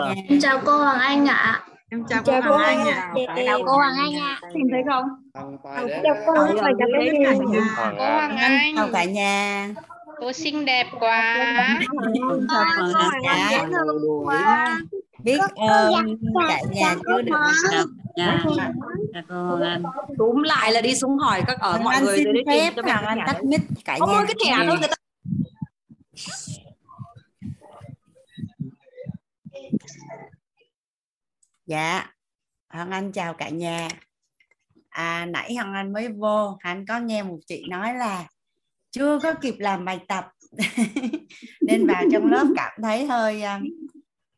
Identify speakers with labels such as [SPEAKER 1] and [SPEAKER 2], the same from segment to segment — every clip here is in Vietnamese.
[SPEAKER 1] Em chào cô Hoàng Anh ạ.
[SPEAKER 2] Em chào cô Hoàng Anh ạ.
[SPEAKER 1] Chào cô Hoàng Anh ạ.
[SPEAKER 3] Nhìn thấy không?
[SPEAKER 4] Chào
[SPEAKER 3] cô?
[SPEAKER 2] Hoàng
[SPEAKER 5] Cô Hoàng Anh,
[SPEAKER 4] Chào cả nhà.
[SPEAKER 5] cô xinh đẹp quá.
[SPEAKER 4] Chào Hoàng Anh. Biết ơn cả nhà chưa được gặp nhà. Chào cô Hoàng Anh.
[SPEAKER 2] Túm lại là đi xuống hỏi các ở mọi
[SPEAKER 4] Anh
[SPEAKER 2] người
[SPEAKER 4] phép
[SPEAKER 2] tìm cho
[SPEAKER 4] Anh
[SPEAKER 2] cái
[SPEAKER 4] tắt mic cả nhà.
[SPEAKER 2] mỗi cái thẻ thôi người ta
[SPEAKER 4] Dạ. Hoàng Anh chào cả nhà. À nãy Hoàng Anh mới vô, anh có nghe một chị nói là chưa có kịp làm bài tập nên vào trong lớp cảm thấy hơi um,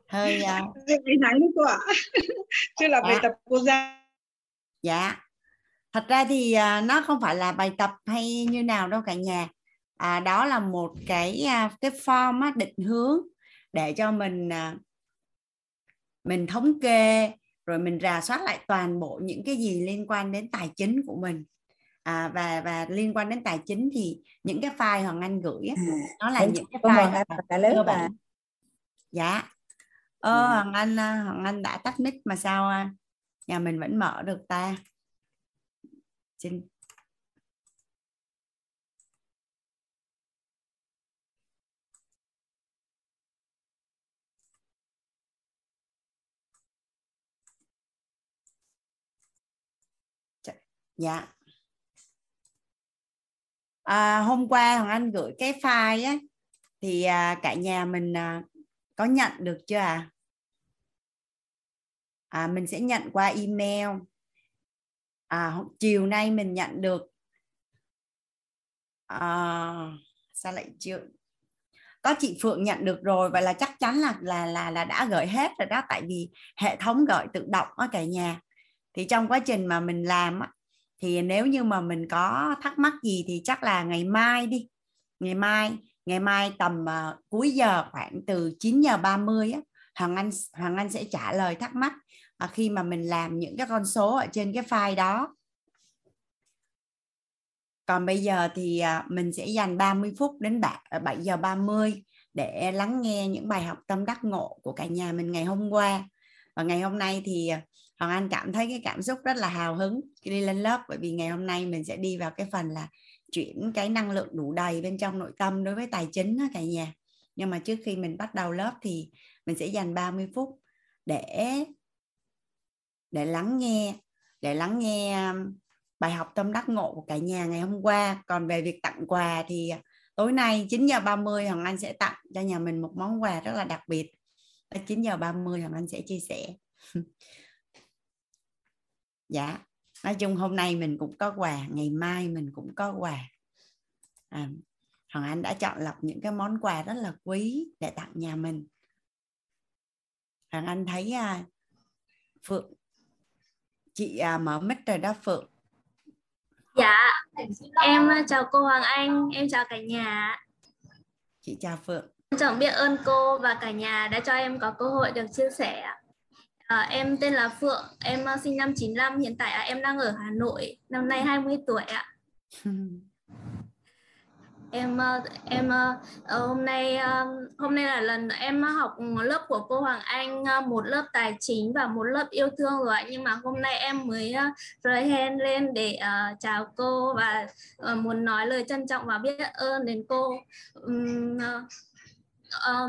[SPEAKER 4] hơi
[SPEAKER 3] ngày nắng cô ạ. Chưa là bài
[SPEAKER 4] Dạ.
[SPEAKER 3] tập cô ra.
[SPEAKER 4] Dạ. Thật ra thì à, nó không phải là bài tập hay như nào đâu cả nhà. À, đó là một cái à, cái form á, định hướng để cho mình à, mình thống kê rồi mình rà soát lại toàn bộ những cái gì liên quan đến tài chính của mình. À, và và liên quan đến tài chính thì những cái file Hoàng Anh gửi á, nó là những cái file
[SPEAKER 6] cả lớp
[SPEAKER 4] cơ
[SPEAKER 6] à.
[SPEAKER 4] bản. Dạ. Ờ, Hoàng Anh à, Hoàng Anh đã tắt mic mà sao à, nhà mình vẫn mở được ta? Xin dạ. À, hôm qua Hoàng Anh gửi cái file á thì à, cả nhà mình à, có nhận được chưa à? à mình sẽ nhận qua email. À, chiều nay mình nhận được. À, sao lại chưa? Có chị Phượng nhận được rồi và là chắc chắn là là là là đã gửi hết rồi đó tại vì hệ thống gửi tự động á cả nhà. Thì trong quá trình mà mình làm thì nếu như mà mình có thắc mắc gì thì chắc là ngày mai đi. Ngày mai ngày mai tầm uh, cuối giờ khoảng từ 9 giờ 30 á Hoàng Anh Hoàng Anh sẽ trả lời thắc mắc uh, khi mà mình làm những cái con số ở trên cái file đó. Còn bây giờ thì à, mình sẽ dành 30 phút đến 7 giờ 30 để lắng nghe những bài học tâm đắc ngộ của cả nhà mình ngày hôm qua. Và ngày hôm nay thì Hoàng Anh cảm thấy cái cảm xúc rất là hào hứng khi đi lên lớp, bởi vì ngày hôm nay mình sẽ đi vào cái phần là chuyển cái năng lượng đủ đầy bên trong nội tâm đối với tài chính đó cả nhà. Nhưng mà trước khi mình bắt đầu lớp thì mình sẽ dành 30 phút để để lắng nghe, để lắng nghe um, bài học tâm đắc ngộ của cả nhà ngày hôm qua. Còn về việc tặng quà thì tối nay 9 giờ 30 Hoàng Anh sẽ tặng cho nhà mình một món quà rất là đặc biệt. 9 giờ 30 Hoàng Anh sẽ chia sẻ. dạ nói chung hôm nay mình cũng có quà ngày mai mình cũng có quà à, Hoàng Anh đã chọn lọc những cái món quà rất là quý để tặng nhà mình Hoàng Anh thấy à, Phượng chị à, mở mic rồi đó Phượng
[SPEAKER 1] Dạ. Em uh, chào cô Hoàng Anh, em chào cả nhà.
[SPEAKER 4] chị chào Phượng
[SPEAKER 1] trọng biết ơn cô và cả nhà đã cho em có cơ hội được chia sẻ. À, em tên là Phượng, em uh, sinh năm 95, hiện tại à, em đang ở Hà Nội, năm nay 20 tuổi ạ. em ờ, em ờ, hôm nay hôm nay là lần em học lớp của cô Hoàng Anh một lớp tài chính và một lớp yêu thương rồi ạ. nhưng mà hôm nay em mới rời hen lên để chào cô và muốn nói lời trân trọng và biết ơn đến cô um, ờ,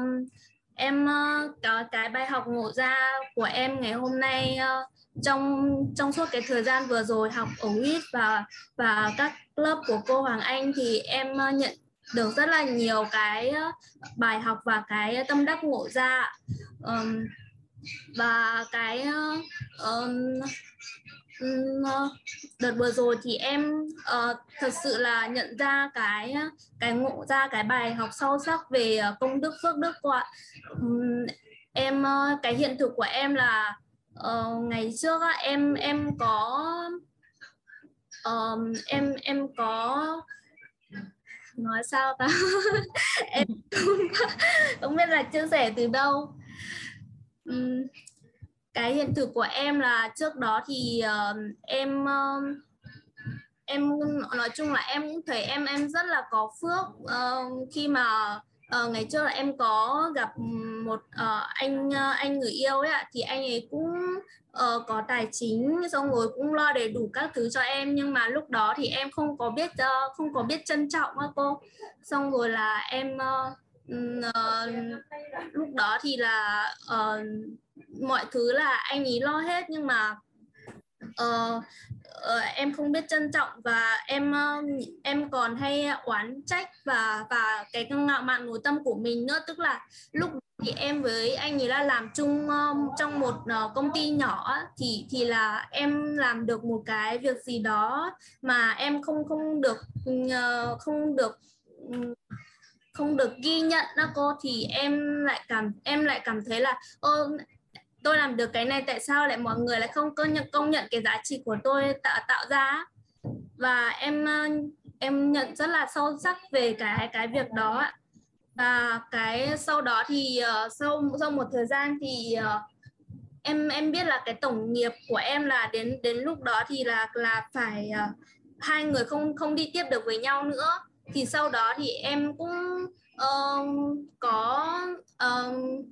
[SPEAKER 1] em ờ, có cái bài học ngộ ra của em ngày hôm nay ờ, trong trong suốt cái thời gian vừa rồi học ở WIT và và các lớp của cô Hoàng Anh thì em ờ, nhận được rất là nhiều cái bài học và cái tâm đắc ngộ ra. Um, và cái um, Ừ, ờ, đợt vừa rồi thì em uh, thật sự là nhận ra cái ờ, cái ngộ ra cái bài học sâu sắc về công đức phước đức của um, em uh, cái hiện thực của em là uh, ngày trước uh, em em có um, em em có nói sao ta? Em không, biết là chia sẻ từ đâu. Um, cái hiện thực của em là trước đó thì uh, em uh, em nói chung là em cũng thấy em em rất là có phước uh, khi mà uh, ngày trước là em có gặp một uh, anh uh, anh người yêu ấy ạ. Thì anh ấy cũng uh, có tài chính xong rồi cũng lo đầy đủ các thứ cho em. Nhưng mà lúc đó thì em không có biết uh, không có biết trân trọng á cô. Xong rồi là em uh, uh, lúc đó thì là uh, mọi thứ là anh ý lo hết nhưng mà uh, uh, em không biết trân trọng và em uh, em còn hay oán trách và và cái ngạo mạn nội tâm của mình nữa. Tức là lúc thì em với anh ấy là làm chung um, trong một uh, công ty nhỏ thì thì là em làm được một cái việc gì đó mà em không không được uh, không được không được ghi nhận đó cô, thì em lại cảm, em lại cảm thấy là, ô, tôi làm được cái này, tại sao lại mọi người lại không công nhận công nhận cái giá trị của tôi tạo tạo ra và em ờ, em nhận rất là sâu sắc về cái cái việc đó ạ. và cái sau đó thì ờ, sau sau một thời gian thì ờ, em em biết là cái tổng nghiệp của em là đến đến lúc đó thì là là phải hai người không không đi tiếp được với nhau nữa thì sau đó thì em cũng um, có um,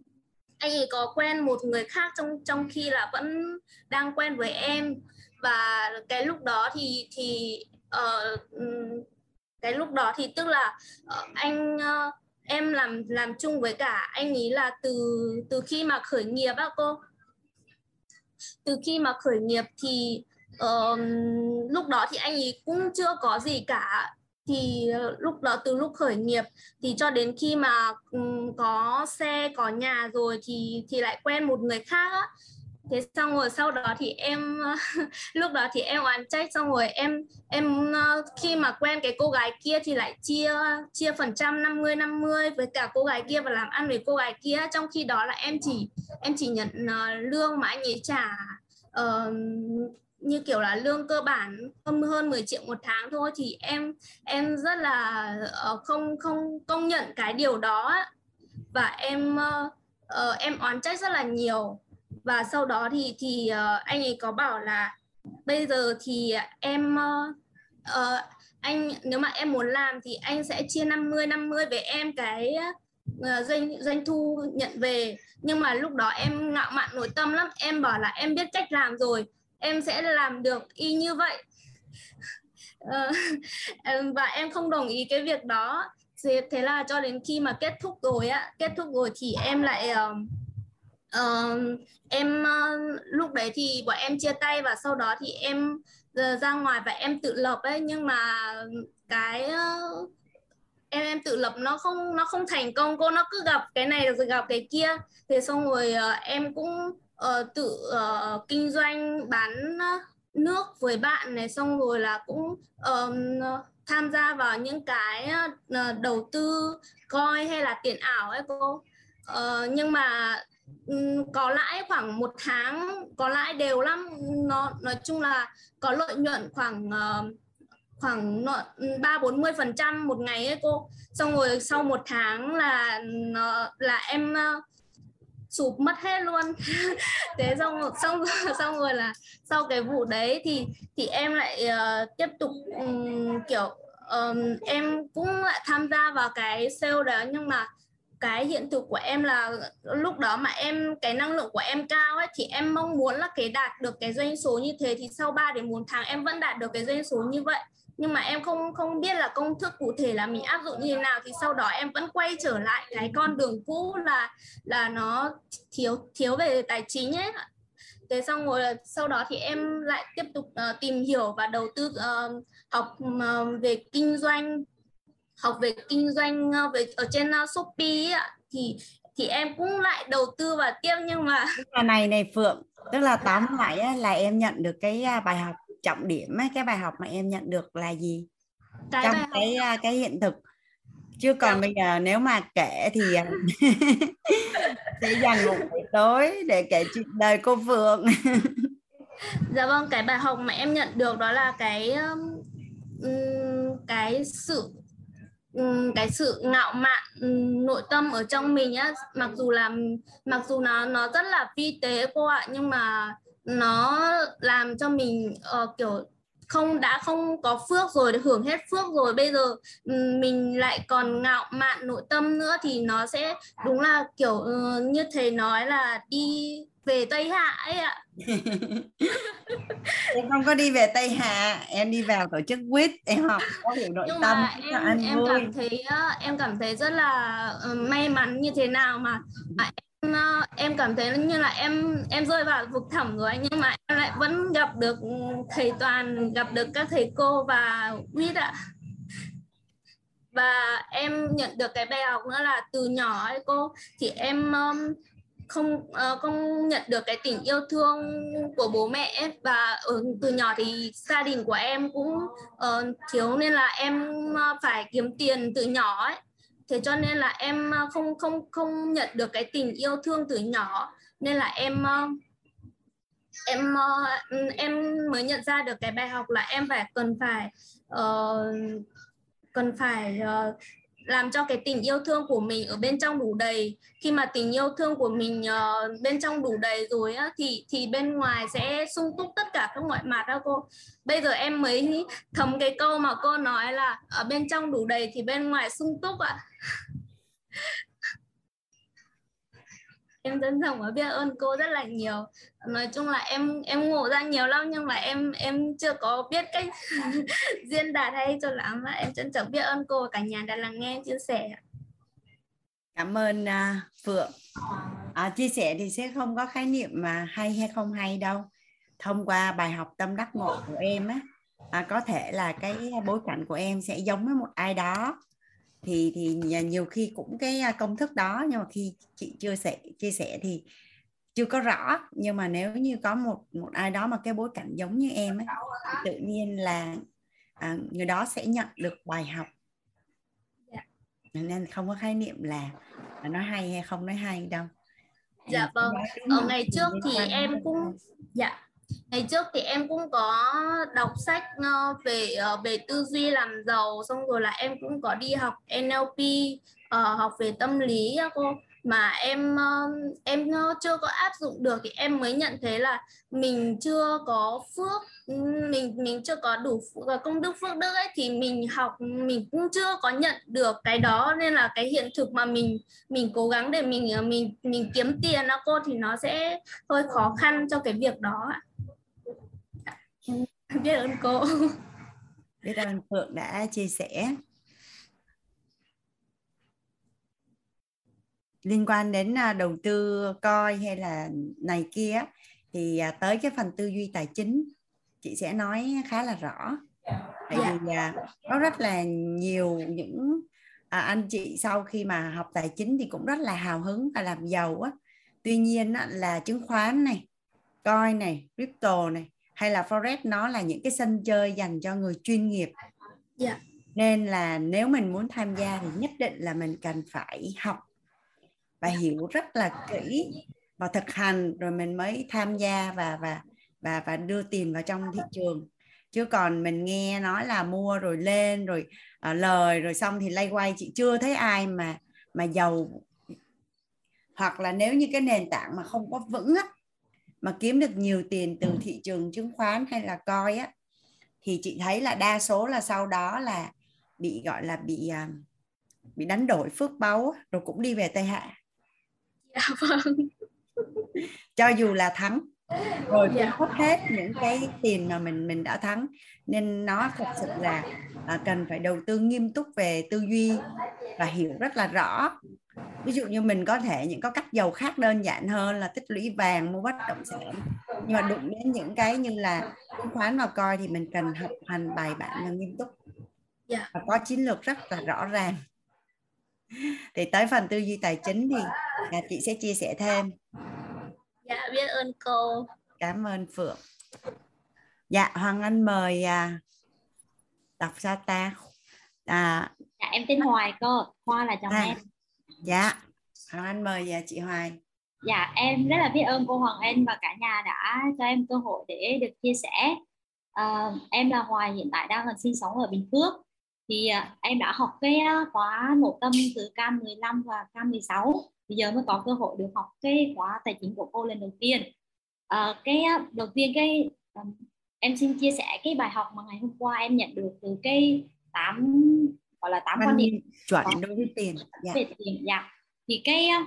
[SPEAKER 1] anh ấy có quen một người khác trong trong khi là vẫn đang quen với em. Và cái lúc đó thì thì uh, cái lúc đó thì tức là uh, anh uh, em làm làm chung với cả anh ấy là từ từ khi mà khởi nghiệp á cô. Từ khi mà khởi nghiệp thì ờm, lúc đó thì anh ấy cũng chưa có gì cả thì ờ, lúc đó từ lúc khởi nghiệp thì cho đến khi mà ừ, có xe có nhà rồi thì thì lại quen một người khác á. Thế xong rồi sau đó thì em lúc đó thì em oán trách xong rồi em em ờ, khi mà quen cái cô gái kia thì lại chia chia phần trăm 50 50 với cả cô gái kia và làm ăn với cô gái kia. Trong khi đó là em chỉ em chỉ nhận ờ, lương mà anh ấy trả uh, như kiểu là lương cơ bản hơn hơn 10 triệu một tháng thôi thì em em rất là ờ, không không công nhận cái điều đó và em ờ, ờ, em oán trách rất là nhiều. Và sau đó thì thì anh ấy có bảo là bây giờ thì em anh, nếu mà em muốn làm thì anh sẽ chia 50 50 với em cái doanh doanh thu nhận về. Nhưng mà lúc đó em ngạo mạn nội tâm lắm. Em bảo là em biết cách làm rồi em sẽ làm được y như vậy. Ờ, và em không đồng ý cái việc đó. Thế, thế là cho đến khi mà kết thúc rồi á kết thúc rồi thì em lại uh, em uh, lúc đấy thì bọn em chia tay và sau đó thì em uh, ra ngoài và em tự lập ấy. Nhưng mà cái uh, em em tự lập nó không nó không thành công cô. Nó cứ gặp cái này rồi gặp cái kia. Thì xong rồi uh, em cũng uh, tự uh, kinh doanh bán nước với bạn này xong rồi là cũng um, tham gia vào những cái uh, đầu tư coin hay là tiền ảo ấy cô. Uh, nhưng mà um, có lãi khoảng một tháng có lãi đều lắm. Nó nói chung là có lợi nhuận khoảng uh, khoảng ba bốn mươi phần trăm một ngày ấy cô. Xong rồi sau một tháng là là em sụp mất hết luôn. Thế xong xong xong rồi là sau cái vụ đấy thì thì em lại uh, tiếp tục um, kiểu um, em cũng lại tham gia vào cái sale đó. Nhưng mà cái hiện thực của em là lúc đó mà em cái năng lượng của em cao ấy thì em mong muốn là cái đạt được cái doanh số như thế. Thì sau 3 đến 4 tháng em vẫn đạt được cái doanh số như vậy nhưng mà em không không biết là công thức cụ thể là mình áp dụng như thế nào. Thì sau đó em vẫn quay trở lại cái con đường cũ là là nó thiếu thiếu về tài chính ấy. Thế xong rồi sau đó thì em lại tiếp tục uh, tìm hiểu và đầu tư uh, học uh, về kinh doanh học về kinh doanh uh, về ở trên uh, Shopee ấy ạ. Thì thì em cũng lại đầu tư và tiếp nhưng mà
[SPEAKER 4] là này này Phượng tức là tóm lại là em nhận được cái à, bài học trọng điểm ấy, cái bài học mà em nhận được là gì?
[SPEAKER 1] Cái
[SPEAKER 4] trong
[SPEAKER 1] bài học
[SPEAKER 4] cái à, cái hiện thực. Chứ còn
[SPEAKER 1] Dạ.
[SPEAKER 4] bây giờ nếu mà kể thì à, sẽ dành một buổi tối để kể chuyện đời cô Phượng.
[SPEAKER 1] Dạ vâng, cái bài học mà em nhận được đó là cái cái sự cái sự ngạo mạn nội tâm ở trong mình á, mặc dù là mặc dù nó nó rất là vi tế cô ạ, nhưng mà nó làm cho mình ờ, kiểu không đã không có phước rồi để hưởng hết phước rồi bây giờ ừm, mình lại còn ngạo mạn nội tâm nữa thì nó sẽ đúng là kiểu ờ, như thầy nói là đi về Tây Hạ ấy ạ.
[SPEAKER 4] Em không có đi về Tây Hạ em đi vào tổ chức quýt em học có hiểu nội
[SPEAKER 1] nhưng
[SPEAKER 4] tâm
[SPEAKER 1] mà em em
[SPEAKER 4] vui.
[SPEAKER 1] cảm thấy á, em cảm thấy rất là ờ, may mắn như thế nào mà à, em ờ, Ờ, em cảm thấy như là em em rơi vào vực thẳm rồi nhưng mà em lại vẫn gặp được thầy toàn, gặp được các thầy cô và quýt ạ và em nhận được cái bài học nữa là từ nhỏ ấy cô, thì em không ờ, không nhận được cái tình yêu thương của bố mẹ ấy. và ở, từ nhỏ thì gia đình của em cũng ờ, thiếu nên là em phải kiếm tiền từ nhỏ ấy thế cho nên là em ờ, không không không nhận được cái tình yêu thương từ nhỏ. Nên là em ờ, em ờ, em mới nhận ra được cái bài học là em phải cần phải uh, cần phải uh, làm cho cái tình yêu thương của mình ở bên trong đủ đầy. Khi mà tình yêu thương của mình uh, bên trong đủ đầy rồi á thì thì bên ngoài sẽ sung túc tất cả các mọi mặt đó cô. Bây giờ em mới thấm cái câu mà cô nói là ở bên trong đủ đầy thì bên ngoài sung túc ạ em 真 lòng và biết ơn cô rất là nhiều. Nói chung là em em ngộ ra nhiều lắm nhưng mà em em chưa có biết cách diễn đạt hay cho lắm em trân trọng biết ơn cô và cả nhà đã lắng nghe em chia sẻ.
[SPEAKER 4] Cảm ơn uh, Phượng. À, chia sẻ thì sẽ không có khái niệm mà hay hay không hay đâu. Thông qua bài học tâm đắc ngộ của em á à, có thể là cái bối cảnh của em sẽ giống với một ai đó thì thì nhiều khi cũng cái công thức đó nhưng mà khi chị chưa sẻ chia sẻ thì chưa có rõ. Nhưng mà nếu như có một một ai đó mà cái bối cảnh giống như em ấy, thì tự nhiên là à, người đó sẽ nhận được bài học. Nên không có khái niệm là, nó hay hay không nói hay đâu.
[SPEAKER 1] Dạ vâng. ở ngày trước thì em cũng dạ ngày trước thì em cũng có đọc sách ờ, về ờ, về tư duy làm giàu, xong rồi là em cũng có đi học NLP ờ, học về tâm lý cô. Mà em em chưa có áp dụng được thì em mới nhận thấy là mình chưa có phước ừ, mình mình chưa có đủ công đức phước đức ấy, thì mình học, mình cũng chưa có nhận được cái đó. Nên là cái hiện thực mà mình mình cố gắng để mình mình mình kiếm tiền đó cô, thì nó sẽ hơi khó khăn cho cái việc đó ạ biết ơn cô.
[SPEAKER 4] Biết ơn Phượng đã chia sẻ. Liên quan đến à, đầu tư coi hay là này kia thì à, tới cái phần tư duy tài chính chị sẽ nói khá là rõ. Tại
[SPEAKER 1] Dạ.
[SPEAKER 4] vì à, có rất là nhiều những à, anh chị sau khi mà học tài chính thì cũng rất là hào hứng và làm giàu á. Tuy nhiên á, là chứng khoán này coi này crypto này hay là forex nó là những cái sân chơi dành cho người chuyên nghiệp.
[SPEAKER 1] Dạ.
[SPEAKER 4] nên là nếu mình muốn tham gia thì nhất định là mình cần phải học và hiểu rất là kỹ và thực hành rồi mình mới tham gia và và và và đưa tiền vào trong thị trường. Chứ còn mình nghe nói là mua rồi lên rồi uh, lời rồi xong thì lay quay chị chưa thấy ai mà mà giàu. Hoặc là nếu như cái nền tảng mà không có vững á mà kiếm được nhiều tiền từ thị trường chứng khoán hay là coi á thì chị thấy là đa số là sau đó là bị gọi là bị à, bị đánh đổi phước báu rồi cũng đi về Tây Hạ.
[SPEAKER 1] Dạ vâng.
[SPEAKER 4] Cho dù là thắng rồi
[SPEAKER 1] Dạ.
[SPEAKER 4] mất hết những cái tiền mà mình mình đã thắng. Nên nó thật sự là à, cần phải đầu tư nghiêm túc về tư duy và hiểu rất là rõ. Ví dụ như mình có thể những có cách giàu khác đơn giản hơn là tích lũy vàng mua bất động sản. Nhưng mà đụng đến những cái như là chứng khoán và coi thì mình cần học hành bài bản và nghiêm túc.
[SPEAKER 1] Dạ.
[SPEAKER 4] và có chiến lược rất là rõ ràng. Thì tới phần tư duy tài chính thì à, chị sẽ chia sẻ thêm
[SPEAKER 1] dạ biết ơn cô
[SPEAKER 4] cảm ơn phượng dạ hoàng anh mời à, đọc sao ta à,
[SPEAKER 6] Dạ em tên Hoài cơ, Hoa là chồng
[SPEAKER 4] à,
[SPEAKER 6] em.
[SPEAKER 4] dạ hoàng anh mời à, chị hoài
[SPEAKER 6] Dạ em rất là biết ơn cô Hoàng Anh và cả nhà đã cho em cơ hội để được chia sẻ. À, em là Hoài hiện tại đang sinh sống ở Bình Phước. Thì à, em đã học cái à, khóa nội tâm từ K15 và K16. Bây giờ mới có cơ hội được học cái khóa tài chính của cô lần đầu tiên. À, cái đầu tiên cái à,
[SPEAKER 7] em xin chia sẻ cái bài học mà ngày hôm qua em nhận được từ cái tám gọi là tám quan niệm
[SPEAKER 4] chuẩn đối với tiền dạ.
[SPEAKER 7] về tiền dạ thì cái ờ,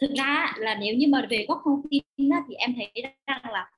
[SPEAKER 7] thực ra là nếu như mà về góc thông tin thì em thấy rằng là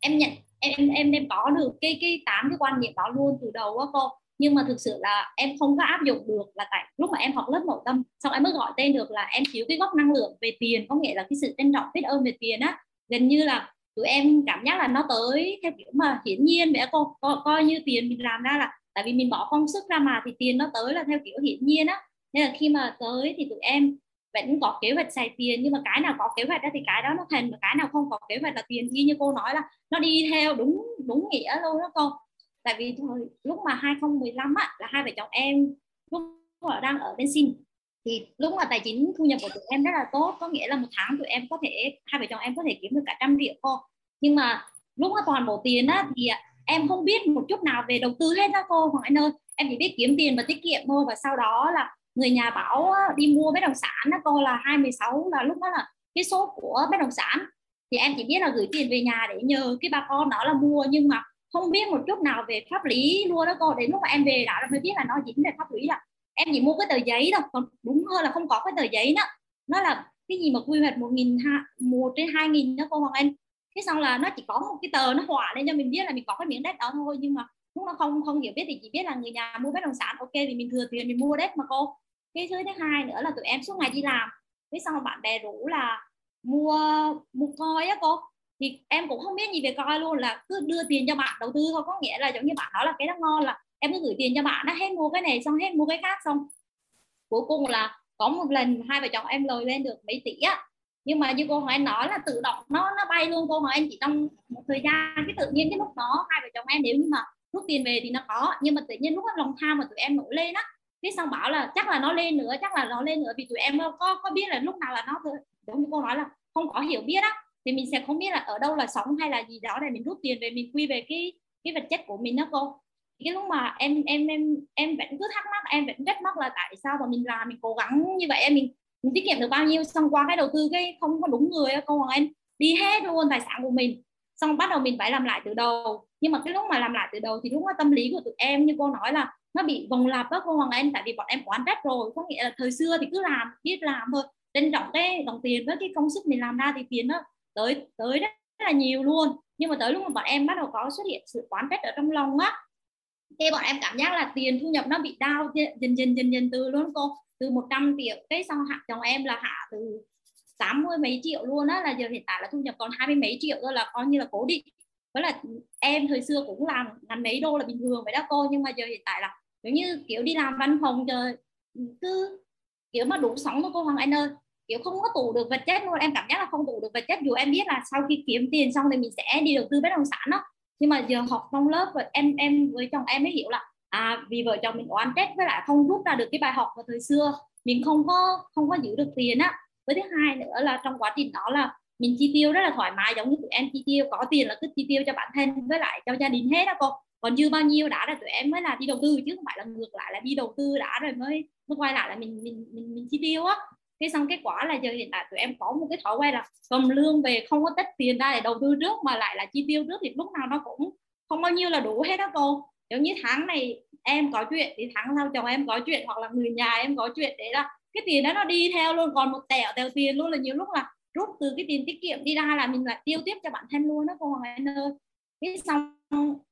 [SPEAKER 7] em nhận em em em, em có được cái cái tám cái quan niệm đó luôn từ đầu á cô nhưng mà thực sự là em không có áp dụng được là tại lúc mà em học lớp nội tâm xong em mới gọi tên được là em thiếu cái góc năng lượng về tiền có nghĩa là cái sự trân trọng biết ơn về tiền á. Gần như là tụi em cảm giác là nó tới theo kiểu mà hiển nhiên vậy cô co, coi như tiền mình làm ra là tại vì mình bỏ công sức ra mà thì tiền nó tới là theo kiểu hiển nhiên á. Nên là khi mà tới thì tụi em vẫn có kế hoạch xài tiền nhưng mà cái nào có kế hoạch đó thì cái đó nó thành và cái nào không có kế hoạch là tiền. Như như cô nói là nó đi theo đúng đúng nghĩa luôn đó cô tại vì thời lúc mà 2015 á, là hai vợ chồng em lúc mà đang ở bên xin thì lúc mà tài chính thu nhập của tụi em rất là tốt, có nghĩa là một tháng tụi em có thể, hai vợ chồng em có thể kiếm được cả trăm triệu cô. Nhưng mà lúc mà toàn bộ tiền á, thì em không biết một chút nào về đầu tư hết đó cô, Hoàng Anh ơi. Em chỉ biết kiếm tiền và tiết kiệm thôi, và sau đó là người nhà bảo đi mua bất động sản đó cô, là 26 là lúc đó là cái số của bất động sản. Thì em chỉ biết là gửi tiền về nhà để nhờ cái bà con đó là mua, nhưng mà không biết một chút nào về pháp lý luôn đó cô. Đến lúc mà em về đã mới biết là nó dính về pháp lý là em chỉ mua cái tờ giấy thôi. Còn đúng hơn là không có cái tờ giấy đó nó là cái gì mà quy hoạch một nghìn một trên hai nghìn đó cô Hoàng Anh. Cái xong là nó chỉ có một cái tờ nó họa lên cho mình biết là mình có cái miếng đất đó thôi. Nhưng mà lúc nó không không hiểu biết thì chỉ biết là người nhà mua bất động sản, ok, thì mình thừa tiền mình mua đất mà cô. Cái thứ thứ hai nữa là tụi em suốt ngày đi làm. Cái xong bạn bè rủ là mua mua coi á cô thì em cũng không biết gì về coi luôn, là cứ đưa tiền cho bạn đầu tư thôi. Có nghĩa là giống như bạn nói là cái đó ngon là em cứ gửi tiền cho bạn nó hết mua cái này xong, hết mua cái khác xong. Cuối cùng là có một lần hai vợ chồng em lời lên được mấy tỷ á. Nhưng mà như cô hỏi nói là tự động nó nó bay luôn. Cô hỏi Anh chỉ trong một thời gian, cái tự nhiên cái lúc đó hai vợ chồng em nếu như mà rút tiền về thì nó có. Nhưng mà tự nhiên lúc lòng tham mà tụi em nổi lên á, cái xong bảo là chắc là nó lên nữa, chắc là nó lên nữa. Vì tụi em có có biết là lúc nào là nó giống như cô nói là không có hiểu biết á thì mình sẽ không biết là ở đâu là sống hay là gì đó để mình rút tiền về, mình quy về cái cái vật chất của mình đó cô. Cái lúc mà em em em em vẫn cứ thắc mắc, em vẫn rất mắc là tại sao mà mình làm, mình cố gắng như vậy em mình mình tiết kiệm được bao nhiêu. Xong qua cái đầu tư cái không có đúng người cô Hoàng em đi hết luôn tài sản của mình. Xong bắt đầu mình phải làm lại từ đầu. Nhưng mà cái lúc mà làm lại từ đầu thì đúng là tâm lý của tụi em như cô nói là nó bị vòng lặp đó cô Hoàng Anh tại vì bọn em quán trách rồi. Có nghĩa là thời xưa thì cứ làm, biết làm thôi. Trân trọng cái đồng tiền với cái công sức mình làm ra thì tiền đó tới tới rất là nhiều luôn. Nhưng mà tới lúc mà bọn em bắt đầu có xuất hiện sự quán trách ở trong lòng á, thì bọn em cảm giác là tiền thu nhập nó bị đau dần dần dần dần từ luôn cô. Từ 100 triệu, cái xong hạ, chồng em là hạ từ 80 mấy triệu luôn á, là giờ hiện tại là thu nhập còn hai mươi mấy triệu thôi là coi như là cố định. Với là em thời xưa cũng làm ngàn mấy đô là bình thường vậy đó cô, nhưng mà giờ hiện tại là giống như kiểu đi làm văn phòng trời cứ kiểu mà đủ sống thôi cô Hoàng Anh ơi kiểu không có tủ được vật chất luôn em cảm giác là không tủ được vật chất. Dù em biết là sau khi kiếm tiền xong thì mình sẽ đi đầu tư bất động sản đó. Nhưng mà giờ học trong lớp và em em với chồng em mới hiểu là à vì vợ chồng mình oan trách với lại không rút ra được cái bài học vào thời xưa mình không có không có giữ được tiền á. Với thứ hai nữa là trong quá trình đó là mình chi tiêu rất là thoải mái giống như tụi em chi tiêu có tiền là cứ chi tiêu cho bản thân với lại cho gia đình hết đó cô. Còn dư bao nhiêu đã là tụi em mới là đi đầu tư chứ không phải là ngược lại là đi đầu tư đã rồi mới mới quay lại là mình mình mình, mình chi tiêu á thế xong kết quả là giờ hiện tại tụi em có một cái thói quen là cầm lương về, không có tích tiền ra để đầu tư trước, mà lại là chi tiêu trước thì lúc nào nó cũng không bao nhiêu là đủ hết đó cô. Giống như tháng này em có chuyện thì tháng sau chồng em có chuyện hoặc là người nhà em có chuyện đấy là cái tiền đó nó đi theo luôn, còn một tẹo tẹo tiền luôn là nhiều lúc là rút từ cái tiền tiết kiệm đi ra là mình lại tiêu tiếp cho bản thân luôn đó cô Hoàng Anh ơi. Cái xong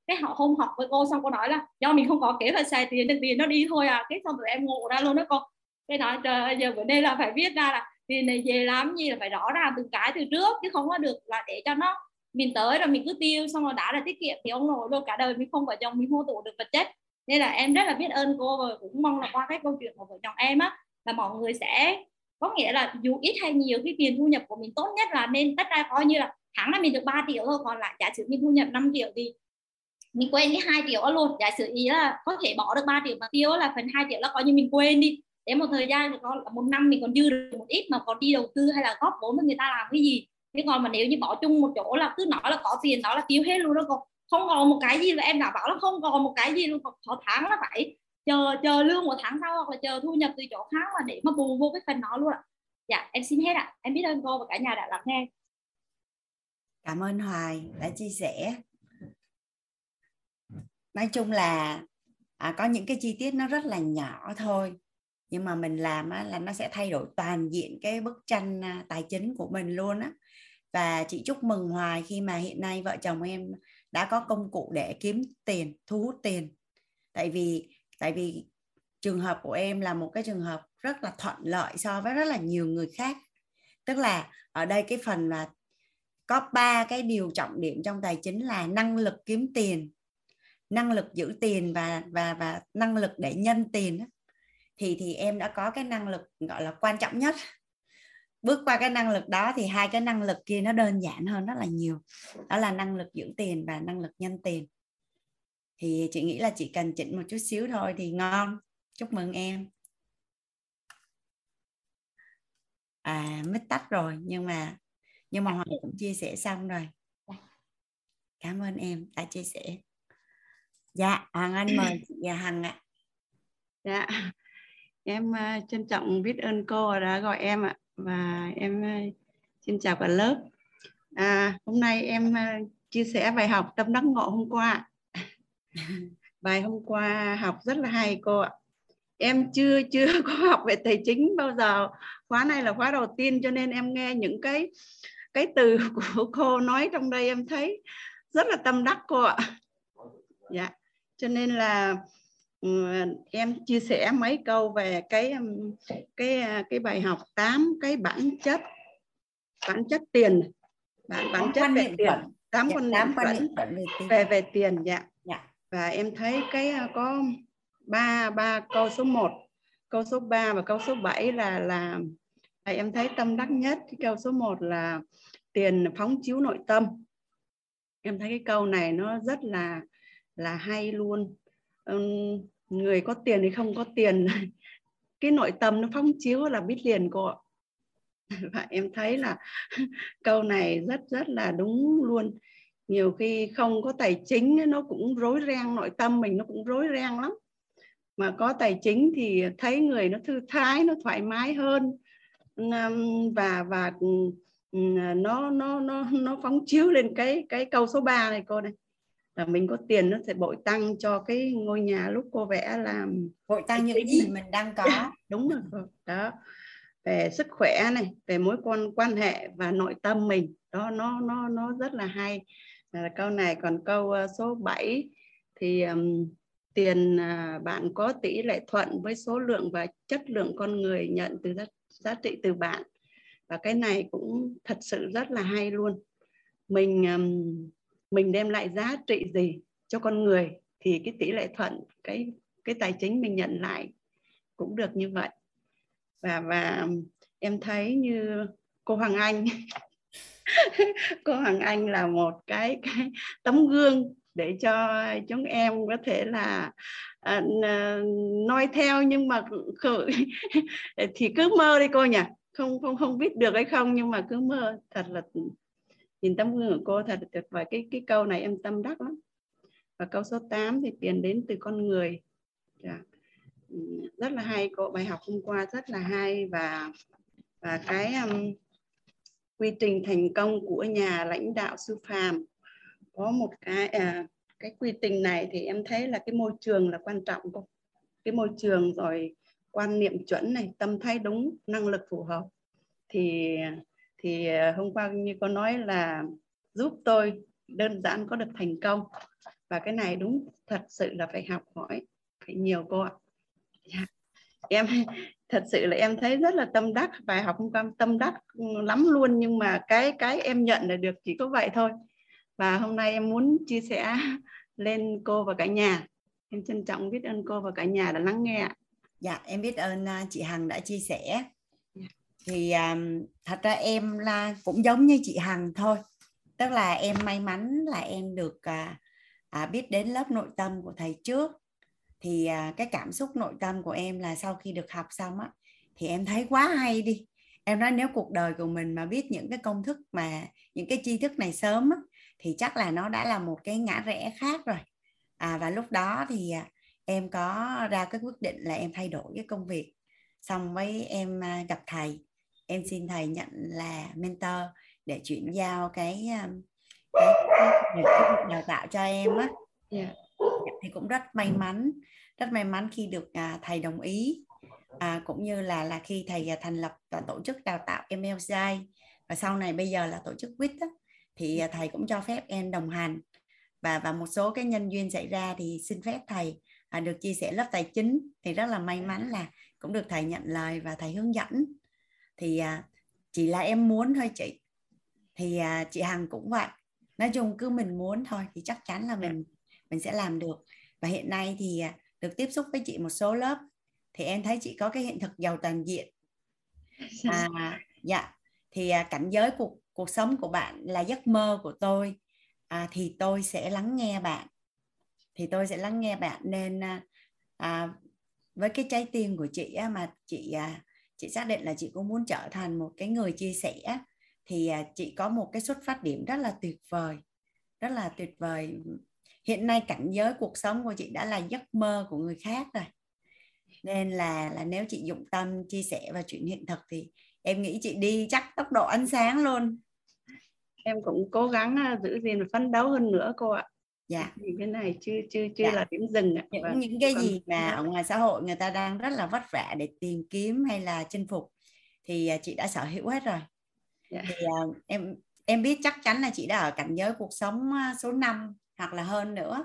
[SPEAKER 7] cái họ hôm học với cô xong cô nói là do mình không có kế hoạch xài tiền nên tiền nó đi thôi à. Cái xong tụi em ngộ ra luôn đó cô cái nói, trời ơi, giờ bữa nay là phải viết ra là tiền này về làm gì là phải rõ ràng từng cái từ trước, chứ không có được là để cho nó mình tới rồi mình cứ tiêu, xong rồi đã là tiết kiệm thì ông nội luôn, cả đời mình không vợ chồng mình mua tụ được vật chất nên là em rất là biết ơn cô và cũng mong là qua cái câu chuyện của vợ chồng em á, là mọi người sẽ, có nghĩa là dù ít hay nhiều, cái tiền thu nhập của mình tốt nhất là nên tất ra coi như là tháng này mình được 3 triệu thôi, còn lại giả sử mình thu nhập 5 triệu thì mình quên cái hai triệu đó luôn. Giả sử ý là có thể bỏ được 3 triệu mà tiêu là phần 2 triệu là coi như mình quên đi để một thời gian có một năm mình còn dư được một ít mà còn đi đầu tư hay là góp vốn với người ta làm cái gì. Thế còn mà nếu như bỏ chung một chỗ là cứ nói là có tiền đó là tiêu hết luôn đó còn không còn một cái gì là em đã bảo là không còn một cái gì luôn còn tháng là phải chờ chờ lương một tháng sau hoặc là chờ thu nhập từ chỗ khác mà để mà bù vô cái phần đó luôn ạ. Dạ em xin hết ạ. Em biết ơn cô và cả nhà đã lắng nghe.
[SPEAKER 4] Cảm ơn hoài đã chia sẻ. Nói chung là à, có những cái chi tiết nó rất là nhỏ thôi nhưng mà mình làm á, là nó sẽ thay đổi toàn diện cái bức tranh à, tài chính của mình luôn á. Và chị chúc mừng hoài khi mà hiện nay vợ chồng em đã có công cụ để kiếm tiền thu hút tiền. Tại vì tại vì trường hợp của em là một cái trường hợp rất là thuận lợi so với rất là nhiều người khác. Tức là ở đây cái phần là có ba cái điều trọng điểm trong tài chính là năng lực kiếm tiền năng lực giữ tiền và và và năng lực để nhân tiền thì thì em đã có cái năng lực, gọi là, quan trọng nhất. Bước qua cái năng lực đó thì hai cái năng lực kia nó đơn giản hơn rất là nhiều. Đó là năng lực giữ tiền và năng lực nhân tiền. Thì chị nghĩ là chỉ cần chỉnh một chút xíu thôi thì ngon. Chúc mừng em. À mít tắt rồi, nhưng mà nhưng mà hoàng cũng chia sẻ xong rồi. Cảm ơn em đã chia sẻ. Dạ hoàng anh mời chị à, hằng ạ.
[SPEAKER 3] Dạ em uh, trân trọng biết ơn cô đã gọi em ạ. Và em uh, xin chào cả lớp. À, hôm nay em uh, chia sẻ bài học tâm đắc ngộ hôm qua. Bài hôm qua học rất là hay cô ạ. Em chưa chưa có học về tài chính bao giờ. Khóa này là khóa đầu tiên cho nên em nghe những cái cái từ của cô nói trong đây em thấy rất là tâm đắc cô ạ. Dạ. Cho nên là em chia sẻ mấy câu về cái cái cái bài học 8 cái bản chất bản chất tiền. Bản bản chất về tiền. tám quan niệm về, về về tiền dạ. dạ. Và em thấy cái có ba ba câu số 1 câu số 3 và câu số 7 là là, là em thấy tâm đắc nhất. Cái câu số 1 là tiền phóng chiếu nội tâm. Em thấy cái câu này nó rất là là hay luôn người có tiền thì không có tiền. Cái nội tâm nó phóng chiếu là biết liền cô ạ. Và em thấy là câu này rất rất là đúng luôn. Nhiều khi không có tài chính nó cũng rối ren, nội tâm mình nó cũng rối ren lắm. Mà có tài chính thì thấy người nó thư thái, nó thoải mái hơn. Và và nó nó nó nó phóng chiếu lên cái cái câu số 3 này cô này là mình có tiền nó sẽ bội tăng cho cái ngôi nhà lúc cô vẽ làm
[SPEAKER 4] bội tăng những gì mình đang có.
[SPEAKER 3] Đúng rồi. Đó. Về sức khỏe này về mối quan quan hệ và nội tâm mình. Đó nó nó nó rất là hay. À, câu này còn câu uh, số 7 thì um, tiền uh, bạn có tỷ lệ thuận với số lượng và chất lượng con người nhận từ giá, giá trị từ bạn. Và cái này cũng thật sự rất là hay luôn. Mình um, mình đem lại giá trị gì cho con người thì cái tỷ lệ thuận cái cái tài chính mình nhận lại cũng được như vậy. Và và em thấy như cô Hoàng Anh cô Hoàng Anh là một cái cái tấm gương để cho chúng em có thể là à, à nói theo nhưng mà thì cứ mơ đi cô nhỉ. Không không không biết được hay không nhưng mà cứ mơ. Thật là nhìn tấm gương của cô thật tuyệt vời. Cái cái câu này em tâm đắc lắm. Và câu số 8 thì tiền đến từ con người. Dạ. Ừ, rất là hay cô. Bài học hôm qua rất là hay và và cái um, quy trình thành công của nhà lãnh đạo sư phạm. Có một cái à, cái quy trình này thì em thấy là cái môi trường là quan trọng cô. Cái môi trường rồi quan niệm chuẩn này tâm thái đúng năng lực phù hợp. Thì thì ờ, hôm qua như có nói là giúp tôi đơn giản có được thành công. Và cái này đúng thật sự là phải học hỏi, phải nhiều cô ạ. Yeah. Em thật sự là em thấy rất là tâm đắc, bài học hôm qua tâm đắc lắm luôn, nhưng mà cái cái em nhận là được chỉ có vậy thôi. Và hôm nay em muốn chia sẻ lên cô và cả nhà. Em trân trọng biết ơn cô và cả nhà đã lắng nghe
[SPEAKER 4] dạ em biết ơn à, chị Hằng đã chia sẻ thì um, thật ra em là cũng giống như chị Hằng thôi. Tức là em may mắn là em được à, à, biết đến lớp nội tâm của thầy trước. Thì à, cái cảm xúc nội tâm của em là sau khi được học xong á thì em thấy quá hay đi. Em nói nếu cuộc đời của mình mà biết những cái công thức mà những cái tri thức này sớm á, thì chắc là nó đã là một cái ngã rẽ khác rồi. À, và lúc đó thì à, em có ra cái quyết định là em thay đổi cái công việc. Xong với em à, gặp thầy em xin thầy nhận là mentor để chuyển giao cái um, cái, cái, cái đào tạo cho em á. Yeah. Dạ. thì cũng rất may mắn rất may mắn khi được à, thầy đồng ý. À, cũng như là là khi thầy à, thành lập và tổ chức đào tạo MLCI và sau này bây giờ là tổ chức WIT á, thì à, thầy cũng cho phép em đồng hành. Và và một số cái nhân duyên xảy ra thì xin phép thầy à, được chia sẻ lớp tài chính. Thì rất là may mắn là cũng được thầy nhận lời và thầy hướng dẫn thì à, chỉ là em muốn thôi chị. Thì à, chị Hằng cũng vậy. Nói chung cứ mình muốn thôi thì chắc chắn là mình mình sẽ làm được. Và hiện nay thì à, được tiếp xúc với chị một số lớp thì em thấy chị có cái hiện thực giàu toàn diện. À, dạ. Thì cảnh giới cuộc cuộc sống của bạn là giấc mơ của tôi. À, thì tôi sẽ lắng nghe bạn. Thì tôi sẽ lắng nghe bạn nên à, với cái trái tim của chị á, mà chị à, chị xác định là chị cũng muốn trở thành một cái người chia sẻ. Thì à, chị có một cái xuất phát điểm rất là tuyệt vời, rất là tuyệt vời. Hiện nay cảnh giới cuộc sống của chị đã là giấc mơ của người khác rồi. Nên là là nếu chị dụng tâm chia sẻ và chuyện hiện thực thì em nghĩ chị đi chắc tốc độ ánh sáng luôn.
[SPEAKER 3] Em cũng cố gắng à, giữ gìn và phấn đấu hơn nữa cô ạ
[SPEAKER 4] dạ.
[SPEAKER 3] Thì cái này chưa chưa chưa
[SPEAKER 4] Dạ.
[SPEAKER 3] là điểm dừng ạ.
[SPEAKER 4] Những
[SPEAKER 3] Vâng.
[SPEAKER 4] những cái
[SPEAKER 3] Còn-
[SPEAKER 4] gì mà ở ngoài xã hội người ta đang rất là vất vả để tìm kiếm hay là chinh phục thì à, chị đã sở hữu hết rồi.
[SPEAKER 3] Dạ.
[SPEAKER 4] thì à, em em biết chắc chắn là chị đã ở cảnh giới cuộc sống à, số 5 hoặc là hơn nữa.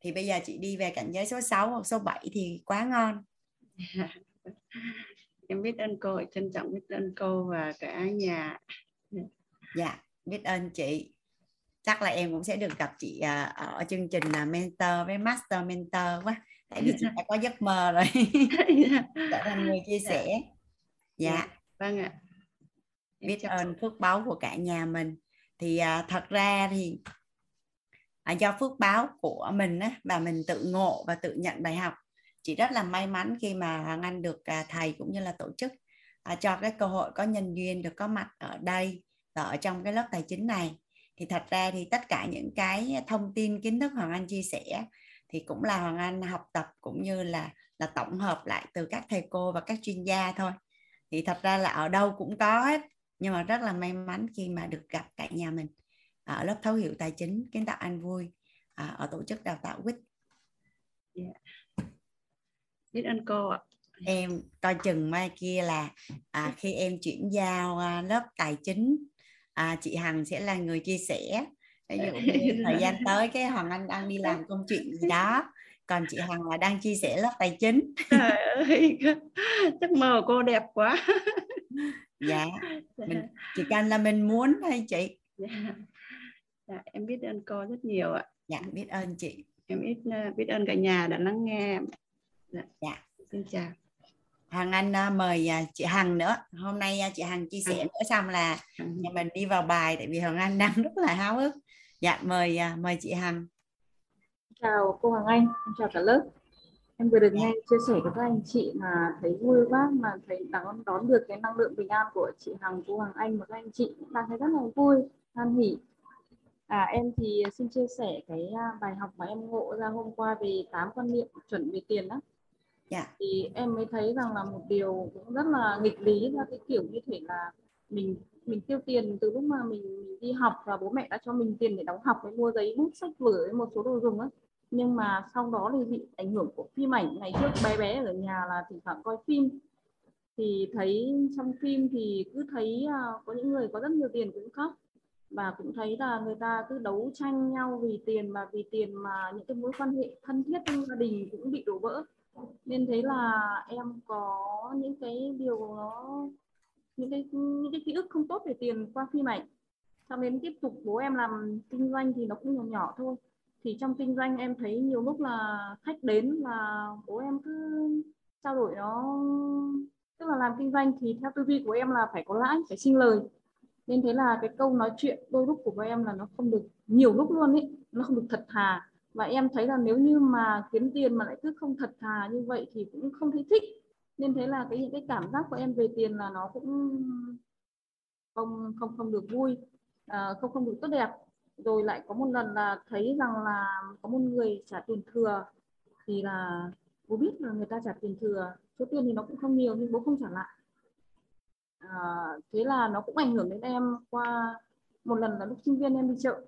[SPEAKER 4] Thì bây giờ chị đi về cảnh giới số 6 hoặc số 7 thì quá ngon.
[SPEAKER 3] Em biết ơn cô trân trọng biết ơn cô và cả nhà.
[SPEAKER 4] Dạ biết ơn chị chắc là em cũng sẽ được gặp chị à, ở chương trình là mentor với master mentor quá. Tại vì chị đã có giấc mơ rồi. Trở thành người chia sẻ. Dạ.
[SPEAKER 3] Vâng ạ.
[SPEAKER 4] Biết ơn phước báo của cả nhà mình. Thì à, thật ra thì à, do phước báo của mình á, và mình tự ngộ và tự nhận bài học chị rất là may mắn khi mà Anh được à, thầy cũng như là tổ chức à, cho cái cơ hội có nhân duyên được có mặt ở đây và ở trong cái lớp tài chính này thì thật ra thì tất cả những cái thông tin kiến thức Hoàng Anh chia sẻ thì cũng là Hoàng Anh học tập cũng như là là tổng hợp lại từ các thầy cô và các chuyên gia thôi. Thì thật ra là ở đâu cũng có hết nhưng mà rất là may mắn khi mà được gặp cả nhà mình ở lớp thấu hiểu tài chính kiến tạo an vui à, ở tổ chức đào tạo quýt.
[SPEAKER 3] Biết ơn cô ạ.
[SPEAKER 4] Em coi chừng mai kia là à, khi em chuyển giao à, lớp tài chính à, chị Hằng sẽ là người chia sẻ. Ví dụ như thời gian tới cái Hoàng Anh đang đi làm công chuyện gì đó. Còn chị Hằng là đang chia sẻ lớp tài chính.
[SPEAKER 3] Trời ơi mơ của cô đẹp quá.
[SPEAKER 4] Dạ. Mình chỉ cần là mình muốn thôi chị.
[SPEAKER 3] Dạ. Dạ, em biết ơn cô rất nhiều ạ.
[SPEAKER 4] Dạ biết ơn chị.
[SPEAKER 3] Em biết ờ, biết ơn cả nhà đã lắng nghe. Dạ.
[SPEAKER 4] Dạ.
[SPEAKER 3] xin chào
[SPEAKER 4] Hằng Anh à, mời à, chị Hằng nữa hôm nay à, chị Hằng chia sẻ nữa xong là nhà mình đi vào bài tại vì Hằng Anh đang rất là háo hức dạ mời mời chị Hằng
[SPEAKER 8] chào cô Hoàng Anh, em chào cả lớp. Em vừa được nghe chia sẻ của các anh chị mà thấy vui quá mà thấy đón đón được cái năng lượng bình an của chị Hằng, cô Hoàng Anh và các anh chị cũng đang thấy rất là vui, hoan hỉ. À, em thì xin chia sẻ cái bài học mà em ngộ ra hôm qua về tám quan niệm chuẩn về tiền đó
[SPEAKER 4] yeah.
[SPEAKER 8] Thì em mới thấy rằng là một điều cũng rất là nghịch lý là cái kiểu như thể là mình mình tiêu tiền từ lúc mà mình, mình đi học và bố mẹ đã cho mình tiền để đóng học với mua giấy bút sách vở với một số đồ dùng á. Nhưng mà sau đó thì bị ảnh hưởng của phim ảnh. Ngày trước bé bé ở nhà là thỉnh thoảng coi phim. Thì thấy trong phim thì cứ thấy à, có những người có rất nhiều tiền cũng khóc. Và cũng thấy là người ta cứ đấu tranh nhau vì tiền mà vì tiền mà những cái mối quan hệ thân thiết trong gia đình cũng bị đổ vỡ nên thấy là em có những cái điều nó, những cái những cái ký ức không tốt về tiền qua phim ảnh. Xong đến tiếp tục bố em làm kinh doanh thì nó cũng nhỏ nhỏ thôi. Thì trong kinh doanh em thấy nhiều lúc là khách đến là bố em cứ trao đổi nó, tức là làm kinh doanh thì theo tư duy của em là phải có lãi, phải sinh lời. Nên thế là cái câu nói chuyện đôi lúc của bố em là nó không được, nhiều lúc luôn ấy, nó không được thật thà và em thấy là nếu như mà kiếm tiền mà lại cứ không thật thà như vậy thì cũng không thấy thích. Nên thế là cái những cái cảm giác của em về tiền là nó cũng không không không được vui à, không không được tốt đẹp. Rồi lại có một lần là thấy rằng là có một người trả tiền thừa thì là bố biết là người ta trả tiền thừa số tiền thì nó cũng không nhiều nhưng bố không trả lại. À, thế là nó cũng ảnh hưởng đến em qua một lần là lúc sinh viên em đi chợ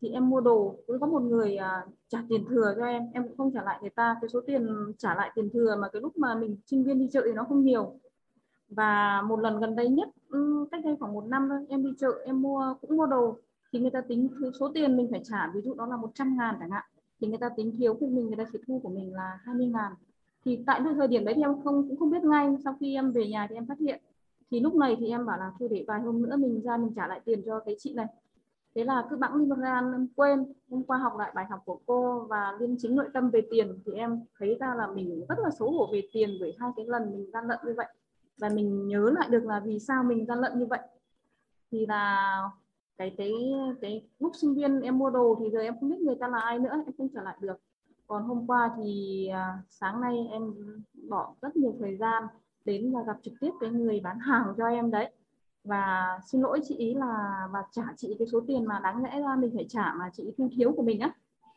[SPEAKER 8] thì em mua đồ cũng có một người uh, trả tiền thừa cho em. Em cũng không trả lại người ta cái số tiền trả lại tiền thừa mà cái lúc mà mình sinh viên đi chợ thì nó không nhiều. Và một lần gần đây nhất ừ, cách đây khoảng một năm thôi em đi chợ em mua cũng mua đồ. Thì người ta tính số tiền mình phải trả ví dụ đó là 100 ngàn chẳng hạn thì người ta tính thiếu của mình người ta chỉ thu của mình là 20 ngàn. Thì tại thời điểm đấy thì em không cũng không biết ngay. Sau khi em về nhà thì em phát hiện. Thì lúc này thì em bảo là thôi để vài hôm nữa mình ra mình trả lại tiền cho cái chị này thế là cứ bẵng đi một ra em quên. Hôm qua học lại bài học của cô và liên chính nội tâm về tiền thì em thấy ra là mình rất là xấu hổ về tiền bởi hai cái lần mình gian lận như vậy. Và mình nhớ lại được là vì sao mình gian lận như vậy. Thì là cái cái cái lúc sinh viên em mua đồ thì giờ em không biết người ta là ai nữa em không trở lại được. Còn hôm qua thì à, sáng nay em bỏ rất nhiều thời gian đến và gặp trực tiếp cái người bán hàng cho em đấy và xin lỗi chị ý là, và trả chị cái số tiền mà đáng lẽ ra mình phải trả mà chị thu thiếu của mình á.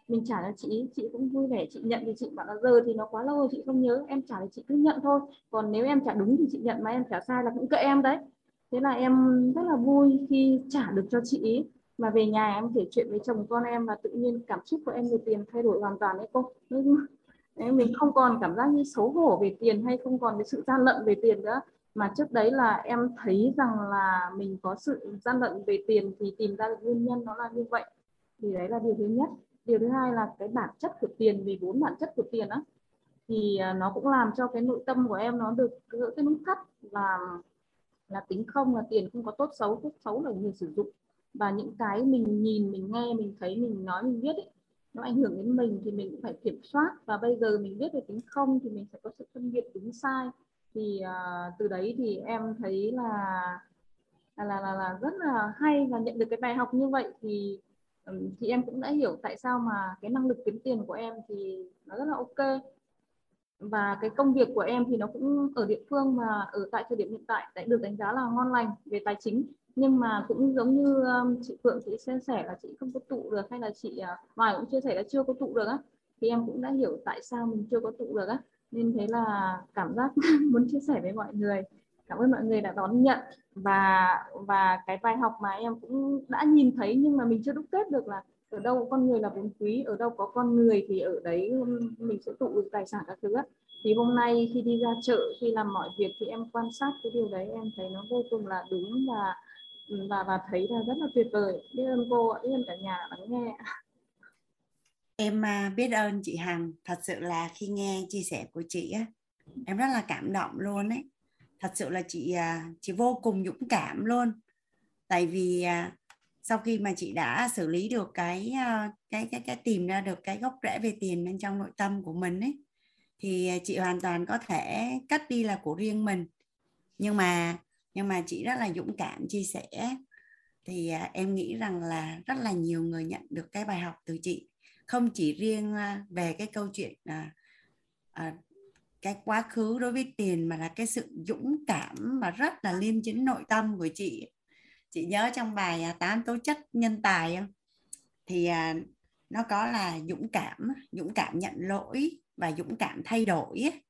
[SPEAKER 8] Mình trả cho chị chị cũng vui vẻ, chị nhận thì chị bảo là giờ thì nó quá lâu rồi, chị không nhớ, em trả thì chị cứ nhận thôi. Còn nếu em trả đúng thì chị nhận, mà em trả sai là cũng kệ em đấy. Thế là em rất là vui khi trả được cho chị ý. Mà về nhà em kể chuyện với chồng con em và tự nhiên cảm xúc của em về tiền thay đổi hoàn toàn đấy cô. Mình không còn cảm giác như xấu hổ về tiền hay không còn cái sự gian lận về tiền nữa mà trước đấy là em thấy rằng là mình có sự gian lận về tiền thì tìm ra được nguyên nhân nó là như vậy. Thì đấy là điều thứ nhất. Điều thứ hai là cái bản chất của tiền vì vốn bản chất của tiền á thì à, nó cũng làm cho cái nội tâm của em nó được gỡ cái nút thắt là là tính không là tiền không có tốt xấu tốt xấu là người sử dụng. Và những cái mình nhìn mình nghe mình thấy mình nói mình biết ấy, nó ảnh hưởng đến mình thì mình cũng phải kiểm soát. Và bây giờ mình biết về tính không thì mình sẽ có sự phân biệt đúng sai thì uh, từ đấy thì em thấy là là, là là là rất là hay và nhận được cái bài học như vậy thì um, thì em cũng đã hiểu tại sao mà cái năng lực kiếm tiền của em thì nó rất là ok. Và cái công việc của em thì nó cũng ở địa phương mà ở tại thời điểm hiện tại đã được đánh giá là ngon lành về tài chính. Nhưng mà cũng giống như um, chị Phượng chị chia sẻ là chị không có tụ được hay là chị à, uh, Hoài cũng chia sẻ là chưa có tụ được á thì em cũng đã hiểu tại sao mình chưa có tụ được á nên thế là cảm giác muốn chia sẻ với mọi người. Cảm ơn mọi người đã đón nhận. Và và cái bài học mà em cũng đã nhìn thấy nhưng mà mình chưa đúc kết được là ở đâu con người là vốn quý, ở đâu có con người thì ở đấy mình sẽ tụ được tài sản các thứ thì hôm nay khi đi ra chợ, khi làm mọi việc thì em quan sát cái điều đấy, em thấy nó vô cùng là đúng và và và thấy là rất là tuyệt vời. Biết ơn cô biết ơn cả nhà lắng nghe
[SPEAKER 4] em à, biết ơn chị Hằng. Thật sự là khi nghe chia sẻ của chị á, em rất là cảm động luôn ấy. Thật sự là chị à, chị vô cùng dũng cảm luôn. Tại vì à, sau khi mà chị đã xử lý được cái cái cái cái, tìm ra được cái gốc rễ về tiền bên trong nội tâm của mình ấy, thì chị hoàn toàn có thể cắt đi là của riêng mình. Nhưng mà nhưng mà chị rất là dũng cảm chia sẻ. Thì em nghĩ rằng là rất là nhiều người nhận được cái bài học từ chị không chỉ riêng à, về cái câu chuyện à, à, cái quá khứ đối với tiền mà là cái sự dũng cảm mà rất là liêm chính nội tâm của chị. Chị nhớ trong bài à, tám tố chất nhân tài không? Thì à, nó có là dũng cảm dũng cảm nhận lỗi và dũng cảm thay đổi ấy.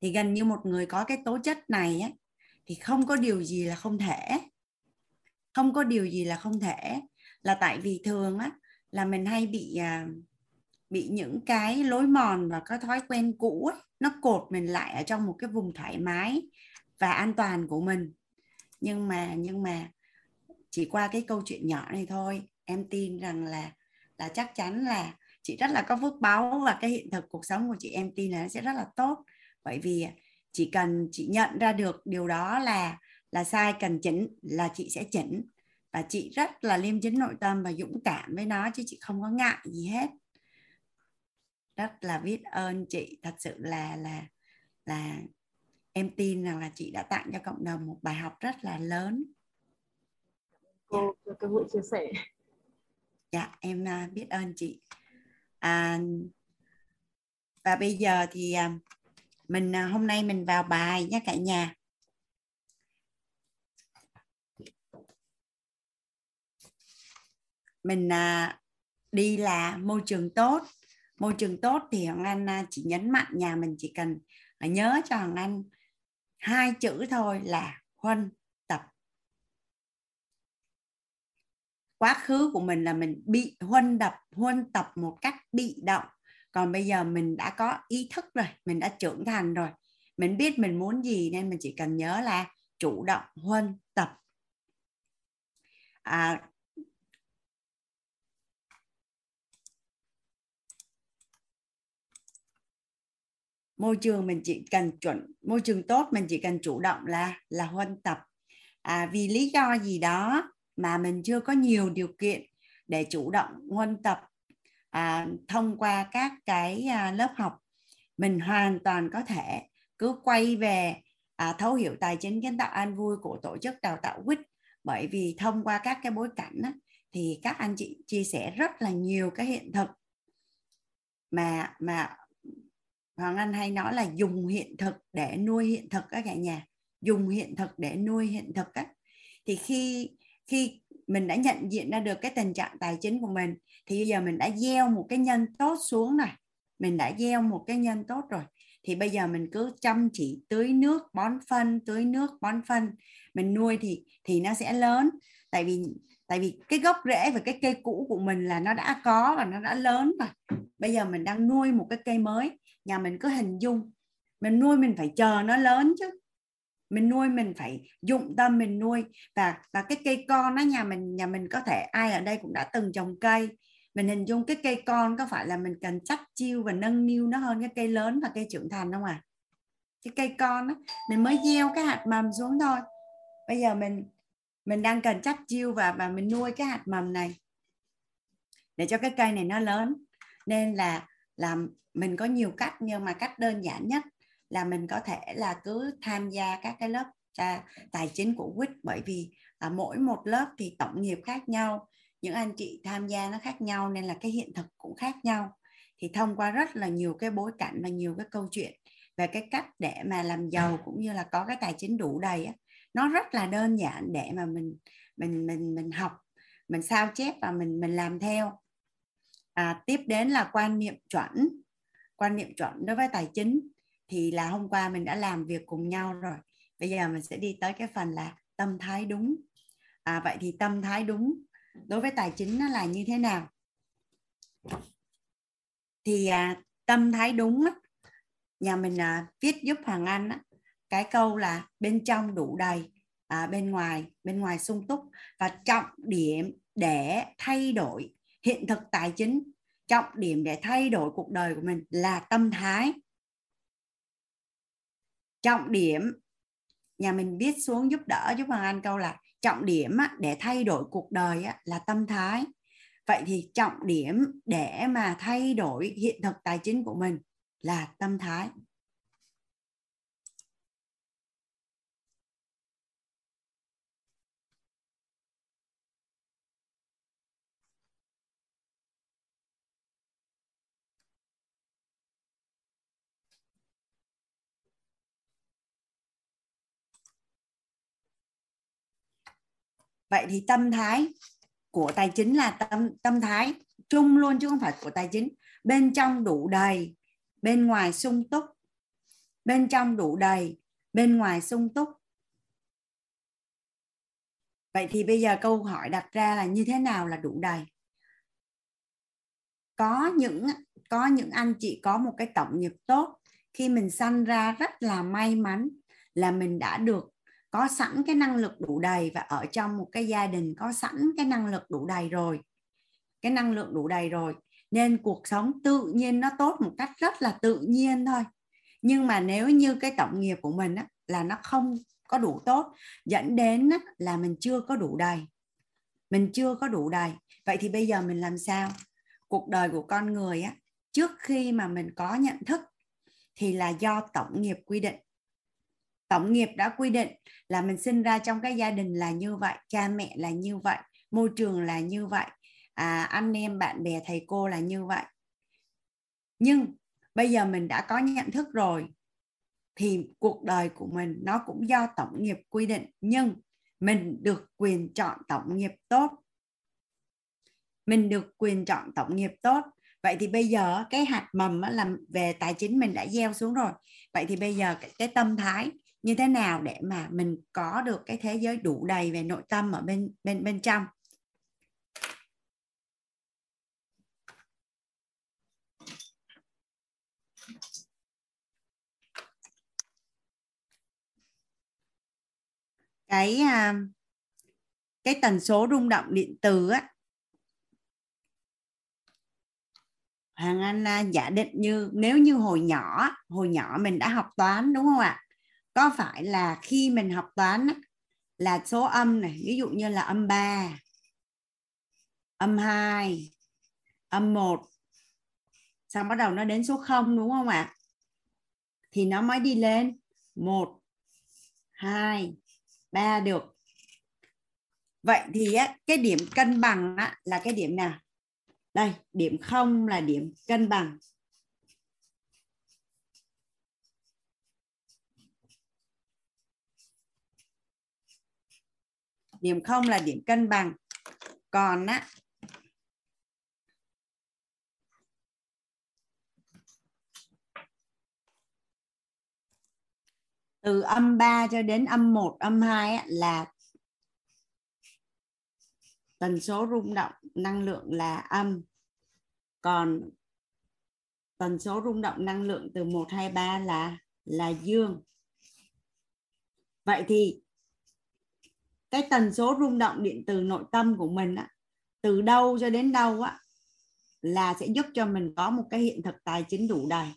[SPEAKER 4] thì gần như một người có cái tố chất này ấy, thì không có điều gì là không thể. Không có điều gì là không thể. Là tại vì thường á là mình hay bị à, bị những cái lối mòn và các thói quen cũ ấy, nó cột mình lại ở trong một cái vùng thoải mái và an toàn của mình. Nhưng mà nhưng mà chỉ qua cái câu chuyện nhỏ này thôi em tin rằng là là chắc chắn là chị rất là có phước báo và cái hiện thực cuộc sống của chị em tin là nó sẽ rất là tốt. Bởi vì à, chỉ cần chị nhận ra được điều đó là là sai cần chỉnh là chị sẽ chỉnh và chị rất là liêm chính nội tâm và dũng cảm với nó chứ chị không có ngại gì hết. Rất là biết ơn chị. Thật sự là là là em tin rằng là chị đã tặng cho cộng đồng một bài học rất là lớn.
[SPEAKER 8] Cô cho cơ hội chia sẻ.
[SPEAKER 4] Dạ em uh, biết ơn chị. À, và bây giờ thì uh, mình uh, hôm nay mình vào bài nhé cả nhà mình à, đi là môi trường tốt. Môi trường tốt thì hoàng anh à, chỉ nhấn mạnh nhà mình chỉ cần nhớ cho hoàng anh hai chữ thôi là huân tập. Quá khứ của mình là mình bị huân đập huân tập một cách bị động. Còn bây giờ mình đã có ý thức rồi mình đã trưởng thành rồi. Mình biết mình muốn gì nên mình chỉ cần nhớ là chủ động huân tập. À, môi trường mình chỉ cần chuẩn môi trường tốt mình chỉ cần chủ động là là huân tập. À, vì lý do gì đó mà mình chưa có nhiều điều kiện để chủ động huân tập à, thông qua các cái à, lớp học mình hoàn toàn có thể cứ quay về à, thấu hiểu tài chính kiến tạo an vui của tổ chức đào tạo quýt. Bởi vì thông qua các cái bối cảnh á, thì các anh chị chia sẻ rất là nhiều cái hiện thực mà mà Hoàng Anh hay nói là dùng hiện thực để nuôi hiện thực các cả nhà. Dùng hiện thực để nuôi hiện thực á. Thì khi khi mình đã nhận diện ra được cái tình trạng tài chính của mình, thì bây giờ mình đã gieo một cái nhân tốt xuống này mình đã gieo một cái nhân tốt rồi. Thì bây giờ mình cứ chăm chỉ tưới nước, bón phân, tưới nước, bón phân. Mình nuôi thì thì nó sẽ lớn. Tại vì tại vì cái gốc rễ và cái cây cũ của mình là nó đã có và nó đã lớn rồi. Bây giờ mình đang nuôi một cái cây mới nhà mình cứ hình dung. Mình nuôi mình phải chờ nó lớn chứ. Mình nuôi mình phải dụng tâm mình nuôi. Và và cái cây con đó nhà mình nhà mình có thể ai ở đây cũng đã từng trồng cây. Mình hình dung cái cây con có phải là mình cần chắc chiêu và nâng niu nó hơn cái cây lớn và cây trưởng thành không à cái cây con đó, mình mới gieo cái hạt mầm xuống thôi. Bây giờ mình mình đang cần chắc chiêu và và mình nuôi cái hạt mầm này để cho cái cây này nó lớn. Nên là làm mình có nhiều cách nhưng mà cách đơn giản nhất là mình có thể là cứ tham gia các cái lớp à, tài chính của quýt. Bởi vì à, mỗi một lớp thì tổng nghiệp khác nhau những anh chị tham gia nó khác nhau nên là cái hiện thực cũng khác nhau. Thì thông qua rất là nhiều cái bối cảnh và nhiều cái câu chuyện về cái cách để mà làm giàu cũng như là có cái tài chính đủ đầy á nó rất là đơn giản để mà mình mình mình mình học mình sao chép và mình mình làm theo à, tiếp đến là quan niệm chuẩn. Quan niệm chuẩn đối với tài chính thì là hôm qua mình đã làm việc cùng nhau rồi. Bây giờ mình sẽ đi tới cái phần là tâm thái đúng. À, vậy thì tâm thái đúng đối với tài chính nó là như thế nào? Thì à, tâm thái đúng á, nhà mình à, viết giúp hoàng anh á, cái câu là bên trong đủ đầy à, bên ngoài bên ngoài sung túc và trọng điểm để thay đổi hiện thực tài chính, trọng điểm để thay đổi cuộc đời của mình là tâm thái. Trọng điểm, nhà mình viết xuống giúp đỡ, giúp hoàng anh câu là trọng điểm để thay đổi cuộc đời là tâm thái. Vậy thì trọng điểm để mà thay đổi hiện thực tài chính của mình là tâm thái. Vậy thì tâm thái của tài chính là tâm tâm thái chung luôn chứ không phải của tài chính. Bên trong đủ đầy, bên ngoài sung túc. Bên trong đủ đầy, bên ngoài sung túc. Vậy thì bây giờ câu hỏi đặt ra là như thế nào là đủ đầy? Có những có những anh chị có một cái tổng nghiệp tốt. Khi mình sanh ra rất là may mắn là mình đã được có sẵn cái năng lực đủ đầy và ở trong một cái gia đình có sẵn cái năng lực đủ đầy rồi. Cái năng lượng đủ đầy rồi. Nên cuộc sống tự nhiên nó tốt một cách rất là tự nhiên thôi. Nhưng mà nếu như cái tổng nghiệp của mình á, là nó không có đủ tốt dẫn đến á, là mình chưa có đủ đầy. Mình chưa có đủ đầy. Vậy thì bây giờ mình làm sao? Cuộc đời của con người á trước khi mà mình có nhận thức thì là do tổng nghiệp quy định tổng nghiệp đã quy định là mình sinh ra trong cái gia đình là như vậy cha mẹ là như vậy môi trường là như vậy à, anh em bạn bè thầy cô là như vậy. Nhưng bây giờ mình đã có nhận thức rồi thì cuộc đời của mình nó cũng do tổng nghiệp quy định nhưng mình được quyền chọn tổng nghiệp tốt. Mình được quyền chọn tổng nghiệp tốt. Vậy thì bây giờ cái hạt mầm là về tài chính mình đã gieo xuống rồi. Vậy thì bây giờ cái, cái tâm thái như thế nào để mà mình có được cái thế giới đủ đầy về nội tâm ở bên bên bên trong? Cái à, cái tần số rung động điện từ á. Hoàng Anh à, giả định như, nếu như hồi nhỏ hồi nhỏ mình đã học toán đúng không ạ? Có phải là khi mình học toán là số âm này ví dụ như là âm 3 âm 2 âm 1 xong bắt đầu nó đến số 0 đúng không ạ? Thì nó mới đi lên 1 2 3 được. Vậy thì á, cái điểm cân bằng á, là cái điểm nào? Đây điểm 0 là điểm cân bằng. Điểm không là điểm cân bằng còn á từ âm 3 cho đến âm 1, âm 2 á, là tần số rung động năng lượng là âm còn tần số rung động năng lượng từ 1 2 3 là là dương. Vậy thì cái tần số rung động điện từ nội tâm của mình á, từ đâu cho đến đâu á là sẽ giúp cho mình có một cái hiện thực tài chính đủ đầy.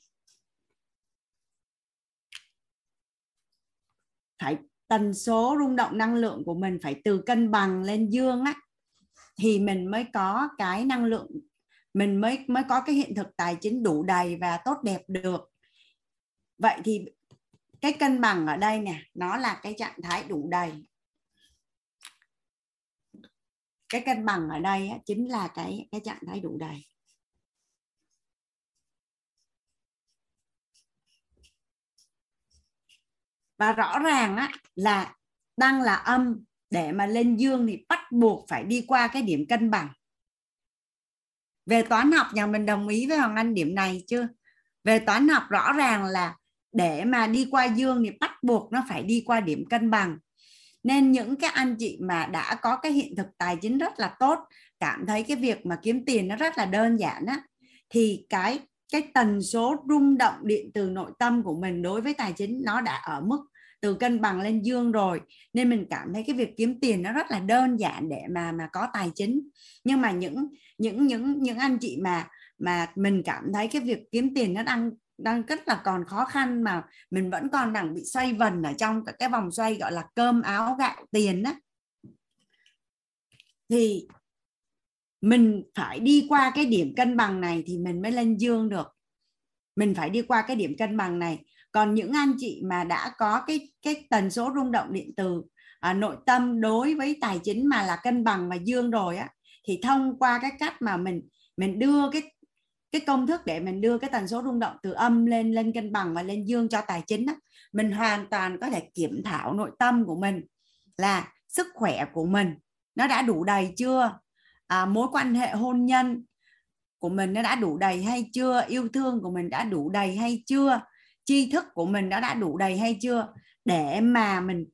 [SPEAKER 4] Phải tần số rung động năng lượng của mình phải từ cân bằng lên dương á thì mình mới có cái năng lượng mình mới mới có cái hiện thực tài chính đủ đầy và tốt đẹp được vậy thì cái cân bằng ở đây nè nó là cái trạng thái đủ đầy cái cân bằng ở đây á, chính là cái cái trạng thái đủ đầy. Và rõ ràng á, là đang là âm để mà lên dương thì bắt buộc phải đi qua cái điểm cân bằng. Về toán học nhà mình đồng ý với hoàng anh điểm này chưa? Về toán học rõ ràng là để mà đi qua dương thì bắt buộc nó phải đi qua điểm cân bằng nên những cái anh chị mà đã có cái hiện thực tài chính rất là tốt, cảm thấy cái việc mà kiếm tiền nó rất là đơn giản á, thì cái cái tần số rung động điện từ nội tâm của mình đối với tài chính nó đã ở mức từ cân bằng lên dương rồi. Nên mình cảm thấy cái việc kiếm tiền nó rất là đơn giản để mà mà có tài chính. Nhưng mà những những những những anh chị mà mà mình cảm thấy cái việc kiếm tiền nó đang đang rất là còn khó khăn mà mình vẫn còn đang bị xoay vần ở trong cái vòng xoay gọi là cơm áo gạo tiền á. Thì mình phải đi qua cái điểm cân bằng này thì mình mới lên dương được. Mình phải đi qua cái điểm cân bằng này. Còn những anh chị mà đã có cái cái tần số rung động điện từ à, nội tâm đối với tài chính mà là cân bằng và dương rồi á thì thông qua cái cách mà mình mình đưa cái cái công thức để mình đưa cái tần số rung động từ âm lên lên cân bằng và lên dương cho tài chính đó mình hoàn toàn có thể kiểm thảo nội tâm của mình là sức khỏe của mình nó đã đủ đầy chưa? À, mối quan hệ hôn nhân của mình nó đã đủ đầy hay chưa? Yêu thương của mình đã đủ đầy hay chưa? Tri thức của mình nó đã đủ đầy hay chưa? Để mà mình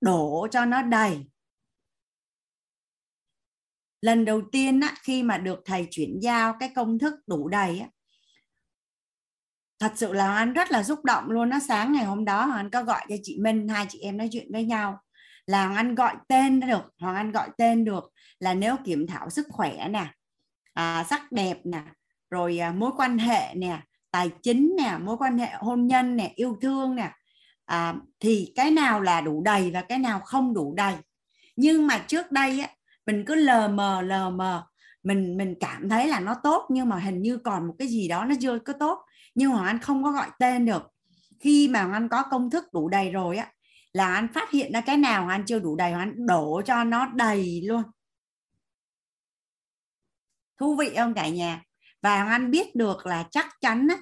[SPEAKER 4] đổ cho nó đầy lần đầu tiên á, khi mà được thầy chuyển giao cái công thức đủ đầy á, thật sự là anh rất là xúc động luôn nó sáng ngày hôm đó anh có gọi cho chị Minh hai chị em nói chuyện với nhau. Là Hoàng Anh gọi tên được Hoàng Anh gọi tên được là nếu kiểm thảo sức khỏe nè à, sắc đẹp nè rồi à, mối quan hệ nè tài chính nè mối quan hệ hôn nhân nè yêu thương nè à, thì cái nào là đủ đầy và cái nào không đủ đầy. Nhưng mà trước đây á, mình cứ lờ mờ lờ mờ. Mình mình cảm thấy là nó tốt nhưng mà hình như còn một cái gì đó nó chưa có tốt. Nhưng hoàng anh không có gọi tên được. Khi mà hoàng anh có công thức đủ đầy rồi á là anh phát hiện ra cái nào anh chưa đủ đầy anh đổ cho nó đầy luôn. Thú vị không cả nhà? Và hoàng anh biết được là chắc chắn á,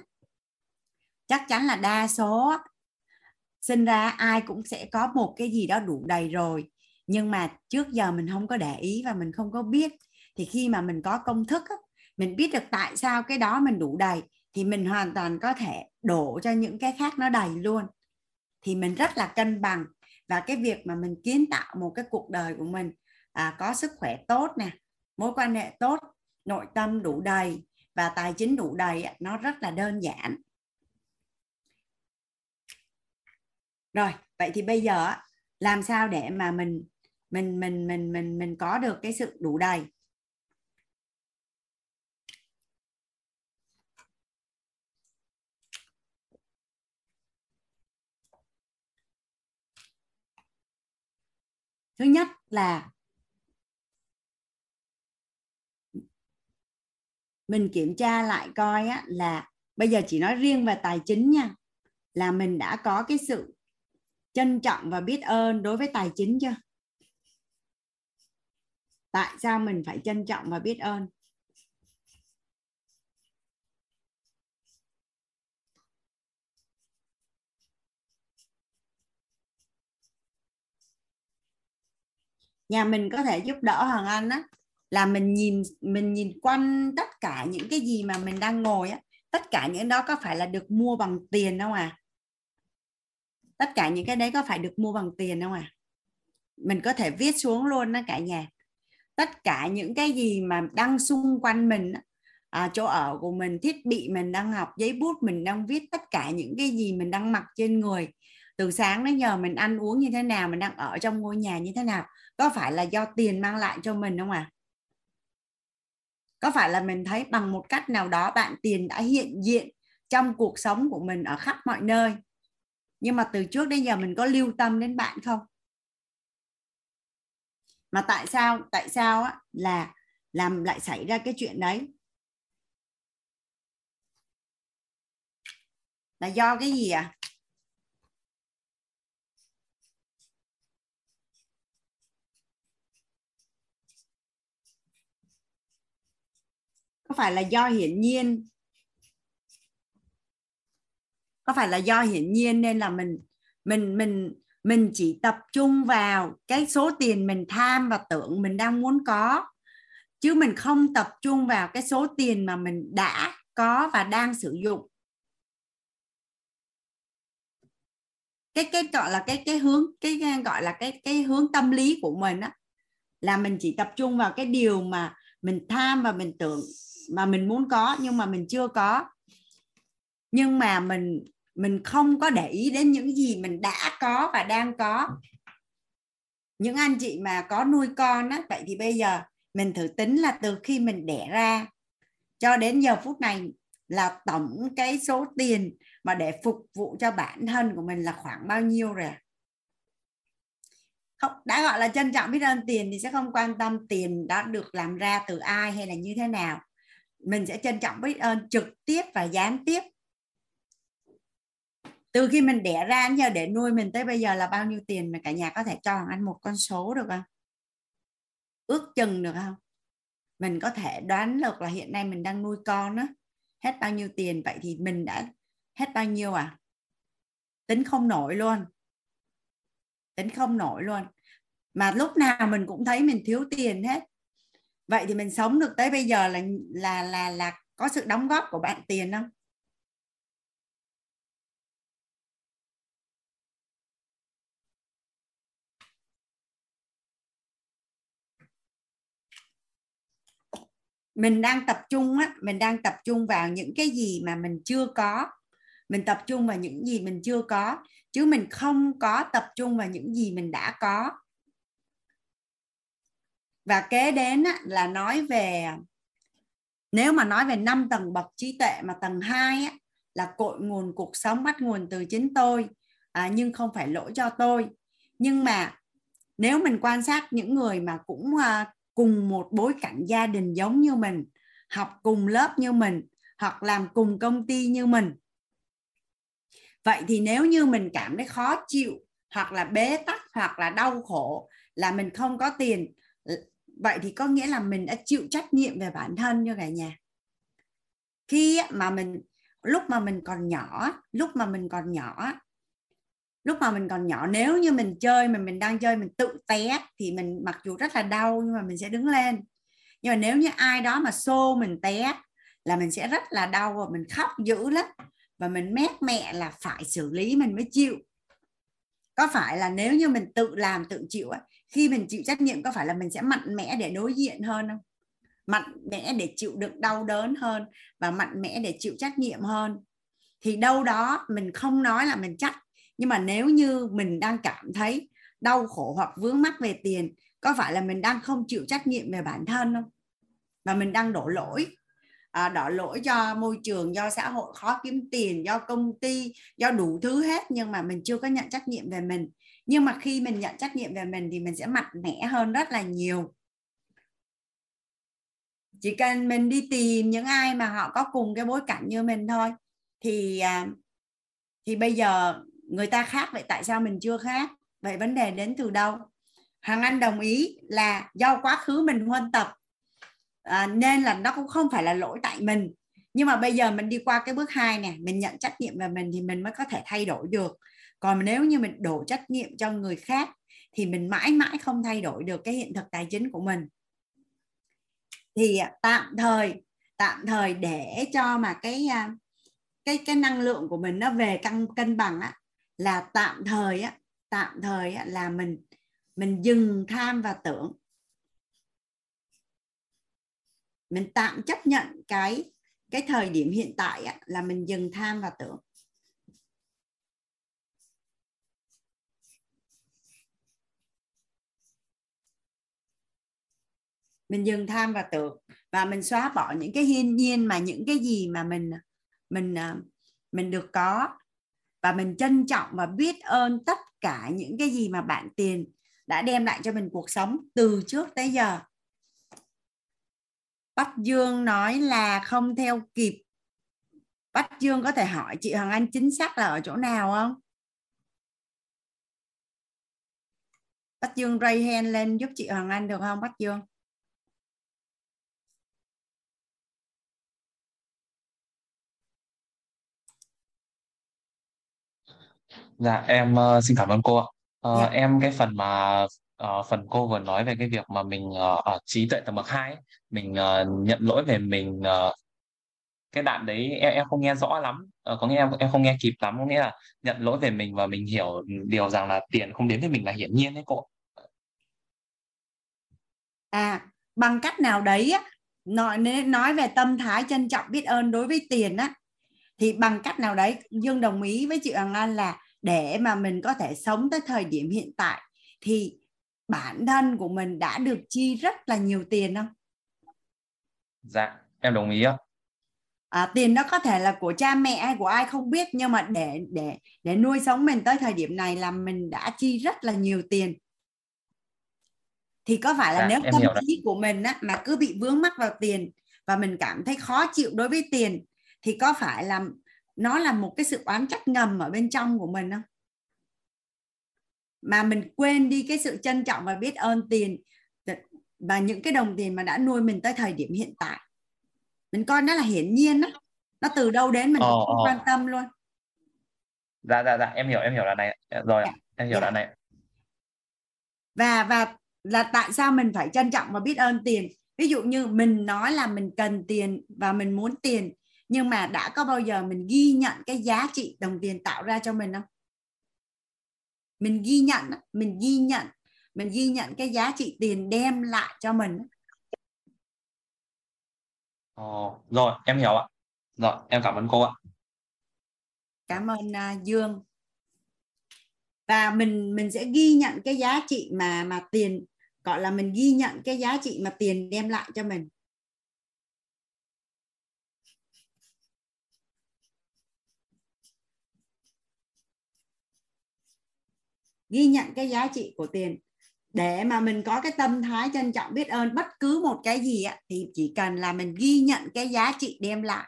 [SPEAKER 4] chắc chắn là đa số sinh ra ai cũng sẽ có một cái gì đó đủ đầy rồi nhưng mà trước giờ mình không có để ý và mình không có biết thì khi mà mình có công thức á, mình biết được tại sao cái đó mình đủ đầy thì mình hoàn toàn có thể đổ cho những cái khác nó đầy luôn. Thì mình rất là cân bằng và cái việc mà mình kiến tạo một cái cuộc đời của mình à, có sức khỏe tốt nè mối quan hệ tốt nội tâm đủ đầy và tài chính đủ đầy nó rất là đơn giản. Rồi vậy thì bây giờ làm sao để mà mình mình mình mình mình mình có được cái sự đủ đầy. Thứ nhất là mình kiểm tra lại coi á, là bây giờ chỉ nói riêng về tài chính nha là mình đã có cái sự trân trọng và biết ơn đối với tài chính chưa? Tại sao mình phải trân trọng và biết ơn? Nhà mình có thể giúp đỡ hoàng anh á, là mình nhìn mình nhìn quanh tất cả những cái gì mà mình đang ngồi á, tất cả những đó có phải là được mua bằng tiền không à? Tất cả những cái đấy có phải được mua bằng tiền không à? Mình có thể viết xuống luôn đó cả nhà tất cả những cái gì mà đang xung quanh mình à, chỗ ở của mình thiết bị mình đang học giấy bút mình đang viết tất cả những cái gì mình đang mặc trên người. Từ sáng đến giờ mình ăn uống như thế nào mình đang ở trong ngôi nhà như thế nào có phải là do tiền mang lại cho mình không à có phải là mình thấy bằng một cách nào đó bạn tiền đã hiện diện trong cuộc sống của mình ở khắp mọi nơi? Nhưng mà từ trước đến giờ mình có lưu tâm đến bạn không? Mà tại sao tại sao á, là làm lại xảy ra cái chuyện đấy? Là do cái gì à? Có phải là do hiển nhiên? Có phải là do hiển nhiên nên là mình mình mình mình chỉ tập trung vào cái số tiền mình tham và tưởng mình đang muốn có. Chứ mình không tập trung vào cái số tiền mà mình đã có và đang sử dụng. Cái cái gọi là cái cái hướng, cái gọi là cái cái hướng tâm lý của mình á, là mình chỉ tập trung vào cái điều mà mình tham và mình tưởng mà mình muốn có nhưng mà mình chưa có. Nhưng mà mình mình không có để ý đến những gì mình đã có và đang có. Những anh chị mà có nuôi con á, vậy thì bây giờ mình thử tính là từ khi mình đẻ ra cho đến giờ phút này là tổng cái số tiền mà để phục vụ cho bản thân của mình là khoảng bao nhiêu rồi không, đã gọi là trân trọng biết ơn tiền thì sẽ không quan tâm tiền đã được làm ra từ ai hay là như thế nào. Mình sẽ trân trọng biết ơn trực tiếp và gián tiếp từ khi mình đẻ ra đến giờ để nuôi mình tới bây giờ là bao nhiêu tiền mà cả nhà có thể cho Hoàng Anh một con số được không? Ước chừng được không? Mình có thể đoán được là hiện nay mình đang nuôi con á, hết bao nhiêu tiền, vậy thì mình đã hết bao nhiêu à? Tính không nổi luôn. Tính không nổi luôn. Mà lúc nào mình cũng thấy mình thiếu tiền hết. Vậy thì mình sống được tới bây giờ là là là là có sự đóng góp của bạn tiền không? Mình đang tập trung á mình đang tập trung vào những cái gì mà mình chưa có. Mình tập trung vào những gì mình chưa có chứ mình không có tập trung vào những gì mình đã có. Và kế đến á, là nói về nếu mà nói về năm tầng bậc trí tuệ mà tầng 2 á, là cội nguồn cuộc sống bắt nguồn từ chính tôi. À, nhưng không phải lỗi cho tôi. Nhưng mà nếu mình quan sát những người mà cũng à, cùng một bối cảnh gia đình giống như mình, học cùng lớp như mình, hoặc làm cùng công ty như mình. Vậy thì nếu như mình cảm thấy khó chịu, hoặc là bế tắc, hoặc là đau khổ, là mình không có tiền vậy thì có nghĩa là mình đã chịu trách nhiệm về bản thân cho cả nhà. Khi mà mình, lúc mà mình còn nhỏ, lúc mà mình còn nhỏ lúc mà mình còn nhỏ nếu như mình chơi mà mình đang chơi mình tự té thì mình mặc dù rất là đau nhưng mà mình sẽ đứng lên. Nhưng mà nếu như ai đó mà xô mình té là mình sẽ rất là đau và mình khóc dữ lắm. Và mình mét mẹ là phải xử lý mình mới chịu. Có phải là nếu như mình tự làm tự chịu ấy, khi mình chịu trách nhiệm có phải là mình sẽ mạnh mẽ để đối diện hơn không? Mạnh mẽ để chịu đựng đau đớn hơn và mạnh mẽ để chịu trách nhiệm hơn. Thì đâu đó mình không nói là mình trách nhưng mà nếu như mình đang cảm thấy đau khổ hoặc vướng mắc về tiền có phải là mình đang không chịu trách nhiệm về bản thân không? Và mình đang đổ lỗi. À, đổ lỗi cho môi trường do xã hội khó kiếm tiền do công ty do đủ thứ hết nhưng mà mình chưa có nhận trách nhiệm về mình. Nhưng mà khi mình nhận trách nhiệm về mình thì mình sẽ mạnh mẽ hơn rất là nhiều. Chỉ cần mình đi tìm những ai mà họ có cùng cái bối cảnh như mình thôi thì à, thì bây giờ người ta khác vậy tại sao mình chưa khác? Vậy vấn đề đến từ đâu? Hằng Anh đồng ý là do quá khứ mình huân tập à, nên là nó cũng không phải là lỗi tại mình. Nhưng mà bây giờ mình đi qua cái bước hai nè mình nhận trách nhiệm về mình thì mình mới có thể thay đổi được. Còn nếu như mình đổ trách nhiệm cho người khác thì mình mãi mãi không thay đổi được cái hiện thực tài chính của mình. Thì tạm thời tạm thời để cho mà cái à, cái cái năng lượng của mình nó về cân cân bằng á là tạm thời á tạm thời á, là mình mình dừng tham và tưởng. Mình tạm chấp nhận cái cái thời điểm hiện tại á, là mình dừng tham và tưởng. Mình dừng tham và tưởng và mình xóa bỏ những cái hiên nhiên mà những cái gì mà mình mình à, mình được có và mình trân trọng và biết ơn tất cả những cái gì mà bạn tiền đã đem lại cho mình cuộc sống từ trước tới giờ. Bách Dương nói là không theo kịp. Bách Dương có thể hỏi chị Hoàng Anh chính xác là ở chỗ nào không? Bách Dương ray hand lên giúp chị Hoàng Anh được không, Bách Dương?
[SPEAKER 9] Dạ em uh, xin cảm ơn cô ạ. Ờ,
[SPEAKER 4] dạ.
[SPEAKER 9] em cái phần mà ờ, phần cô vừa nói về cái việc mà mình ờ, ở trí tuệ tầng bậc 2 ấy, mình ờ, nhận lỗi về mình ờ, cái đoạn đấy em em không nghe rõ lắm Ờ, có nghĩa em em không nghe kịp lắm có nghĩa là nhận lỗi về mình và mình hiểu điều rằng là tiền không đến với mình là hiển nhiên đấy cô.
[SPEAKER 4] à bằng cách nào đấy á nói nói về tâm thái trân trọng biết ơn đối với tiền á thì bằng cách nào đấy Dương đồng ý với chị Hoàng Anh là để mà mình có thể sống tới thời điểm hiện tại thì bản thân của mình đã được chi rất là nhiều tiền không?
[SPEAKER 9] Dạ em đồng ý ạ.
[SPEAKER 4] À, tiền đó có thể là của cha mẹ hay của ai không biết nhưng mà để để để nuôi sống mình tới thời điểm này là mình đã chi rất là nhiều tiền thì có phải là
[SPEAKER 9] Dạ,
[SPEAKER 4] nếu tâm trí của mình á, mà cứ bị vướng mắc vào tiền và mình cảm thấy khó chịu đối với tiền thì có phải là nó là một cái sự oán trách ngầm ở bên trong của mình không mà mình quên đi cái sự trân trọng và biết ơn tiền và những cái đồng tiền mà đã nuôi mình tới thời điểm hiện tại mình coi nó là hiển nhiên đó nó từ đâu đến mình cũng không
[SPEAKER 9] ờ.
[SPEAKER 4] quan tâm luôn
[SPEAKER 9] Dạ dạ dạ em hiểu em hiểu đoạn này rồi ạ. em hiểu
[SPEAKER 4] Dạ.
[SPEAKER 9] đoạn này.
[SPEAKER 4] và và là tại sao mình phải trân trọng và biết ơn tiền ví dụ như mình nói là mình cần tiền và mình muốn tiền nhưng mà đã có bao giờ mình ghi nhận cái giá trị đồng tiền tạo ra cho mình không mình ghi nhận mình ghi nhận mình ghi nhận cái giá trị tiền đem lại cho mình.
[SPEAKER 9] Ồ, rồi em hiểu ạ. Rồi em cảm ơn cô ạ.
[SPEAKER 4] cảm ơn à, Dương và mình mình sẽ ghi nhận cái giá trị mà mà tiền gọi là mình ghi nhận cái giá trị mà tiền đem lại cho mình ghi nhận cái giá trị của tiền. Để mà mình có cái tâm thái trân trọng biết ơn bất cứ một cái gì á, thì chỉ cần là mình ghi nhận cái giá trị đem lại.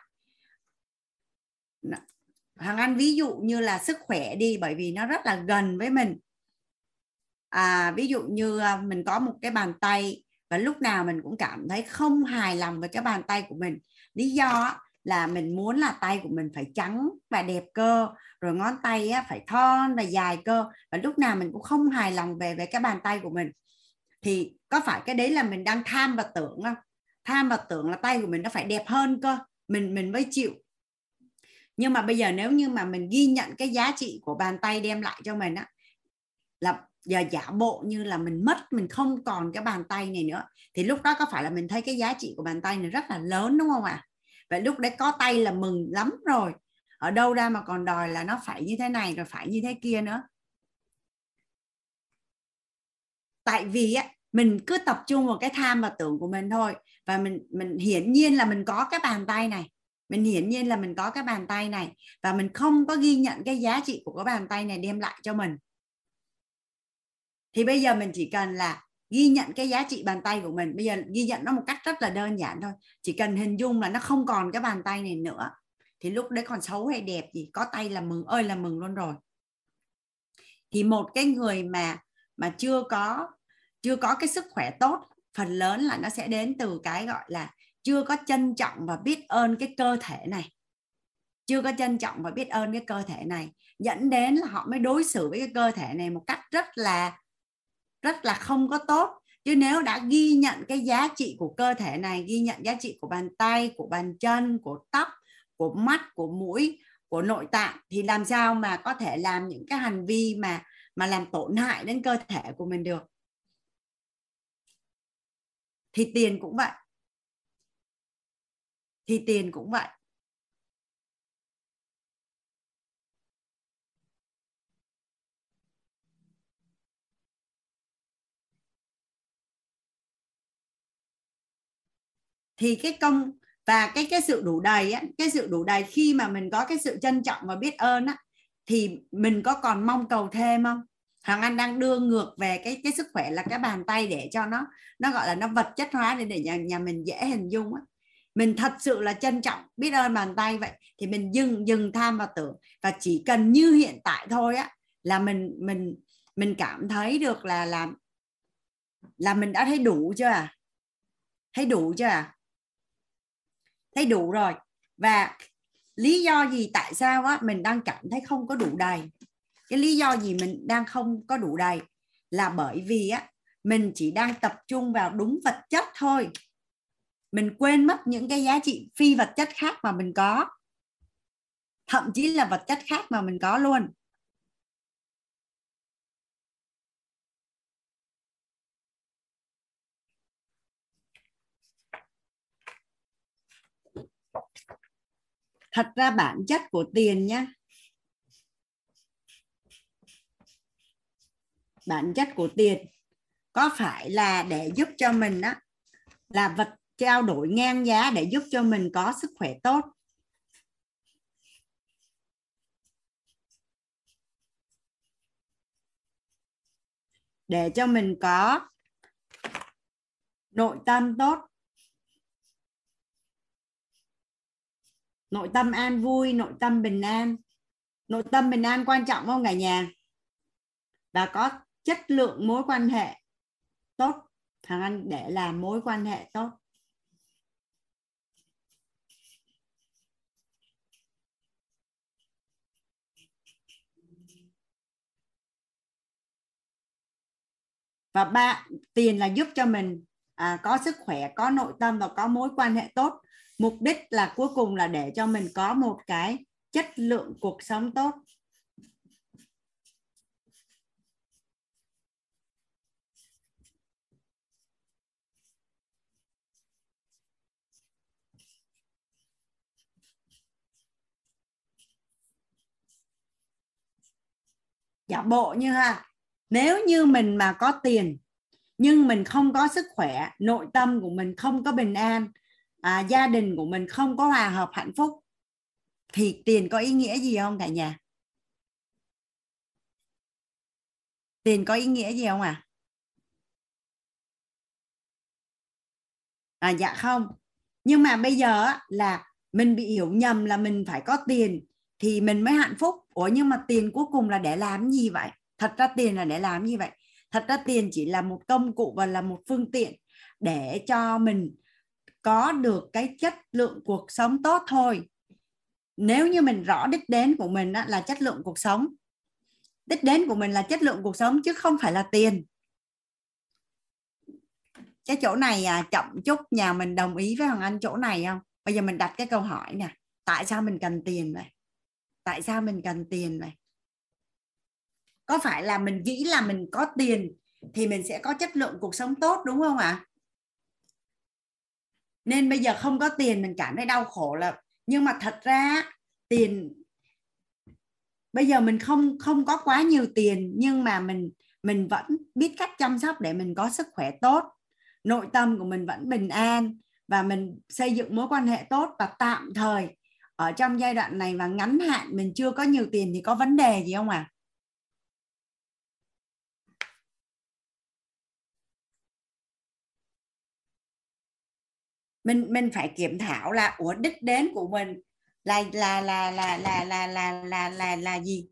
[SPEAKER 4] Hàng ăn ví dụ như là sức khỏe đi bởi vì nó rất là gần với mình. À, ví dụ như à, mình có một cái bàn tay và lúc nào mình cũng cảm thấy không hài lòng với cái bàn tay của mình. Lý do là mình muốn là tay của mình phải trắng và đẹp cơ rồi ngón tay á, phải thon và dài cơ và lúc nào mình cũng không hài lòng về về cái bàn tay của mình. Thì có phải cái đấy là mình đang tham và tưởng không? Tham và tưởng là tay của mình nó phải đẹp hơn cơ mình mình mới chịu. Nhưng mà bây giờ nếu như mà mình ghi nhận cái giá trị của bàn tay đem lại cho mình á là giờ giả bộ như là mình mất mình không còn cái bàn tay này nữa thì lúc đó có phải là mình thấy cái giá trị của bàn tay này rất là lớn đúng không ạ? à? Vậy lúc đấy có tay là mừng lắm rồi. Ở đâu ra mà còn đòi là nó phải như thế này rồi phải như thế kia nữa. Tại vì á, mình cứ tập trung vào cái tham và tưởng của mình thôi. Và mình mình hiển nhiên là mình có cái bàn tay này. Mình hiển nhiên là mình có cái bàn tay này. Và mình không có ghi nhận cái giá trị của cái bàn tay này đem lại cho mình. Thì bây giờ mình chỉ cần là ghi nhận cái giá trị bàn tay của mình. Bây giờ ghi nhận nó một cách rất là đơn giản thôi. Chỉ cần hình dung là nó không còn cái bàn tay này nữa, thì lúc đấy còn xấu hay đẹp gì, có tay là mừng, ơi là mừng luôn rồi. Thì một cái người mà mà chưa có chưa có cái sức khỏe tốt, phần lớn là nó sẽ đến từ cái gọi là chưa có trân trọng và biết ơn cái cơ thể này. Chưa có trân trọng và biết ơn cái cơ thể này. Dẫn đến là họ mới đối xử với cái cơ thể này một cách rất là rất là không có tốt. Chứ nếu đã ghi nhận cái giá trị của cơ thể này, ghi nhận giá trị của bàn tay, của bàn chân, của tóc, của mắt, của mũi, của nội tạng, thì làm sao mà có thể làm những cái hành vi mà mà làm tổn hại đến cơ thể của mình được? Thì tiền cũng vậy. Thì tiền cũng vậy. Thì cái công và cái cái sự đủ đầy á, cái sự đủ đầy khi mà mình có cái sự trân trọng và biết ơn á thì mình có còn mong cầu thêm không? Hoàng Anh đang đưa ngược về cái cái sức khỏe là cái bàn tay để cho nó nó gọi là nó vật chất hóa để để nhà, nhà mình dễ hình dung á. Mình thật sự là trân trọng biết ơn bàn tay vậy thì mình dừng dừng tham và tưởng. Và chỉ cần như hiện tại thôi á là mình mình mình cảm thấy được là làm là mình đã thấy đủ chưa à? Thấy đủ chưa à? Thấy đủ rồi. Và lý do gì tại sao á, mình đang cảm thấy không có đủ đầy? Cái lý do gì mình đang không có đủ đầy? Là bởi vì á, mình chỉ đang tập trung vào đúng vật chất thôi. Mình quên mất những cái giá trị phi vật chất khác mà mình có. Thậm chí là vật chất khác mà mình có luôn. Thật ra bản chất của tiền nhá. Bản chất của tiền có phải là để giúp cho mình á, là vật trao đổi ngang giá để giúp cho mình có sức khỏe tốt? Để cho mình có nội tâm tốt nội tâm an vui nội tâm bình an. Nội tâm bình an quan trọng không cả nhà? Và có chất lượng mối quan hệ tốt. Thằng anh để làm mối quan hệ tốt. Và ba tiền là giúp cho mình à, có sức khỏe có nội tâm và có mối quan hệ tốt mục đích là cuối cùng là để cho mình có một cái chất lượng cuộc sống tốt. Giả bộ như ha, nếu như mình mà có tiền, nhưng mình không có sức khỏe, nội tâm của mình không có bình an à, gia đình của mình không có hòa hợp hạnh phúc thì tiền có ý nghĩa gì không cả nhà? Tiền có ý nghĩa gì không à à dạ không. Nhưng mà bây giờ là mình bị hiểu nhầm là mình phải có tiền thì mình mới hạnh phúc. Ủa nhưng mà tiền cuối cùng là để làm gì vậy? Thật ra tiền là để làm gì vậy? Thật ra tiền chỉ là một công cụ và là một phương tiện để cho mình có được cái chất lượng cuộc sống tốt thôi. Nếu như mình rõ đích đến của mình là chất lượng cuộc sống. Đích đến của mình là chất lượng cuộc sống chứ không phải là tiền. Cái chỗ này à, chậm chút nhà mình đồng ý với hoàng anh chỗ này không? Bây giờ mình đặt cái câu hỏi nè tại sao mình cần tiền vậy? Tại sao mình cần tiền vậy? Có phải là mình nghĩ là mình có tiền thì mình sẽ có chất lượng cuộc sống tốt đúng không ạ? à? Nên bây giờ không có tiền mình cảm thấy đau khổ là nhưng mà thật ra tiền, bây giờ mình không không có quá nhiều tiền, nhưng mà mình mình vẫn biết cách chăm sóc để mình có sức khỏe tốt. Nội tâm của mình vẫn bình an và mình xây dựng mối quan hệ tốt và tạm thời. Ở trong giai đoạn này và ngắn hạn mình chưa có nhiều tiền thì có vấn đề gì không ạ? à? Mình mình phải kiểm thảo là, ủa, đích đến của mình là là là là là là là là là là gì?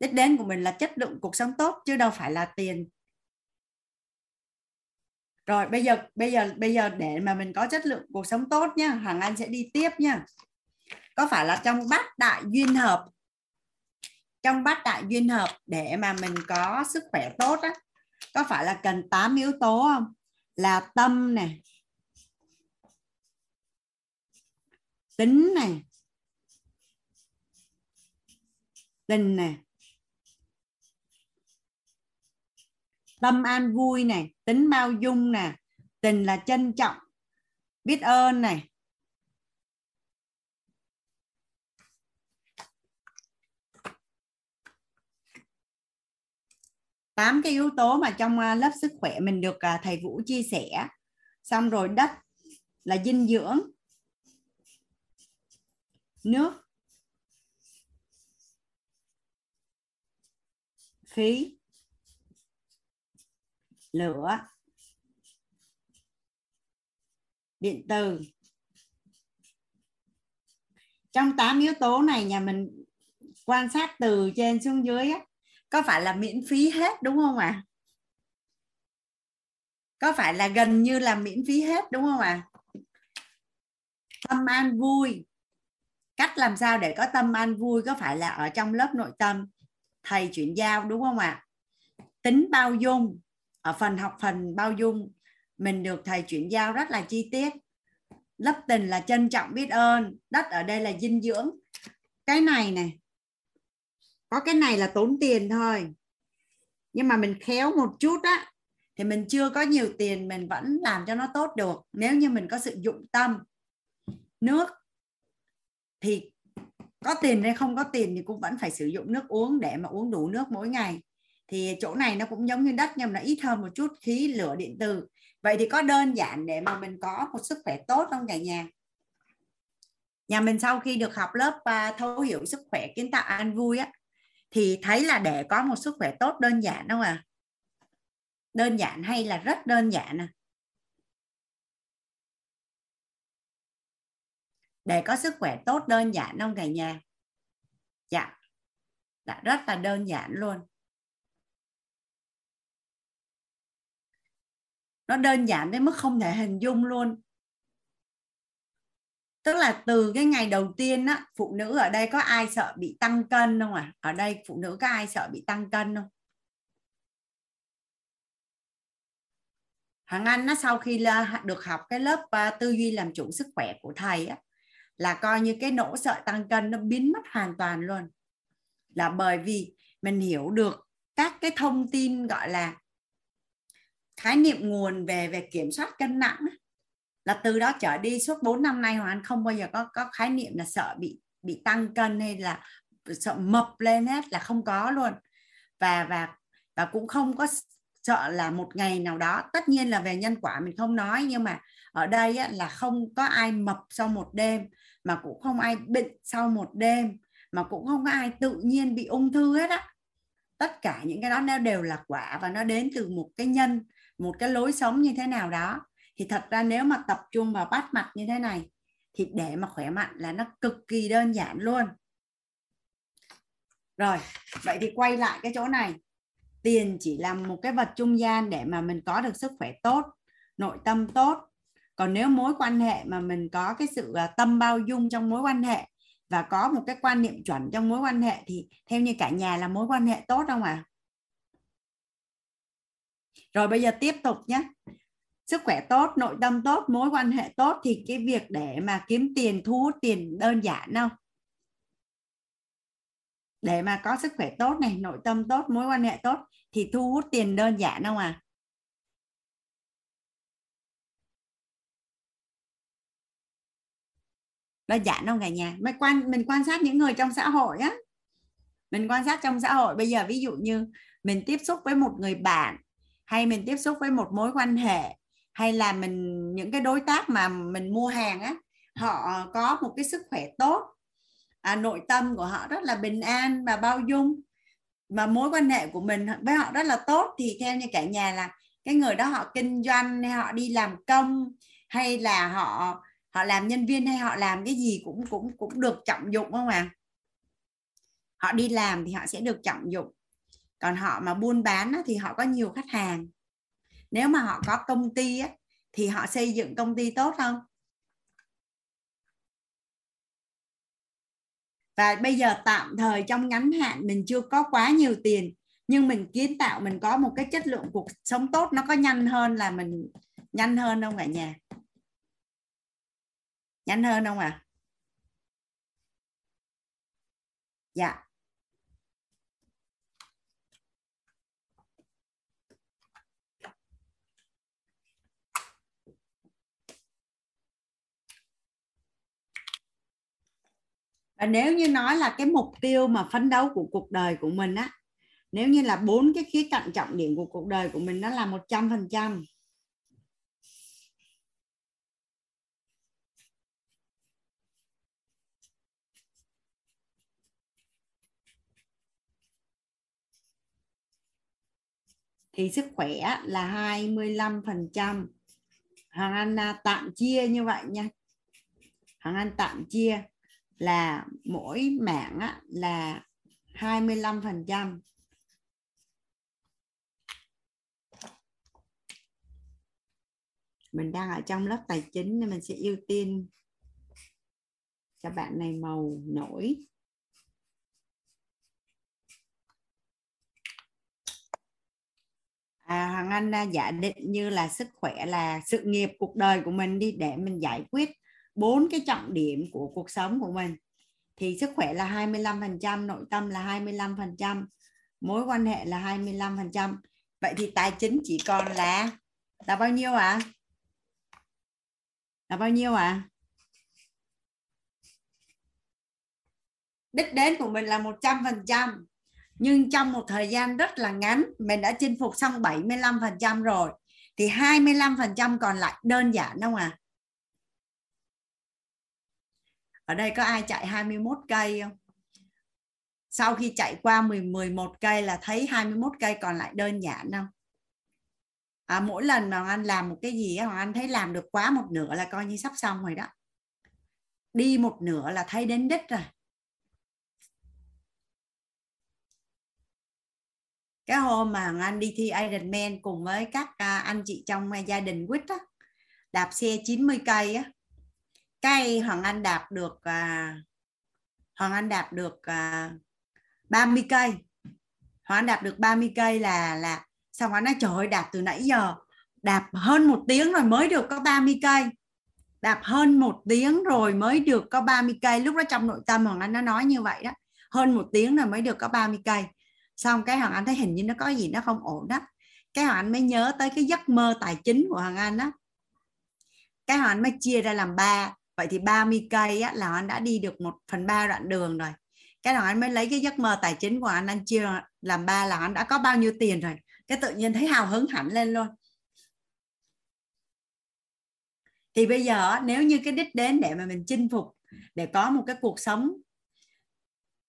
[SPEAKER 4] Đích đến của mình là chất lượng cuộc sống tốt, chứ đâu phải là tiền. Rồi, bây giờ bây giờ bây giờ để mà mình có chất lượng cuộc sống tốt nhá, hoàng anh sẽ đi tiếp nhá. Có phải là trong bát đại duyên hợp? Trong bát đại duyên hợp để mà mình có sức khỏe tốt á, có phải là cần 8 yếu tố không? Là tâm này tính này tình này tâm an vui này tính bao dung nè. Tình là trân trọng. Biết ơn này tám cái yếu tố mà trong à, lớp sức khỏe mình được à, thầy Vũ chia sẻ. Xong rồi đất là dinh dưỡng nước. Khí. Lửa. Điện từ. Trong 8 yếu tố này nhà mình quan sát từ trên xuống dưới á, có phải là miễn phí hết đúng không ạ? À? có phải là gần như là miễn phí hết đúng không ạ? À? tâm an vui cách làm sao để có tâm an vui, có phải là ở trong lớp nội tâm? Thầy chuyển giao, đúng không ạ? À? tính bao dung, ở phần học phần bao dung, mình được thầy chuyển giao rất là chi tiết. Lớp tình là trân trọng biết ơn, đất ở đây là dinh dưỡng. Cái này này có cái này là tốn tiền thôi. Nhưng mà mình khéo một chút á, thì mình chưa có nhiều tiền, mình vẫn làm cho nó tốt được, nếu như mình có sự dụng tâm. Nước thì có tiền hay không có tiền thì cũng vẫn phải sử dụng nước uống để mà uống đủ nước mỗi ngày. Thì chỗ này nó cũng giống như đất nhưng mà nó ít hơn một chút khí lửa điện từ vậy thì có đơn giản để mà mình có một sức khỏe tốt không cả nhà? Nhà mình sau khi được học lớp uh, thấu hiểu sức khỏe kiến tạo an vui á thì thấy là để có một sức khỏe tốt đơn giản không à đơn giản hay là rất đơn giản à? Để có sức khỏe tốt, đơn giản không cả nhà. Dạ. Đã rất là đơn giản luôn. Nó đơn giản đến mức không thể hình dung luôn. Tức là từ cái ngày đầu tiên á, phụ nữ ở đây có ai sợ bị tăng cân không à ở đây phụ nữ có ai sợ bị tăng cân không? Hoàng Anh nó sau khi là được học cái lớp à, tư duy làm chủ sức khỏe của thầy á là coi như cái nỗ sợ tăng cân nó biến mất hoàn toàn luôn. Là bởi vì mình hiểu được các cái thông tin gọi là khái niệm nguồn về về kiểm soát cân nặng là từ đó trở đi suốt 4 năm nay Hoàng Anh không bao giờ có có khái niệm là sợ bị bị tăng cân hay là sợ mập lên hết là không có luôn. Và và và cũng không có sợ là một ngày nào đó tất nhiên là về nhân quả mình không nói nhưng mà ở đây á, là không có ai mập sau một đêm mà cũng không ai bệnh sau một đêm, mà cũng không có ai tự nhiên bị ung thư hết á. Tất cả những cái đó nó đều là quả và nó đến từ một cái nhân, một cái lối sống như thế nào đó. Thì thật ra nếu mà tập trung vào bát mặt như thế này, thì để mà khỏe mạnh là nó cực kỳ đơn giản luôn. Rồi, vậy thì quay lại cái chỗ này. Tiền chỉ là một cái vật trung gian để mà mình có được sức khỏe tốt, nội tâm tốt còn nếu mối quan hệ mà mình có cái sự à, tâm bao dung trong mối quan hệ và có một cái quan niệm chuẩn trong mối quan hệ thì theo như cả nhà là mối quan hệ tốt không ạ? À? rồi bây giờ tiếp tục nhé. Sức khỏe tốt, nội tâm tốt, mối quan hệ tốt thì cái việc để mà kiếm tiền, thu hút tiền đơn giản không? Để mà có sức khỏe tốt này, nội tâm tốt, mối quan hệ tốt thì thu hút tiền đơn giản không à đơn giản không cả nhà. Mình quan mình quan sát những người trong xã hội á. Mình quan sát trong xã hội. Bây giờ ví dụ như mình tiếp xúc với một người bạn hay mình tiếp xúc với một mối quan hệ hay là mình những cái đối tác mà mình mua hàng á họ có một cái sức khỏe tốt. À, nội tâm của họ rất là bình an và bao dung. Mà mối quan hệ của mình với họ rất là tốt. Thì theo như cả nhà là cái người đó họ kinh doanh hay họ đi làm công hay là họ họ làm nhân viên hay họ làm cái gì cũng cũng cũng được trọng dụng không ạ? À? họ đi làm thì họ sẽ được trọng dụng. Còn họ mà buôn bán thì họ có nhiều khách hàng. Nếu mà họ có công ty á, thì họ xây dựng công ty tốt không? Và bây giờ tạm thời trong ngắn hạn mình chưa có quá nhiều tiền nhưng mình kiến tạo mình có một cái chất lượng cuộc sống tốt nó có nhanh hơn là mình nhanh hơn không cả nhà? Nhanh hơn không ạ à? dạ và nếu như nói là cái mục tiêu mà phấn đấu của cuộc đời của mình á, nếu như là bốn cái khía cạnh trọng điểm của cuộc đời của mình nó là một trăm phần trăm thì sức khỏe là 25 phần trăm. Hoàng Anh à, tạm chia như vậy nha. Hoàng Anh tạm chia là mỗi mạng là 25 phần trăm. Mình đang ở trong lớp tài chính nên mình sẽ ưu tiên cho bạn này màu nổi. À, Hoàng Anh giả định như là sức khỏe là sự nghiệp cuộc đời của mình đi để mình giải quyết bốn cái trọng điểm của cuộc sống của mình thì sức khỏe là 25%, nội tâm là 25%, mối quan hệ là 25%. Vậy thì tài chính chỉ còn là là bao nhiêu ạ? À? Là bao nhiêu ạ? À? Đích đến của mình là 100%. Nhưng trong một thời gian rất là ngắn mình đã chinh phục xong 75% rồi thì 25% còn lại đơn giản không à? ở đây có ai chạy 21 cây không? Sau khi chạy qua 10 11 cây là thấy 21 cây còn lại đơn giản không? À, mỗi lần mà anh làm một cái gì mà anh thấy làm được quá một nửa là coi như sắp xong rồi đó. Đi một nửa là thấy đến đích rồi. Cái hôm mà anh đi thi Ironman cùng với các à, anh chị trong à, gia đình quýt á đạp xe 90 cây á cây hoàng anh đạp được à, hoàng anh đạp được à, 30 cây. Hoàng anh đạp được 30 cây là là xong anh nói trời ơi đạp từ nãy giờ đạp hơn một tiếng rồi mới được có 30 cây. Đạp hơn một tiếng rồi mới được có 30 cây. Lúc đó trong nội tâm hoàng anh nó nói như vậy đó hơn một tiếng rồi mới được có 30 cây xong cái hoàng anh thấy hình như nó có gì nó không ổn đó. Cái hoàng anh mới nhớ tới cái giấc mơ tài chính của hoàng anh đó cái hoàng anh mới chia ra làm ba. Vậy thì 30 cây á, là anh đã đi được một phần ba đoạn đường rồi. Cái nào anh mới lấy cái giấc mơ tài chính của anh anh chia làm ba là anh đã có bao nhiêu tiền rồi. Cái tự nhiên thấy hào hứng hẳn lên luôn. Thì bây giờ nếu như cái đích đến để mà mình chinh phục để có một cái cuộc sống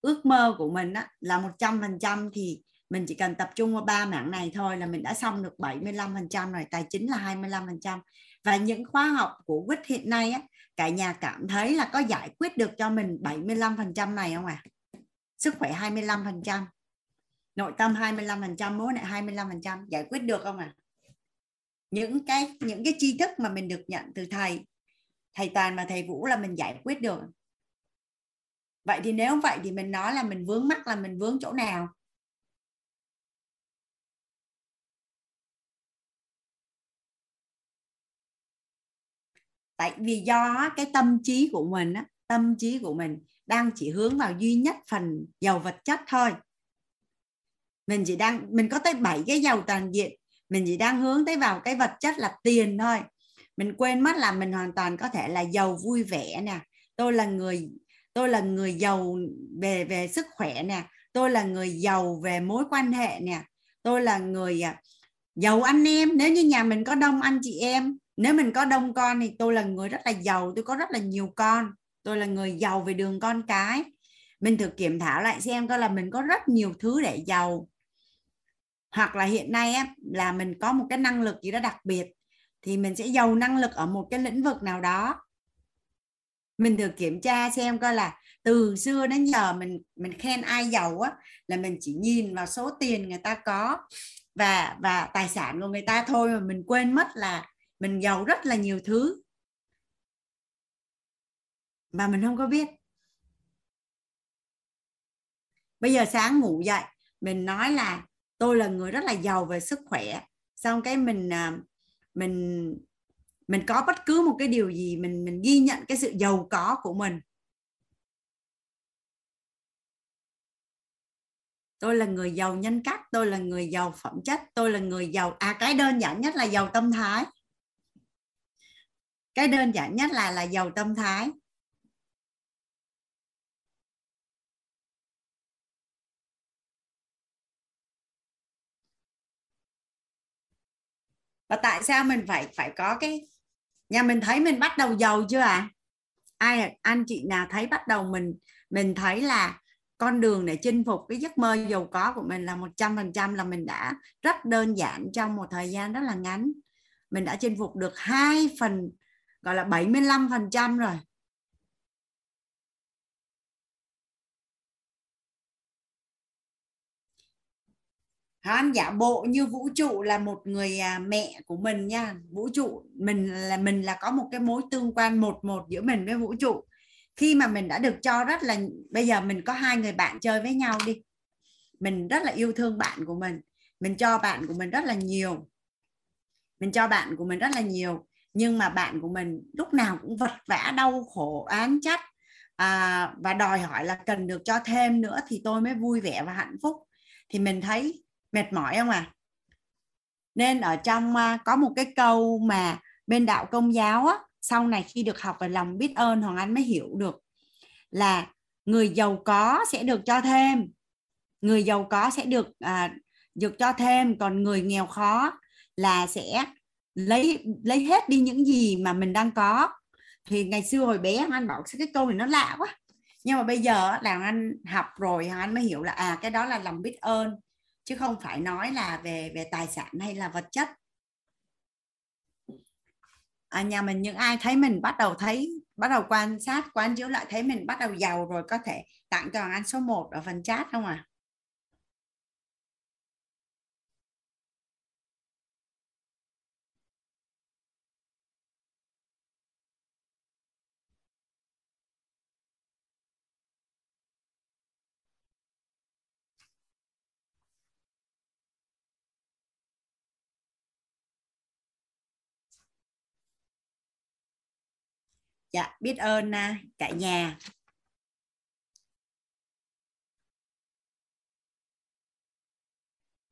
[SPEAKER 4] ước mơ của mình á, là một trăm phần trăm thì mình chỉ cần tập trung vào ba mảng này thôi là mình đã xong được 75% rồi tài chính là 25% và những khóa học của quýt hiện nay á, cả nhà cảm thấy là có giải quyết được cho mình 75% này không ạ? À? Sức khỏe 25%, nội tâm 25%, mối này 25% giải quyết được không ạ? À? Những cái những cái tri thức mà mình được nhận từ thầy, thầy Toàn và thầy Vũ là mình giải quyết được. Vậy thì nếu vậy thì mình nói là mình vướng mắc là mình vướng chỗ nào? tại vì do cái tâm trí của mình tâm trí của mình đang chỉ hướng vào duy nhất phần giàu vật chất thôi. Mình chỉ đang, mình có tới 7 cái giàu toàn diện. Mình chỉ đang hướng tới vào cái vật chất là tiền thôi. Mình quên mất là mình hoàn toàn có thể là giàu vui vẻ nè. Tôi là người tôi là người giàu về về sức khỏe nè. Tôi là người giàu về mối quan hệ nè. Tôi là người à, giàu anh em. Nếu như nhà mình có đông anh chị em nếu mình có đông con thì tôi là người rất là giàu. Tôi có rất là nhiều con. Tôi là người giàu về đường con cái. Mình thử kiểm thảo lại xem coi là mình có rất nhiều thứ để giàu. Hoặc là hiện nay á, là mình có một cái năng lực gì đó đặc biệt thì mình sẽ giàu năng lực ở một cái lĩnh vực nào đó mình được kiểm tra xem coi là từ xưa đến giờ mình mình khen ai giàu á, là mình chỉ nhìn vào số tiền người ta có. Và và tài sản của người ta thôi mà mình quên mất là mình giàu rất là nhiều thứ. Mà mình không có biết. Bây giờ sáng ngủ dậy, mình nói là tôi là người rất là giàu về sức khỏe. Xong cái mình à, mình mình có bất cứ một cái điều gì mình mình ghi nhận cái sự giàu có của mình. Tôi là người giàu nhân cách, tôi là người giàu phẩm chất, tôi là người giàu à cái đơn giản nhất là giàu tâm thái. Cái đơn giản nhất là là giàu tâm thái. Và tại sao mình phải phải có cái nhà mình thấy mình bắt đầu giàu chưa ạ à? ai, anh chị nào thấy bắt đầu mình mình thấy là con đường để chinh phục cái giấc mơ giàu có của mình là một trăm phần trăm là mình đã rất đơn giản trong một thời gian rất là ngắn mình đã chinh phục được hai phần, gọi là 75 phần trăm rồi hán giả bộ như vũ trụ là một người à, mẹ của mình nha. Vũ trụ mình là mình là có một cái mối tương quan một một giữa mình với vũ trụ. Khi mà mình đã được cho rất là bây giờ mình có hai người bạn chơi với nhau đi. Mình rất là yêu thương bạn của mình. Mình cho bạn của mình rất là nhiều. Mình cho bạn của mình rất là nhiều. Nhưng mà bạn của mình lúc nào cũng vật vã đau khổ án trách à, và đòi hỏi là cần được cho thêm nữa thì tôi mới vui vẻ và hạnh phúc. Thì mình thấy mệt mỏi không à? Nên ở trong à, có một cái câu mà bên đạo công giáo á sau này khi được học về lòng biết ơn hoàng anh mới hiểu được là người giàu có sẽ được cho thêm người giàu có sẽ được à, được cho thêm còn người nghèo khó là sẽ lấy lấy hết đi những gì mà mình đang có. Thì ngày xưa hồi bé anh bảo cái câu này nó lạ quá. Nhưng mà bây giờ là anh học rồi anh mới hiểu là à cái đó là lòng biết ơn chứ không phải nói là về về tài sản hay là vật chất. À, nhà mình những ai thấy mình bắt đầu thấy bắt đầu quan sát quán chiếu lại thấy mình bắt đầu giàu rồi có thể tặng cho anh số 1 ở phần chat không à? Dạ biết ơn à, cả nhà.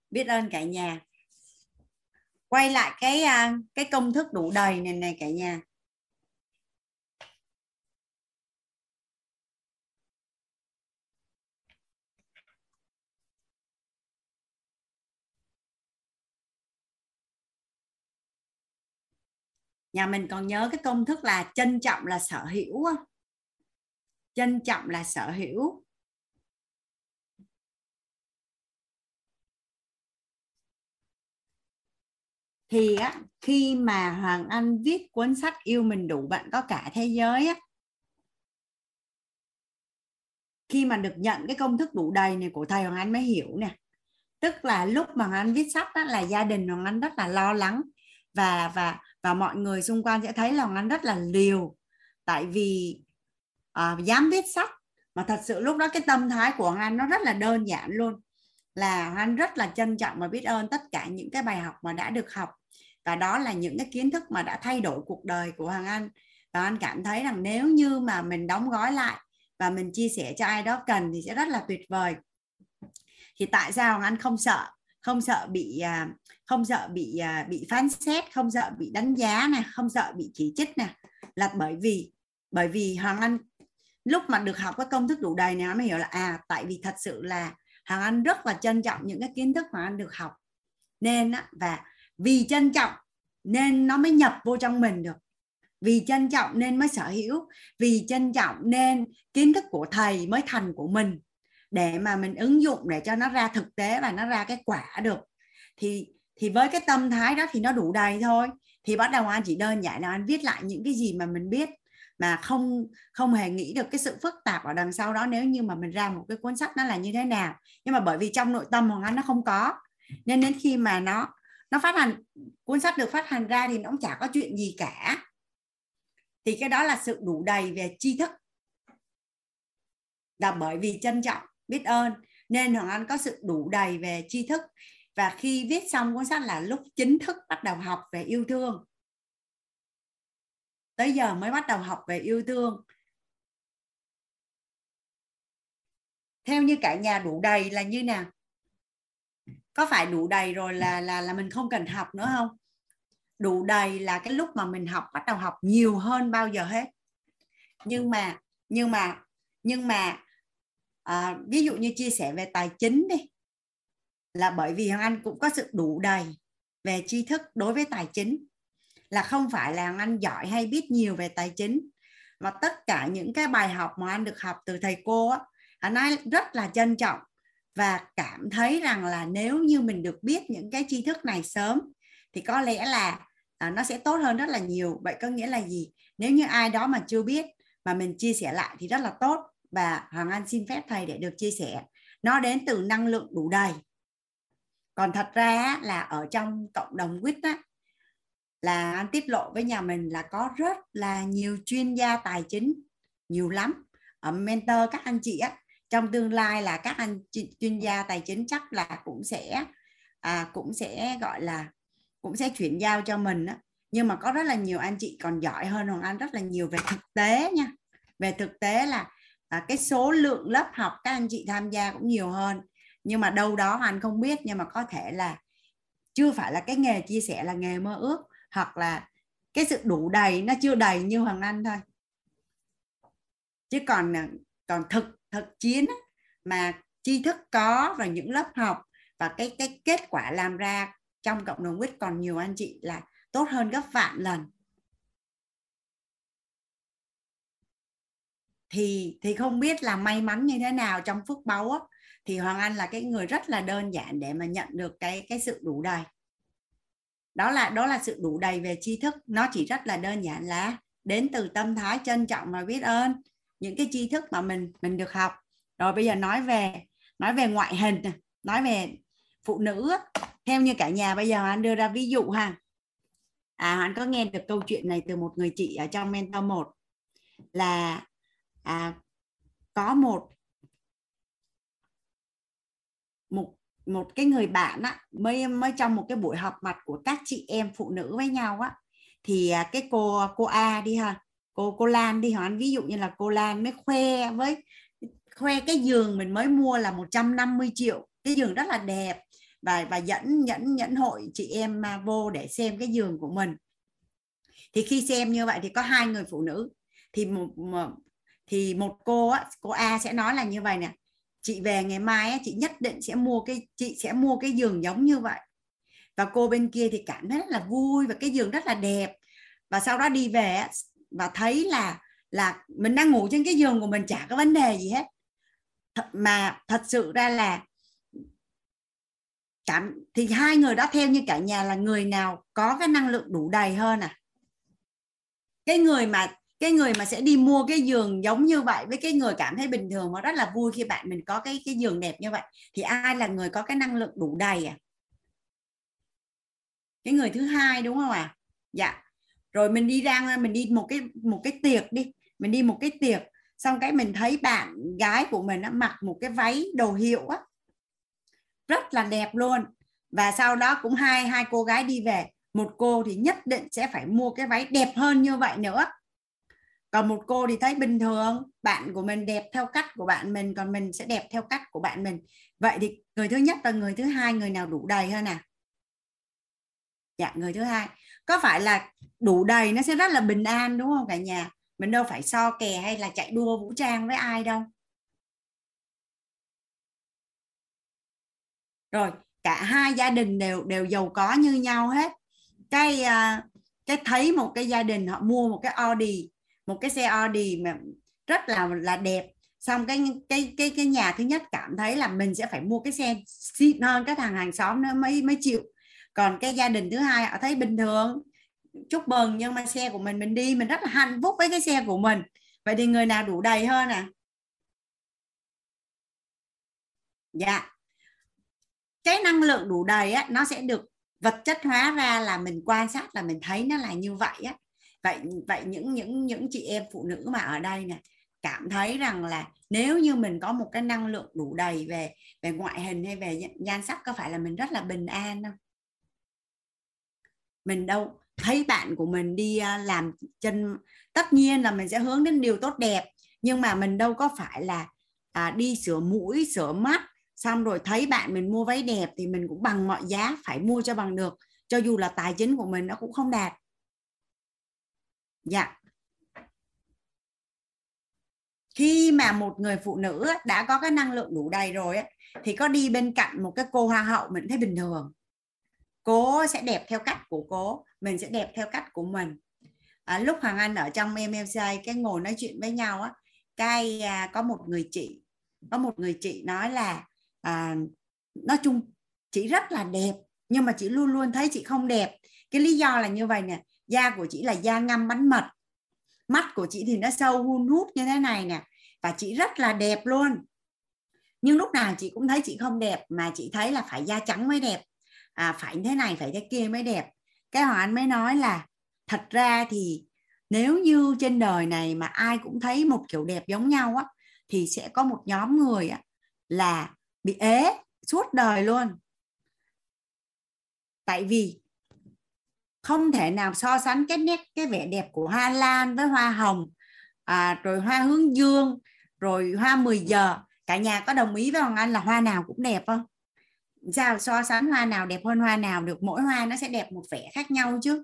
[SPEAKER 4] Biết ơn cả nhà. Quay lại cái à, cái công thức đủ đầy này này cả nhà. Nhà mình còn nhớ cái công thức là trân trọng là sở hữu trân trọng là sở hữu. Thì á, khi mà Hoàng Anh viết cuốn sách yêu mình đủ bạn có cả thế giới á, khi mà được nhận cái công thức đủ đầy này của thầy Hoàng Anh mới hiểu nè. Tức là lúc mà Hoàng Anh viết sách đó là gia đình Hoàng Anh rất là lo lắng và và và mọi người xung quanh sẽ thấy là Anh rất là liều. Tại vì à, dám viết sách mà thật sự lúc đó cái tâm thái của Anh nó rất là đơn giản luôn. Là Anh rất là trân trọng và biết ơn tất cả những cái bài học mà đã được học. Và đó là những cái kiến thức mà đã thay đổi cuộc đời của Hoàng Anh. Và anh cảm thấy rằng nếu như mà mình đóng gói lại và mình chia sẻ cho ai đó cần thì sẽ rất là tuyệt vời. Thì tại sao Hoàng Anh không sợ? Không sợ bị à, không sợ bị à, bị phán xét không sợ bị đánh giá nè không sợ bị chỉ trích nè là bởi vì bởi vì hoàng anh lúc mà được học cái công thức đủ đầy này mới hiểu là à tại vì thật sự là hoàng anh rất là trân trọng những cái kiến thức mà anh được học. Nên á, và vì trân trọng nên nó mới nhập vô trong mình được. Vì trân trọng nên mới sở hữu vì trân trọng nên kiến thức của thầy mới thành của mình để mà mình ứng dụng để cho nó ra thực tế và nó ra cái quả được. Thì thì với cái tâm thái đó thì nó đủ đầy thôi. Thì bắt đầu anh chỉ đơn giản là anh viết lại những cái gì mà mình biết, mà không không hề nghĩ được cái sự phức tạp ở đằng sau đó nếu như mà mình ra một cái cuốn sách nó là như thế nào. Nhưng mà bởi vì trong nội tâm hoàng anh nó không có, nên đến khi mà nó nó phát hành, cuốn sách được phát hành ra thì nó cũng chả có chuyện gì cả. Thì cái đó là sự đủ đầy về tri thức. Là bởi vì trân trọng, biết ơn, nên hoàng anh có sự đủ đầy về tri thức và khi viết xong cuốn sách là lúc chính thức bắt đầu học về yêu thương. Tới giờ mới bắt đầu học về yêu thương. Theo như cả nhà đủ đầy là như nào? Có phải đủ đầy rồi là là là mình không cần học nữa không? Đủ đầy là cái lúc mà mình học bắt đầu học nhiều hơn bao giờ hết. Nhưng mà nhưng mà nhưng mà à, ví dụ như chia sẻ về tài chính đi là bởi vì hoàng anh cũng có sự đủ đầy về tri thức đối với tài chính là không phải là hoàng anh giỏi hay biết nhiều về tài chính. Và tất cả những cái bài học mà anh được học từ thầy cô á anh ấy rất là trân trọng và cảm thấy rằng là nếu như mình được biết những cái tri thức này sớm thì có lẽ là à, nó sẽ tốt hơn rất là nhiều. Vậy có nghĩa là gì? Nếu như ai đó mà chưa biết mà mình chia sẻ lại thì rất là tốt. Và hoàng anh xin phép thầy để được chia sẻ. Nó đến từ năng lượng đủ đầy còn thật ra là ở trong cộng đồng quýt á là anh tiết lộ với nhà mình là có rất là nhiều chuyên gia tài chính nhiều lắm. Ở mentor các anh chị á trong tương lai là các anh chuyên gia tài chính chắc là cũng sẽ à, cũng sẽ gọi là cũng sẽ chuyển giao cho mình á. Nhưng mà có rất là nhiều anh chị còn giỏi hơn hoàng anh rất là nhiều về thực tế nha. Về thực tế là à, cái số lượng lớp học các anh chị tham gia cũng nhiều hơn nhưng mà đâu đó anh không biết nhưng mà có thể là chưa phải là cái nghề chia sẻ là nghề mơ ước hoặc là cái sự đủ đầy nó chưa đầy như hoàng anh thôi. Chứ còn à, còn thực thực chiến mà tri thức có và những lớp học và cái cái kết quả làm ra trong cộng đồng quýt còn nhiều anh chị là tốt hơn gấp vạn lần. Thì thì không biết là may mắn như thế nào trong phước báu á, thì Hoàng Anh là cái người rất là đơn giản để mà nhận được cái cái sự đủ đầy. Đó là đó là sự đủ đầy về tri thức. Nó chỉ rất là đơn giản là đến từ tâm thái trân trọng và biết ơn. Những cái tri thức mà mình mình được học. Rồi bây giờ nói về nói về ngoại hình nói về phụ nữ. Theo như cả nhà bây giờ anh đưa ra ví dụ ha. À anh có nghe được câu chuyện này từ một người chị ở trong mentor một. Là à, có một một một cái người bạn á mới mới trong một cái buổi họp mặt của các chị em phụ nữ với nhau á thì à, cái cô cô A đi ha cô cô Lan đi hỏi ví dụ như là cô Lan mới khoe với khoe cái giường mình mới mua là 150 triệu. Cái giường rất là đẹp và và dẫn dẫn dẫn hội chị em à, vô để xem cái giường của mình. Thì khi xem như vậy thì có hai người phụ nữ. Thì một, một thì một cô á, cô A sẽ nói là như vậy nè chị về ngày mai ấy, chị nhất định sẽ mua cái chị sẽ mua cái giường giống như vậy. Và cô bên kia thì cảm thấy rất là vui và cái giường rất là đẹp. Và sau đó đi về và thấy là là mình đang ngủ trên cái giường của mình chả có vấn đề gì hết. Mà thật sự ra là cảm thì hai người đó theo như cả nhà là người nào có cái năng lượng đủ đầy hơn à? Cái người mà cái người mà sẽ đi mua cái giường giống như vậy với cái người cảm thấy bình thường mà rất là vui khi bạn mình có cái cái giường đẹp như vậy, thì ai là người có cái năng lượng đủ đầy à? Cái người thứ hai đúng không ạ? À? dạ. Rồi mình đi ra mình đi một cái một cái tiệc đi. Mình đi một cái tiệc, xong cái mình thấy bạn gái của mình nó mặc một cái váy đồ hiệu á. Rất là đẹp luôn. Và sau đó cũng hai hai cô gái đi về. Một cô thì nhất định sẽ phải mua cái váy đẹp hơn như vậy nữa còn một cô thì thấy bình thường, bạn của mình đẹp theo cách của bạn mình, còn mình sẽ đẹp theo cách của bạn mình. Vậy thì người thứ nhất và người thứ hai, người nào đủ đầy hơn à dạ người thứ hai. Có phải là đủ đầy nó sẽ rất là bình an đúng không cả nhà? Mình đâu phải so kè hay là chạy đua vũ trang với ai đâu. Rồi, cả hai gia đình đều đều giàu có như nhau hết. Cái à, cái thấy một cái gia đình họ mua một cái Audi một cái xe Audi mà rất là là đẹp. Xong cái cái cái cái nhà thứ nhất cảm thấy là mình sẽ phải mua cái xe xịn hơn cái thằng hàng xóm nó mới mới chịu. Còn cái gia đình thứ hai họ thấy bình thường, chúc mừng nhưng mà xe của mình mình đi mình rất là hạnh phúc với cái xe của mình. Vậy thì người nào đủ đầy hơn à dạ. Cái năng lượng đủ đầy á, nó sẽ được vật chất hóa ra là mình quan sát là mình thấy nó là như vậy á vậy vậy những những những chị em phụ nữ mà ở đây nè cảm thấy rằng là nếu như mình có một cái năng lượng đủ đầy về về ngoại hình hay về nhan sắc có phải là mình rất là bình an không? Mình đâu thấy bạn của mình đi à, làm chân tất nhiên là mình sẽ hướng đến điều tốt đẹp nhưng mà mình đâu có phải là à, đi sửa mũi sửa mắt xong rồi thấy bạn mình mua váy đẹp thì mình cũng bằng mọi giá phải mua cho bằng được cho dù là tài chính của mình nó cũng không đạt dạ. Khi mà một người phụ nữ đã có cái năng lượng đủ đầy rồi thì có đi bên cạnh một cái cô hoa hậu mình thấy bình thường. Cô sẽ đẹp theo cách của cô mình sẽ đẹp theo cách của mình. À, lúc hoàng anh ở trong MLC cái ngồi nói chuyện với nhau á cái à, có một người chị có một người chị nói là à, nói chung chị rất là đẹp nhưng mà chị luôn luôn thấy chị không đẹp. Cái lý do là như vậy nè da của chị là da ngâm bánh mật. Mắt của chị thì nó sâu hun hút như thế này nè. Và chị rất là đẹp luôn. Nhưng lúc nào chị cũng thấy chị không đẹp mà chị thấy là phải da trắng mới đẹp. À, phải thế này phải thế kia mới đẹp. Cái hoàng anh mới nói là thật ra thì nếu như trên đời này mà ai cũng thấy một kiểu đẹp giống nhau á thì sẽ có một nhóm người á là bị ế suốt đời luôn. Tại vì không thể nào so sánh cái nét cái vẻ đẹp của hoa lan với hoa hồng à, rồi hoa hướng dương rồi hoa 10 giờ. Cả nhà có đồng ý với hoàng anh là hoa nào cũng đẹp không? Sao so sánh hoa nào đẹp hơn hoa nào được? Mỗi hoa nó sẽ đẹp một vẻ khác nhau chứ.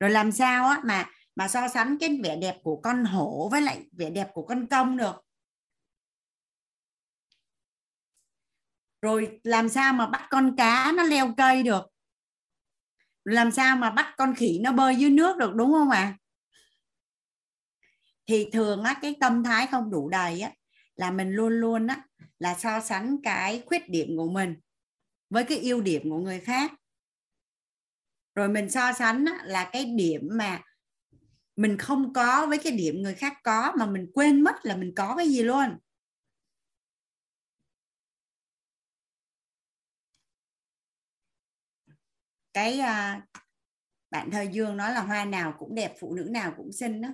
[SPEAKER 4] Rồi làm sao á mà mà so sánh cái vẻ đẹp của con hổ với lại vẻ đẹp của con công được? Rồi làm sao mà bắt con cá nó leo cây được? Làm sao mà bắt con khỉ nó bơi dưới nước được đúng không ạ à? thì thường á cái tâm thái không đủ đầy á là mình luôn luôn á là so sánh cái khuyết điểm của mình với cái ưu điểm của người khác rồi mình so sánh á, là cái điểm mà mình không có với cái điểm người khác có mà mình quên mất là mình có cái gì luôn cái uh, bạn thời dương nói là hoa nào cũng đẹp phụ nữ nào cũng xinh đó.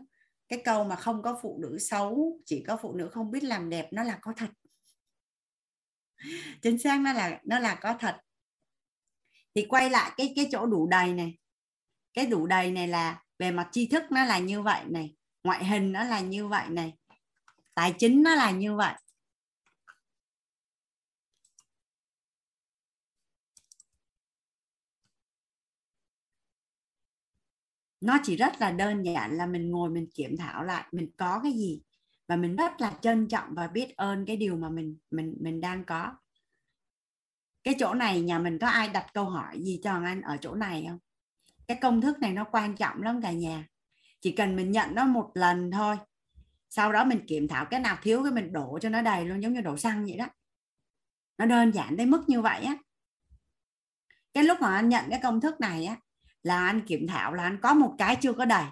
[SPEAKER 4] Cái câu mà không có phụ nữ xấu chỉ có phụ nữ không biết làm đẹp nó là có thật. Chính xác nó là nó là có thật. Thì quay lại cái cái chỗ đủ đầy này. Cái đủ đầy này là về mặt tri thức nó là như vậy này. Ngoại hình nó là như vậy này. Tài chính nó là như vậy. Nó chỉ rất là đơn giản là mình ngồi mình kiểm thảo lại mình có cái gì và mình rất là trân trọng và biết ơn cái điều mà mình mình mình đang có. Cái chỗ này nhà mình có ai đặt câu hỏi gì cho anh ở chỗ này không? Cái công thức này nó quan trọng lắm cả nhà. Chỉ cần mình nhận nó một lần thôi, sau đó mình kiểm thảo cái nào thiếu cái mình đổ cho nó đầy luôn, giống như đổ xăng vậy đó. Nó đơn giản tới mức như vậy á. Cái lúc mà anh nhận cái công thức này á là anh kiểm thảo, là anh có một cái chưa có đầy.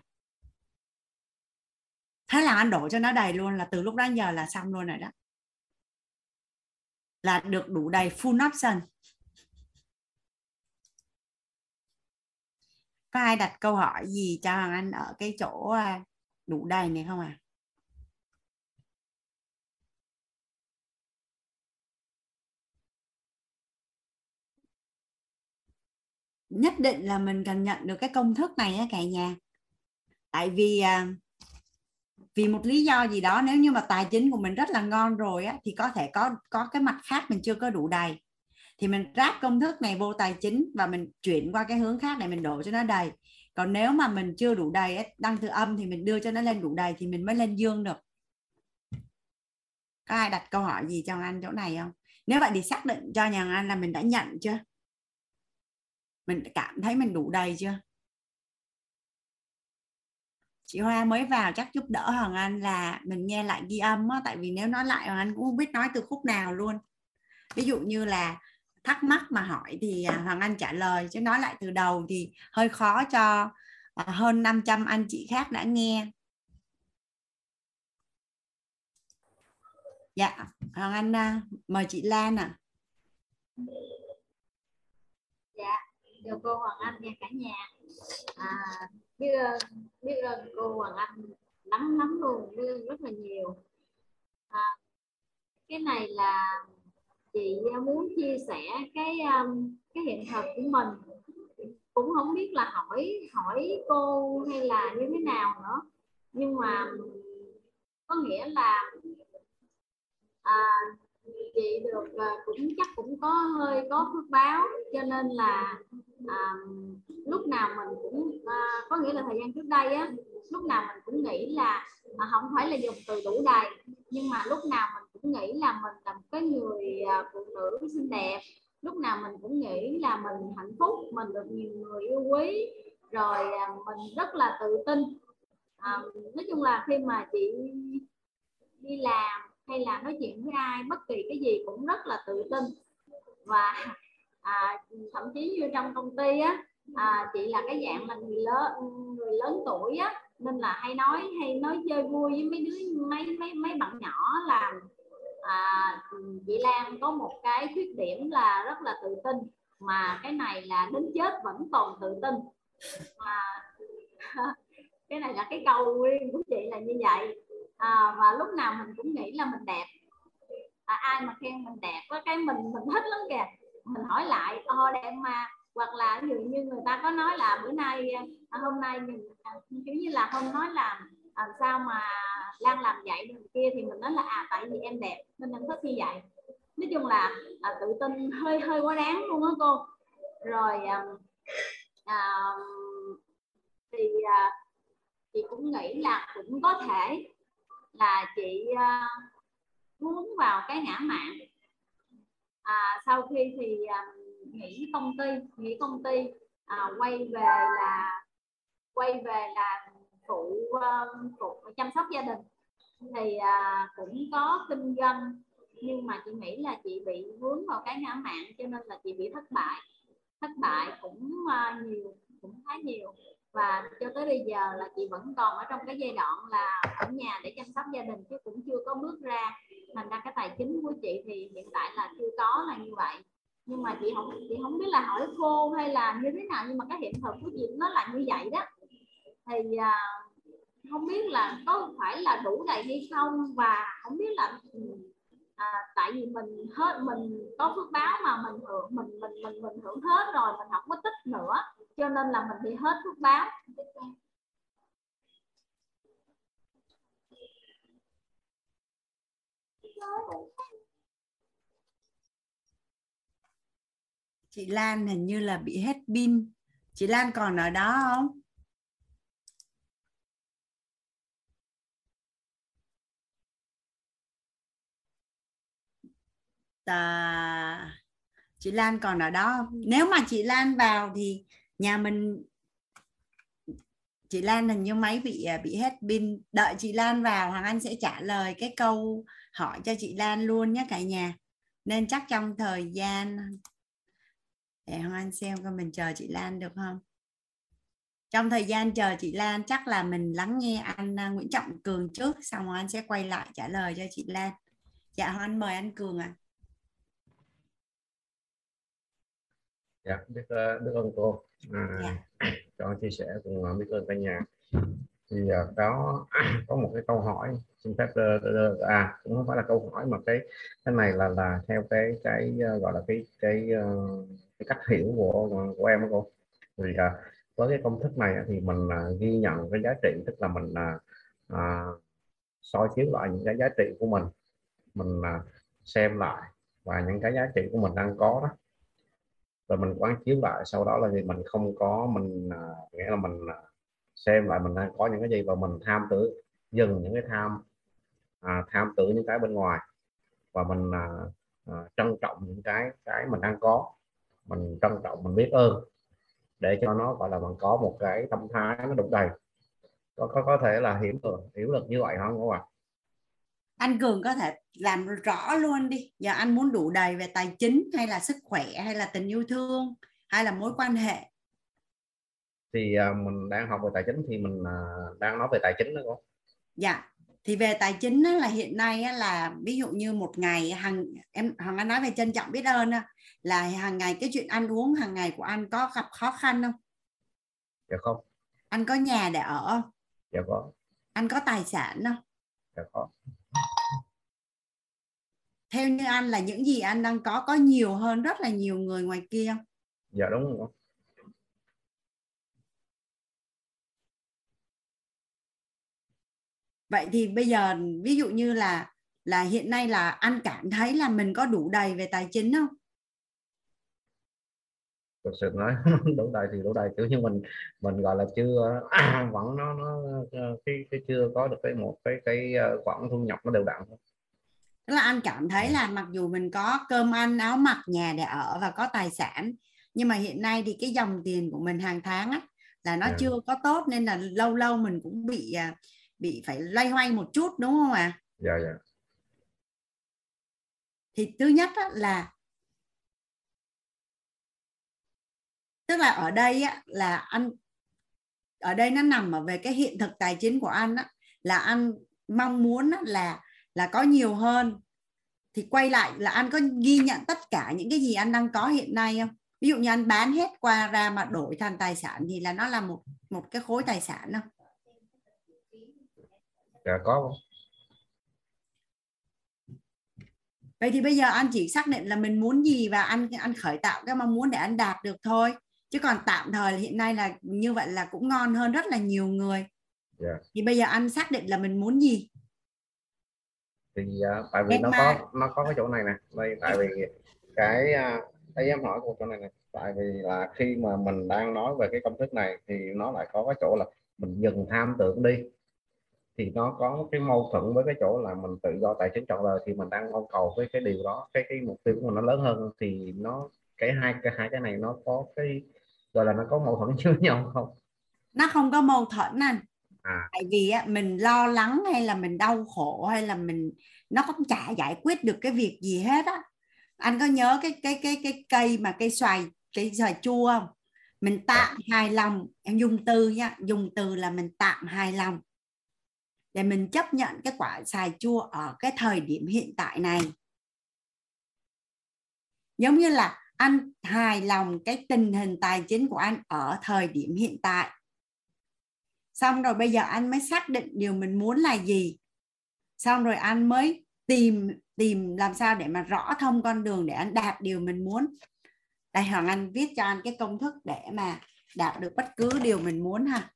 [SPEAKER 4] Thế là anh đổ cho nó đầy luôn, là từ lúc đó giờ là xong luôn rồi đó. Là được đủ đầy full option. Có ai đặt câu hỏi gì cho Hoàng Anh ở cái chỗ à, đủ đầy này không à? Nhất định là mình cần nhận được cái công thức này á cả nhà. Tại vì à, vì một lý do gì đó nếu như mà tài chính của mình rất là ngon rồi á thì có thể có có cái mặt khác mình chưa có đủ đầy. Thì mình ráp công thức này vô tài chính và mình chuyển qua cái hướng khác để mình đổ cho nó đầy. Còn nếu mà mình chưa đủ đầy ấy, đăng từ âm thì mình đưa cho nó lên đủ đầy thì mình mới lên dương được. Có ai đặt câu hỏi gì cho anh chỗ này không? Nếu vậy thì xác định cho nhà anh là mình đã nhận chưa? Mình cảm thấy mình đủ đầy chưa? Chị Hoa mới vào chắc giúp đỡ Hoàng Anh là mình nghe lại ghi âm á, tại vì nếu nói lại Hoàng Anh cũng không biết nói từ khúc nào luôn. Ví dụ như là thắc mắc mà hỏi thì à, Hoàng Anh trả lời, chứ nói lại từ đầu thì hơi khó cho à, hơn 500 anh chị khác đã nghe. Dạ Hoàng Anh à, mời chị Lan ạ. à
[SPEAKER 7] dạ cô Hoàng Anh nha cả nhà. À, biết biết ơn cô Hoàng Anh lắm lắm luôn biết rất là nhiều. À, cái này là chị muốn chia sẻ cái um, cái hiện thực của mình. Cũng không biết là hỏi hỏi cô hay là như thế nào nữa. Nhưng mà có nghĩa là à, chị được à, cũng chắc cũng có hơi có phước báo cho nên là à, lúc nào mình cũng à, có nghĩa là thời gian trước đây á lúc nào mình cũng nghĩ là à, không phải là dùng từ đủ đầy nhưng mà lúc nào mình cũng nghĩ là mình là một cái người à, phụ nữ xinh đẹp lúc nào mình cũng nghĩ là mình hạnh phúc mình được nhiều người yêu quý rồi à, mình rất là tự tin. À, nói chung là khi mà chị đi làm hay là nói chuyện với ai bất kỳ cái gì cũng rất là tự tin. Và à, thậm chí như trong công ty á à, chị là cái dạng là người lớn người lớn tuổi á nên là hay nói hay nói chơi vui với mấy đứa mấy mấy mấy bạn nhỏ là à, chị Lan có một cái khuyết điểm là rất là tự tin mà cái này là đến chết vẫn còn tự tin. Mà cái này là cái câu riêng của chị là như vậy à, và lúc nào mình cũng nghĩ là mình đẹp. À, ai mà khen mình đẹp có cái mình mình thích lắm kìa. Mình hỏi lại ô đẹp mà. Hoặc là ví dụ như người ta có nói là bữa nay à, hôm nay mình à, kiểu như là không nói là à, sao mà Lan làm vậy đường kia thì mình nói là à tại vì em đẹp nên em thích như vậy. Nói chung là à, tự tin hơi hơi quá đáng luôn á cô. Rồi à, à, thì à, chị cũng nghĩ là cũng có thể là chị à, vào cái ngã mạng à, sau khi thì ờ, nghỉ công ty nghỉ công ty à, quay về là quay về là phụ uh, phụ chăm sóc gia đình. Thì à, cũng có kinh doanh nhưng mà chị nghĩ là chị bị vướng vào cái ngã mạng cho nên là chị bị thất bại. Thất bại cũng uh, nhiều cũng khá nhiều và cho tới bây giờ là chị vẫn còn ở trong cái giai đoạn là ở nhà để chăm sóc gia đình chứ cũng chưa có bước ra. Thành ra cái tài chính của chị thì hiện tại là chưa có là như vậy. Nhưng mà chị không chị không biết là hỏi cô hay là như thế nào nhưng mà cái hiện thực của chị nó là như vậy đó. Thì à, không biết là có phải là đủ đầy hay không và không biết là à, tại vì mình hết mình có phước báo mà mình hưởng mình mình mình mình hưởng hết rồi mình không có tích nữa cho nên là mình bị hết thuốc báo
[SPEAKER 4] chị Lan hình như là bị hết pin. Chị Lan còn ở đó không? À, chị Lan còn ở đó không? nếu mà chị Lan vào thì nhà mình chị Lan hình như máy bị à, bị hết pin. Đợi chị Lan vào Hoàng Anh sẽ trả lời cái câu hỏi cho chị Lan luôn nhé cả nhà. Nên chắc trong thời gian để Hoàng Anh xem coi mình chờ chị Lan được không? Trong thời gian chờ chị Lan chắc là mình lắng nghe anh à, Nguyễn Trọng Cường trước xong Hoàng anh sẽ quay lại trả lời cho chị Lan. Dạ Hoàng Anh mời anh Cường ạ. À.
[SPEAKER 10] dạ biết uh, biết ơn cô à, dạ. cho chia sẻ cùng biết ơn cả nhà. Thì uh, có có một cái câu hỏi xin phép uh, à cũng không phải là câu hỏi mà cái cái này là là theo cái cái uh, gọi là cái cái uh, cái cách hiểu của của em đó cô. Thì uh, với cái công thức này thì mình uh, ghi nhận cái giá trị tức là mình uh, uh, soi chiếu lại những cái giá trị của mình mình uh, xem lại và những cái giá trị của mình đang có đó rồi mình quán chiếu lại sau đó là gì? Mình không có mình à, nghĩa là mình à, xem lại mình đang có những cái gì và mình tham tử dừng những cái tham à, tham tử những cái bên ngoài. Và mình à, à, trân trọng những cái cái mình đang có. Mình trân trọng mình biết ơn để cho nó gọi là mình có một cái tâm thái nó đủ đầy. Có có có thể là hiểu được hiểu được như vậy không các bạn
[SPEAKER 4] anh cường có thể làm rõ luôn đi. Giờ anh muốn đủ đầy về tài chính hay là sức khỏe hay là tình yêu thương hay là mối quan hệ?
[SPEAKER 10] Thì à, mình đang học về tài chính thì mình à, đang nói về tài chính đó cô.
[SPEAKER 4] Dạ. Thì về tài chính á, là hiện nay á, là ví dụ như một ngày hàng em hoàng anh nói về trân trọng biết ơn á, là hàng ngày cái chuyện ăn uống hàng ngày của anh có gặp khó khăn không?
[SPEAKER 10] Dạ không.
[SPEAKER 4] Anh có nhà để ở không?
[SPEAKER 10] Dạ có.
[SPEAKER 4] Anh có tài sản không?
[SPEAKER 10] Dạ có
[SPEAKER 4] theo như anh là những gì anh đang có có nhiều hơn rất là nhiều người ngoài kia? Không
[SPEAKER 10] dạ đúng rồi.
[SPEAKER 4] Vậy thì bây giờ ví dụ như là là hiện nay là anh cảm thấy là mình có đủ đầy về tài chính không
[SPEAKER 10] thực sự nói đủ đầy thì đủ đầy kiểu như mình mình gọi là chưa vẫn nó nó cái cái chưa có được cái một cái cái ờ, khoản thu nhập nó đều đặn
[SPEAKER 4] tức là anh cảm thấy là mặc dù mình có cơm ăn áo mặc nhà để ở và có tài sản nhưng mà hiện nay thì cái dòng tiền của mình hàng tháng á là nó
[SPEAKER 10] À.
[SPEAKER 4] chưa có tốt nên là lâu lâu mình cũng bị à, bị phải loay hoay một chút đúng không ạ?
[SPEAKER 10] Dạ dạ.
[SPEAKER 4] Thì thứ nhất á, là tức là ở đây á, là anh ở đây nó nằm ở về cái hiện thực tài chính của anh á, là anh mong muốn á, là là có nhiều hơn. Thì quay lại là anh có ghi nhận tất cả những cái gì anh đang có hiện nay không? Ví dụ như anh bán hết qua ra mà đổi thành tài sản thì là nó là một một cái khối tài sản không?
[SPEAKER 10] Dạ có.
[SPEAKER 4] Vậy thì bây giờ anh chỉ xác định là mình muốn gì và anh anh khởi tạo cái mong muốn để anh đạt được thôi chứ còn tạm thời hiện nay là như vậy là cũng ngon hơn rất là nhiều người.
[SPEAKER 10] Dạ.
[SPEAKER 4] Thì bây giờ anh xác định là mình muốn gì?
[SPEAKER 10] Thì à, tại vì
[SPEAKER 4] Em
[SPEAKER 10] nó
[SPEAKER 4] mà-
[SPEAKER 10] có nó có cái chỗ này nè. Đây tại vì cái à, đây em hỏi cô chỗ này nè. Tại vì là khi mà mình đang nói về cái công thức này thì nó lại có cái chỗ là mình dừng tham tưởng đi. Thì nó có cái mâu thuẫn với cái chỗ là mình tự do tài chính chọn đời thì mình đang mong cầu với cái điều đó cái cái mục tiêu của mình nó lớn hơn. Thì nó cái hai cái hai cái này nó có cái gọi là nó có mâu thuẫn với nhau không?
[SPEAKER 4] Nó không có mâu thuẫn anh.
[SPEAKER 10] À.
[SPEAKER 4] Tại vì á, mình lo lắng hay là mình đau khổ hay là mình nó cũng chả giải quyết được cái việc gì hết á. Anh có nhớ cái cái cái cái cây mà cây xoài cây xoài chua không? Mình tạm hài lòng. Em dùng từ nhá dùng từ là mình tạm hài lòng. Để mình chấp nhận cái quả xoài chua ở cái thời điểm hiện tại này. Giống như là anh hài lòng cái tình hình tài chính của anh ở thời điểm hiện tại. Xong rồi bây giờ anh mới xác định điều mình muốn là gì. Xong rồi anh mới tìm tìm làm sao để mà rõ thông con đường để anh đạt điều mình muốn. Đây hoàng anh viết cho anh cái công thức để mà đạt được bất cứ điều mình muốn ha.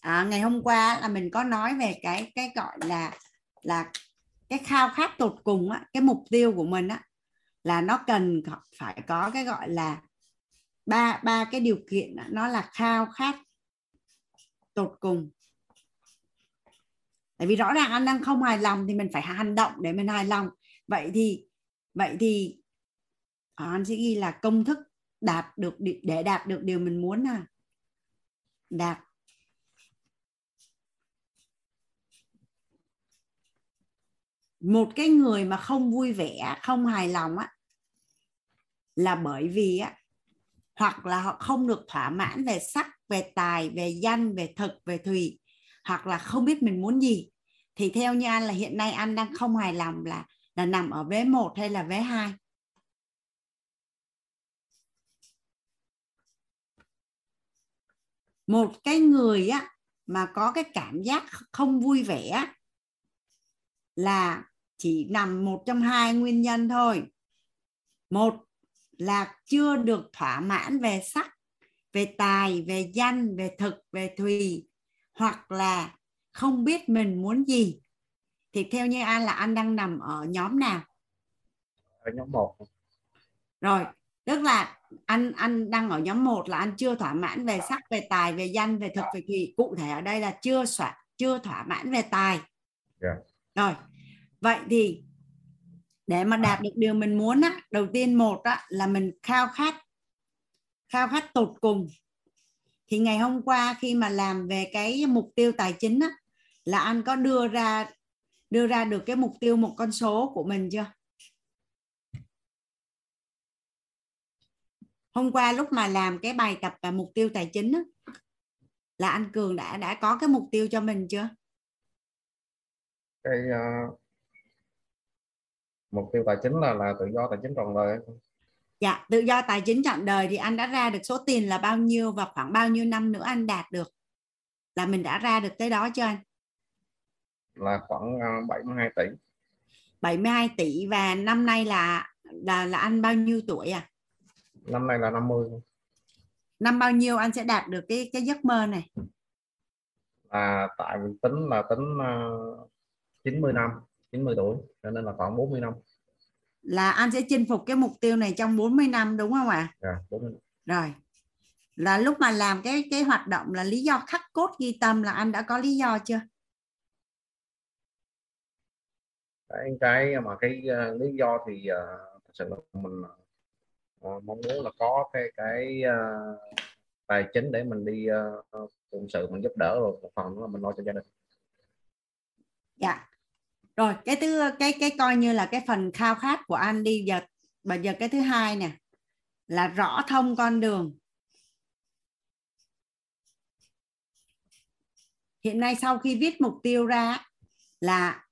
[SPEAKER 4] À, ngày hôm qua là mình có nói về cái cái gọi là là cái khao khát tột cùng á cái mục tiêu của mình á là nó cần phải có cái gọi là ba ba cái điều kiện á, nó là khao khát tột cùng. Tại vì rõ ràng anh đang không hài lòng thì mình phải hành động để mình hài lòng. Vậy thì vậy thì à, anh sẽ ghi là công thức đạt được để đạt được điều mình muốn à đạt một cái người mà không vui vẻ, không hài lòng á, là bởi vì á, hoặc là họ không được thỏa mãn về sắc, về tài, về danh, về thực, về thùy, hoặc là không biết mình muốn gì. Thì theo như anh là hiện nay anh đang không hài lòng là là nằm ở vế 1 hay là vế 2 một cái người á, mà có cái cảm giác không vui vẻ là chỉ nằm một trong hai nguyên nhân thôi. Một là chưa được thỏa mãn về sắc về tài về danh về thực về thùy hoặc là không biết mình muốn gì. Thì theo như anh là anh đang nằm ở nhóm nào?
[SPEAKER 10] Ở nhóm một.
[SPEAKER 4] Rồi tức là anh anh đang ở nhóm 1 là anh chưa thỏa mãn về sắc về tài về danh về thực về thùy. Cụ thể ở đây là chưa xóa chưa thỏa mãn về tài.
[SPEAKER 10] Dạ.
[SPEAKER 4] rồi vậy thì để mà đạt được điều mình muốn á đầu tiên một á là mình khao khát khao khát tột cùng. Thì ngày hôm qua khi mà làm về cái mục tiêu tài chính á là anh có đưa ra đưa ra được cái mục tiêu một con số của mình chưa? Hôm qua lúc mà làm cái bài tập và mục tiêu tài chính á, là anh cường đã đã có cái mục tiêu cho mình chưa?
[SPEAKER 10] Cái uh, mục tiêu tài chính là là tự do tài chính trọn đời
[SPEAKER 4] dạ tự do tài chính trọn đời thì anh đã ra được số tiền là bao nhiêu và khoảng bao nhiêu năm nữa anh đạt được? Là mình đã ra được tới đó chưa anh?
[SPEAKER 10] Là khoảng uh, 72 tỷ.
[SPEAKER 4] 72 tỷ và năm nay là là là anh bao nhiêu tuổi à?
[SPEAKER 10] Năm nay là 50
[SPEAKER 4] năm bao nhiêu anh sẽ đạt được cái cái giấc mơ này?
[SPEAKER 10] Là tại vì tính là tính uh, 90 năm 90 tuổi cho nên là khoảng 40 năm
[SPEAKER 4] là anh sẽ chinh phục cái mục tiêu này trong 40 năm đúng không ạ?
[SPEAKER 10] À, 40.
[SPEAKER 4] Rồi. Là lúc mà làm cái cái hoạt động là lý do khắc cốt ghi tâm là anh đã có lý do chưa?
[SPEAKER 10] Cái cái mà cái uh, lý do thì uh, thật sự là mình uh, mong muốn là có cái cái uh, tài chính để mình đi uh, phụng sự mình giúp đỡ rồi một phần là mình lo cho gia đình.
[SPEAKER 4] Dạ rồi, cái thứ, cái cái coi như là cái phần khao khát của anh đi. Giờ bây giờ cái thứ hai nè, là rõ thông con đường. Hiện nay sau khi viết mục tiêu ra, là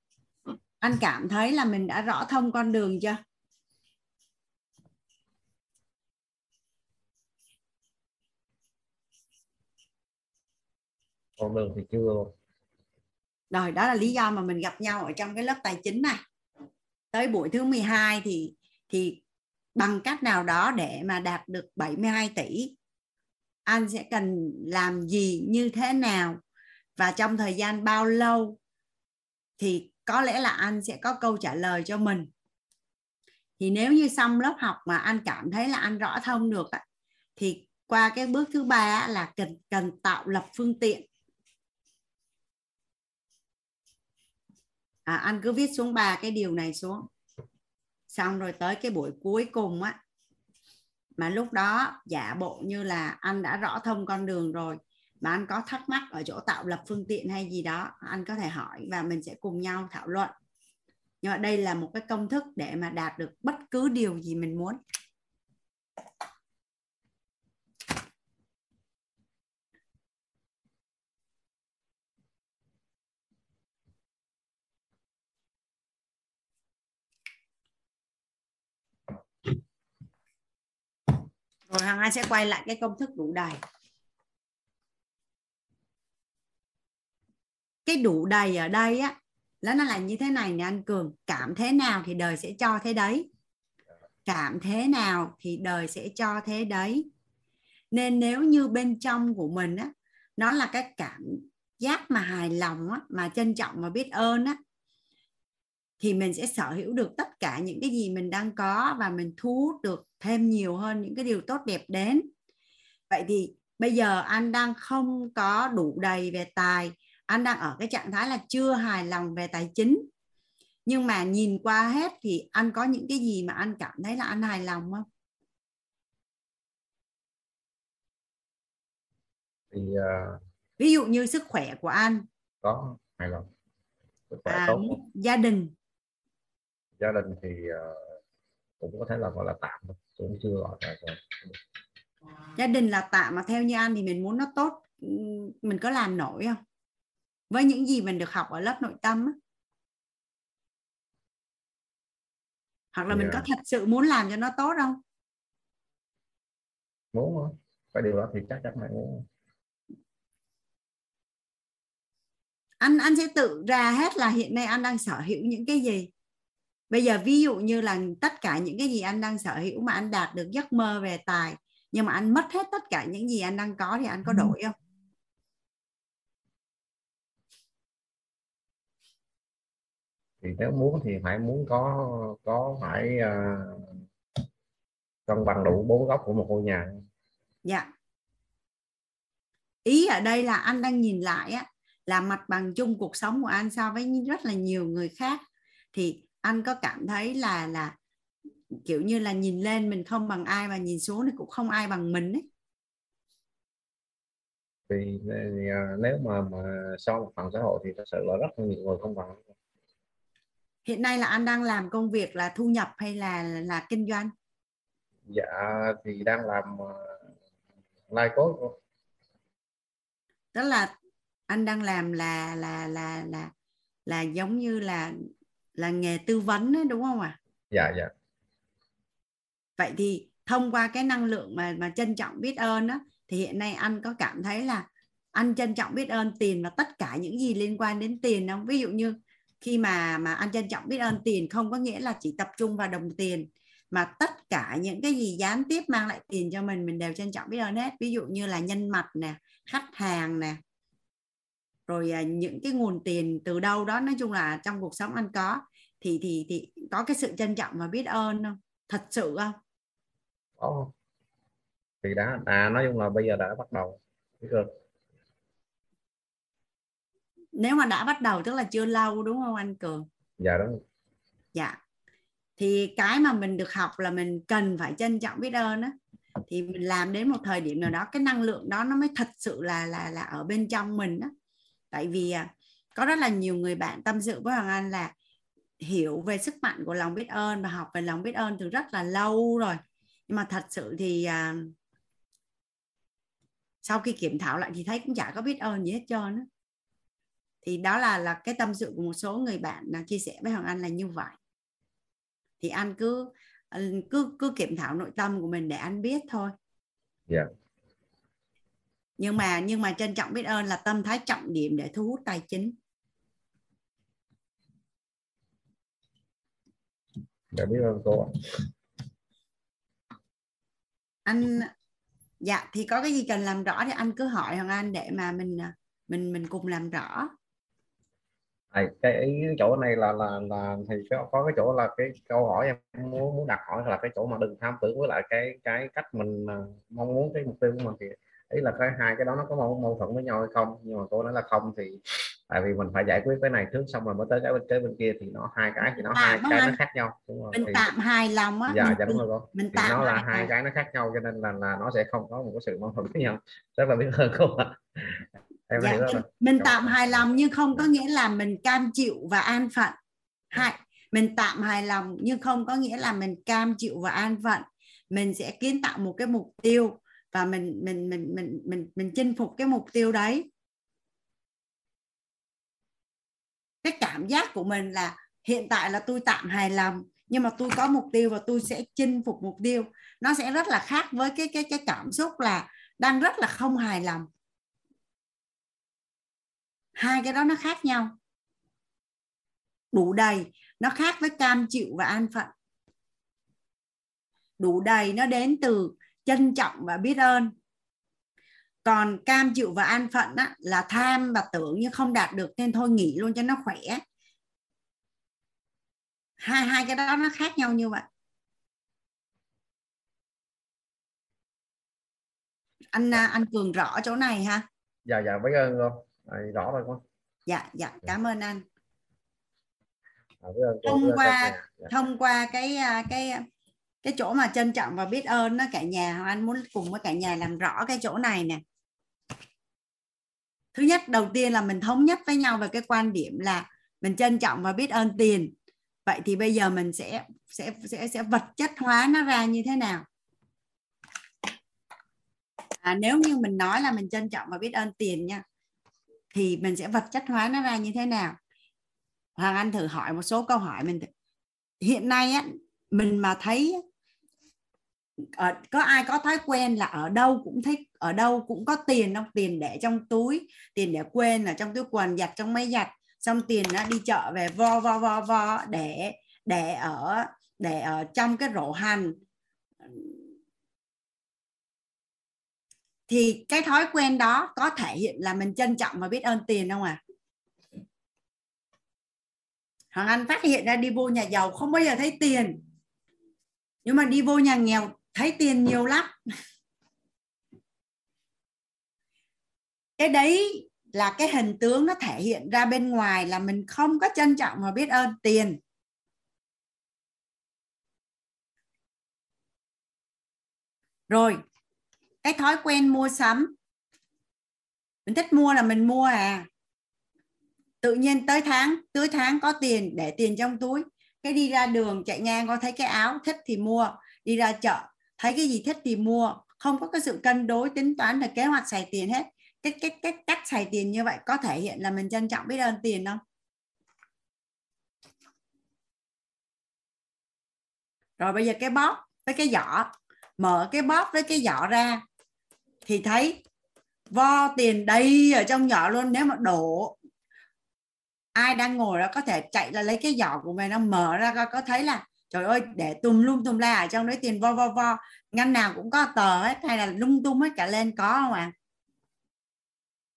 [SPEAKER 4] anh cảm thấy là mình đã rõ thông con đường chưa?
[SPEAKER 10] Con đường thì chưa
[SPEAKER 4] rồi, đó là lý do mà mình gặp nhau ở trong cái lớp tài chính này. Tới buổi thứ 12 thì thì bằng cách nào đó để mà đạt được 72 tỷ, anh sẽ cần làm gì, như thế nào và trong thời gian bao lâu thì có lẽ là anh sẽ có câu trả lời cho mình. Thì nếu như xong lớp học mà anh cảm thấy là anh rõ thông được thì qua cái bước thứ ba là cần cần tạo lập phương tiện à, anh cứ viết xuống ba cái điều này xuống. Xong rồi tới cái buổi cuối cùng á mà lúc đó giả bộ như là anh đã rõ thông con đường rồi mà anh có thắc mắc ở chỗ tạo lập phương tiện hay gì đó anh có thể hỏi và mình sẽ cùng nhau thảo luận. Nhưng mà đây là một cái công thức để mà đạt được bất cứ điều gì mình muốn. Rồi hằng anh sẽ quay lại cái công thức đủ đầy? Cái đủ đầy ở đây á nó là như thế này nè anh cường. Cảm thế nào thì đời sẽ cho thế đấy. Cảm thế nào thì đời sẽ cho thế đấy. Nên nếu như bên trong của mình á, nó là cái cảm giác mà hài lòng á, mà trân trọng và biết ơn á thì mình sẽ sở hữu được tất cả những cái gì mình đang có và mình thu hút được thêm nhiều hơn những cái điều tốt đẹp đến. Vậy thì bây giờ anh đang không có đủ đầy về tài anh đang ở cái trạng thái là chưa hài lòng về tài chính. Nhưng mà nhìn qua hết thì anh có những cái gì mà anh cảm thấy là anh hài lòng không?
[SPEAKER 10] Thì uh,
[SPEAKER 4] ví dụ như sức khỏe của anh.
[SPEAKER 10] có hài lòng. Sức khỏe
[SPEAKER 4] à,
[SPEAKER 10] tốt.
[SPEAKER 4] gia đình
[SPEAKER 10] gia đình thì uh, cũng có thể là gọi là tạm cũng chưa gọi là
[SPEAKER 4] gia đình là tạm mà theo như anh thì mình muốn nó tốt mình có làm nổi không với những gì mình được học ở lớp nội tâm á. hoặc là yeah. mình có thật sự muốn làm cho nó tốt không
[SPEAKER 10] muốn không cái điều đó thì chắc chắn phải muốn
[SPEAKER 4] anh anh sẽ tự ra hết là hiện nay anh đang sở hữu những cái gì bây giờ ví dụ như là tất cả những cái gì anh đang sở hữu mà anh đạt được giấc mơ về tài nhưng mà anh mất hết tất cả những gì anh đang có thì anh có
[SPEAKER 10] Ừ.
[SPEAKER 4] đổi không?
[SPEAKER 10] Thì nếu muốn thì phải muốn có có phải uh, cân bằng đủ bốn góc của một ngôi nhà.
[SPEAKER 4] Dạ. Ý ở đây là anh đang nhìn lại á là mặt bằng chung cuộc sống của anh so với rất là nhiều người khác. Thì anh có cảm thấy là là kiểu như là nhìn lên mình không bằng ai và nhìn xuống thì cũng không ai bằng mình ấy?
[SPEAKER 10] Thì, thì à, nếu mà mà so một phần xã hội thì thật sự là rất là nhiều người không bằng.
[SPEAKER 4] Hiện nay là anh đang làm công việc là thu nhập hay là là kinh doanh?
[SPEAKER 10] Dạ thì đang làm live coach cô.
[SPEAKER 4] tức là anh đang làm là là là là là giống như là là nghề tư vấn ấy, đúng không ạ? À?
[SPEAKER 10] Dạ dạ.
[SPEAKER 4] Vậy thì thông qua cái năng lượng mà mà trân trọng biết ơn đó thì hiện nay anh có cảm thấy là anh trân trọng biết ơn tiền và tất cả những gì liên quan đến tiền không? Ví dụ như khi mà mà anh trân trọng biết ơn tiền không có nghĩa là chỉ tập trung vào đồng tiền mà tất cả những cái gì gián tiếp mang lại tiền cho mình mình đều trân trọng biết ơn hết ví dụ như là nhân mặt nè khách hàng nè rồi à, những cái nguồn tiền từ đâu đó nói chung là trong cuộc sống anh có. Thì thì thì có cái sự trân trọng và biết ơn không? Thật sự không?
[SPEAKER 10] Có. Thì đã à nói chung là bây giờ đã bắt đầu ơn.
[SPEAKER 4] Nếu mà đã bắt đầu tức là chưa lâu đúng không anh cường?
[SPEAKER 10] Dạ đúng
[SPEAKER 4] dạ. Thì cái mà mình được học là mình cần phải trân trọng biết ơn á. Thì mình làm đến một thời điểm nào đó cái năng lượng đó nó mới thật sự là là là ở bên trong mình đó tại vì à, có rất là nhiều người bạn tâm sự với hoàng anh là hiểu về sức mạnh của lòng biết ơn và học về lòng biết ơn từ rất là lâu rồi. Nhưng mà thật sự thì à, sau khi kiểm thảo lại thì thấy cũng chả có biết ơn gì hết trơn á. Thì đó là là cái tâm sự của một số người bạn là chia sẻ với hoàng anh là như vậy. Thì anh cứ ừ, cứ cứ kiểm thảo nội tâm của mình để anh biết thôi.
[SPEAKER 10] Yeah
[SPEAKER 4] nhưng mà nhưng mà trân trọng biết ơn là tâm thái trọng điểm để thu hút tài chính.
[SPEAKER 10] Dạ biết ơn cô
[SPEAKER 4] anh dạ thì có cái gì cần làm rõ thì anh cứ hỏi hoàng anh để mà mình mình mình cùng làm rõ.
[SPEAKER 10] À, cái ý chỗ này là là là thì có, có cái chỗ là cái câu hỏi em muốn muốn đặt hỏi là cái chỗ mà đừng tham tưởng với lại cái cái cách mình à, mong muốn cái mục tiêu của mình thì ý là cái hai cái đó nó có mâu, mâu thuẫn với nhau hay không nhưng mà cô nói là không thì tại vì mình phải giải quyết cái này trước xong rồi mới tới cái bên cái bên kia thì nó hai cái thì nó à, hai cái anh. nó khác nhau
[SPEAKER 4] đúng rồi. mình thì, tạm hài lòng á.
[SPEAKER 10] Dạ, dạ đúng rồi cô
[SPEAKER 4] mình
[SPEAKER 10] thì tạm nó là hai cái nó khác nhau cho nên là là nó sẽ không có một cái sự mâu thuẫn với nhau. Rất là biết ơn cô ạ.
[SPEAKER 4] Em dạ, mình, mình tạm hài lòng nhưng không có nghĩa là mình cam chịu và an phận. Hai mình tạm hài lòng nhưng không có nghĩa là mình cam chịu và an phận. Mình sẽ kiến tạo một cái mục tiêu và mình mình mình mình mình mình chinh phục cái mục tiêu đấy. Cái cảm giác của mình là hiện tại là tôi tạm hài lòng, nhưng mà tôi có mục tiêu và tôi sẽ chinh phục mục tiêu. Nó sẽ rất là khác với cái cái cái cảm xúc là đang rất là không hài lòng. Hai cái đó nó khác nhau. Đủ đầy, nó khác với cam chịu và an phận. Đủ đầy nó đến từ trân trọng và biết ơn. Còn cam chịu và an phận á, là tham và tưởng nhưng không đạt được nên thôi nghỉ luôn cho nó khỏe. Hai hai cái đó nó khác nhau như vậy. Anh anh cường rõ chỗ này ha?
[SPEAKER 10] Dạ dạ biết ơn luôn. À, rõ rồi con
[SPEAKER 4] dạ dạ cảm ơn anh. À, ơn, thông qua dạ. thông qua cái à, cái cái chỗ mà trân trọng và biết ơn đó cả nhà anh muốn cùng với cả nhà làm rõ cái chỗ này nè. Thứ nhất đầu tiên là mình thống nhất với nhau về cái quan điểm là mình trân trọng và biết ơn tiền. Vậy thì bây giờ mình sẽ sẽ sẽ sẽ vật chất hóa nó ra như thế nào? À, nếu như mình nói là mình trân trọng và biết ơn tiền nha thì mình sẽ vật chất hóa nó ra như thế nào? Hoàng anh thử hỏi một số câu hỏi mình hiện nay á mình mà thấy ở, có ai có thói quen là ở đâu cũng thích ở đâu cũng có tiền không tiền để trong túi tiền để quên ở trong túi quần giặt trong máy giặt xong tiền nó đi chợ về vo vo vo vo để để ở để ở trong cái rổ hành. Thì cái thói quen đó có thể hiện là mình trân trọng và biết ơn tiền không à Hoàng Anh phát hiện ra đi vô nhà giàu không bao giờ thấy tiền. Nhưng mà đi vô nhà nghèo thấy tiền nhiều lắm. Cái đấy là cái hình tướng nó thể hiện ra bên ngoài là mình không có trân trọng và biết ơn tiền. Rồi, cái thói quen mua sắm. Mình thích mua là mình mua à. Tự nhiên tới tháng tới tháng có tiền để tiền trong túi. Cái đi ra đường, chạy ngang, có thấy cái áo thích thì mua. Đi ra chợ thấy cái gì thích thì mua. Không có cái sự cân đối tính toán là kế hoạch xài tiền hết. Cái cái cái cách xài tiền như vậy có thể hiện là mình trân trọng biết ơn tiền không? Rồi bây giờ cái bóp với cái giỏ. Mở cái bóp với cái giỏ ra. Thì thấy vo tiền đầy ở trong giỏ luôn. Nếu mà đổ, ai đang ngồi đó có thể chạy là lấy cái giỏ của mình, nó mở ra coi, có thấy là trời ơi, để tùm lum tùm la ở trong đấy tiền vo vo vo ngăn nào cũng có tờ hết, hay là lung tung hết cả lên có không ạ à?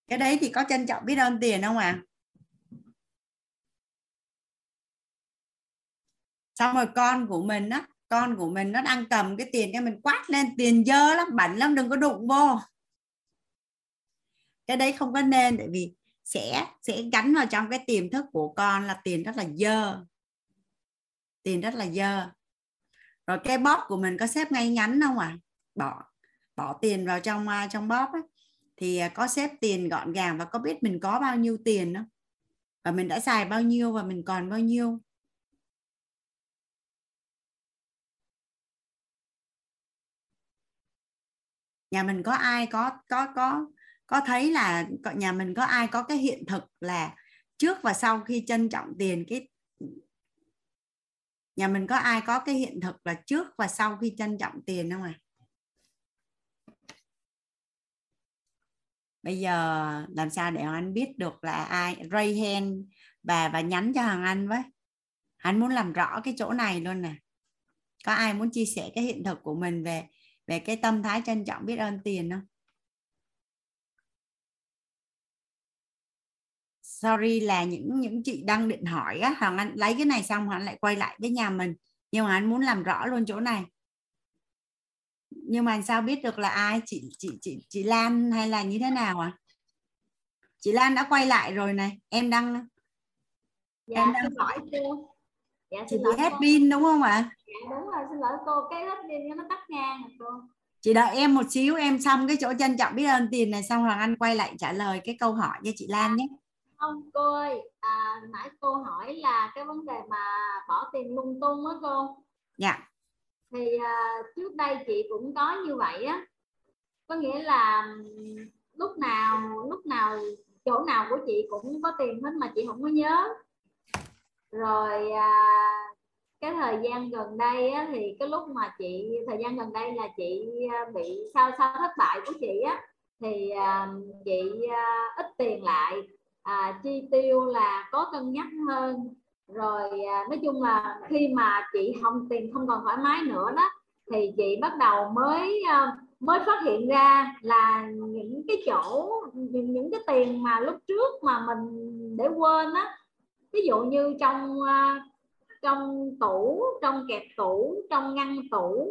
[SPEAKER 4] cái đấy thì có trân trọng biết ơn tiền không ạ à? xong rồi con của mình á, con của mình nó đang cầm cái tiền cái mình quát lên, tiền dơ lắm, bẩn lắm, đừng có đụng vô cái đấy không có nên, tại vì sẽ sẽ gắn vào trong cái tiềm thức của con là tiền rất là dơ tiền rất là dơ. Rồi cái bóp của mình có xếp ngay ngắn không à? Bỏ bỏ tiền vào trong à, trong bóp ấy, thì à, có xếp tiền gọn gàng và có biết mình có bao nhiêu tiền không? Và mình đã xài bao nhiêu và mình còn bao nhiêu? Nhà mình có ai có có có có thấy là nhà mình có ai có cái hiện thực là trước và sau khi trân trọng tiền cái nhà mình có ai có cái hiện thực là trước và sau khi trân trọng tiền không à bây giờ làm sao để anh biết được là ai ray hand và và nhắn cho hoàng anh với? Anh muốn làm rõ cái chỗ này luôn nè. Có ai muốn chia sẻ cái hiện thực của mình về về cái tâm thái trân trọng biết ơn tiền không? Sorry là những những chị đang định hỏi á hoàng anh lấy cái này xong hoàng anh lại quay lại với nhà mình. Nhưng mà anh muốn làm rõ luôn chỗ này. Nhưng mà sao biết được là ai? Chị chị chị chị Lan hay là như thế nào à chị Lan đã quay lại rồi này. Em đang
[SPEAKER 7] dạ,
[SPEAKER 4] em đang hỏi cô. Dạ, chị bị hết pin đúng không ạ?
[SPEAKER 7] Dạ đúng rồi xin lỗi cô. Cái hết pin nó tắt ngang rồi cô.
[SPEAKER 4] Chị đợi em một xíu em xong cái chỗ trân trọng biết ơn tiền này xong hoàng anh quay lại trả lời cái câu hỏi cho chị Lan nhé
[SPEAKER 7] không cô ơi. À, nãy cô hỏi là cái vấn đề mà bỏ tiền lung tung á cô.
[SPEAKER 4] Dạ.
[SPEAKER 7] Thì à, trước đây chị cũng có như vậy á. Có nghĩa là lúc nào lúc nào chỗ nào của chị cũng có tiền hết mà chị không có nhớ. Rồi à, cái thời gian gần đây á, thì cái lúc mà chị thời gian gần đây là chị à, bị sau sau thất bại của chị á thì à, chị à, ít tiền lại à, chi tiêu là có cân nhắc hơn. Rồi à, nói chung là khi mà chị không tiền không còn thoải mái nữa đó thì chị bắt đầu mới à, mới phát hiện ra là những cái chỗ những, những cái tiền mà lúc trước mà mình để quên á ví dụ như trong à, trong tủ trong kẹp tủ trong ngăn tủ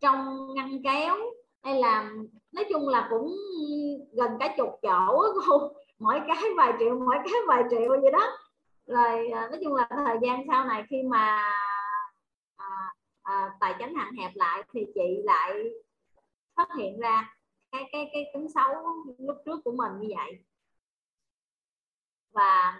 [SPEAKER 7] trong ngăn kéo hay là nói chung là cũng gần cả chục chỗ cô mỗi cái vài triệu mỗi cái vài triệu vậy đó. Rồi à, nói chung là thời gian sau này khi mà à, à, tài chính hạn hẹp lại thì chị lại phát hiện ra cái cái cái tính xấu lúc trước của mình như vậy. Và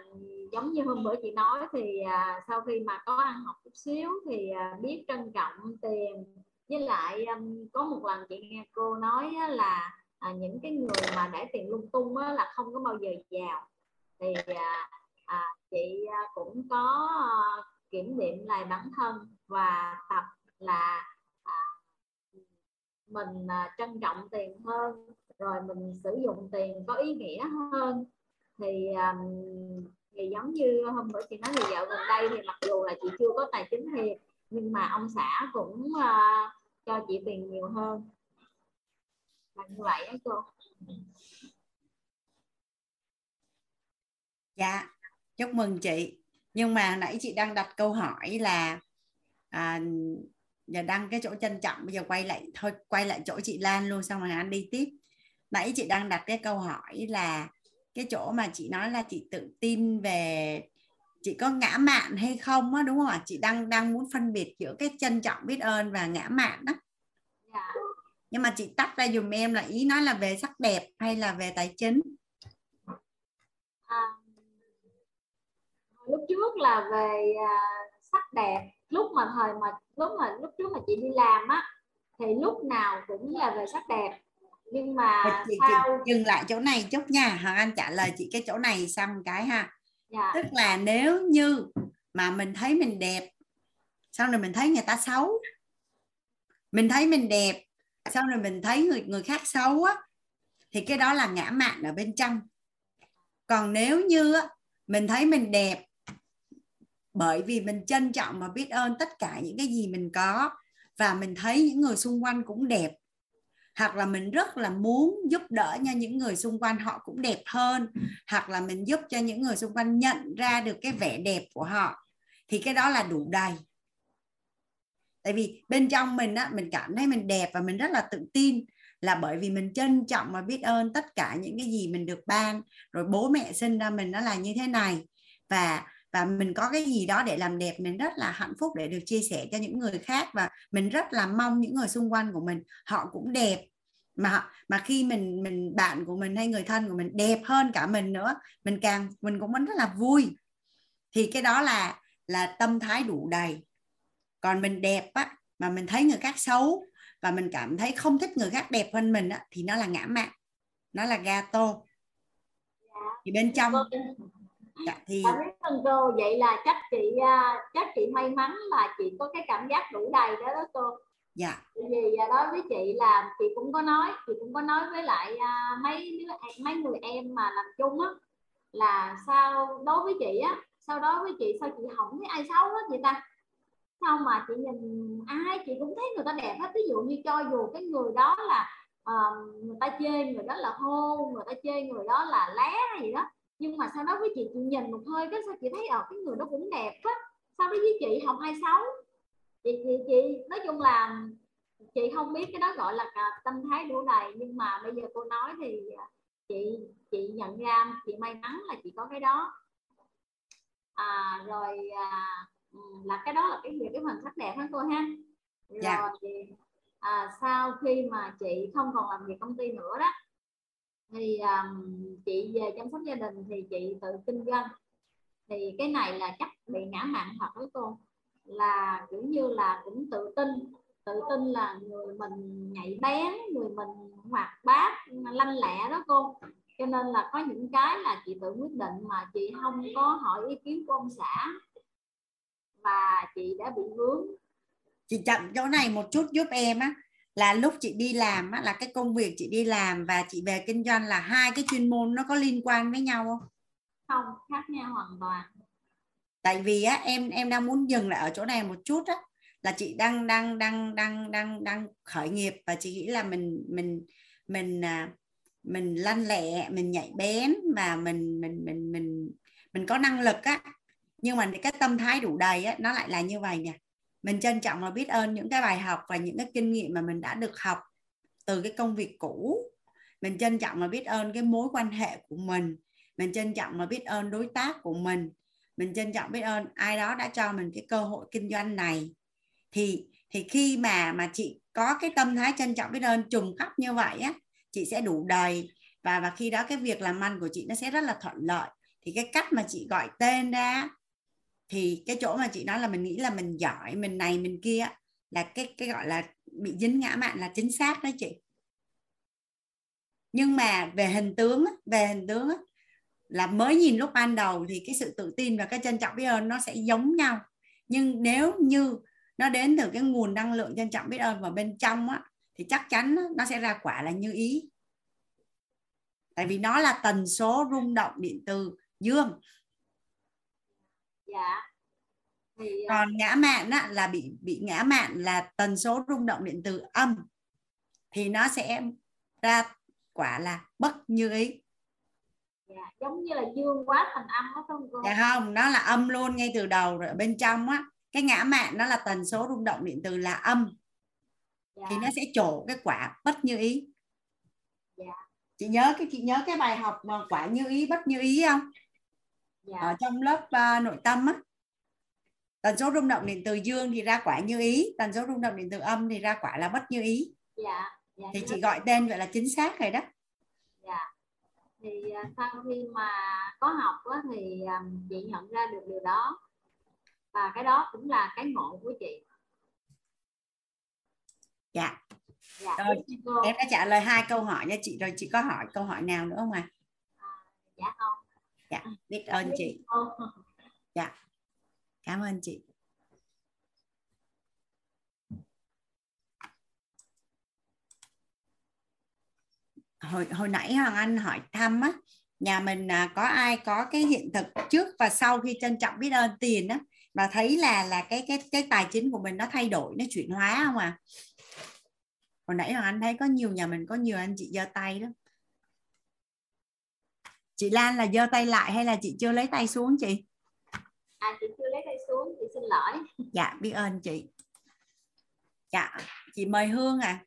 [SPEAKER 7] giống như hôm bữa chị nói thì à, sau khi mà có ăn học chút xíu thì à, biết trân trọng tiền. Với lại um, có một lần chị nghe cô nói là à, những cái người mà để tiền lung tung á, là không có bao giờ giàu. Thì à, à, chị à, cũng có à, kiểm điểm lại bản thân và tập là à, mình à, trân trọng tiền hơn rồi mình sử dụng tiền có ý nghĩa hơn. Thì à, thì giống như hôm bữa chị nói thì dạo gần đây thì mặc dù là chị chưa có tài chính thiệt nhưng mà ông xã cũng uh, cho chị tiền nhiều hơn là như vậy đó cô.
[SPEAKER 4] Dạ chúc mừng chị. Nhưng mà nãy chị đang đặt câu hỏi là à, giờ đăng cái chỗ trân trọng bây giờ quay lại thôi quay lại chỗ chị Lan luôn xong rồi anh đi tiếp. Nãy chị đang đặt cái câu hỏi là cái chỗ mà chị nói là chị tự tin về chị có ngã mạn hay không á đúng không ạ? Chị đang đang muốn phân biệt giữa cái trân trọng biết ơn và ngã mạn đó.
[SPEAKER 7] Dạ.
[SPEAKER 4] Nhưng mà chị tắt ra dùm em là ý nói là về sắc đẹp hay là về tài chính?
[SPEAKER 7] À, lúc trước là về à, sắc đẹp. Lúc mà thời mà lúc mà lúc trước mà chị đi làm á thì lúc nào cũng là về sắc đẹp. Nhưng mà
[SPEAKER 4] chị,
[SPEAKER 7] sau
[SPEAKER 4] chị dừng lại chỗ này chút nha. Hoàng anh trả lời chị cái chỗ này xong cái ha.
[SPEAKER 7] Dạ,
[SPEAKER 4] tức là nếu như mà mình thấy mình đẹp sau rồi mình thấy người ta xấu mình thấy mình đẹp sau rồi mình thấy người người khác xấu á thì cái đó là ngã mạn ở bên trong. Còn nếu như á, mình thấy mình đẹp bởi vì mình trân trọng và biết ơn tất cả những cái gì mình có và mình thấy những người xung quanh cũng đẹp hoặc là mình rất là muốn giúp đỡ cho những người xung quanh họ cũng đẹp hơn hoặc là mình giúp cho những người xung quanh nhận ra được cái vẻ đẹp của họ thì cái đó là đủ đầy tại vì bên trong mình á, mình cảm thấy mình đẹp và mình rất là tự tin là bởi vì mình trân trọng và biết ơn tất cả những cái gì mình được ban. Rồi bố mẹ sinh ra mình nó là như thế này. Và và mình có cái gì đó để làm đẹp, mình rất là hạnh phúc để được chia sẻ cho những người khác và mình rất là mong những người xung quanh của mình, họ cũng đẹp. Mà mà khi mình mình, bạn của mình hay người thân của mình đẹp hơn cả mình nữa, mình càng, mình cũng vẫn rất là vui. Thì cái đó là là tâm thái đủ đầy còn mình đẹp á mà mình thấy người khác xấu và mình cảm thấy không thích người khác đẹp hơn mình á thì nó là ngã mạn nó là gato. Thì bên trong dạ, thì
[SPEAKER 7] Cảm cô vậy là chắc chị à, chắc chị may mắn là chị có cái cảm giác đủ đầy đó đó cô.
[SPEAKER 4] Dạ.
[SPEAKER 7] Vì à, đối với chị là chị cũng có nói chị cũng có nói với lại à, mấy đứa mấy người em mà làm chung á là sao đối với chị á sau đó với chị sao chị không thấy ai xấu hết vậy ta sao mà chị nhìn ai chị cũng thấy người ta đẹp hết. Ví dụ như cho dù cái người đó là uh, người ta chê người đó là hô người ta chê người đó là lé hay gì đó nhưng mà sau đó với chị chị nhìn một hơi cái sao chị thấy ở cái người đó cũng đẹp á sau đó với chị không ai xấu chị chị chị nói chung là chị không biết cái đó gọi là tâm thái đủ đầy nhưng mà bây giờ cô nói thì ờ, chị chị nhận ra chị may mắn là chị có cái đó. À, rồi à, là cái đó là cái về cái phần sắc đẹp hả cô ha. Rồi
[SPEAKER 4] Dạ.
[SPEAKER 7] à, sau khi mà chị không còn làm việc công ty nữa đó thì um, chị về chăm sóc gia đình thì chị tự kinh doanh. Thì cái này là chắc bị ngã mạn thật với cô là kiểu như là cũng tự tin tự tin là người mình nhạy bén người mình hoạt bát lanh lẹ đó cô. Cho nên là có những cái là chị tự quyết định mà chị không có hỏi ý kiến của ông xã và chị đã bị vướng.
[SPEAKER 4] Chị chậm chỗ này một chút giúp em á. Là lúc chị đi làm á, là cái công việc chị đi làm và chị về kinh doanh là hai cái chuyên môn nó có liên quan với nhau không?
[SPEAKER 7] không khác nhau hoàn toàn.
[SPEAKER 4] Tại vì á em em đang muốn dừng lại ở chỗ này một chút á. Là chị đang đang đang đang đang đang khởi nghiệp và chị nghĩ là mình mình mình à, mình lanh lẹ, mình nhạy bén và mình mình mình mình mình có năng lực á nhưng mà cái tâm thái đủ đầy á, nó lại là như vậy nè. Mình trân trọng và biết ơn những cái bài học và những cái kinh nghiệm mà mình đã được học từ cái công việc cũ. Mình trân trọng và biết ơn cái mối quan hệ của mình. Mình trân trọng và biết ơn đối tác của mình. Mình trân trọng biết ơn ai đó đã cho mình cái cơ hội kinh doanh này. Thì thì khi mà mà chị có cái tâm thái trân trọng biết ơn trùng khắp như vậy á, chị sẽ đủ đầy. Và và khi đó cái việc làm ăn của chị nó sẽ rất là thuận lợi. Thì cái cách mà chị gọi tên ra thì cái chỗ mà chị nói là mình nghĩ là mình giỏi, mình này, mình kia là cái cái gọi là bị dính ngã mạn là chính xác đó chị. Nhưng mà về hình tướng về hình tướng là mới nhìn lúc ban đầu thì cái sự tự tin và cái trân trọng biết ơn nó sẽ giống nhau. Nhưng nếu như nó đến từ cái nguồn năng lượng trân trọng biết ơn vào bên trong á, thì chắc chắn nó sẽ ra quả là như ý. Tại vì nó là tần số rung động điện từ dương
[SPEAKER 7] dạ. Thì
[SPEAKER 4] còn ngã mạn á, là bị bị ngã mạn là tần số rung động điện từ âm. Thì nó sẽ ra quả là bất như ý.
[SPEAKER 7] Dạ, giống như là dương quá thành âm đó không cô?
[SPEAKER 4] Dạ không nó là âm luôn ngay từ đầu rồi ở bên trong á. Cái ngã mạn nó là tần số rung động điện từ là âm.
[SPEAKER 7] Dạ,
[SPEAKER 4] thì nó sẽ trổ cái quả bất như ý.
[SPEAKER 7] Dạ,
[SPEAKER 4] chị nhớ cái chị nhớ cái bài học mà quả như ý bất như ý không
[SPEAKER 7] dạ,
[SPEAKER 4] ở trong lớp uh, nội tâm á tần số rung động điện từ dương thì ra quả như ý tần số rung động điện từ âm thì ra quả là bất như ý.
[SPEAKER 7] Dạ dạ,
[SPEAKER 4] thì
[SPEAKER 7] cái
[SPEAKER 4] chị gọi tên vậy là chính xác rồi đó.
[SPEAKER 7] Dạ. Thì à, sau khi mà có học á, thì à, chị nhận ra được điều đó. Và cái đó cũng là cái ngộ của chị.
[SPEAKER 4] Dạ.
[SPEAKER 7] Dạ
[SPEAKER 4] Rồi, em đã trả lời hai câu hỏi nha chị rồi chị có hỏi câu hỏi nào nữa không ạ?
[SPEAKER 7] Dạ không
[SPEAKER 4] dạ biết ơn chị. dạ cảm ơn chị. Hồi hồi nãy hoàng anh hỏi thăm á nhà mình à, có ai có cái hiện thực trước và sau khi trân trọng biết ơn tiền á và thấy là là cái cái cái tài chính của mình nó thay đổi nó chuyển hóa không à? Hồi nãy hoàng anh thấy có nhiều nhà mình có nhiều anh chị giơ tay đó chị Lan là giơ tay lại hay là chị chưa lấy tay xuống chị
[SPEAKER 7] à chị chưa lấy tay xuống chị xin lỗi
[SPEAKER 4] dạ biết ơn chị dạ chị mời Hương à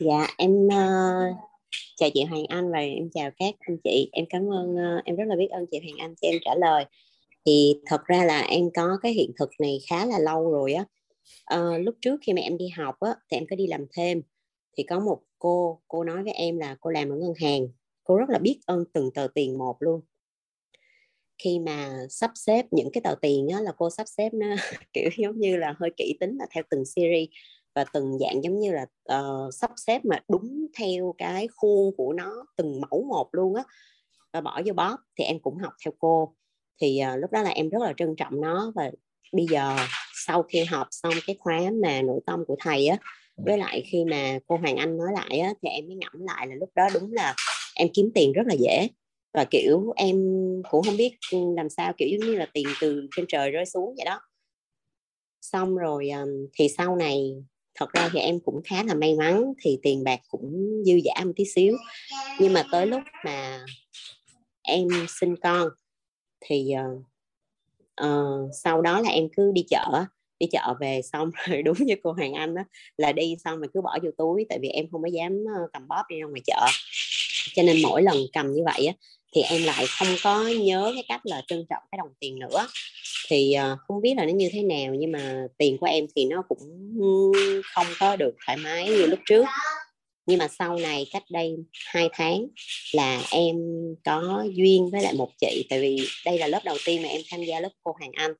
[SPEAKER 11] Dạ em ờ, chào chị Hoàng Anh và em chào các anh chị. Em cảm ơn ờ, em rất là biết ơn chị Hoàng Anh cho em trả lời. Thì thật ra là em có cái hiện thực này khá là lâu rồi á. Ờ, lúc trước khi mà em đi học á thì em có đi làm thêm thì có một cô cô nói với em là cô làm ở ngân hàng. Cô rất là biết ơn từng tờ tiền một luôn. Khi mà sắp xếp những cái tờ tiền á là cô sắp xếp nó kiểu giống như là hơi kỹ tính là theo từng series và từng dạng giống như là uh, sắp xếp mà đúng theo cái khuôn của nó từng mẫu một luôn á và bỏ vô bóp thì em cũng học theo cô thì uh, lúc đó là em rất là trân trọng nó và bây giờ sau khi học xong cái khóa mà nội tâm của thầy á với lại khi mà cô Hoàng Anh nói lại á thì em mới ngẫm lại là lúc đó đúng là em kiếm tiền rất là dễ. Và kiểu em cũng không biết làm sao kiểu giống như là tiền từ trên trời rơi xuống vậy đó. Xong rồi à, thì sau này thật ra thì em cũng khá là may mắn thì tiền bạc cũng dư dả một tí xíu. Nhưng mà tới lúc mà em sinh con thì uh, uh, sau đó là em cứ đi chợ đi chợ về xong rồi đúng như cô Hoàng Anh đó là đi xong rồi cứ bỏ vô túi tại vì em không có dám ờ, cầm bóp đi ra ngoài chợ cho nên mỗi lần cầm như vậy á thì em lại không có nhớ cái cách là trân trọng cái đồng tiền nữa. Thì uh, không biết là nó như thế nào nhưng mà tiền của em thì nó cũng không có được thoải mái như lúc trước. Nhưng mà sau này cách đây hai tháng là em có duyên với lại một chị tại vì đây là lớp đầu tiên mà em tham gia lớp cô Hoàng Anh.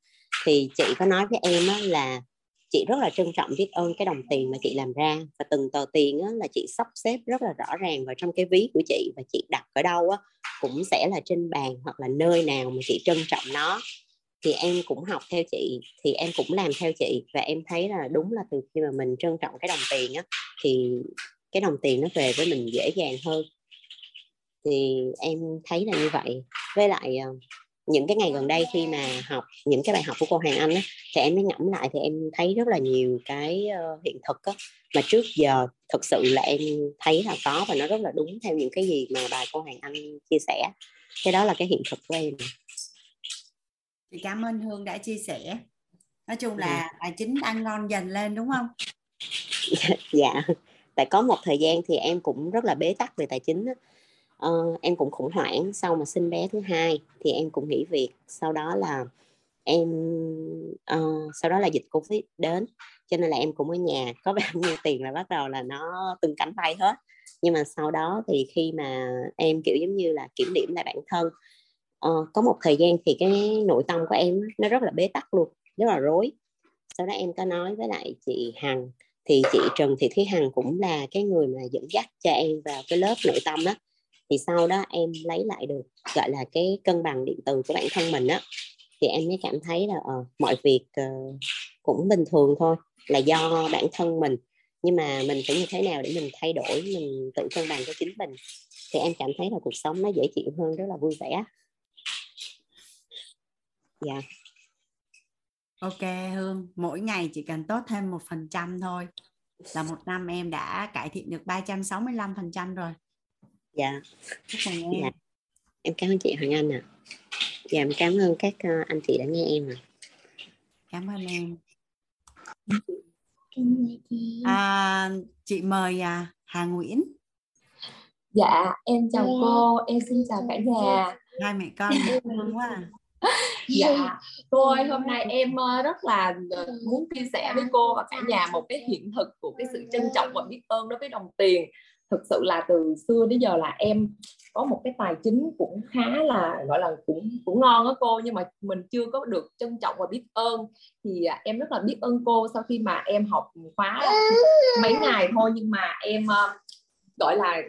[SPEAKER 11] Thì chị có nói với em á, là chị rất là trân trọng biết ơn cái đồng tiền mà chị làm ra và từng tờ tiền á, là chị sắp xếp rất là rõ ràng vào trong cái ví của chị và chị đặt ở đâu á, cũng sẽ là trên bàn hoặc là nơi nào mà chị trân trọng nó. Thì em cũng học theo chị thì em cũng làm theo chị và em thấy là đúng là từ khi mà mình trân trọng cái đồng tiền á thì cái đồng tiền nó về với mình dễ dàng hơn. Thì em thấy là như vậy. Với lại ờ, những cái ngày gần đây khi mà học những cái bài học của cô Hoàng Anh á, thì em mới ngẫm lại thì em thấy rất là nhiều cái uh, hiện thực á, mà trước giờ thực sự là em thấy là có và nó rất là đúng theo những cái gì mà bài cô Hoàng Anh chia sẻ. Cái đó là cái hiện thực của em.
[SPEAKER 4] Chị cảm ơn Hương đã chia sẻ. Nói chung là tài chính đang ngon dần lên đúng không?
[SPEAKER 11] Dạ. Tại có một thời gian thì em cũng rất là bế tắc về tài chính á uh, em cũng khủng hoảng sau mà sinh bé thứ hai thì em cũng nghỉ việc sau đó là em uh, sau đó là dịch covid đến cho nên là em cũng ở nhà có bao nhiêu tiền là bắt đầu là nó từng cánh tay hết. Nhưng mà sau đó thì khi mà em kiểu giống như là kiểm điểm lại bản thân uh, có một thời gian thì cái nội tâm của em nó rất là bế tắc luôn rất là rối. Sau đó em có nói với lại chị Hằng thì chị Trần Thị Thúy Hằng cũng là cái người mà dẫn dắt cho em vào cái lớp nội tâm á thì sau đó em lấy lại được gọi là cái cân bằng điện từ của bản thân mình á thì em mới cảm thấy là uh, mọi việc uh, cũng bình thường thôi là do bản thân mình. Nhưng mà mình phải như thế nào để mình thay đổi mình tự cân bằng cho chính mình? Thì em cảm thấy là cuộc sống nó dễ chịu hơn rất là vui vẻ. Dạ. Yeah.
[SPEAKER 4] ok hương mỗi ngày chỉ cần tốt thêm một phần trăm thôi là một năm em đã cải thiện được 365 phần trăm rồi
[SPEAKER 11] dạ.
[SPEAKER 4] Em
[SPEAKER 11] dạ. em cảm ơn chị Hoàng Anh ạ. À. dạ em cảm ơn các uh, anh chị đã nghe em ạ. À.
[SPEAKER 4] cảm ơn em à, chị mời à, Hà Nguyễn.
[SPEAKER 12] Dạ, em chào cô, em xin chào cả nhà.
[SPEAKER 4] hai mẹ con thương quá. À.
[SPEAKER 12] dạ cô ơi hôm nay em ờ, rất là ờ, muốn chia sẻ với cô và cả nhà một cái hiện thực của cái sự trân trọng và biết ơn đối với đồng tiền thực sự là từ xưa đến giờ là em có một cái tài chính cũng khá là gọi là cũng cũng ngon đó cô nhưng mà mình chưa có được trân trọng và biết ơn. Thì à, em rất là biết ơn cô sau khi mà em học khóa mấy ngày thôi nhưng mà em ờ, gọi là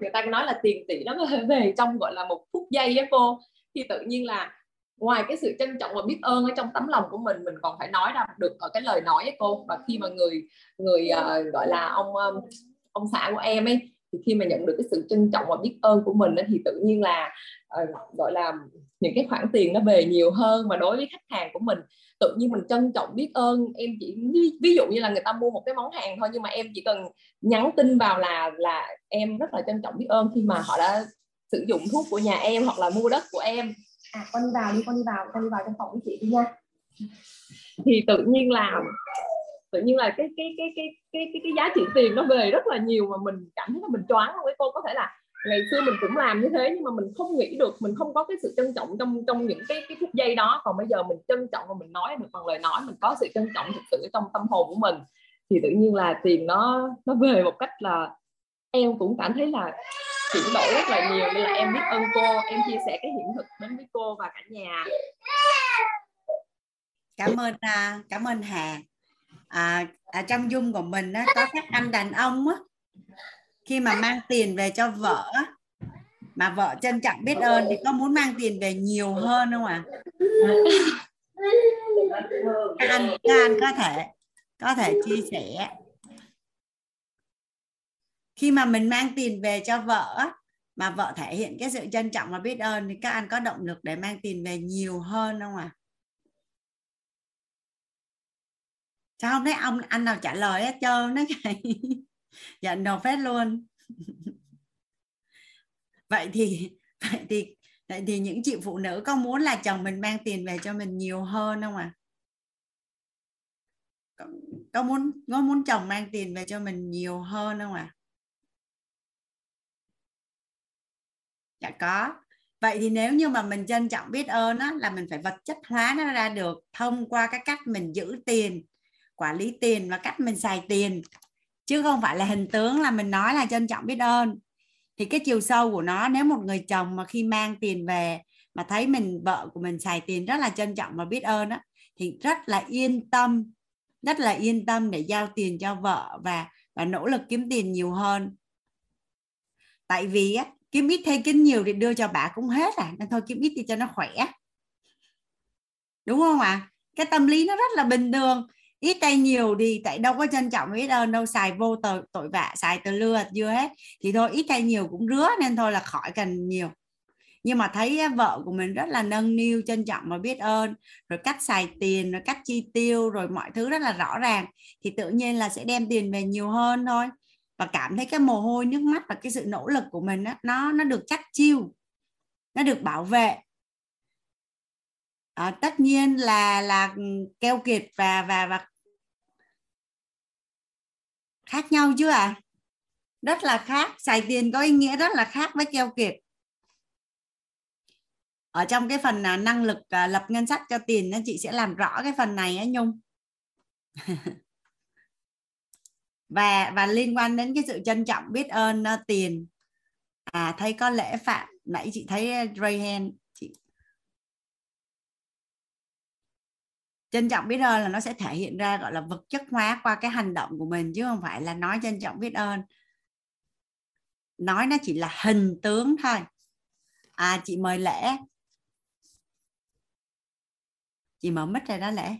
[SPEAKER 12] người ta nói là tiền tỷ nó về trong gọi là một phút giây á cô. Thì tự nhiên là ngoài cái sự trân trọng và biết ơn ở trong tấm lòng của mình mình còn phải nói ra được ở cái lời nói ấy cô. Và khi mà người người uh, gọi là ông um, ông xã của em ấy thì khi mà nhận được cái sự trân trọng và biết ơn của mình ấy, thì tự nhiên là uh, gọi là những cái khoản tiền nó về nhiều hơn. Mà đối với khách hàng của mình tự nhiên mình trân trọng biết ơn. Em chỉ ví dụ như là người ta mua một cái món hàng thôi nhưng mà em chỉ cần nhắn tin vào là là em rất là trân trọng biết ơn khi mà họ đã sử dụng thuốc của nhà em hoặc là mua đất của em. À con đi vào đi con đi vào con đi vào trong phòng với chị đi nha. Thì tự nhiên là tự nhiên là cái cái cái cái cái cái, cái giá trị tiền nó về rất là nhiều mà mình cảm thấy là mình choáng không cái cô có thể là ngày xưa mình cũng làm như thế nhưng mà mình không nghĩ được mình không có cái sự trân trọng trong trong những cái cái phút giây đó. Còn bây giờ mình trân trọng và mình nói được bằng lời nói mình có sự trân trọng thực sự trong tâm hồn của mình thì tự nhiên là tiền nó nó về một cách là em cũng cảm thấy là chuyển đổi rất là nhiều. Nên là em biết ơn cô em chia sẻ cái hiện thực đến với cô và cả nhà.
[SPEAKER 4] Cảm ơn à, cảm ơn hà à, à, trong dung của mình á, có các anh đàn ông á, khi mà mang tiền về cho vợ á, mà vợ trân trọng biết ơn thì có muốn mang tiền về nhiều hơn không ạ à? các anh các anh có thể có thể chia sẻ khi mà mình mang tiền về cho vợ mà vợ thể hiện cái sự trân trọng và biết ơn thì các anh có động lực để mang tiền về nhiều hơn không ạ à? Sao không thấy ông anh nào trả lời hết trơn nó giận đầu phết luôn vậy thì vậy thì vậy thì những chị phụ nữ có muốn là chồng mình mang tiền về cho mình nhiều hơn không ạ à? có, có muốn có muốn chồng mang tiền về cho mình nhiều hơn không ạ à? dạ có vậy thì nếu như mà mình trân trọng biết ơn á, là mình phải vật chất hóa nó ra được thông qua cái cách mình giữ tiền quản lý tiền và cách mình xài tiền. Chứ không phải là hình tướng là mình nói là trân trọng biết ơn. Thì cái chiều sâu của nó, nếu một người chồng mà khi mang tiền về mà thấy mình, vợ của mình xài tiền rất là trân trọng và biết ơn á, thì rất là yên tâm, rất là yên tâm để giao tiền cho vợ và và nỗ lực kiếm tiền nhiều hơn. Tại vì á, kiếm ít hay kiếm nhiều thì đưa cho bà cũng hết à nên thôi kiếm ít thì cho nó khỏe. Đúng không ạ? À? cái tâm lý nó rất là bình thường ít tay nhiều thì tại đâu có trân trọng biết ơn đâu xài vô tội, tội vạ xài từ lừa dưa hết. Thì thôi ít tay nhiều cũng rứa nên thôi là khỏi cần nhiều. Nhưng mà thấy vợ của mình rất là nâng niu trân trọng và biết ơn. Rồi cách xài tiền rồi cách chi tiêu rồi mọi thứ rất là rõ ràng. Thì tự nhiên là sẽ đem tiền về nhiều hơn thôi. Và cảm thấy cái mồ hôi nước mắt và cái sự nỗ lực của mình đó, nó nó được chắc chiêu nó được bảo vệ. À, tất nhiên là là ừ, keo kiệt và và và khác nhau chưa ạ? À? rất là khác, xài tiền có ý nghĩa rất là khác với keo kiệt. Ở trong cái phần à, năng lực à, lập ngân sách cho tiền nên chị sẽ làm rõ cái phần này á, nhung. Và và liên quan đến cái sự trân trọng biết ơn à, tiền. À thấy có lễ phạm, nãy chị thấy Rayhan chị trân trọng biết ơn là nó sẽ thể hiện ra gọi là vật chất hóa qua cái hành động của mình chứ không phải là nói trân trọng biết ơn. Nói nó chỉ là hình tướng thôi. À chị mời lễ. Chị mở mic rồi đó lễ.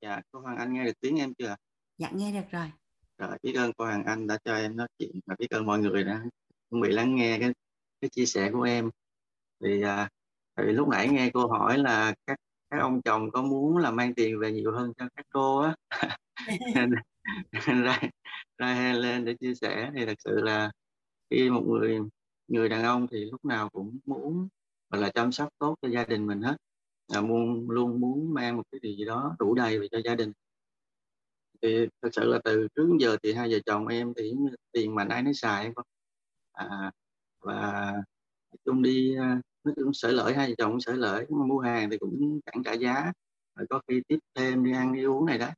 [SPEAKER 13] Dạ cô Hoàng Anh nghe được tiếng em chưa?
[SPEAKER 4] Dạ nghe được rồi.
[SPEAKER 13] Rồi biết ơn cô Hoàng Anh đã cho em nói chuyện và biết ơn mọi người đã chuẩn bị lắng nghe cái cái chia sẻ của em. Thì à, thì lúc nãy nghe cô hỏi là các các ông chồng có muốn là mang tiền về nhiều hơn cho các cô á. Nên, nên ra ra lên để chia sẻ. Thì thật sự là khi một người người đàn ông thì lúc nào cũng muốn và là chăm sóc tốt cho gia đình mình hết. Là muốn luôn muốn mang một cái gì đó đủ đầy về cho gia đình. Thì thật sự là từ trước giờ thì hai vợ chồng em thì tiền mà ai nấy xài không? À, và chung đi nó cũng sở lợi hai vợ chồng cũng sở lợi mà mua hàng thì cũng chẳng trả giá. Rồi có khi tiếp thêm đi ăn đi uống này đó.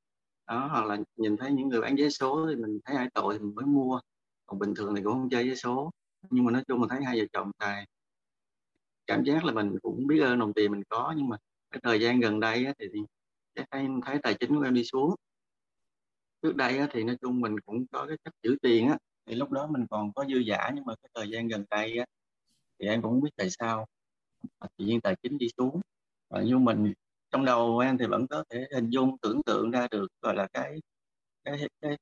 [SPEAKER 13] Đó hoặc là nhìn thấy những người bán vé số thì mình thấy ai tội thì mình mới mua. Còn bình thường thì cũng không chơi vé số. Nhưng mà nói chung mình thấy hai vợ chồng tài. Cảm giác là mình cũng biết ơn đồng tiền mình có nhưng mà cái thời gian gần đây á, thì, thì chắc em thấy tài chính của em đi xuống. Trước đây á, thì nói chung mình cũng có cái cách giữ tiền á. Thì lúc đó mình còn có dư giả nhưng mà cái thời gian gần đây á, thì em cũng không biết tại sao. Tự nhiên tài chính đi xuống. Và như mình trong đầu em thì vẫn có thể hình dung tưởng tượng ra được gọi là cái cái, cái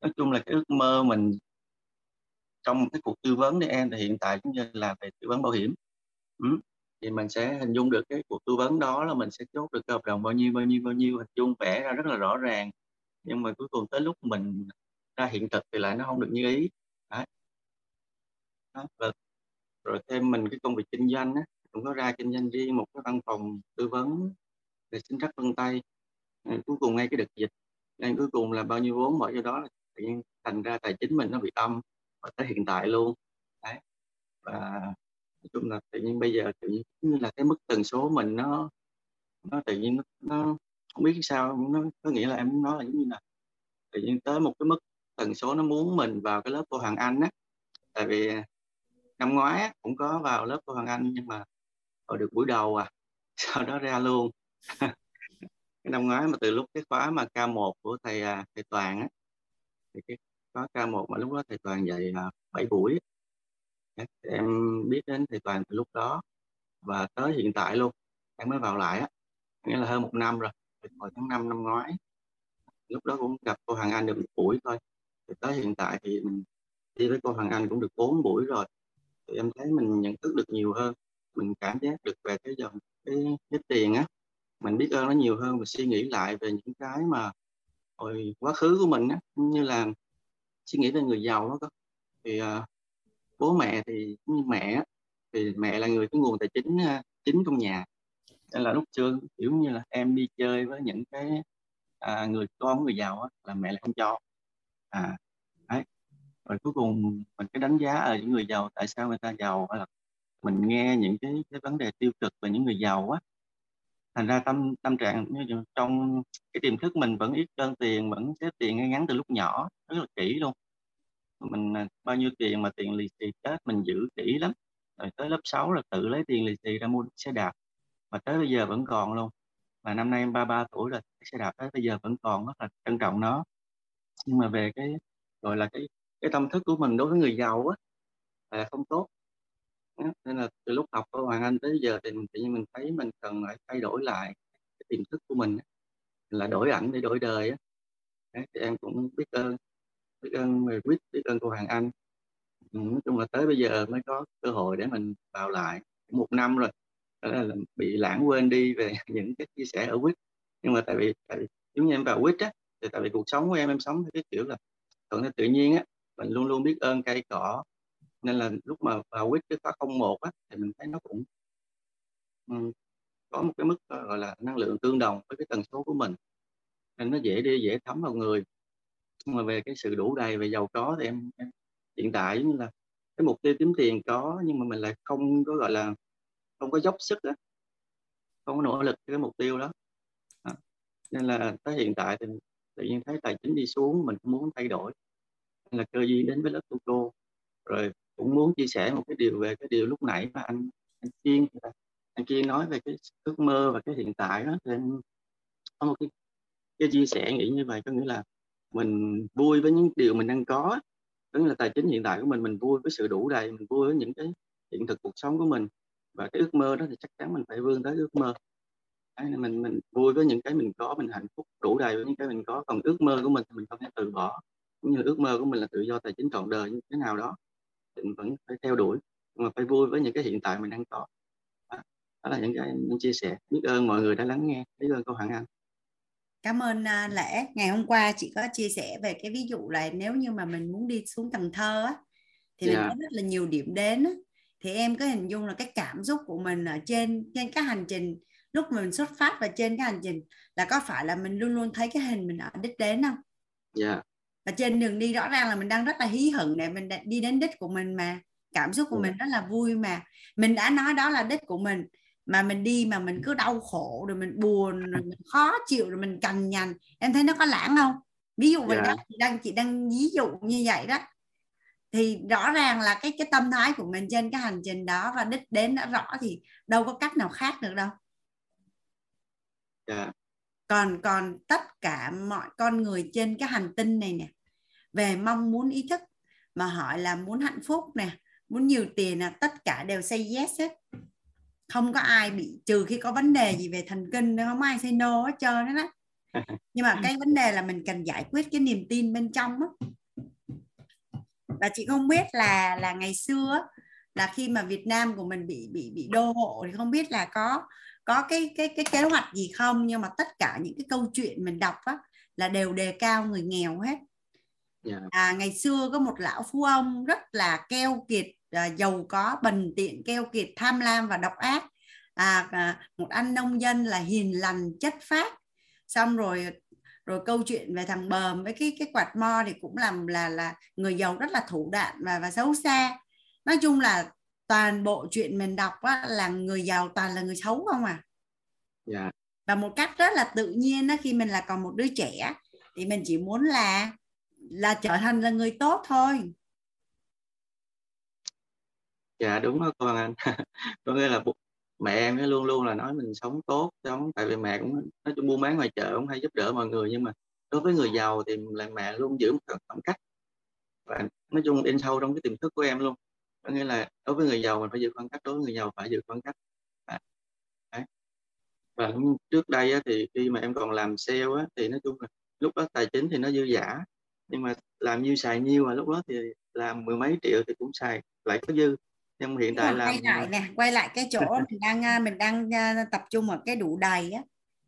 [SPEAKER 13] nói chung là cái ước mơ mình trong cái cuộc tư vấn để em. Thì hiện tại cũng như là về tư vấn bảo hiểm. Ừ. thì mình sẽ hình dung được cái cuộc tư vấn đó là mình sẽ chốt được hợp đồng bao nhiêu bao nhiêu bao nhiêu. Hình dung vẽ ra rất là rõ ràng. Nhưng mà cuối cùng tới lúc mình ra hiện thực thì lại nó không được như ý. Đấy. Đó. Và rồi thêm mình cái công việc kinh doanh á cũng có ra kinh doanh riêng một cái văn phòng tư vấn về sinh trắc vân tay. À, cuối cùng ngay cái đợt dịch nên cuối cùng là bao nhiêu vốn bỏ vô đó là tự nhiên thành ra tài chính mình nó bị âm và tới hiện tại luôn. Đấy và nói chung là tự nhiên bây giờ tự nhiên như là cái mức tần số mình nó nó tự nhiên nó, nó không biết sao nó có nghĩa là em muốn nói là giống như là tự nhiên tới một cái mức tần số nó muốn mình vào cái lớp cô Hoàng Anh á. Tại vì năm ngoái cũng có vào lớp cô Hoàng Anh nhưng mà vào được buổi đầu à sau đó ra luôn. Cái năm ngoái mà từ lúc cái khóa mà K1 của thầy à, thầy Toàn á, thì cái khóa K1 mà lúc đó thầy Toàn dạy à, 7 buổi em biết đến thầy Toàn từ lúc đó và tới hiện tại luôn, em mới vào lại á. Nghĩa là hơn một năm rồi hồi tháng 5 năm ngoái, lúc đó cũng gặp cô Hoàng Anh được một buổi thôi. Thì tới hiện tại thì mình đi với cô Hoàng Anh cũng được 4 buổi rồi thì em thấy mình nhận thức được nhiều hơn mình cảm giác được về cái dòng cái, cái tiền á. Mình biết ơn nó nhiều hơn và suy nghĩ lại về những cái mà hồi quá khứ của mình á như là suy nghĩ về người giàu đó thì uh, bố mẹ thì như mẹ thì mẹ là người cái nguồn tài chính uh, chính trong nhà. Nên là lúc xưa kiểu như là em đi chơi với những cái à, người con người giàu á, là mẹ lại không cho. À rồi cuối cùng mình cái đánh giá ở những người giàu tại sao người ta giàu, hay là mình nghe những cái cái vấn đề tiêu cực về những người giàu á thành ra tâm tâm trạng như trong cái tiềm thức mình vẫn ít đơn tiền, vẫn xếp tiền ngay ngắn từ lúc nhỏ, rất là kỹ luôn. Mình à, bao nhiêu tiền mà tiền lì xì tết mình giữ kỹ lắm. Rồi tới lớp 6 là tự lấy tiền lì xì ra mua xe đạp, mà tới bây giờ vẫn còn luôn. Và năm nay em 33 tuổi rồi xe đạp tới bây giờ vẫn còn, rất là trân trọng nó. Nhưng mà về cái, gọi là cái cái tâm thức của mình đối với người giàu á, là không tốt. Nên là từ lúc học ở Hoàng Anh tới giờ thì mình tự nhiên mình thấy mình cần phải thay đổi lại cái tiềm thức của mình là đổi ảnh để đổi đời á. Thì em cũng biết ơn biết ơn người quýt, biết ơn cô Hoàng Anh. Ừ, nói chung là tới bây giờ mới có cơ hội để mình vào lại. Một năm rồi đó là bị lãng quên đi về những cái chia sẻ ở quýt. Nhưng mà tại vì tại vì giống như em vào quýt á, thì tại vì cuộc sống của em em sống theo cái kiểu là thuận theo tự nhiên á mình luôn luôn biết ơn cây cỏ. Nên là lúc mà vào quyết cái khóa không một á thì mình thấy nó cũng um, có một cái mức ờ, gọi là năng lượng tương đồng với cái tần số của mình. Nên nó dễ đi dễ thấm vào người. Nhưng mà về cái sự đủ đầy về giàu có thì em, em hiện tại như là cái mục tiêu kiếm tiền có nhưng mà mình lại không có gọi là không có dốc sức á. Không có nỗ lực cái mục tiêu đó. À. nên là tới hiện tại thì tự nhiên thấy tài chính đi xuống mình cũng muốn thay đổi là cơ duyên đến với lớp tu cô. Rồi cũng muốn chia sẻ một cái điều về cái điều lúc nãy mà anh anh Kiên anh Kiên nói về cái ước mơ và cái hiện tại đó. Thì anh có một cái cái chia sẻ nghĩ như vậy có nghĩa là mình vui với những điều mình đang có. Có nghĩa là tài chính hiện tại của mình mình vui với sự đủ đầy mình vui với những cái hiện thực cuộc sống của mình. Và cái ước mơ đó thì chắc chắn mình phải vươn tới ước mơ. Đấy, mình mình vui với những cái mình có mình hạnh phúc đủ đầy với những cái mình có. Còn ước mơ của mình thì mình không thể từ bỏ cũng như ước mơ của mình là tự do tài chính trọn đời như thế nào đó thì mình vẫn phải theo đuổi nhưng mà phải vui với những cái hiện tại mình đang có đó, đó là những cái mình chia sẻ biết ơn mọi người đã lắng nghe biết ơn cô Hoàng Anh
[SPEAKER 4] cảm ơn uh, lễ ngày hôm qua chị có chia sẻ về cái ví dụ là nếu như mà mình muốn đi xuống Cần Thơ á thì yeah. mình có rất là nhiều điểm đến á thì em có hình dung là cái cảm xúc của mình ở trên trên cái hành trình lúc mình xuất phát và trên cái hành trình là có phải là mình luôn luôn thấy cái hình mình ở đích đến không?
[SPEAKER 13] Dạ. Yeah.
[SPEAKER 4] Và trên đường đi rõ ràng là mình đang rất là hí hửng để mình đi đến đích của mình mà. Cảm xúc của mình rất là vui mà. Mình đã nói đó là đích của mình mà mình đi mà mình cứ đau khổ rồi mình buồn rồi mình khó chịu rồi mình cằn nhằn. Em thấy nó có lãng không? Ví dụ vậy
[SPEAKER 13] Dạ.
[SPEAKER 4] đó chị đang chị đang ví dụ như vậy đó. Thì rõ ràng là cái cái tâm thái của mình trên cái hành trình đó và đích đến đã rõ thì đâu có cách nào khác được đâu.
[SPEAKER 13] Dạ
[SPEAKER 4] còn còn tất cả mọi con người trên cái hành tinh này nè về mong muốn ý thức mà hỏi là muốn hạnh phúc nè muốn nhiều tiền là tất cả đều say yes hết. Không có ai bị trừ khi có vấn đề gì về thần kinh không ai say no hết trơn hết á. Nhưng mà cái vấn đề là mình cần giải quyết cái niềm tin bên trong á. Và chị không biết là là ngày xưa là khi mà Việt Nam của mình bị bị bị đô hộ thì không biết là có có cái cái cái kế hoạch gì không? Nhưng mà tất cả những cái câu chuyện mình đọc á là đều đề cao người nghèo hết.
[SPEAKER 13] Dạ.
[SPEAKER 4] À, ngày xưa có một lão phú ông rất là keo kiệt à, giàu có bần tiện keo kiệt tham lam và độc ác. À, à, một anh nông dân là hiền lành chất phác. Xong rồi rồi câu chuyện về thằng bờm với cái cái quạt mo thì cũng làm là là người giàu rất là thủ đoạn và và xấu xa. Nói chung là toàn bộ chuyện mình đọc á, là người giàu toàn là người xấu không à?
[SPEAKER 13] Dạ.
[SPEAKER 4] Và một cách rất là tự nhiên đó khi mình là còn một đứa trẻ thì mình chỉ muốn là là trở thành là người tốt thôi.
[SPEAKER 13] Dạ đúng đó con anh. Có nghĩa là mẹ em ấy luôn luôn là nói mình sống tốt sống tại vì mẹ cũng nói chung buôn bán ngoài chợ cũng hay giúp đỡ mọi người nhưng mà đối với người giàu thì là mẹ luôn giữ một khoảng khoảng cách và nói chung in sâu trong cái tiềm thức của em luôn có nghĩa là đối với người giàu mình phải giữ khoảng cách đối với người giàu phải giữ khoảng cách à, đấy. và trước đây á, thì khi mà em còn làm sale á, thì nói chung là lúc đó tài chính thì nó dư dả nhưng mà làm nhiêu xài nhiêu mà lúc đó thì làm mười mấy triệu thì cũng xài lại có dư nhưng hiện tại làm
[SPEAKER 4] quay lại nè quay lại cái chỗ mình đang à, mình đang à, tập trung ở cái đủ đầy á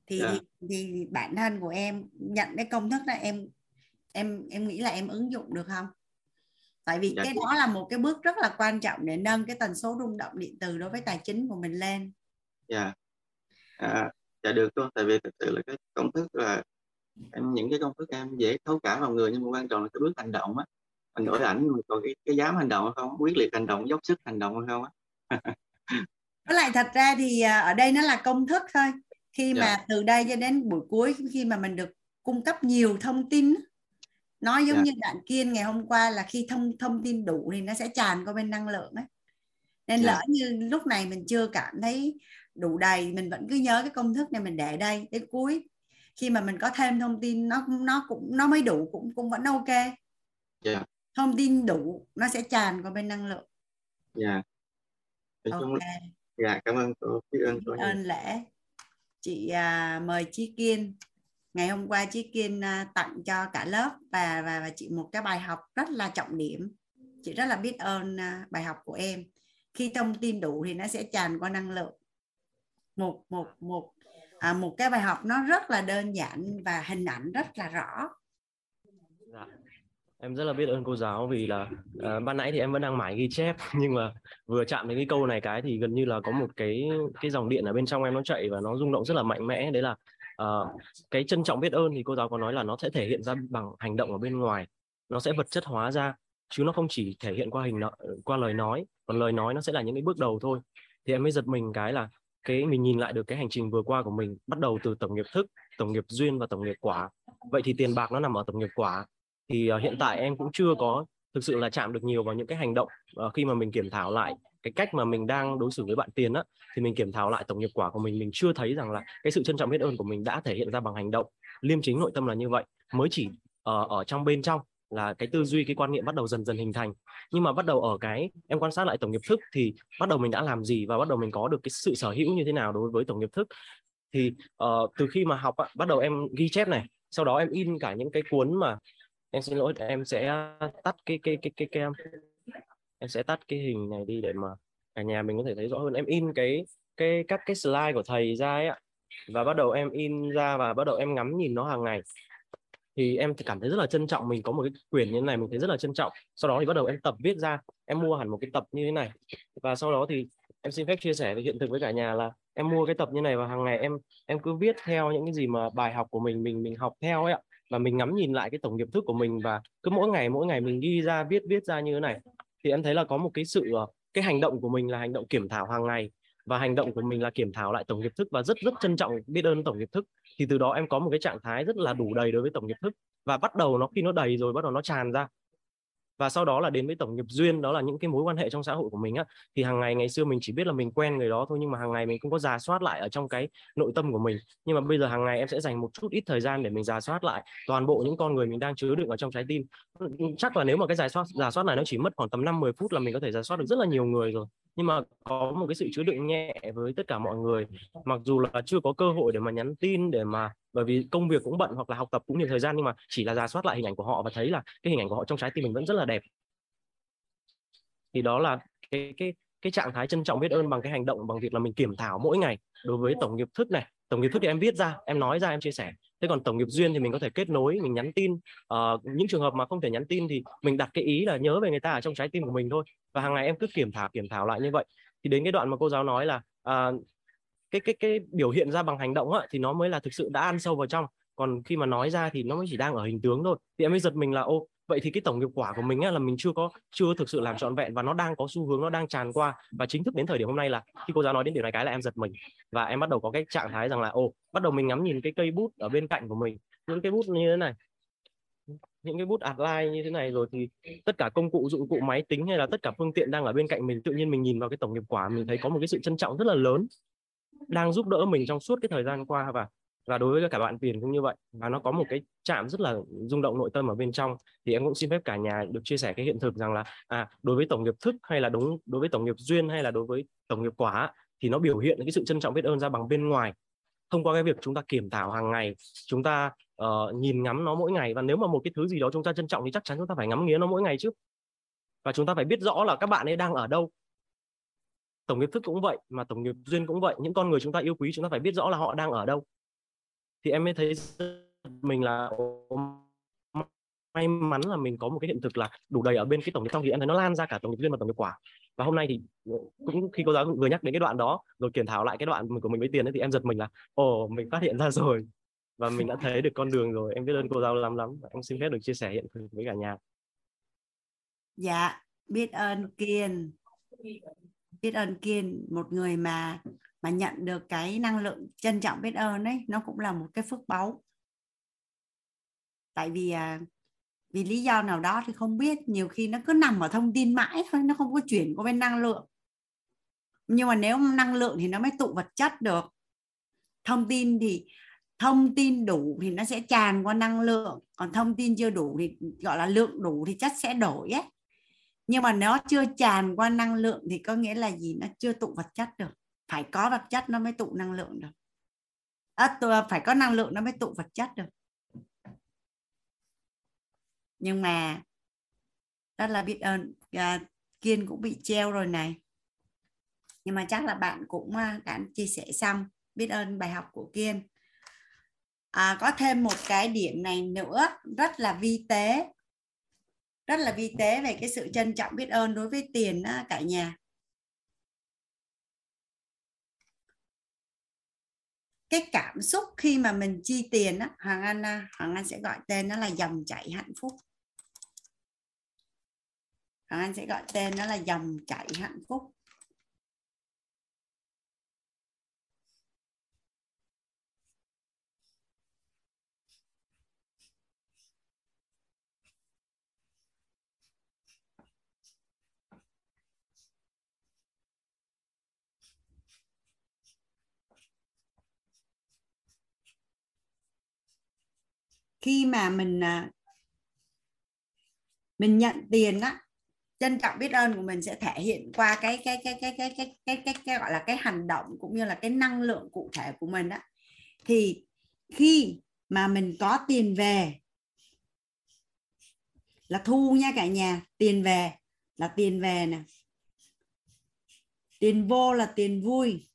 [SPEAKER 4] thì,
[SPEAKER 13] Dạ.
[SPEAKER 4] thì thì bản thân của em nhận cái công thức đó em em em nghĩ là em ứng dụng được không tại vì
[SPEAKER 13] Dạ.
[SPEAKER 4] cái đó là một cái bước rất là quan trọng để nâng cái tần số rung động điện từ đối với tài chính của mình lên.
[SPEAKER 13] Dạ. À, dạ được cô tại vì thực sự là cái công thức là em những cái công thức em dễ thấu cảm vào người nhưng mà quan trọng là cái bước hành động á. Mình đổi ảnh mà còn cái, cái dám hành động hay không quyết liệt hành động dốc sức hành động hay không á.
[SPEAKER 4] Với lại thật ra thì à, ở đây nó là công thức thôi. Khi
[SPEAKER 13] Dạ.
[SPEAKER 4] mà từ đây cho đến buổi cuối khi mà mình được cung cấp nhiều thông tin á, nói giống
[SPEAKER 13] Dạ.
[SPEAKER 4] như bạn Kiên ngày hôm qua là khi thông thông tin đủ thì nó sẽ tràn qua bên năng lượng ấy. Nên
[SPEAKER 13] Dạ.
[SPEAKER 4] lỡ như lúc này mình chưa cảm thấy đủ đầy mình vẫn cứ nhớ cái công thức này mình để đây đến cuối. Khi mà mình có thêm thông tin nó nó cũng nó mới đủ cũng cũng vẫn ok.
[SPEAKER 13] Dạ.
[SPEAKER 4] Thông tin đủ nó sẽ tràn qua bên năng lượng.
[SPEAKER 13] Dạ. Nói chung
[SPEAKER 4] ok.
[SPEAKER 13] Dạ cảm ơn cô. Biết ơn cô
[SPEAKER 4] ơn lễ chị à, mời Chí Kiên ngày hôm qua chị Kiên à, tặng cho cả lớp và và và chị một cái bài học rất là trọng điểm. Chị rất là biết ơn à, bài học của em. Khi thông tin đủ thì nó sẽ tràn qua năng lượng. Một một một à, một cái bài học nó rất là đơn giản và hình ảnh rất là rõ.
[SPEAKER 14] Dạ. Em rất là biết ơn cô giáo vì là à, ban nãy thì em vẫn đang mải ghi chép nhưng mà vừa chạm đến cái câu này cái thì gần như là có một cái cái dòng điện ở bên trong em nó chạy và nó rung động rất là mạnh mẽ. Đấy là à, cái trân trọng biết ơn thì cô giáo có nói là nó sẽ thể hiện ra bằng hành động ở bên ngoài nó sẽ vật chất hóa ra chứ nó không chỉ thể hiện qua hình qua lời nói còn lời nói nó sẽ là những cái bước đầu thôi. Thì em mới giật mình cái là cái mình nhìn lại được cái hành trình vừa qua của mình bắt đầu từ tổng nghiệp thức tổng nghiệp duyên và tổng nghiệp quả. Vậy thì tiền bạc nó nằm ở tổng nghiệp quả. Thì uh, hiện tại em cũng chưa có thực sự là chạm được nhiều vào những cái hành động uh, khi mà mình kiểm thảo lại cái cách mà mình đang đối xử với bạn tiền á thì mình kiểm thảo lại tổng nghiệp quả của mình mình chưa thấy rằng là cái sự trân trọng biết ơn của mình đã thể hiện ra bằng hành động. Liêm chính nội tâm là như vậy mới chỉ uh, ở trong bên trong là cái tư duy cái quan niệm bắt đầu dần dần hình thành. Nhưng mà bắt đầu ở cái em quan sát lại tổng nghiệp thức thì bắt đầu mình đã làm gì và bắt đầu mình có được cái sự sở hữu như thế nào đối với tổng nghiệp thức? Thì uh, từ khi mà học á, bắt đầu em ghi chép này sau đó em in cả những cái cuốn mà em xin lỗi em sẽ tắt cái cái cái cái, kem em em sẽ tắt cái hình này đi để mà cả nhà mình có thể thấy rõ hơn. Em in cái cái các cái slide của thầy ra ấy ạ. Và bắt đầu em in ra và bắt đầu em ngắm nhìn nó hàng ngày. Thì em cảm thấy rất là trân trọng mình có một cái quyển như thế này mình thấy rất là trân trọng. Sau đó thì bắt đầu em tập viết ra em mua hẳn một cái tập như thế này. Và sau đó thì em xin phép chia sẻ với hiện thực với cả nhà là em mua cái tập như này và hàng ngày em em cứ viết theo những cái gì mà bài học của mình mình mình học theo ấy ạ và mình ngắm nhìn lại cái tổng nghiệp thức của mình và cứ mỗi ngày mỗi ngày mình ghi ra, viết viết ra như thế này, thì em thấy là có một cái sự ờ, cái hành động của mình là hành động kiểm thảo hàng ngày và hành động của mình là kiểm thảo lại tổng nghiệp thức và rất rất trân trọng biết ơn tổng nghiệp thức. Thì từ đó em có một cái trạng thái rất là đủ đầy đối với tổng nghiệp thức và bắt đầu nó, khi nó đầy rồi bắt đầu nó tràn ra và sau đó là đến với tổng nghiệp duyên, đó là những cái mối quan hệ trong xã hội của mình á. Thì hàng ngày ngày xưa mình chỉ biết là mình quen người đó thôi, nhưng mà hàng ngày mình cũng có giả soát lại ở trong cái nội tâm của mình. Nhưng mà bây giờ hàng ngày em sẽ dành một chút ít thời gian để mình giả soát lại toàn bộ những con người mình đang chứa đựng ở trong trái tim. Chắc là nếu mà cái giả soát giả soát này nó chỉ mất khoảng tầm 5 10 phút là mình có thể giả soát được rất là nhiều người rồi nhưng mà có một cái sự chứa đựng nhẹ với tất cả mọi người. Mặc dù là chưa có cơ hội để mà nhắn tin, để mà, bởi vì công việc cũng bận hoặc là học tập cũng nhiều thời gian, nhưng mà chỉ là giả soát lại hình ảnh của họ và thấy là cái hình ảnh của họ trong trái tim mình vẫn rất là đẹp. Thì đó là cái cái cái trạng thái trân trọng biết ơn bằng cái hành động, bằng việc là mình kiểm thảo mỗi ngày đối với tổng nghiệp thức này tổng nghiệp thức thì em viết ra em nói ra em chia sẻ. Thế còn tổng nghiệp duyên thì mình có thể kết nối mình nhắn tin. Uh, những trường hợp mà không thể nhắn tin thì mình đặt cái ý là nhớ về người ta ở trong trái tim của mình thôi. Và hàng ngày em cứ kiểm thảo kiểm thảo lại như vậy. Thì đến cái đoạn mà cô giáo nói là uh, cái cái cái biểu hiện ra bằng hành động á, thì nó mới là thực sự đã ăn sâu vào trong. Còn khi mà nói ra thì nó mới chỉ đang ở hình tướng thôi. Thì em mới giật mình là ô vậy thì cái tổng nghiệp quả của mình á, là mình chưa có chưa thực sự làm trọn vẹn và nó đang có xu hướng nó đang tràn qua. Và chính thức đến thời điểm hôm nay là khi cô giáo nói đến điều này cái là em giật mình. Và em bắt đầu có cái trạng thái rằng là ô bắt đầu mình ngắm nhìn cái cây bút ở bên cạnh của mình. Những cái bút như thế này. Những cái bút outline như thế này rồi thì tất cả công cụ dụng cụ máy tính hay là tất cả phương tiện đang ở bên cạnh mình tự nhiên mình nhìn vào cái tổng nghiệp quả mình thấy có một cái sự trân trọng rất là lớn đang giúp đỡ mình trong suốt cái thời gian qua. Và và đối với cả bạn tiền cũng như vậy và nó có một cái chạm rất là rung động nội tâm ở bên trong thì em cũng xin phép cả nhà được chia sẻ cái hiện thực rằng là à đối với tổng nghiệp thức hay là đúng đối với tổng nghiệp duyên hay là đối với tổng nghiệp quả thì nó biểu hiện cái sự trân trọng biết ơn ra bằng bên ngoài. Thông qua cái việc chúng ta kiểm thảo hàng ngày chúng ta uh, nhìn ngắm nó mỗi ngày và nếu mà một cái thứ gì đó chúng ta trân trọng thì chắc chắn chúng ta phải ngắm nghía nó mỗi ngày chứ. Và chúng ta phải biết rõ là các bạn ấy đang ở đâu. Tổng nghiệp thức cũng vậy mà tổng nghiệp duyên cũng vậy những con người chúng ta yêu quý chúng ta phải biết rõ là họ đang ở đâu thì em mới thấy mình là may mắn là mình có một cái hiện thực là đủ đầy ở bên cái tổng nghiệp trong thì em thấy nó lan ra cả tổng nghiệp duyên và tổng nghiệp quả. Và hôm nay thì cũng khi cô giáo vừa nhắc đến cái đoạn đó rồi kiểm thảo lại cái đoạn của mình với tiền ấy, thì em giật mình là ồ mình phát hiện ra rồi. Và mình đã thấy được con đường rồi em biết ơn cô giáo lắm lắm. Em xin phép được chia sẻ hiện thực với cả nhà.
[SPEAKER 4] Dạ biết ơn kiên. Biết ơn kiên một người mà mà nhận được cái năng lượng trân trọng biết ơn ấy, nó cũng là một cái phước báu. Tại vì à, vì lý do nào đó thì không biết, nhiều khi nó cứ nằm ở thông tin mãi thôi, nó không có chuyển qua bên năng lượng. Nhưng mà nếu năng lượng thì nó mới tụ vật chất được. Thông tin thì, thông tin đủ thì nó sẽ tràn qua năng lượng, còn thông tin chưa đủ thì, gọi là, lượng đủ thì chất sẽ đổi ấy. Nhưng mà nó chưa tràn qua năng lượng thì có nghĩa là gì? Nó chưa tụ vật chất được phải có vật chất nó mới tụ năng lượng được. À, phải có năng lượng nó mới tụ vật chất được. Nhưng mà rất là biết ơn à, kiên cũng bị treo rồi này. Nhưng mà chắc là bạn cũng à, đã chia sẻ xong biết ơn bài học của kiên. À, có thêm một cái điểm này nữa rất là vi tế. Rất là vi tế về cái sự trân trọng biết ơn đối với tiền đó, cả nhà. Cái cảm xúc khi mà mình chi tiền á, hoàng anh hoàng anh sẽ gọi tên nó là dòng chảy hạnh phúc. Hoàng anh sẽ gọi tên nó là dòng chảy hạnh phúc. Khi mà mình à, mình nhận tiền á trân trọng biết ơn của mình sẽ thể hiện qua cái cái cái cái cái cái cái cái, cái gọi là cái hành động cũng như là cái năng lượng cụ thể của mình á. Thì khi mà mình có tiền về là thu nha cả nhà tiền về là tiền về nè. Tiền vô là tiền vui.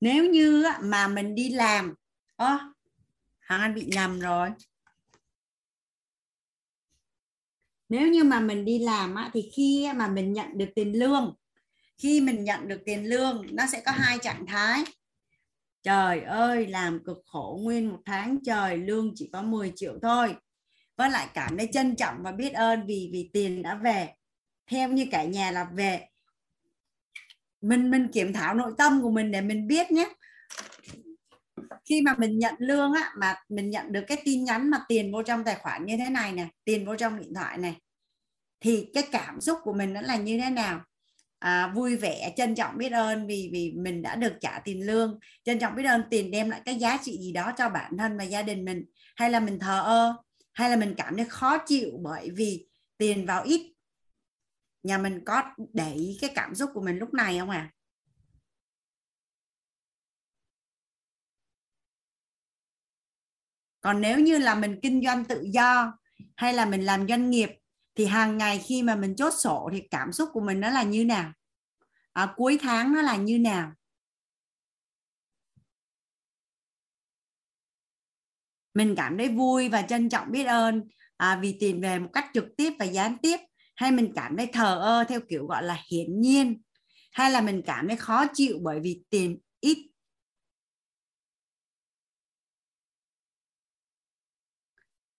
[SPEAKER 4] Nếu như mà mình đi làm ơ hoàng anh bị nhầm rồi. Nếu như mà mình đi làm á, thì khi mà mình nhận được tiền lương khi mình nhận được tiền lương nó sẽ có hai trạng thái. Trời ơi làm cực khổ nguyên một tháng trời lương chỉ có 10 triệu thôi. Với lại cảm thấy trân trọng và biết ơn vì vì tiền đã về. Theo như cả nhà là về mình mình kiểm thảo nội tâm của mình để mình biết nhé. Khi mà mình nhận lương á mà mình nhận được cái tin nhắn mà tiền vô trong tài khoản như thế này này tiền vô trong điện thoại này thì cái cảm xúc của mình nó là như thế nào? À, vui vẻ trân trọng biết ơn vì vì mình đã được trả tiền lương. Trân trọng biết ơn tiền đem lại cái giá trị gì đó cho bản thân và gia đình mình. Hay là mình thờ ơ hay là mình cảm thấy khó chịu bởi vì tiền vào ít nhà mình có để ý cái cảm xúc của mình lúc này không à còn nếu như là mình kinh doanh tự do hay là mình làm doanh nghiệp thì hàng ngày khi mà mình chốt sổ thì cảm xúc của mình nó là như nào? À, cuối tháng nó là như nào? Mình cảm thấy vui và trân trọng biết ơn à, vì tiền về một cách trực tiếp và gián tiếp hay mình cảm thấy thờ ơ theo kiểu gọi là hiển nhiên? Hay là mình cảm thấy khó chịu bởi vì tiền ít?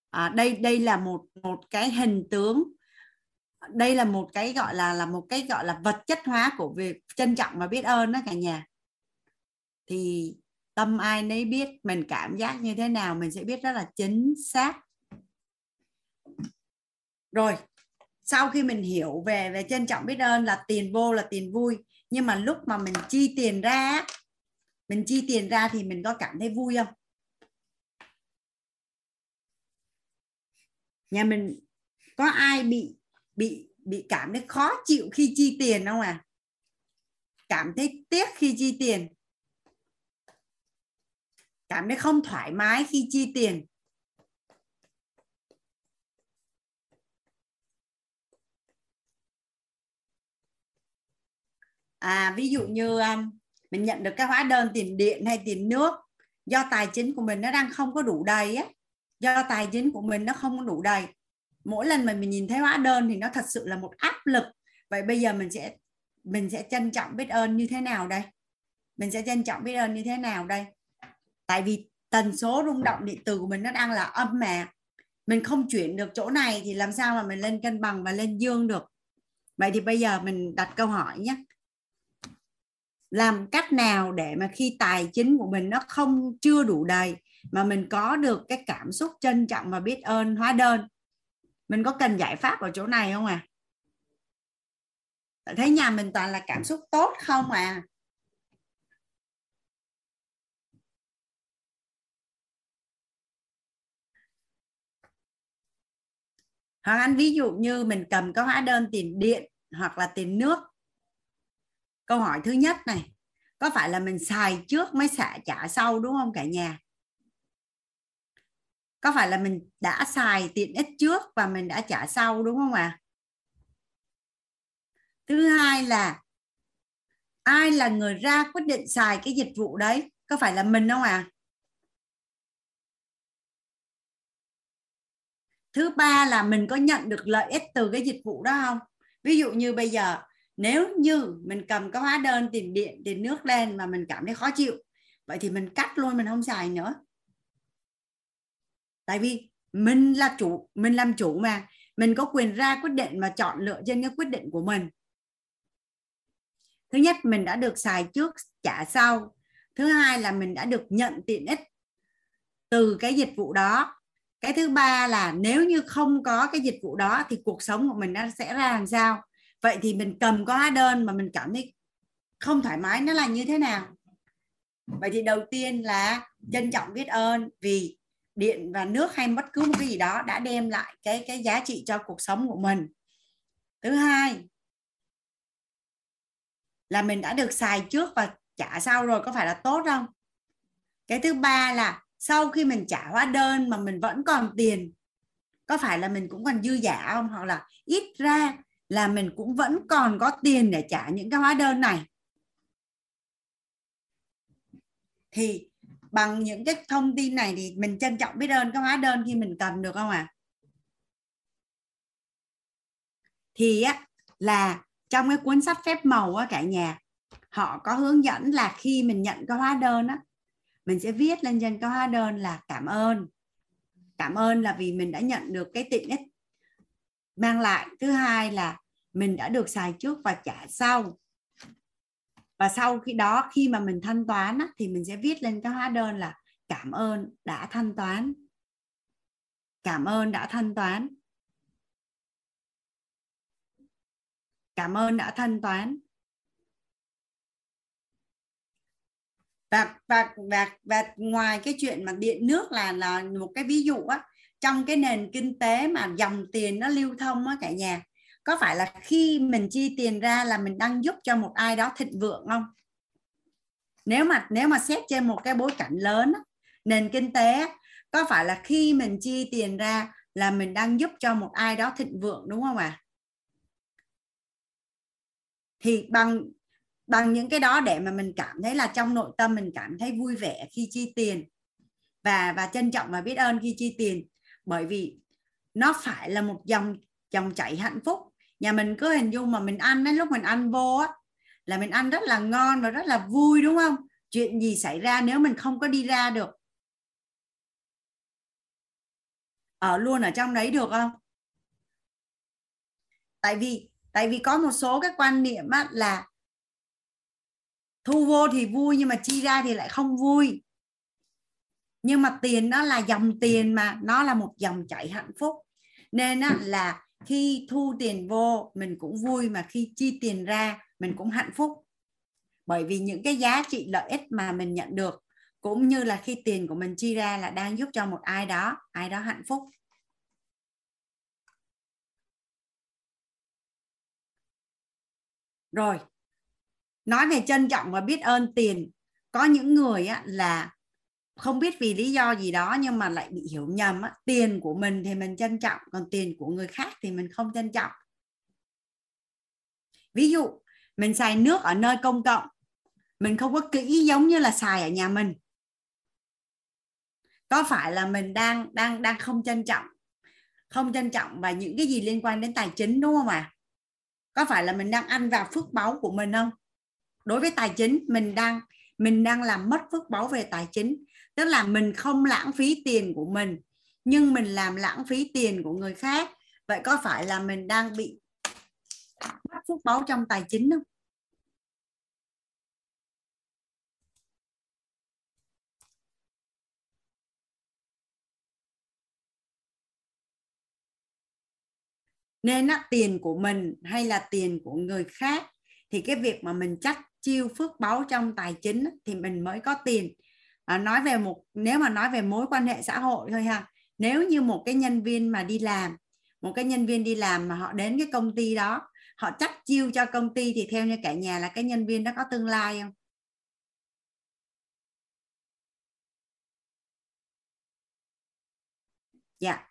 [SPEAKER 4] À, đây đây là một một cái hình tướng. Đây là một cái gọi là là một cái gọi là vật chất hóa của việc trân trọng và biết ơn đó cả nhà. Thì tâm ai nấy biết mình cảm giác như thế nào mình sẽ biết rất là chính xác. Rồi sau khi mình hiểu về về trân trọng biết ơn là tiền vô là tiền vui, nhưng mà lúc mà mình chi tiền ra mình chi tiền ra thì mình có cảm thấy vui không? Nhà mình có ai bị bị bị cảm thấy khó chịu khi chi tiền không à cảm thấy tiếc khi chi tiền? Cảm thấy không thoải mái khi chi tiền? À ví dụ như um, mình nhận được cái hóa đơn tiền điện hay tiền nước do tài chính của mình nó đang không có đủ đầy á do tài chính của mình nó không có đủ đầy. Mỗi lần mà mình nhìn thấy hóa đơn thì nó thật sự là một áp lực. Vậy bây giờ mình sẽ mình sẽ trân trọng biết ơn như thế nào đây? Mình sẽ trân trọng biết ơn như thế nào đây? Tại vì tần số rung động điện từ của mình nó đang là âm mà mình không chuyển được chỗ này thì làm sao mà mình lên cân bằng và lên dương được? Vậy thì bây giờ mình đặt câu hỏi nhé làm cách nào để mà khi tài chính của mình nó không, chưa đủ đầy mà mình có được cái cảm xúc trân trọng và biết ơn, hóa đơn? Mình có cần giải pháp ở chỗ này không à thấy nhà mình toàn là cảm xúc tốt không à hoặc anh ví dụ như mình cầm cái hóa đơn tiền điện hoặc là tiền nước câu hỏi thứ nhất này, có phải là mình xài trước mới xả trả sau đúng không cả nhà? Có phải là mình đã xài tiện ích trước và mình đã trả sau đúng không ạ? À? thứ hai là, ai là người ra quyết định xài cái dịch vụ đấy? Có phải là mình không à thứ ba là mình có nhận được lợi ích từ cái dịch vụ đó không? Ví dụ như bây giờ nếu như mình cầm cái hóa đơn tiền điện, tiền nước lên mà mình cảm thấy khó chịu, vậy thì mình cắt luôn, mình không xài nữa. Tại vì mình là chủ, mình làm chủ mà. Mình có quyền ra quyết định mà chọn lựa trên cái quyết định của mình. Thứ nhất, mình đã được xài trước, trả sau. Thứ hai là mình đã được nhận tiện ích từ cái dịch vụ đó. Cái thứ ba là nếu như không có cái dịch vụ đó thì cuộc sống của mình nó sẽ ra làm sao? Vậy thì mình cầm có hóa đơn mà mình cảm thấy không thoải mái, nó là như thế nào? Vậy thì đầu tiên là trân trọng biết ơn vì điện và nước hay bất cứ một cái gì đó đã đem lại cái cái giá trị cho cuộc sống của mình. Thứ hai là mình đã được xài trước và trả sau rồi, có phải là tốt không? Cái thứ ba là sau khi mình trả hóa đơn mà mình vẫn còn tiền, có phải là mình cũng còn dư giả không? Hoặc là ít ra là mình cũng vẫn còn có tiền để trả những cái hóa đơn này. Thì bằng những cái thông tin này thì mình trân trọng biết ơn cái hóa đơn khi mình cầm được không ạ? À? thì á, là trong cái cuốn sách phép màu á cả nhà, họ có hướng dẫn là khi mình nhận cái hóa đơn á, mình sẽ viết lên trên cái hóa đơn là cảm ơn. Cảm ơn là vì mình đã nhận được cái tiện ích mang lại. Thứ hai là mình đã được xài trước và trả sau. Và sau khi đó khi mà mình thanh toán á, thì mình sẽ viết lên cái hóa đơn là cảm ơn đã thanh toán. Cảm ơn đã thanh toán. Cảm ơn đã thanh toán. Và và và và ngoài cái chuyện mà điện nước là là một cái ví dụ á trong cái nền kinh tế mà dòng tiền nó lưu thông á cả nhà có phải là khi mình chi tiền ra là mình đang giúp cho một ai đó thịnh vượng không? Nếu mà nếu mà xét trên một cái bối cảnh lớn nền kinh tế có phải là khi mình chi tiền ra là mình đang giúp cho một ai đó thịnh vượng đúng không ạ? À? thì bằng bằng những cái đó để mà mình cảm thấy là trong nội tâm mình cảm thấy vui vẻ khi chi tiền. Và và trân trọng và biết ơn khi chi tiền. Bởi vì nó phải là một dòng dòng chảy hạnh phúc nhà mình cứ hình dung mà mình ăn đến lúc mình ăn vô á là mình ăn rất là ngon và rất là vui đúng không? Chuyện gì xảy ra nếu mình không có đi ra được? Ở luôn ở trong đấy được không? Tại vì tại vì có một số cái quan niệm á, là thu vô thì vui nhưng mà chi ra thì lại không vui. Nhưng mà tiền nó là dòng tiền mà nó là một dòng chảy hạnh phúc. Nên á, là khi thu tiền vô mình cũng vui mà khi chi tiền ra mình cũng hạnh phúc. Bởi vì những cái giá trị lợi ích mà mình nhận được cũng như là khi tiền của mình chi ra là đang giúp cho một ai đó ai đó hạnh phúc. Rồi nói về trân trọng và biết ơn tiền. Có những người á, là không biết vì lý do gì đó nhưng mà lại bị hiểu nhầm á. tiền của mình thì mình trân trọng, còn tiền của người khác thì mình không trân trọng ví dụ, mình xài nước ở nơi công cộng, mình không có kỹ giống như là xài ở nhà mình có phải là mình đang đang đang không trân trọng, không trân trọng và những cái gì liên quan đến tài chính, đúng không ạ à? có phải là mình đang ăn vào phước báu của mình không đối với tài chính, mình đang mình đang làm mất phước báu về tài chính tức là mình không lãng phí tiền của mình nhưng mình làm lãng phí tiền của người khác. Vậy có phải là mình đang bị mất phước báu trong tài chính không? Nên á, tiền của mình hay là tiền của người khác thì cái việc mà mình chắc chiêu phước báu trong tài chính thì mình mới có tiền à, nói về một nếu mà nói về mối quan hệ xã hội thôi ha. Nếu như một cái nhân viên mà đi làm một cái nhân viên đi làm mà họ đến cái công ty đó họ chắc chiêu cho công ty thì theo như cả nhà là cái nhân viên đó có tương lai không? Dạ.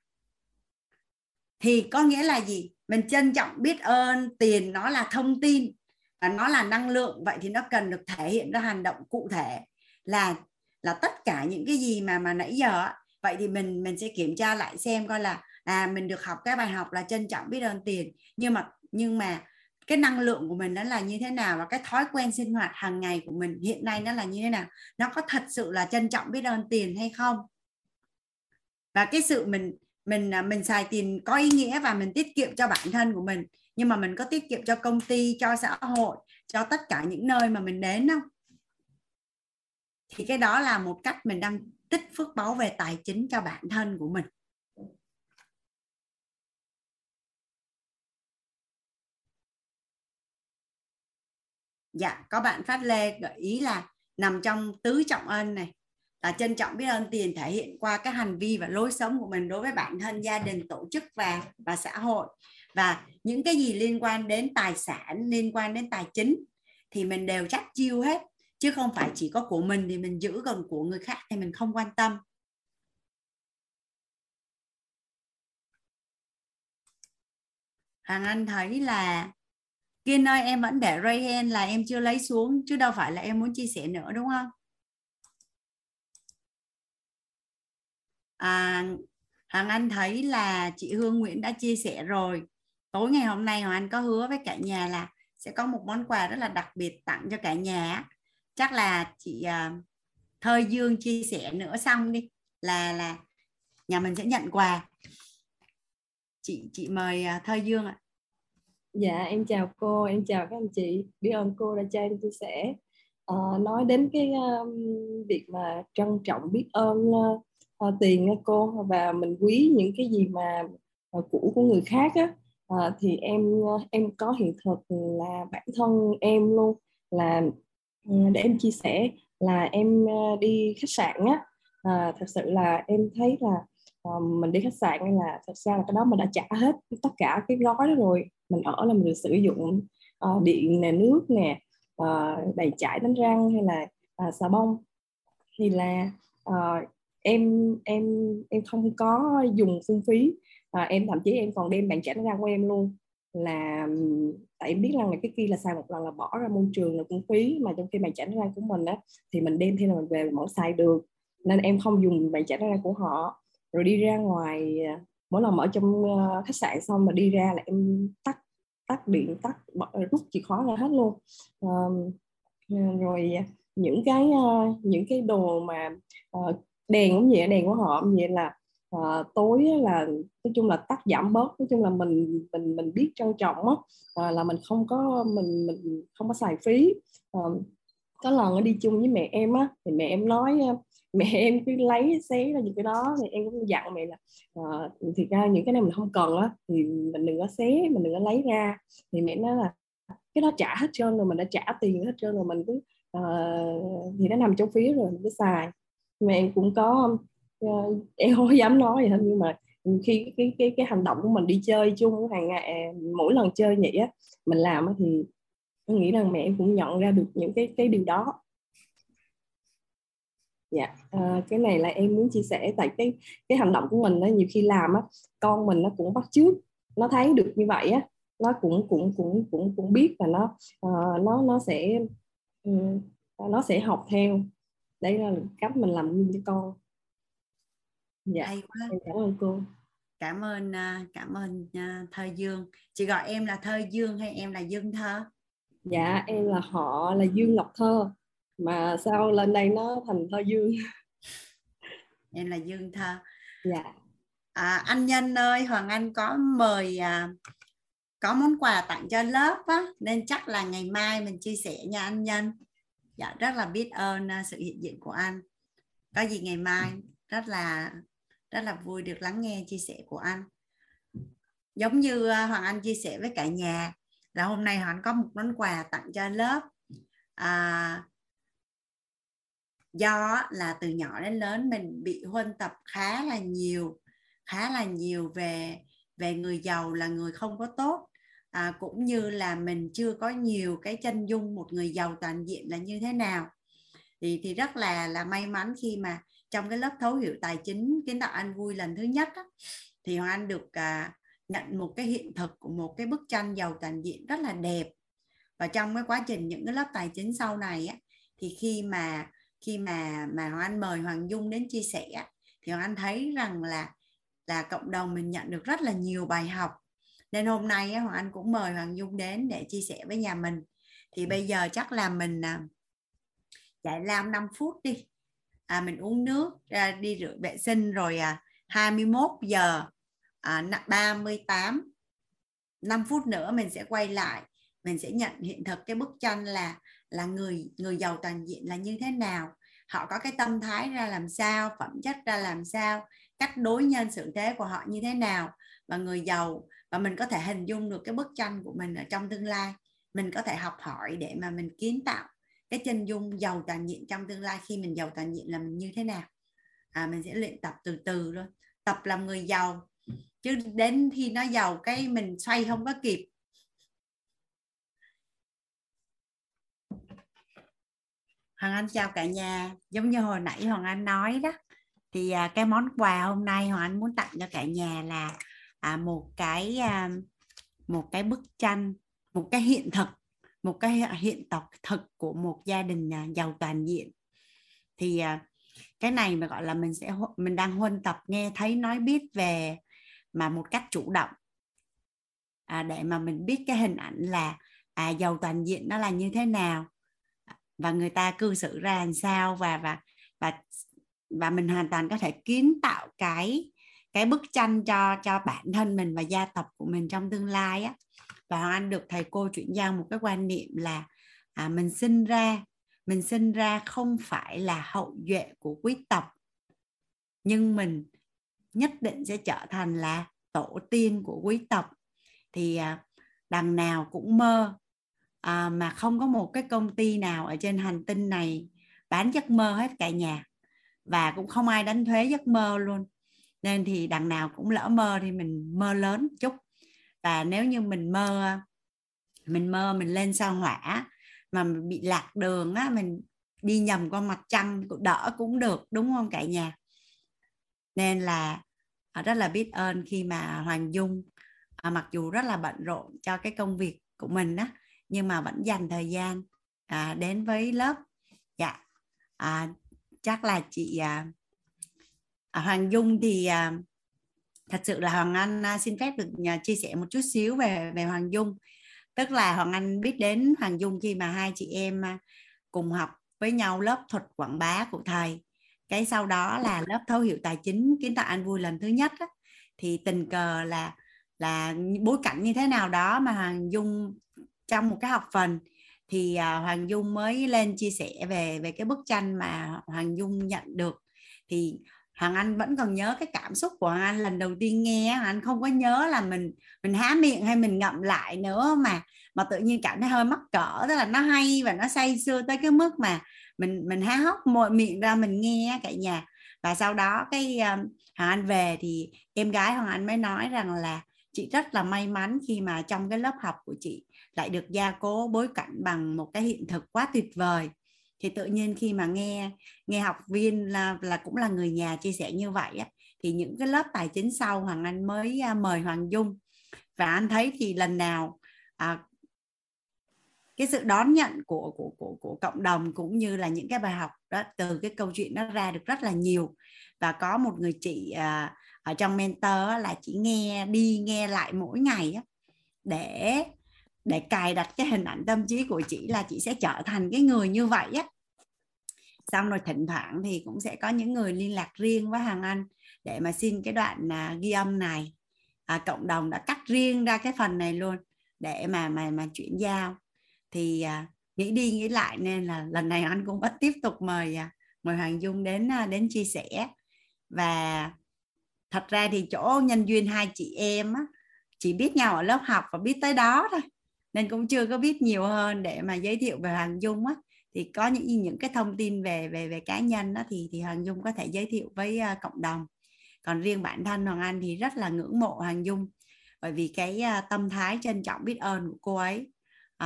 [SPEAKER 4] Thì có nghĩa là gì? Mình trân trọng biết ơn tiền nó là thông tin và nó là năng lượng vậy thì nó cần được thể hiện ra hành động cụ thể là là tất cả những cái gì mà mà nãy giờ vậy thì mình mình sẽ kiểm tra lại xem coi là à mình được học cái bài học là trân trọng biết ơn tiền. Nhưng mà nhưng mà cái năng lượng của mình nó là như thế nào và cái thói quen sinh hoạt hàng ngày của mình hiện nay nó là như thế nào? Nó có thật sự là trân trọng biết ơn tiền hay không? Và cái sự mình mình à, mình xài tiền có ý nghĩa và mình tiết kiệm cho bản thân của mình. Nhưng mà mình có tiết kiệm cho công ty, cho xã hội, cho tất cả những nơi mà mình đến không? Thì cái đó là một cách mình đang tích phước báu về tài chính cho bản thân của mình. Dạ có bạn phát lê gợi ý là nằm trong tứ trọng ân này, là trân trọng biết ơn tiền thể hiện qua các hành vi và lối sống của mình đối với bản thân, gia đình, tổ chức và và xã hội. Và những cái gì liên quan đến tài sản, liên quan đến tài chính thì mình đều chắc chiêu hết chứ không phải chỉ có của mình thì mình giữ còn của người khác thì mình không quan tâm. Hàng Anh thấy là Kiên ơi em vẫn để ray là em chưa lấy xuống chứ đâu phải là em muốn chia sẻ nữa đúng không? À, Hoàng Anh thấy là chị Hương Nguyễn đã chia sẻ rồi. Tối ngày hôm nay Hoàng Anh có hứa với cả nhà là sẽ có một món quà rất là đặc biệt tặng cho cả nhà chắc là chị uh, Thơi Dương chia sẻ nữa xong đi là là nhà mình sẽ nhận quà. Chị chị mời uh, Thơi Dương ạ.
[SPEAKER 15] Dạ em chào cô em chào các anh chị. Biết ơn cô đã cho em chia sẻ. Uh, nói đến cái uh, việc mà trân trọng biết ơn uh, uh, tiền cô và mình quý những cái gì mà uh, của của người khác á uh, thì em em có hiện thực là bản thân em luôn là Ờ, để em chia sẻ là em ờ, đi khách sạn á. À, thật sự là em thấy là uh, mình đi khách sạn là thật ra là cái đó mình đã trả hết tất cả cái gói đó rồi. Mình ở là mình được sử dụng uh, điện nè nước nè uh, đầy chải đánh răng hay là uh, xà bông. Thì là uh, em em em không có dùng phung phí. À, em thậm chí em còn đem bàn chải đánh răng của em luôn là tại em biết rằng là cái kia là xài một lần là bỏ ra môi trường là cũng phí, mà trong khi bàn chải ra của mình á, thì mình đem theo là mình về mình vẫn xài được. Nên em không dùng bàn chải ra của họ. Rồi đi ra ngoài à, mỗi lần ở trong ờ, khách sạn xong mà đi ra là em tắt tắt điện, tắt rút chìa khóa ra hết luôn. À, rồi à, những cái ờ, những cái đồ mà ờ, đèn cũng vậy, đèn của họ cũng vậy là à, tối là nói chung là tắt giảm bớt nói chung là mình mình mình biết trân trọng á à, là mình không có mình mình không có xài phí. À, có lần đi chung với mẹ em á thì mẹ em nói mẹ em cứ lấy xé ra những cái đó thì em cũng dặn mẹ là à, thì ra những cái này mình không cần á thì mình đừng có xé mình đừng có lấy ra. Thì mẹ nói là cái đó trả hết trơn rồi mình đã trả tiền hết trơn rồi mình cứ uh, thì nó nằm trong phí rồi mình cứ xài. Mẹ em cũng có uh, em không dám nói gì hết nhưng mà khi cái, cái cái cái hành động của mình đi chơi chung hàng ngày mỗi lần chơi vậy á mình làm thì em nghĩ rằng mẹ cũng nhận ra được những cái cái điều đó. Dạ à, cái này là em muốn chia sẻ tại cái cái hành động của mình đó nhiều khi làm á con mình nó cũng bắt chước nó thấy được như vậy á nó cũng cũng cũng cũng cũng biết và nó uh, nó nó sẽ um, nó sẽ học theo. Đấy là cách mình làm gương cho con
[SPEAKER 4] dạ Hay quá.
[SPEAKER 15] em cảm ơn cô.
[SPEAKER 4] Cảm ơn à, cảm ơn uh, thơ dương. Chị gọi em là thơ dương hay em là dương thơ?
[SPEAKER 15] Dạ em là họ là dương ngọc thơ mà sao lên đây nó thành thơ dương?
[SPEAKER 4] Em là dương thơ.
[SPEAKER 15] Dạ.
[SPEAKER 4] À, anh nhân ơi hoàng anh có mời à, có món quà tặng cho lớp á nên chắc là ngày mai mình chia sẻ nha anh nhân. Dạ rất là biết ơn uh, sự hiện diện của anh. Có gì ngày mai rất là rất là vui được lắng nghe chia sẻ của anh. Giống như à, hoàng anh chia sẻ với cả nhà là hôm nay hoàng anh có một món quà tặng cho lớp. À, do là từ nhỏ đến lớn mình bị huân tập khá là nhiều khá là nhiều về về người giàu là người không có tốt. À, cũng như là mình chưa có nhiều cái chân dung một người giàu toàn diện là như thế nào. Thì thì rất là là may mắn khi mà trong cái lớp thấu hiểu tài chính kiến tạo anh vui lần thứ nhất á, thì hoàng anh được à, nhận một cái hiện thực của một cái bức tranh giàu toàn diện rất là đẹp. Và trong cái quá trình những cái lớp tài chính sau này á, thì khi mà khi mà mà hoàng anh mời hoàng dung đến chia sẻ thì hoàng anh thấy rằng là là cộng đồng mình nhận được rất là nhiều bài học. Nên hôm nay Hoàng Anh cũng mời Hoàng Dung đến để chia sẻ với nhà mình. Thì bây giờ chắc là mình à, giải lao 5 phút đi à, mình uống nước ra đi rửa vệ sinh rồi à, 21 giờ à, 38 5 phút nữa mình sẽ quay lại. Mình sẽ nhận hiện thực cái bức tranh là là người người giàu toàn diện là như thế nào. Họ có cái tâm thái ra làm sao phẩm chất ra làm sao cách đối nhân xử thế của họ như thế nào. Và người giàu và mình có thể hình dung được cái bức tranh của mình ở trong tương lai. Mình có thể học hỏi để mà mình kiến tạo cái chân dung giàu toàn diện trong tương lai khi mình giàu toàn diện là mình như thế nào? À, mình sẽ luyện tập từ từ luôn tập làm người giàu. Chứ đến khi nó giàu cái mình xoay không có kịp. Hoàng Anh chào cả nhà. Giống như hồi nãy Hoàng Anh nói đó thì à, cái món quà hôm nay Hoàng Anh muốn tặng cho cả nhà là à, một cái à, một cái bức tranh một cái hiện thực một cái à, hiện tộc thực của một gia đình à, giàu toàn diện. Thì à, cái này mà gọi là mình sẽ mình đang huân tập nghe thấy nói biết về mà một cách chủ động. À, để mà mình biết cái hình ảnh là à giàu toàn diện nó là như thế nào và người ta cư xử ra làm sao và và và và mình hoàn toàn có thể kiến tạo cái cái bức tranh cho cho bản thân mình và gia tộc của mình trong tương lai á và Hoàng Anh được thầy cô chuyển giao một cái quan niệm là à, mình sinh ra mình sinh ra không phải là hậu duệ của quý tộc nhưng mình nhất định sẽ trở thành là tổ tiên của quý tộc. Thì à, đằng nào cũng mơ à, mà không có một cái công ty nào ở trên hành tinh này bán giấc mơ hết cả nhà và cũng không ai đánh thuế giấc mơ luôn. Nên thì đằng nào cũng lỡ mơ thì mình mơ lớn chút và nếu như mình mơ mình mơ mình lên sao hỏa mà mình bị lạc đường á mình đi nhầm qua mặt trăng cũng đỡ cũng được đúng không cả nhà? Nên là à, rất là biết ơn khi mà Hoàng Dung à, mặc dù rất là bận rộn cho cái công việc của mình á nhưng mà vẫn dành thời gian à, đến với lớp. Dạ. À, chắc là chị à, à Hoàng Dung thì à, thật sự là Hoàng Anh à, xin phép được à, chia sẻ một chút xíu về về Hoàng Dung. Tức là Hoàng Anh biết đến Hoàng Dung khi mà hai chị em à, cùng học với nhau lớp thuật quảng bá của thầy. Cái sau đó là lớp thấu hiểu tài chính kiến tạo an vui lần thứ nhất á, thì tình cờ là là bối cảnh như thế nào đó mà Hoàng Dung trong một cái học phần thì Hoàng Dung mới lên chia sẻ về về cái bức tranh mà Hoàng Dung nhận được. Thì Hoàng Anh vẫn còn nhớ cái cảm xúc của Hoàng Anh. Lần đầu tiên nghe Hoàng Anh không có nhớ là mình mình há miệng hay mình ngậm lại nữa mà mà tự nhiên cảm thấy hơi mắc cỡ tức là nó hay và nó say sưa tới cái mức mà mình mình há hốc môi miệng ra mình nghe cả nhà. Và sau đó cái ờ, um, Hoàng Anh về thì em gái Hoàng Anh mới nói rằng là chị rất là may mắn khi mà trong cái lớp học của chị lại được gia cố bối cảnh bằng một cái hiện thực quá tuyệt vời thì tự nhiên khi mà nghe nghe học viên là là cũng là người nhà chia sẻ như vậy á thì những cái lớp tài chính sau Hoàng Anh mới à, mời Hoàng Dung. Và anh thấy thì lần nào à, cái sự đón nhận của của của của cộng đồng cũng như là những cái bài học đó từ cái câu chuyện nó ra được rất là nhiều. Và có một người chị à, ở trong mentor là chị nghe đi nghe lại mỗi ngày á, để để cài đặt cái hình ảnh tâm trí của chị là chị sẽ trở thành cái người như vậy á. Xong rồi thỉnh thoảng thì cũng sẽ có những người liên lạc riêng với hàng anh để mà xin cái đoạn à, ghi âm này. À, cộng đồng đã cắt riêng ra cái phần này luôn để mà mà mà chuyển giao. Thì à, nghĩ đi nghĩ lại nên là lần này anh cũng vẫn tiếp tục mời à, mời Hoàng Dung đến à, đến chia sẻ. Và thật ra thì chỗ nhân duyên hai chị em á, chỉ biết nhau ở lớp học và biết tới đó thôi nên cũng chưa có biết nhiều hơn để mà giới thiệu về Hoàng Dung á. Thì có những những cái thông tin về về về cá nhân đó thì thì Hoàng Dung có thể giới thiệu với uh, cộng đồng. Còn riêng bản thân Hoàng Anh thì rất là ngưỡng mộ Hoàng Dung. Bởi vì cái uh, tâm thái trân trọng biết ơn của cô ấy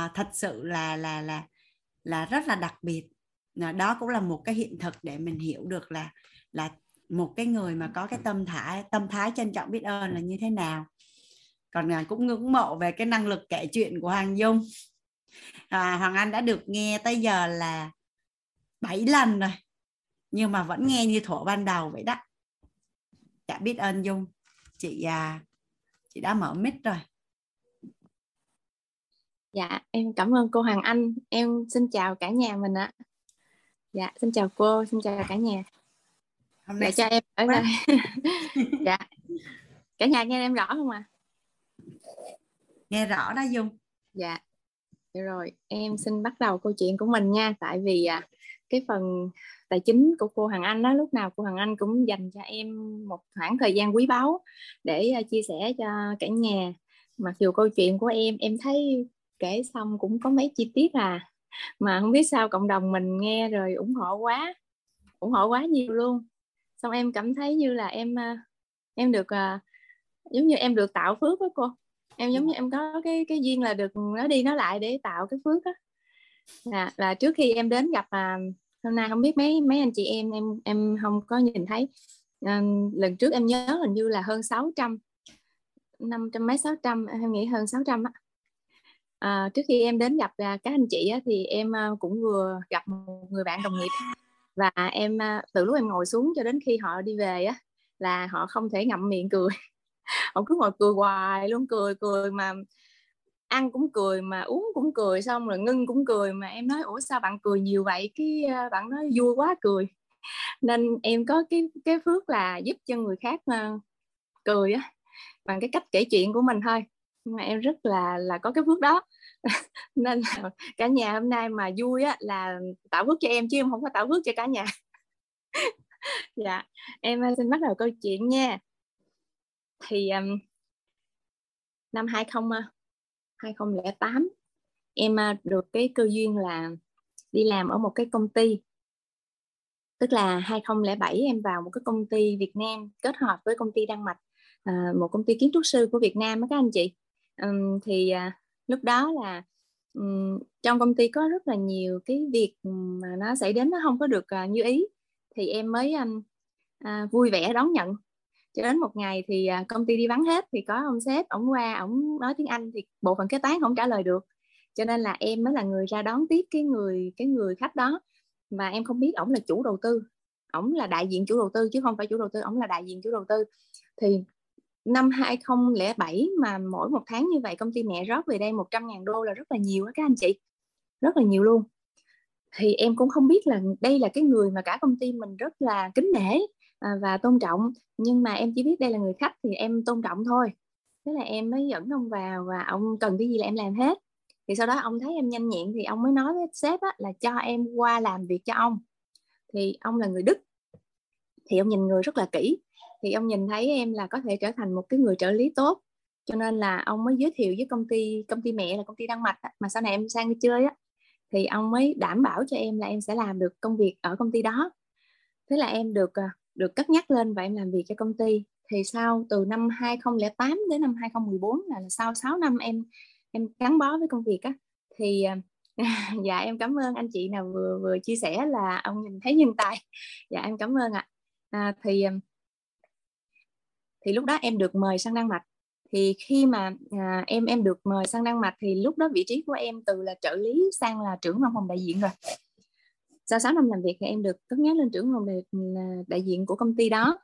[SPEAKER 4] uh, thật sự là là là là rất là đặc biệt. Đó cũng là một cái hiện thực để mình hiểu được là là một cái người mà có cái tâm thái tâm thái trân trọng biết ơn là như thế nào còn à, cũng ngưỡng mộ về cái năng lực kể chuyện của Hoàng Dung. À, Hoàng Anh đã được nghe tới giờ là 7 lần rồi nhưng mà vẫn nghe như thuở ban đầu vậy đó. Dạ biết ơn Dung. Chị à, chị đã mở mic rồi.
[SPEAKER 16] Dạ em cảm ơn cô Hoàng Anh. Em xin chào cả nhà mình ạ. Dạ xin chào cô xin chào cả nhà.
[SPEAKER 4] Hôm
[SPEAKER 16] dạ,
[SPEAKER 4] nay
[SPEAKER 16] dạ cho em ở đây dạ. Cả nhà nghe em rõ không ạ? à?
[SPEAKER 4] Nghe rõ đó dung.
[SPEAKER 16] Dạ. Rồi em xin bắt đầu câu chuyện của mình nha. Tại vì à, cái phần tài chính của cô Hằng Anh đó lúc nào cô Hằng Anh cũng dành cho em một khoảng thời gian quý báu để à, chia sẻ cho cả nhà. Mặc dù câu chuyện của em em thấy kể xong cũng có mấy chi tiết à mà không biết sao cộng đồng mình nghe rồi ủng hộ quá ủng hộ quá nhiều luôn. Xong em cảm thấy như là em à, em được à, giống như em được tạo phước với cô em giống như em có cái cái duyên là được nó đi nó lại để tạo cái phước á. Là, là trước khi em đến gặp à, hôm nay không biết mấy mấy anh chị em em em không có nhìn thấy. À, lần trước em nhớ hình như là hơn 600 500 mấy 600 em nghĩ hơn 600 á. À, trước khi em đến gặp à, các anh chị á, thì em à, cũng vừa gặp một người bạn đồng nghiệp. Và em à, từ lúc em ngồi xuống cho đến khi họ đi về á là họ không thể ngậm miệng cười ông cứ ngồi cười hoài luôn, cười cười mà ăn cũng cười, mà uống cũng cười, xong rồi ngưng cũng cười mà em nói, ủa, sao bạn cười nhiều vậy? Cái bạn nói vui quá cười. Nên em có cái cái phước là giúp cho người khác ờ, cười á, bằng cái cách kể chuyện của mình thôi. Nhưng mà em rất là là có cái phước đó. Nên là cả nhà hôm nay mà vui á là tạo phước cho em chứ em không có tạo phước cho cả nhà. Dạ em ờ, xin bắt đầu câu chuyện nha thì um, năm 20 2008 à, em à, được cái cơ duyên là đi làm ở một cái công ty. Tức là 2007 em vào một cái công ty Việt Nam kết hợp với công ty Đan Mạch à, một công ty kiến trúc sư của Việt Nam các anh chị. Um, thì à, lúc đó là um, trong công ty có rất là nhiều cái việc mà nó xảy đến nó không có được uh, như ý. Thì em mới um, uh, vui vẻ đón nhận cho đến một ngày thì à, công ty đi vắng hết thì có ông sếp, ổng qua, ổng nói tiếng Anh thì bộ phận kế toán không trả lời được. Cho nên là em mới là người ra đón tiếp cái người cái người khách đó. Và em không biết ổng là chủ đầu tư. Ổng là đại diện chủ đầu tư chứ không phải chủ đầu tư, ổng là đại diện chủ đầu tư. Thì năm 2007 mà mỗi một tháng như vậy công ty mẹ rót về đây 100 ngàn đô là rất là nhiều các anh chị. Rất là nhiều luôn. Thì em cũng không biết là đây là cái người mà cả công ty mình rất là kính nể. À, và tôn trọng. Nhưng mà em chỉ biết đây là người khách thì em tôn trọng thôi. Thế là em mới dẫn ông vào và ông cần cái gì là em làm hết. Thì sau đó ông thấy em nhanh nhẹn thì ông mới nói với sếp á, là cho em qua làm việc cho ông. Thì ông là người đức. Thì ông nhìn người rất là kỹ. Thì ông nhìn thấy em là có thể trở thành một cái người trợ lý tốt. Cho nên là ông mới giới thiệu với công ty công ty mẹ là công ty đăng mạch mà sau này em sang đi chơi á thì ông mới đảm bảo cho em là em sẽ làm được công việc ở công ty đó. Thế là em được à, được cất nhắc lên và em làm việc cho công ty. Thì sau từ năm 2008 đến năm 2014 là, là sau 6 năm em em gắn bó với công việc á. Thì à, dạ em cảm ơn anh chị nào vừa vừa chia sẻ là ông nhìn thấy nhân tài. Dạ em cảm ơn ạ. À, thì à, thì lúc đó em được mời sang Đan Mạch. Thì khi mà à, em em được mời sang Đan Mạch thì lúc đó vị trí của em từ là trợ lý sang là trưởng văn phòng đại diện rồi sau 6 năm làm việc thì em được cất nhắc lên trưởng phòng đại, đại diện của công ty đó.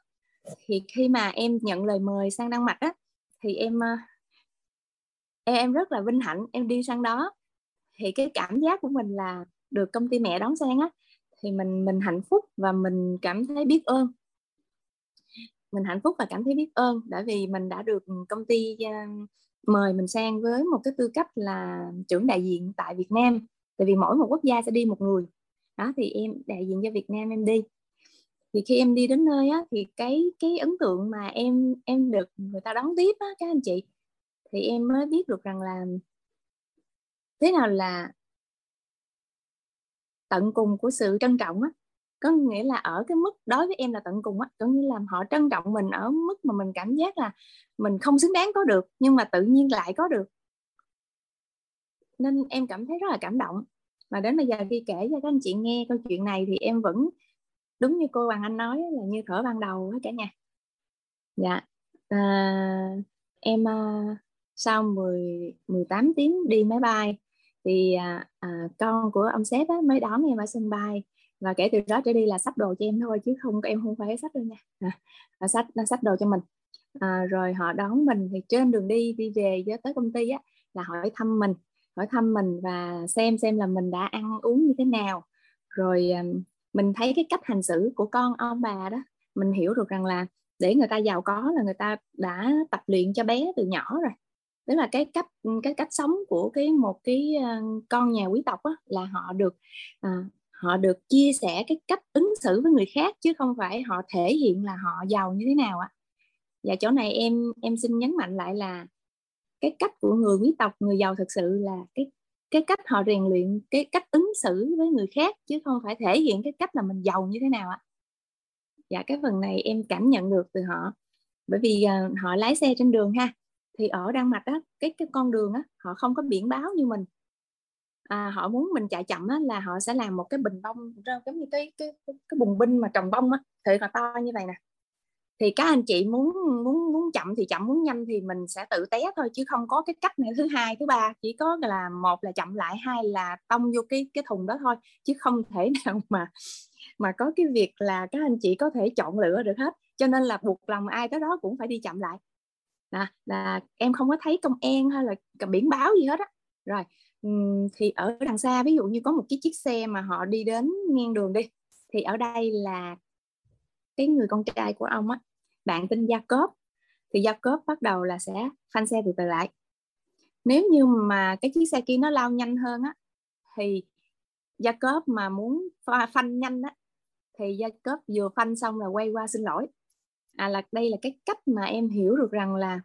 [SPEAKER 16] Thì khi mà em nhận lời mời sang Đan Mạch á thì em ờ, em em rất là vinh hạnh em đi sang đó. Thì cái cảm giác của mình là được công ty mẹ đón sang á thì mình mình hạnh phúc và mình cảm thấy biết ơn. Mình hạnh phúc và cảm thấy biết ơn bởi vì mình đã được công ty ờ, mời mình sang với một cái tư cách là trưởng đại diện tại Việt Nam. Tại vì mỗi một quốc gia sẽ đi một người đó, thì em, đại diện cho Việt Nam em đi. Thì khi em đi đến nơi á, thì cái cái ấn tượng mà em em được người ta đón tiếp á, các anh chị, thì em mới biết được rằng là thế nào là tận cùng của sự trân trọng á. Có nghĩa là ở cái mức, đối với em là tận cùng á, có nghĩa là họ trân trọng mình ở mức mà mình cảm giác là mình không xứng đáng có được, nhưng mà tự nhiên lại có được. Nên em cảm thấy rất là cảm động mà đến bây giờ khi kể cho các anh chị nghe câu chuyện này thì em vẫn đúng như cô Hoàng Anh nói là như thở ban đầu cả nhà. Dạ à, em à, sau 10 18 tiếng đi máy bay thì à, à, con của ông sếp á, mới đón em ở sân bay. Và kể từ đó trở đi là sách đồ cho em thôi chứ không em không phải sách đâu nha. À, sách nó sách đồ cho mình. À, rồi họ đón mình thì trên đường đi đi về tới công ty á là hỏi thăm mình hỏi thăm mình và xem xem là mình đã ăn uống như thế nào. Rồi ờ, mình thấy cái cách hành xử của con ông bà đó mình hiểu được rằng là để người ta giàu có là người ta đã tập luyện cho bé từ nhỏ rồi. Tức là cái cách cái cách sống của cái một cái ờ, con nhà quý tộc á, là họ được à, họ được chia sẻ cái cách ứng xử với người khác chứ không phải họ thể hiện là họ giàu như thế nào ạ và chỗ này em em xin nhấn mạnh lại là cái cách của người quý tộc người giàu thực sự là cái cái cách họ rèn luyện cái cách ứng xử với người khác chứ không phải thể hiện cái cách là mình giàu như thế nào ạ. Dạ cái phần này em cảm nhận được từ họ. Bởi vì uh, họ lái xe trên đường ha thì ở Đan Mạch á cái cái con đường á họ không có biển báo như mình. À, họ muốn mình chạy chậm á, là họ sẽ làm một cái bình bông giống như cái cái cái, cái bùng binh mà trồng bông á thì là to như vậy nè thì các anh chị muốn muốn muốn chậm thì chậm muốn nhanh thì mình sẽ tự té thôi chứ không có cái cách này thứ hai thứ ba. Chỉ có là một là chậm lại hai là tông vô cái cái thùng đó thôi chứ không thể nào mà mà có cái việc là các anh chị có thể chọn lựa được hết. Cho nên là buộc lòng ai tới đó cũng phải đi chậm lại. Là, là em không có thấy công an hay là biển báo gì hết á. Rồi thì ở đằng xa ví dụ như có một cái chiếc xe mà họ đi đến ngang đường đi thì ở đây là cái người con trai của ông á bạn tinh gia cốp thì gia cốp bắt đầu là sẽ phanh xe từ từ lại. Nếu như mà cái chiếc xe kia nó lao nhanh hơn á, thì gia cốp mà muốn phanh nhanh á, thì gia cốp vừa phanh xong là quay qua xin lỗi. À là đây là cái cách mà em hiểu được rằng là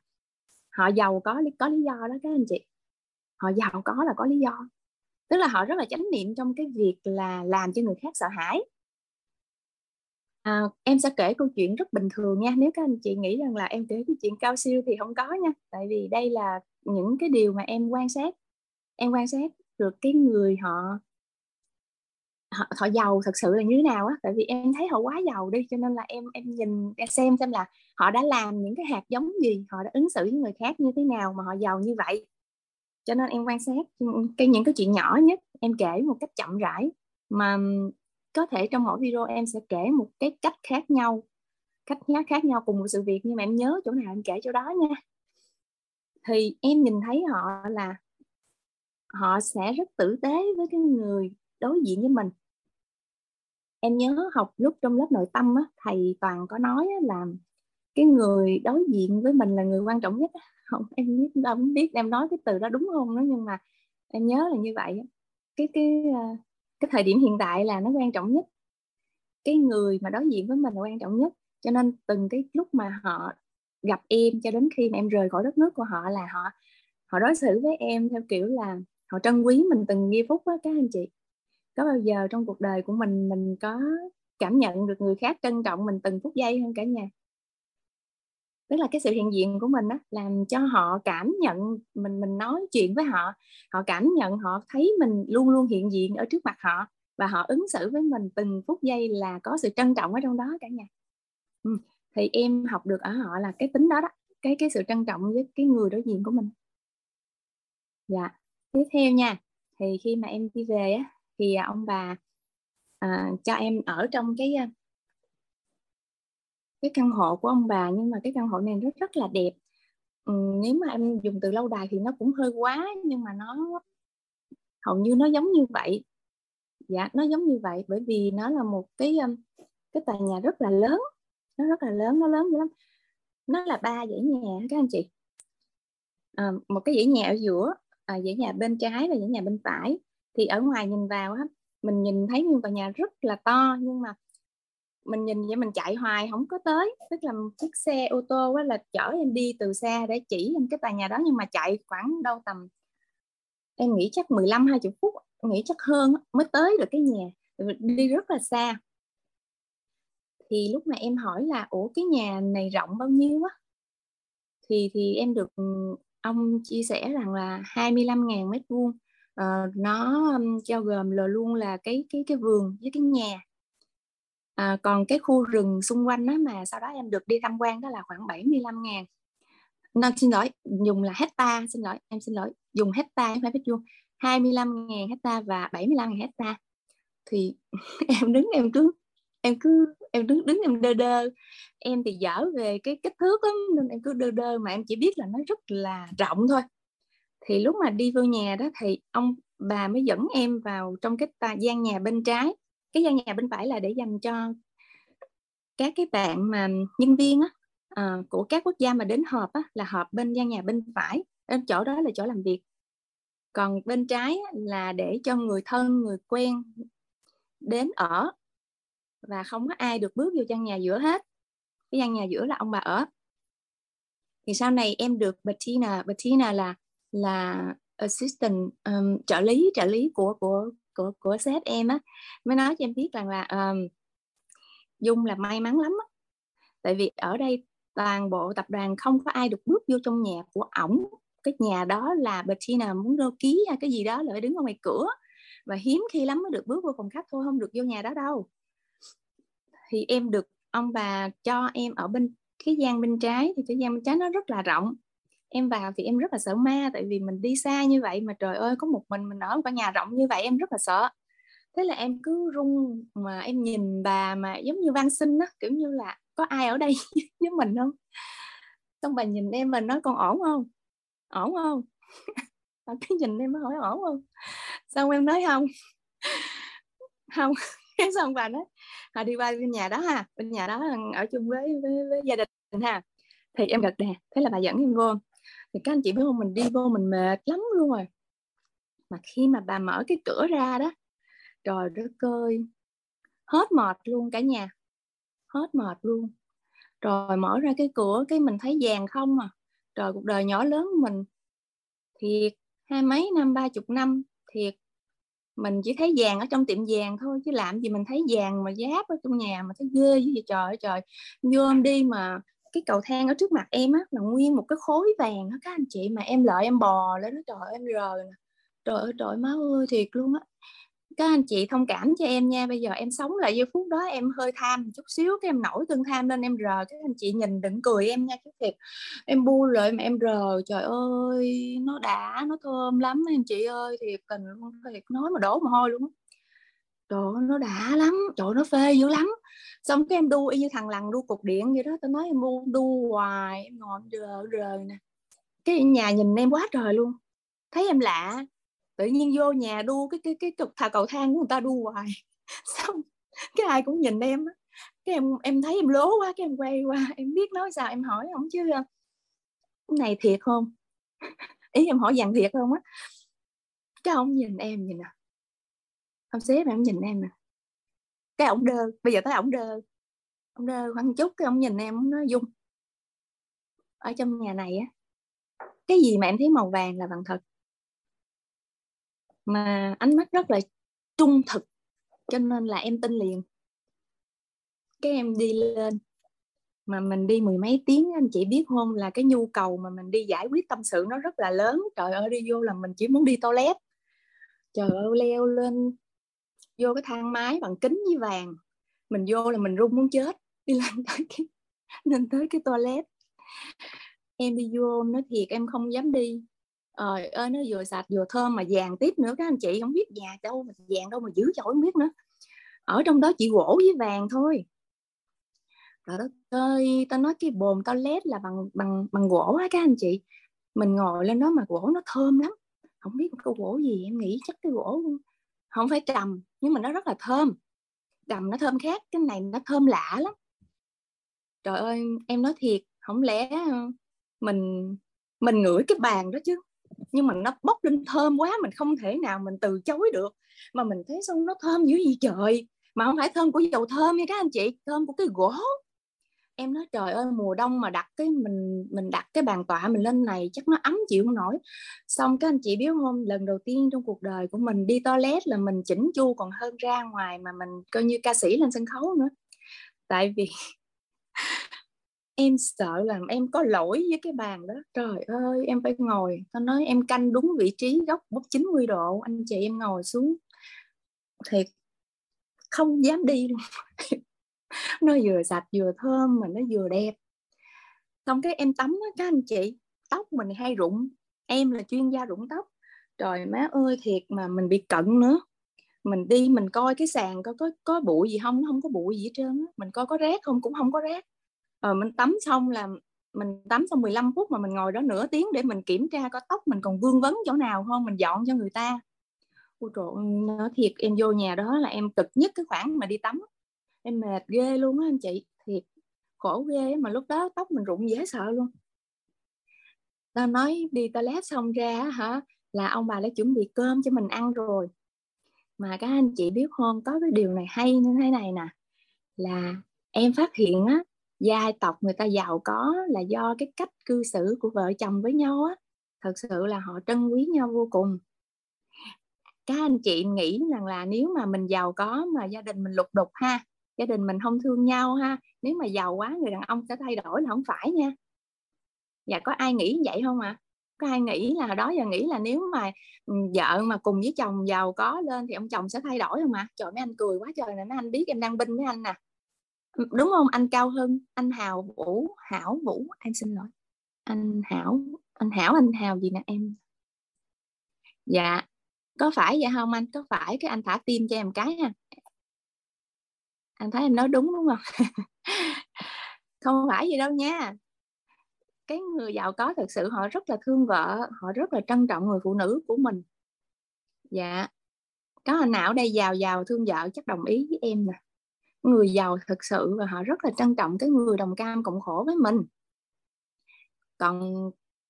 [SPEAKER 16] họ giàu có có lý do đó các anh chị. Họ giàu có là có lý do. Tức là họ rất là chánh niệm trong cái việc là làm cho người khác sợ hãi à, em sẽ kể câu chuyện rất bình thường nha. Nếu các anh chị nghĩ rằng là em kể cái chuyện cao siêu thì không có nha. Tại vì đây là những cái điều mà em quan sát. Em quan sát được cái người họ họ, họ giàu thật sự là như thế nào á. Tại vì em thấy họ quá giàu đi cho nên là em em nhìn em xem xem là họ đã làm những cái hạt giống gì họ đã ứng xử với người khác như thế nào mà họ giàu như vậy. Cho nên em quan sát ừ, cái những cái chuyện nhỏ nhất em kể một cách chậm rãi. Mà có thể trong mỗi video em sẽ kể một cái cách khác nhau cách khác khác nhau cùng một sự việc nhưng mà em nhớ chỗ nào em kể chỗ đó nha. Thì em nhìn thấy họ là họ sẽ rất tử tế với cái người đối diện với mình. Em nhớ học lúc trong lớp nội tâm á, thầy toàn có nói là cái người đối diện với mình là người quan trọng nhất không em biết không biết em nói cái từ đó đúng không đó nhưng mà em nhớ là như vậy cái cái ờ, cái thời điểm hiện tại là nó quan trọng nhất. Cái người mà đối diện với mình là quan trọng nhất. Cho nên từng cái lúc mà họ gặp em cho đến khi mà em rời khỏi đất nước của họ là họ họ đối xử với em theo kiểu là họ trân quý mình từng giây phút á, các anh chị. Có bao giờ trong cuộc đời của mình mình có cảm nhận được người khác trân trọng mình từng phút giây hơn cả nhà? Tức là cái sự hiện diện của mình đó làm cho họ cảm nhận mình mình nói chuyện với họ họ cảm nhận họ thấy mình luôn luôn hiện diện ở trước mặt họ và họ ứng xử với mình từng phút giây là có sự trân trọng ở trong đó cả nhà ừ. thì em học được ở họ là cái tính đó đó cái cái sự trân trọng với cái người đối diện của mình dạ tiếp theo nha thì khi mà em đi về á thì ông bà à, cho em ở trong cái cái căn hộ của ông bà nhưng mà cái căn hộ này nó rất là đẹp. Ừ, nếu mà em dùng từ lâu đài thì nó cũng hơi quá nhưng mà nó hầu như nó giống như vậy. Dạ nó giống như vậy bởi vì nó là một cái cái tòa nhà rất là lớn nó rất là lớn nó lớn dữ lắm. Nó là ba dãy nhà các anh chị. À, một cái dãy nhà ở giữa à, dãy nhà bên trái và dãy nhà bên phải. Thì ở ngoài nhìn vào á mình nhìn thấy nguyên tòa nhà rất là to nhưng mà mình nhìn vậy mình chạy hoài không có tới. Tức là chiếc xe ô tô á, là chở em đi từ xa để chỉ em cái tòa nhà đó nhưng mà chạy khoảng đâu tầm em nghĩ chắc 15 20 phút nghĩ chắc hơn mới tới được cái nhà. Đi rất là xa. Thì lúc mà em hỏi là ủa cái nhà này rộng bao nhiêu á? Thì thì em được ừ, ông chia sẻ rằng là 25.000 mét vuông. Uh, nó um, bao gồm là luôn là cái cái cái vườn với cái nhà à, còn cái khu rừng xung quanh đó mà sau đó em được đi tham quan đó là khoảng 75 ngàn. Nó xin lỗi dùng là hecta xin lỗi em xin lỗi dùng hecta em phải biết vuông 25 ngàn hecta và 75 ngàn hecta thì em đứng em cứ em cứ em đứng đứng em đơ đơ. Em thì dở về cái kích thước lắm nên em cứ đơ đơ mà em chỉ biết là nó rất là rộng thôi. Thì lúc mà đi vô nhà đó thì ông bà mới dẫn em vào trong cái gian nhà bên trái cái gian nhà bên phải là để dành cho các cái bạn mà nhân viên á, à, của các quốc gia mà đến họp á, là họp bên gian nhà bên phải. Bên chỗ đó là chỗ làm việc. Còn bên trái á, là để cho người thân người quen đến ở và không có ai được bước vô gian nhà giữa hết. Cái gian nhà giữa là ông bà ở. Thì sau này em được Bettina Bettina là là assistant um, trợ lý trợ lý của của của của sếp em á mới nói cho em biết rằng là um, dung là may mắn lắm á. tại vì ở đây toàn bộ tập đoàn không có ai được bước vô trong nhà của ổng. Cái nhà đó là Bettina muốn đô ký hay cái gì đó là phải đứng ở ngoài cửa. Và hiếm khi lắm mới được bước vô phòng khách thôi không được vô nhà đó đâu. Thì em được ông bà cho em ở bên cái gian bên trái thì cái gian bên trái nó rất là rộng em vào thì em rất là sợ ma tại vì mình đi xa như vậy mà trời ơi có một mình mình ở một nhà rộng như vậy em rất là sợ. Thế là em cứ run mà em nhìn bà mà giống như van sinh á kiểu như là có ai ở đây với mình không? Xong bà nhìn em và nói con ổn không? Ổn không? Bà cứ nhìn em hỏi ổn không? Xong em nói không. Không. Cái xong bà nói họ đi qua bên nhà đó ha bên nhà đó ở chung với với, với gia đình ha. Thì em gật đè thế là bà dẫn em vô thì các anh chị biết không, mình đi vô mình mệt lắm luôn rồi. Mà khi mà bà mở cái cửa ra đó, trời đất ơi, hết mệt luôn cả nhà. Hết mệt luôn. Rồi mở ra cái cửa, cái mình thấy vàng không à. Trời, cuộc đời nhỏ lớn của mình. Thiệt, hai mấy năm, ba chục năm, thiệt. Mình chỉ thấy vàng ở trong tiệm vàng thôi, chứ làm gì mình thấy vàng mà giáp ở trong nhà mà thấy ghê như vậy trời ơi trời. Vô đi mà cái cầu thang ở trước mặt em á, là nguyên một cái khối vàng đó các anh chị mà em lợi em bò lên nó trời em rờ nè. Trời ơi, trời má ơi, thiệt luôn á. Các anh chị thông cảm cho em nha, bây giờ em sống lại giây phút đó, em hơi tham một chút xíu, cái em nổi cơn tham lên, em rờ các anh chị nhìn đừng cười em nha, chứ thiệt, em bu rồi mà em rờ, trời ơi, nó đã, nó thơm lắm anh chị ơi, thiệt cần luôn, thiệt, nói mà đổ mồ hôi luôn trời ơi, nó đã lắm trời nó phê dữ lắm. Xong cái em đu y như thằng lằn đu cục điện vậy đó tao nói em đu đu hoài em ngồi rờ rờ nè. Cái nhà nhìn em quá trời luôn. Thấy em lạ tự nhiên vô nhà đu cái cái cái cực thà cầu thang của người ta đu hoài. Xong cái ai cũng nhìn em á. Cái em em thấy em lố quá cái em quay qua em biết nói sao em hỏi không chứ ờ, cái này thiệt không? Ý em hỏi dặn thiệt không á. Cái ông nhìn em nhìn nè ông sếp em nhìn em nè. Cái ông đơ, bây giờ tới ông đơ. Ông đơ khoảng chút cái ông nhìn em nó dung, ở trong nhà này á, cái gì mà em thấy màu vàng là vàng thật. Mà ánh mắt rất là trung thực, cho nên là em tin liền. Cái em đi lên, mà mình đi mười mấy tiếng anh chị biết không? Là cái nhu cầu mà mình đi giải quyết tâm sự nó rất là lớn. Trời ơi, đi vô là mình chỉ muốn đi toilet. Trời ơi, leo lên vô cái thang máy bằng kính với vàng. Mình vô là mình run muốn chết, đi lên tới cái, lên tới cái toilet. Em đi vô nói thiệt, em không dám đi. Ờ ơi nó vừa sạch vừa thơm mà vàng tiếp nữa, các anh chị không biết nhà đâu mà vàng đâu mà giữ chổi không biết nữa. Ở trong đó chỉ gỗ với vàng thôi. Trời đất ơi, tao nói cái bồn toilet là bằng bằng bằng gỗ á các anh chị. Mình ngồi lên đó mà gỗ nó thơm lắm. Không biết cái gỗ gì, em nghĩ chắc cái gỗ không phải trầm, nhưng mà nó rất là thơm. Trầm nó thơm khác, cái này nó thơm lạ lắm. Trời ơi, em nói thiệt, không lẽ ờ, mình mình ngửi cái bàn đó chứ? Nhưng mà nó bốc lên thơm quá, mình không thể nào mình từ chối được. Mà mình thấy xong nó thơm dữ gì trời? Mà không phải thơm của dầu thơm nha các anh chị, thơm của cái gỗ em nói, trời ơi, mùa đông mà đặt cái mình mình đặt cái bàn tọa mình lên này chắc nó ấm chịu không nổi. Xong các anh chị biết không, lần đầu tiên trong cuộc đời của mình đi toilet là mình chỉnh chu còn hơn ra ngoài mà mình coi như ca sĩ lên sân khấu nữa. Tại vì em sợ là em có lỗi với cái bàn đó. Trời ơi, em phải ngồi. Tao nói, em canh đúng vị trí góc bốc 90 độ. Anh chị em ngồi xuống. Thiệt, không dám đi luôn. nó vừa sạch vừa thơm mà nó vừa đẹp. Xong cái em tắm đó các anh chị tóc mình hay rụng. Em là chuyên gia rụng tóc. Trời má ơi thiệt mà mình bị cận nữa. Mình đi mình coi cái sàn có có có bụi gì không? Nó không có bụi gì hết trơn á. Mình coi có rác không cũng không có rác. Ờ, mình tắm xong là mình tắm xong 15 phút mà mình ngồi đó nửa tiếng để mình kiểm tra có tóc mình còn vương vấn chỗ nào không mình dọn cho người ta. Ôi trời nói thiệt em vô nhà đó là em cực nhất cái khoảng mà đi tắm em mệt ghê luôn á anh chị, thiệt. Khổ ghê mà lúc đó tóc mình rụng dễ sợ luôn. Tao nói đi toilet xong ra hả, là ông bà đã chuẩn bị cơm cho mình ăn rồi. Mà các anh chị biết không, có cái điều này hay như thế này nè, là em phát hiện á, giai tộc người ta giàu có là do cái cách cư xử của vợ chồng với nhau á. Thật sự là họ trân quý nhau vô cùng. Các anh chị nghĩ rằng là nếu mà mình giàu có mà gia đình mình lục đục ha gia đình mình không thương nhau ha, nếu mà giàu quá người đàn ông sẽ thay đổi là không phải nha. Dạ có ai nghĩ vậy không ạ? À? có ai nghĩ là đó giờ nghĩ là nếu mà ừ, vợ mà cùng với chồng giàu có lên thì ông chồng sẽ thay đổi không ạ? À? trời, mấy anh cười quá trời nè, mấy anh biết em đang binh với anh nè. Ừ, đúng không? Anh cao hơn anh hào vũ, hảo vũ, em xin lỗi. Anh hảo anh hảo, anh hào gì nè em? Dạ có phải vậy không anh? Có phải cái anh thả tim cho em cái ha? Anh thấy em nói đúng đúng không? Không phải gì đâu nha. Cái người giàu có thực sự họ rất là thương vợ, họ rất là trân trọng người phụ nữ của mình. Dạ. Có anh nào ở đây giàu giàu, thương vợ chắc đồng ý với em nè. Người giàu thực sự và họ rất là trân trọng cái người đồng cam cộng khổ với mình. Còn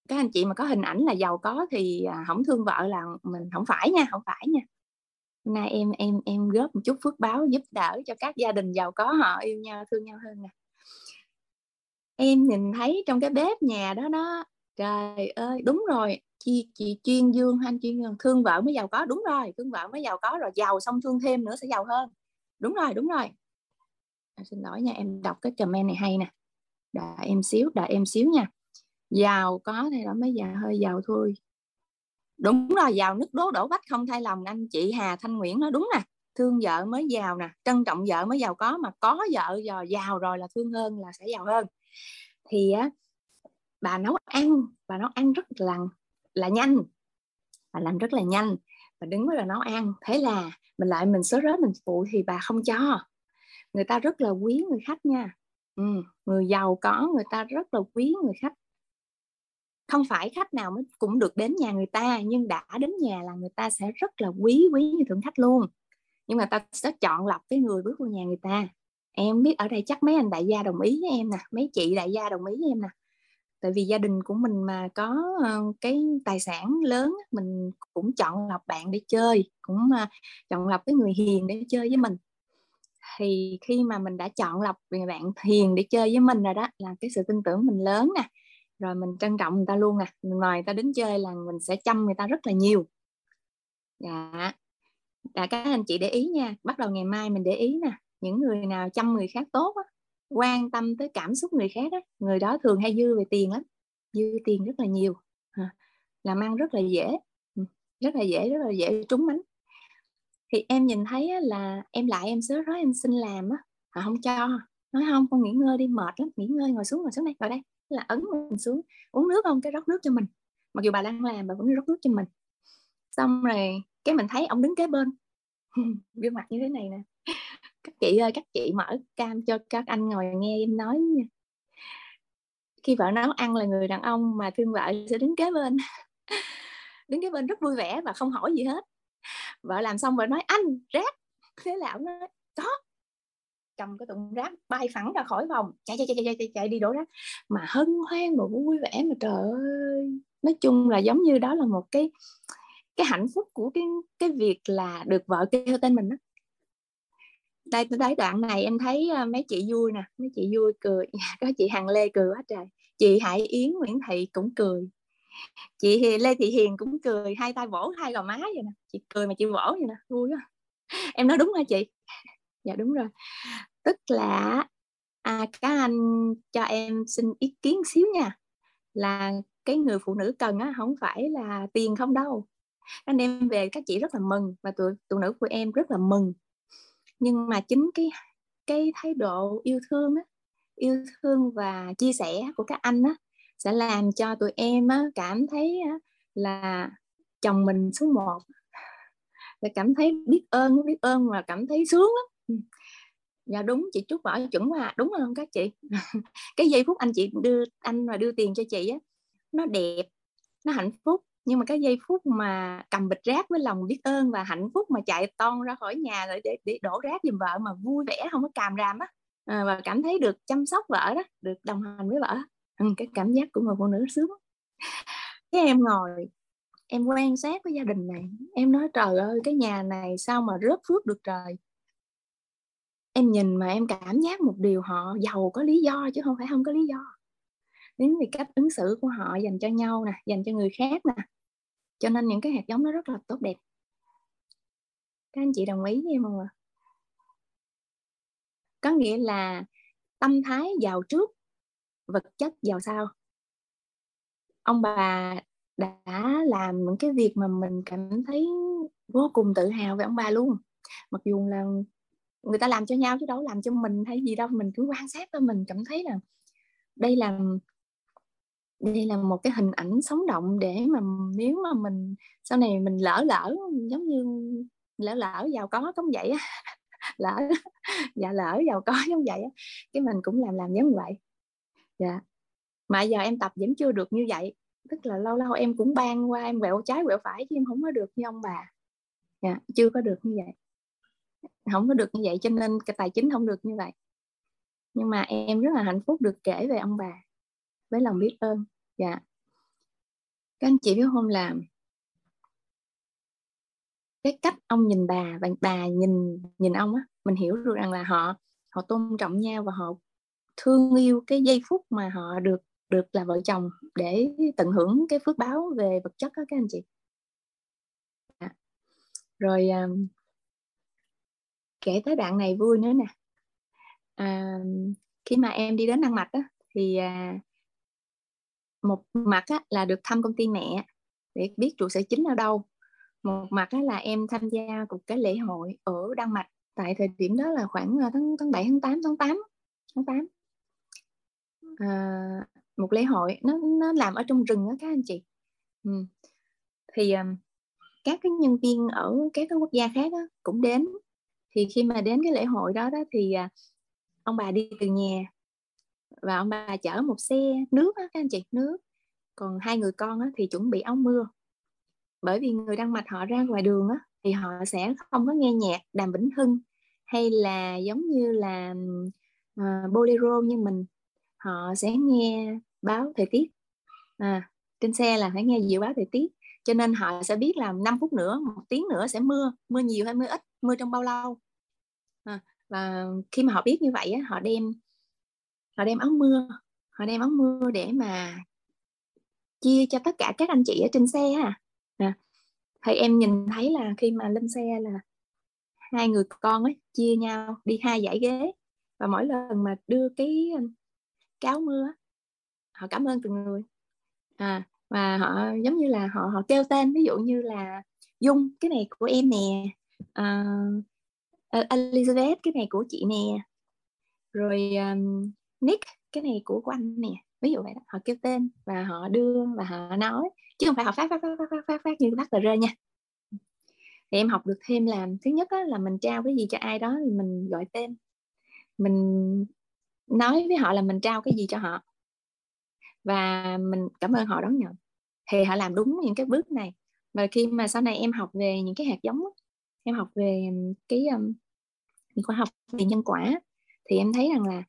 [SPEAKER 16] các anh chị mà có hình ảnh là giàu có thì à, không thương vợ là mình không phải nha không phải nha nay em em em góp một chút phước báo giúp đỡ cho các gia đình giàu có họ yêu nhau thương nhau hơn nè. Em nhìn thấy trong cái bếp nhà đó đó trời ơi đúng rồi chị chị chuyên dương anh chuyên dương? Thương vợ mới giàu có đúng rồi thương vợ mới giàu có rồi giàu xong thương thêm nữa sẽ giàu hơn. Đúng rồi đúng rồi. À, xin lỗi nha em đọc cái comment này hay nè. Đợi em xíu đợi em xíu nha. Giàu có thì đó mới giàu hơi giàu thôi đúng rồi giàu nước đố đổ vách không thay lòng anh chị Hà Thanh Nguyễn nói đúng nè. Thương vợ mới giàu nè trân trọng vợ mới giàu có mà có vợ giờ giàu rồi là thương hơn là sẽ giàu hơn. Thì á bà nấu ăn bà nấu ăn rất là là nhanh bà làm rất là nhanh và đứng với là nấu ăn. Thế là mình lại mình số rớt mình phụ thì bà không cho. Người ta rất là quý người khách nha. Ừ, người giàu có người ta rất là quý người khách không phải khách nào mới cũng được đến nhà người ta, nhưng đã đến nhà là người ta sẽ rất là quý quý như thượng khách luôn. Nhưng mà ta sẽ chọn lọc cái người bước vào nhà người ta. Em biết ở đây chắc mấy anh đại gia đồng ý với em nè, mấy chị đại gia đồng ý với em nè. Tại vì gia đình của mình mà có ờ, cái tài sản lớn mình cũng chọn lọc bạn để chơi, cũng ờ, chọn lọc cái người hiền để chơi với mình. Thì khi mà mình đã chọn lọc người bạn hiền để chơi với mình rồi đó, là cái sự tin tưởng mình lớn nè rồi mình trân trọng người ta luôn nè. Mình mời người ta đến chơi là mình sẽ chăm người ta rất là nhiều. Dạ. Dạ các anh chị để ý nha. Bắt đầu ngày mai mình để ý nè. Những người nào chăm người khác tốt á, quan tâm tới cảm xúc người khác á, người đó thường hay dư về tiền lắm. Dư tiền rất là nhiều. Làm ăn rất là dễ. Ừ, rất là dễ rất là dễ trúng bánh thì em nhìn thấy á, là em lại em sớ rối em xin làm á. Họ không cho. Nói không con nghỉ ngơi đi mệt lắm. Nghỉ ngơi ngồi xuống ngồi xuống đây ngồi đây là ấn mình xuống, uống nước không? Cái rót nước cho mình. Mặc dù bà đang làm, bà vẫn rót nước cho mình. Xong rồi cái mình thấy ông đứng kế bên. Gương mặt như thế này nè. Các chị ơi, các chị mở cam cho các anh ngồi nghe em nói nha. Khi vợ nấu ăn là người đàn ông mà thương vợ sẽ đứng kế bên. Đứng kế bên rất vui vẻ và không hỏi gì hết. Vợ làm xong vợ nói, anh, rác. Thế là ông nói, có cầm cái tụng rác bay phẳng ra khỏi phòng chạy chạy chạy chạy chạy, chạy đi đổ rác. Mà hân hoan mà vui vẻ mà trời ơi. Nói chung là giống như đó là một cái cái hạnh phúc của cái cái việc là được vợ kêu tên mình đó đây tôi thấy đoạn này em thấy à, mấy chị vui nè mấy chị vui cười. Có chị hằng lê cười quá trời. Chị hải yến nguyễn thị cũng cười. Chị lê thị hiền cũng cười hai tay vỗ hai gò má vậy nè. Chị cười mà chị vỗ vậy nè vui quá. Em nói đúng hả chị? Dạ đúng rồi. Tức là à, các anh cho em xin ý kiến xíu nha. Là cái người phụ nữ cần á không phải là tiền không đâu. Anh em về các chị rất là mừng và tụi tụi nữ của em rất là mừng. Nhưng mà chính cái cái thái độ yêu thương á yêu thương và chia sẻ của các anh á sẽ làm cho tụi em á, cảm thấy á, là chồng mình số một. Là cảm thấy biết ơn biết ơn và cảm thấy sướng lắm dạ đúng chị trúc bảo chuẩn mà đúng không các chị? Cái giây phút anh chị đưa anh mà đưa tiền cho chị á nó đẹp nó hạnh phúc. Nhưng mà cái giây phút mà cầm bịch rác với lòng biết ơn và hạnh phúc mà chạy ton ra khỏi nhà để, để, để đổ rác giùm vợ mà vui vẻ không có càm ràm á. À, và cảm thấy được chăm sóc vợ đó được đồng hành với vợ ừ, cái cảm giác của người phụ nữ sướng cái em ngồi em quan sát với gia đình này em nói trời ơi cái nhà này sao mà rớt phước được trời? Em nhìn mà em cảm giác một điều họ giàu có lý do chứ không phải không có lý do. Đến vì cách ứng xử của họ dành cho nhau nè, dành cho người khác nè. Cho nên những cái hạt giống nó rất là tốt đẹp. Các anh chị đồng ý với em không ạ? Có nghĩa là tâm thái giàu trước, vật chất giàu sau. Ông bà đã làm những cái việc mà mình cảm thấy vô cùng tự hào về ông bà luôn. Mặc dù là người ta làm cho nhau chứ đâu làm cho mình hay gì đâu. Mình cứ quan sát thôi mình cảm thấy là đây là đây là một cái hình ảnh sống động để mà nếu mà mình sau này mình lỡ lỡ giống như lỡ lỡ giàu có giống vậy á. Lỡ dạ lỡ giàu có giống vậy á. Cái mình cũng làm làm giống vậy. Dạ. Mà giờ em tập vẫn chưa được như vậy. Tức là lâu lâu em cũng ban qua em quẹo trái quẹo phải chứ em không có được như ông bà. Dạ, chưa có được như vậy không có được như vậy cho nên cái tài chính không được như vậy. Nhưng mà em rất là hạnh phúc được kể về ông bà với lòng biết ơn. Dạ. Các anh chị biết không làm cái cách ông nhìn bà và bà nhìn nhìn ông á mình hiểu được rằng là họ họ tôn trọng nhau và họ thương yêu cái giây phút mà họ được được là vợ chồng để tận hưởng cái phước báo về vật chất đó các anh chị. Dạ. À. rồi um, kể tới đoạn này vui nữa nè. À, khi mà em đi đến Đan Mạch á, thì à, một mặt á, là được thăm công ty mẹ để biết trụ sở chính ở đâu. Một mặt á, là em tham gia một cái lễ hội ở Đan Mạch tại thời điểm đó là khoảng à, tháng tháng 7 tháng 8 tháng 8 tháng 8 à, một lễ hội nó nó làm ở trong rừng đó các anh chị. Ừ. thì um, các cái nhân viên ở các cái quốc gia khác đó, cũng đến thì khi mà đến cái lễ hội đó đó thì à, ông bà đi từ nhà và ông bà chở một xe nước đó, các anh chị nước. Còn hai người con đó, thì chuẩn bị áo mưa. Bởi vì người đang mạch họ ra ngoài đường á, thì họ sẽ không có nghe nhạc đàm vĩnh hưng hay là giống như là uh, bolero như mình. Họ sẽ nghe báo thời tiết. À, trên xe là phải nghe dự báo thời tiết. Cho nên họ sẽ biết là 5 phút nữa một tiếng nữa sẽ mưa. Mưa nhiều hay mưa ít mưa trong bao lâu à, và khi mà họ biết như vậy họ đem họ đem áo mưa họ đem áo mưa để mà chia cho tất cả các anh chị ở trên xe à, à thì em nhìn thấy là khi mà lên xe là hai người con ấy chia nhau đi hai dãy ghế và mỗi lần mà đưa cái cáo mưa họ cảm ơn từng người. À và họ giống như là họ họ kêu tên ví dụ như là dung cái này của em nè. Ờ, uh, Elizabeth cái này của chị nè. Rồi um, Nick cái này của của anh nè. Ví dụ vậy đó họ kêu tên và họ đưa và họ nói. Chứ không phải họ phát phát phát phát phát, phát như bắt tờ rơi nha. Thì em học được thêm là thứ nhất á, là mình trao cái gì cho ai đó thì mình gọi tên. Mình nói với họ là mình trao cái gì cho họ. Và mình cảm ơn họ đón nhận. Thì họ làm đúng những cái bước này. Và khi mà sau này em học về những cái hạt giống em học về cái um, khoa học về nhân quả. Thì em thấy rằng là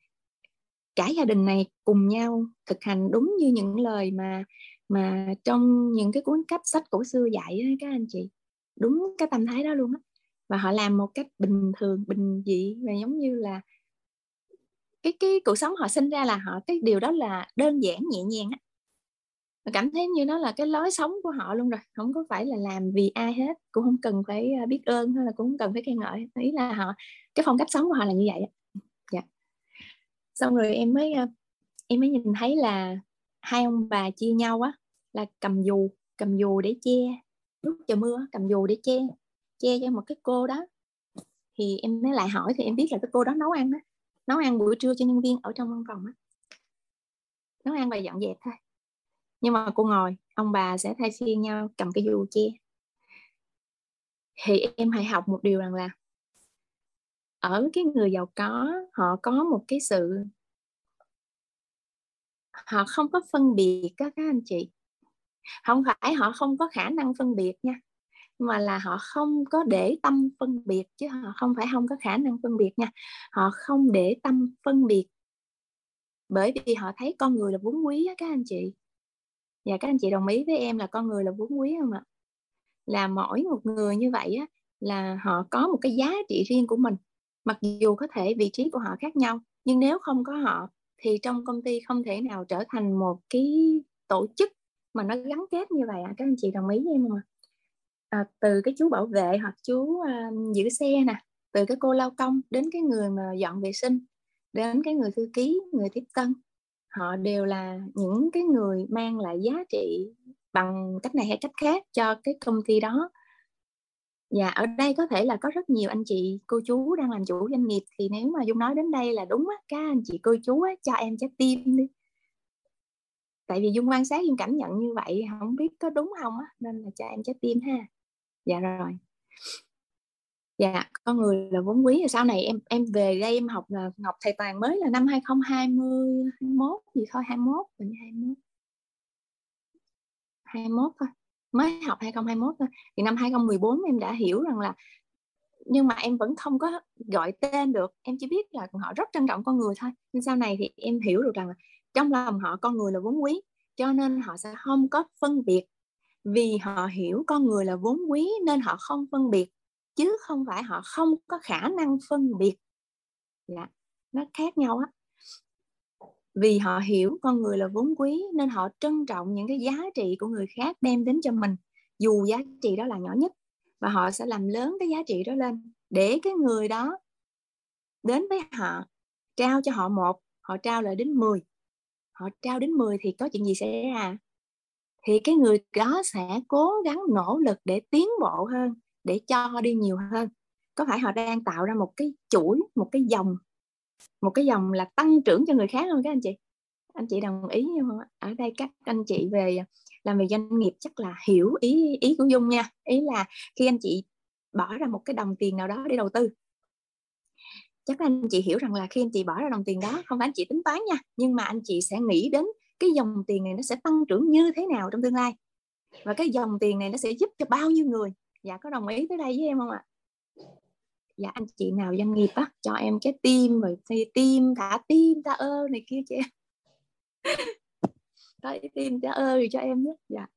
[SPEAKER 16] cả gia đình này cùng nhau thực hành đúng như những lời mà mà trong những cái cuốn sách sách cổ xưa dạy ấy, các anh chị. Đúng cái tâm thái đó luôn á. Và họ làm một cách bình thường bình dị và giống như là cái cái cuộc sống họ sinh ra là họ cái điều đó là đơn giản nhẹ nhàng á cảm thấy như nó là cái lối sống của họ luôn rồi không có phải là làm vì ai hết, cũng không cần phải à, biết ơn hay là cũng không cần phải khen ngợi, ý là họ, cái phong cách sống của họ là như vậy dạ. xong rồi em mới à, em mới nhìn thấy là hai ông bà chia nhau á, là cầm dù cầm dù để che, lúc trời mưa cầm dù để che che cho một cái cô đó. Thì em mới lại hỏi thì em biết là cái cô đó nấu ăn đó nấu ăn buổi trưa cho nhân viên ở trong văn phòng á. Nấu ăn và dọn dẹp thôi nhưng mà cô ngồi, ông bà sẽ thay phiên nhau cầm cái dù che. Thì em hãy học một điều rằng là ở cái người giàu có, họ có một cái sự, họ không có phân biệt các các anh chị. Không phải họ không có khả năng phân biệt nha, mà là họ không có để tâm phân biệt chứ họ không phải không có khả năng phân biệt nha. Họ không để tâm phân biệt bởi vì họ thấy con người là vốn quý á các anh chị và các anh chị đồng ý với em là con người là vốn quý không ạ là mỗi một người như vậy á là họ có một cái giá trị riêng của mình mặc dù có thể vị trí của họ khác nhau nhưng nếu không có họ thì trong công ty không thể nào trở thành một cái tổ chức mà nó gắn kết như vậy à. các anh chị đồng ý với em không ạ à, từ cái chú bảo vệ hoặc chú uh, giữ xe nè từ cái cô lao công đến cái người mà dọn vệ sinh đến cái người thư ký người tiếp tân họ đều là những cái người mang lại giá trị bằng cách này hay cách khác cho cái công ty đó. Và ở đây có thể là có rất nhiều anh chị cô chú đang làm chủ doanh nghiệp thì nếu mà dung nói đến đây là đúng á các anh chị cô chú á, cho em trái tim đi. Tại vì dung quan sát dung cảm nhận như vậy không biết có đúng không á nên là cho em trái tim ha. Dạ rồi dạ con người là vốn quý. Rồi sau này em em về đây em học là học thầy toàn mới là năm 2020 21 gì thôi 21 mình 21 21 thôi. Mới học 2021 thôi. Thì năm 2014 em đã hiểu rằng là nhưng mà em vẫn không có gọi tên được. Em chỉ biết là họ rất trân trọng con người thôi. Nhưng sau này thì em hiểu được rằng là trong lòng họ con người là vốn quý, cho nên họ sẽ không có phân biệt. Vì họ hiểu con người là vốn quý nên họ không phân biệt chứ không phải họ không có khả năng phân biệt. Dạ nó khác nhau á. Vì họ hiểu con người là vốn quý nên họ trân trọng những cái giá trị của người khác đem đến cho mình, dù giá trị đó là nhỏ nhất, và họ sẽ làm lớn cái giá trị đó lên để cái người đó đến với họ, trao cho họ một, họ trao lại đến 10 họ trao đến 10 thì có chuyện gì xảy ra? Thì cái người đó sẽ cố gắng nỗ lực để tiến bộ hơn để cho đi nhiều hơn. Có phải họ đang tạo ra một cái chuỗi, một cái dòng, một cái dòng là tăng trưởng cho người khác không các anh chị? Anh chị đồng ý không ở đây các anh chị về làm về doanh nghiệp chắc là hiểu ý ý của dung nha. Ý là khi anh chị bỏ ra một cái đồng tiền nào đó để đầu tư, chắc anh chị hiểu rằng là khi anh chị bỏ ra đồng tiền đó, không phải anh chị tính toán nha, nhưng mà anh chị sẽ nghĩ đến cái dòng tiền này nó sẽ tăng trưởng như thế nào trong tương lai. Và cái dòng tiền này nó sẽ giúp cho bao nhiêu người dạ có đồng ý tới đây với em không ạ? Dạ anh chị nào doanh nghiệp á, cho em cái tim, rồi tim, thả tim ta ơ này kia chị em. Cái tim ta ơ cho em nhé. Dạ.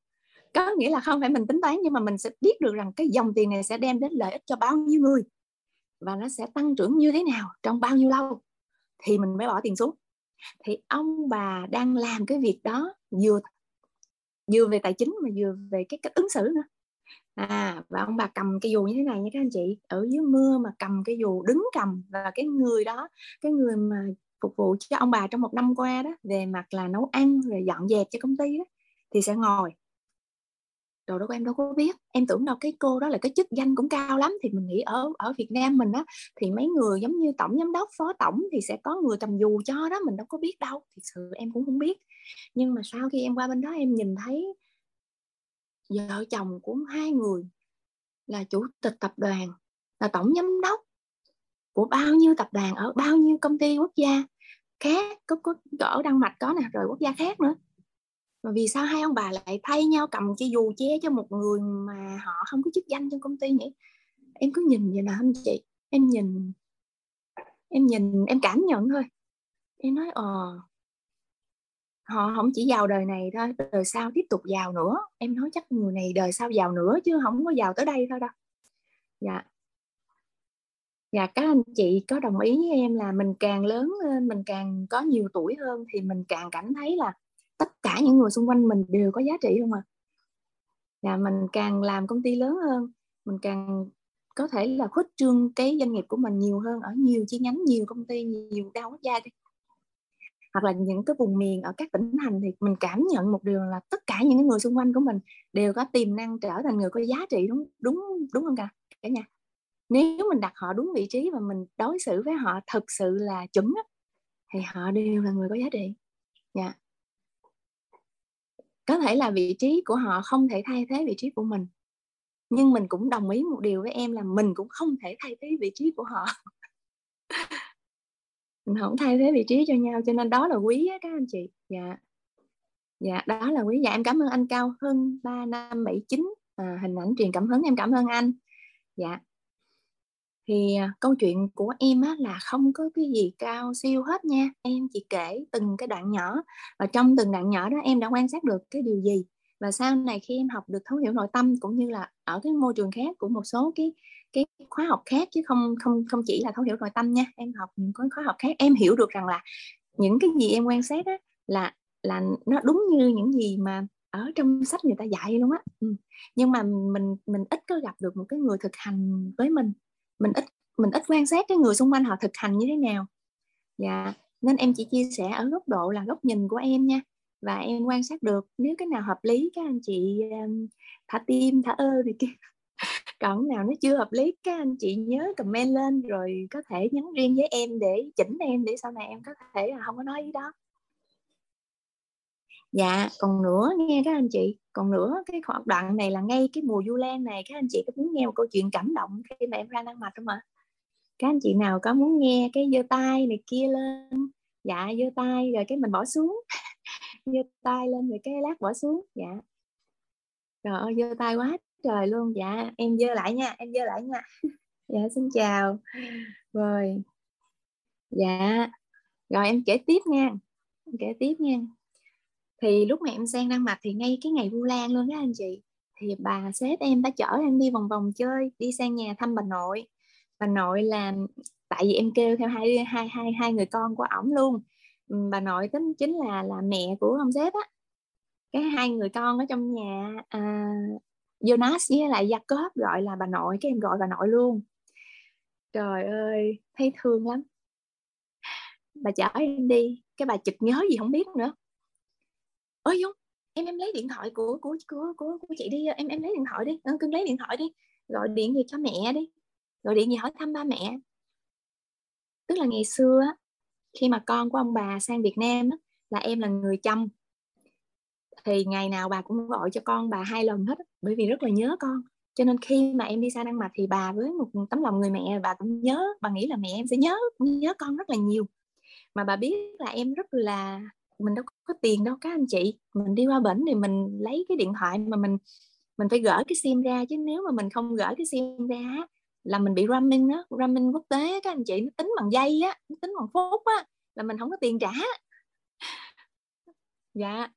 [SPEAKER 16] Có nghĩa là không phải mình tính toán, nhưng mà mình sẽ biết được rằng cái dòng tiền này sẽ đem đến lợi ích cho bao nhiêu người và nó sẽ tăng trưởng như thế nào trong bao nhiêu lâu thì mình mới bỏ tiền xuống. Thì ông bà đang làm cái việc đó vừa vừa về tài chính mà vừa về cái cách ứng xử nữa à và ông bà cầm cái dù như thế này nha các anh chị. Ở dưới mưa mà cầm cái dù, đứng cầm và cái người đó, cái người mà phục vụ cho ông bà trong một năm qua đó, về mặt là nấu ăn rồi dọn dẹp cho công ty đó, thì sẽ ngồi. Đồ đó em đâu có biết. Em tưởng đâu cái cô đó là cái chức danh cũng cao lắm, thì mình nghĩ ở ở Việt Nam mình á, thì mấy người giống như tổng giám đốc, phó tổng thì sẽ có người cầm dù cho đó, mình đâu có biết đâu. Thì sự em cũng không biết. Nhưng mà sau khi em qua bên đó, em nhìn thấy vợ chồng của hai người là chủ tịch tập đoàn, là tổng giám đốc của bao nhiêu tập đoàn ở bao nhiêu công ty quốc gia khác, có có ở Đan Mạch có nè, rồi quốc gia khác nữa. Mà vì sao hai ông bà lại thay nhau cầm cái dù che cho một người mà họ không có chức danh trong công ty nhỉ? Em cứ nhìn vậy nè anh chị. Em nhìn em nhìn, em cảm nhận thôi. Em nói ờ họ không chỉ giàu đời này thôi, đời sau tiếp tục giàu nữa. Em nói chắc người này đời sau giàu nữa chứ không có giàu tới đây thôi đâu. Dạ. Dạ các anh chị có đồng ý với em là mình càng lớn lên, mình càng có nhiều tuổi hơn thì mình càng cảm thấy là tất cả những người xung quanh mình đều có giá trị không à dạ mình càng làm công ty lớn hơn, mình càng có thể là khuếch trương cái doanh nghiệp của mình nhiều hơn, ở nhiều chi nhánh, nhiều công ty, nhiều đa quốc gia đi hoặc là những cái vùng miền ở các tỉnh thành thì mình cảm nhận một điều là tất cả những người xung quanh của mình đều có tiềm năng trở thành người có giá trị đúng đúng đúng không cả cả nhà? Nếu mình đặt họ đúng vị trí và mình đối xử với họ thực sự là chuẩn thì họ đều là người có giá trị. Dạ. Có thể là vị trí của họ không thể thay thế vị trí của mình, nhưng mình cũng đồng ý một điều với em là mình cũng không thể thay thế vị trí của họ mình không thay thế vị trí cho nhau cho nên đó là quý á, các anh chị. Dạ. Dạ đó là quý. Dạ em cảm ơn anh cao hơn ba năm bảy chín. À, hình ảnh truyền cảm hứng em cảm ơn anh. Dạ. Thì à, câu chuyện của em á, là không có cái gì cao siêu hết nha. Em chỉ kể từng cái đoạn nhỏ và trong từng đoạn nhỏ đó em đã quan sát được cái điều gì. Và sau này khi em học được thấu hiểu nội tâm cũng như là ở cái môi trường khác của một số cái cái khóa học khác chứ không không không chỉ là thấu hiểu nội tâm nha. Em học những cái khóa học khác em hiểu được rằng là những cái gì em quan sát á, là là nó đúng như những gì mà ở trong sách người ta dạy luôn á. Ừ. nhưng mà mình mình ít có gặp được một cái người thực hành với mình. Mình ít mình ít quan sát cái người xung quanh họ thực hành như thế nào. Dạ nên em chỉ chia sẻ ở góc độ là góc nhìn của em nha. Và em quan sát được nếu cái nào hợp lý các anh chị um, thả tim thả ơ thì kia còn nào nó chưa hợp lý các anh chị nhớ comment lên, rồi có thể nhắn riêng với em để chỉnh em để sau này em có thể là không có nói gì đó. Dạ còn nữa nghe các anh chị, còn nữa cái hoạt đoạn này là ngay cái mùa du lan này, các anh chị có muốn nghe một câu chuyện cảm động khi mà em ra năng mạch không ạ? Các anh chị nào có muốn nghe cái giơ tay này kia lên dạ giơ tay rồi cái mình bỏ xuống, giơ tay lên rồi cái lát bỏ xuống dạ. Trời ơi, giơ tay quá trời luôn dạ em dơ lại nha em dơ lại nha. Dạ xin chào. Rồi. Dạ. Rồi em kể tiếp nha em kể tiếp nha. Thì lúc mà em sang Đan Mạch thì ngay cái ngày Vu Lan luôn đó anh chị. Thì bà sếp em đã chở em đi vòng vòng chơi đi sang nhà thăm bà nội. Bà nội là tại vì em kêu theo hai hai hai hai người con của ổng luôn. Bà nội tính chính là là mẹ của ông sếp á. Cái hai người con ở trong nhà à, Jonas với lại Jacob gọi là bà nội cái em gọi bà nội luôn. Trời ơi thấy thương lắm. Bà chở em đi cái bà chụp nhớ gì không biết nữa. Ôi dung em em lấy điện thoại của của của của, của chị đi em em lấy điện thoại đi. Ừ, cưng lấy điện thoại đi. Gọi điện gì cho mẹ đi. Gọi điện gì hỏi thăm ba mẹ. Tức là ngày xưa khi mà con của ông bà sang Việt Nam là em là người chăm thì ngày nào bà cũng gọi cho con bà hai lần hết bởi vì rất là nhớ con. Cho nên khi mà em đi xa Đan Mạch thì bà với một tấm lòng người mẹ, bà cũng nhớ, bà nghĩ là mẹ em sẽ nhớ nhớ con rất là nhiều. Mà bà biết là em rất là, mình đâu có tiền đâu, các anh chị. Mình đi qua bển thì mình lấy cái điện thoại mà mình mình phải gỡ cái sim ra, chứ nếu mà mình không gỡ cái sim ra là mình bị roaming á, roaming quốc tế, các anh chị. Nó tính bằng giây á, nó tính bằng phút á, là mình không có tiền trả. Dạ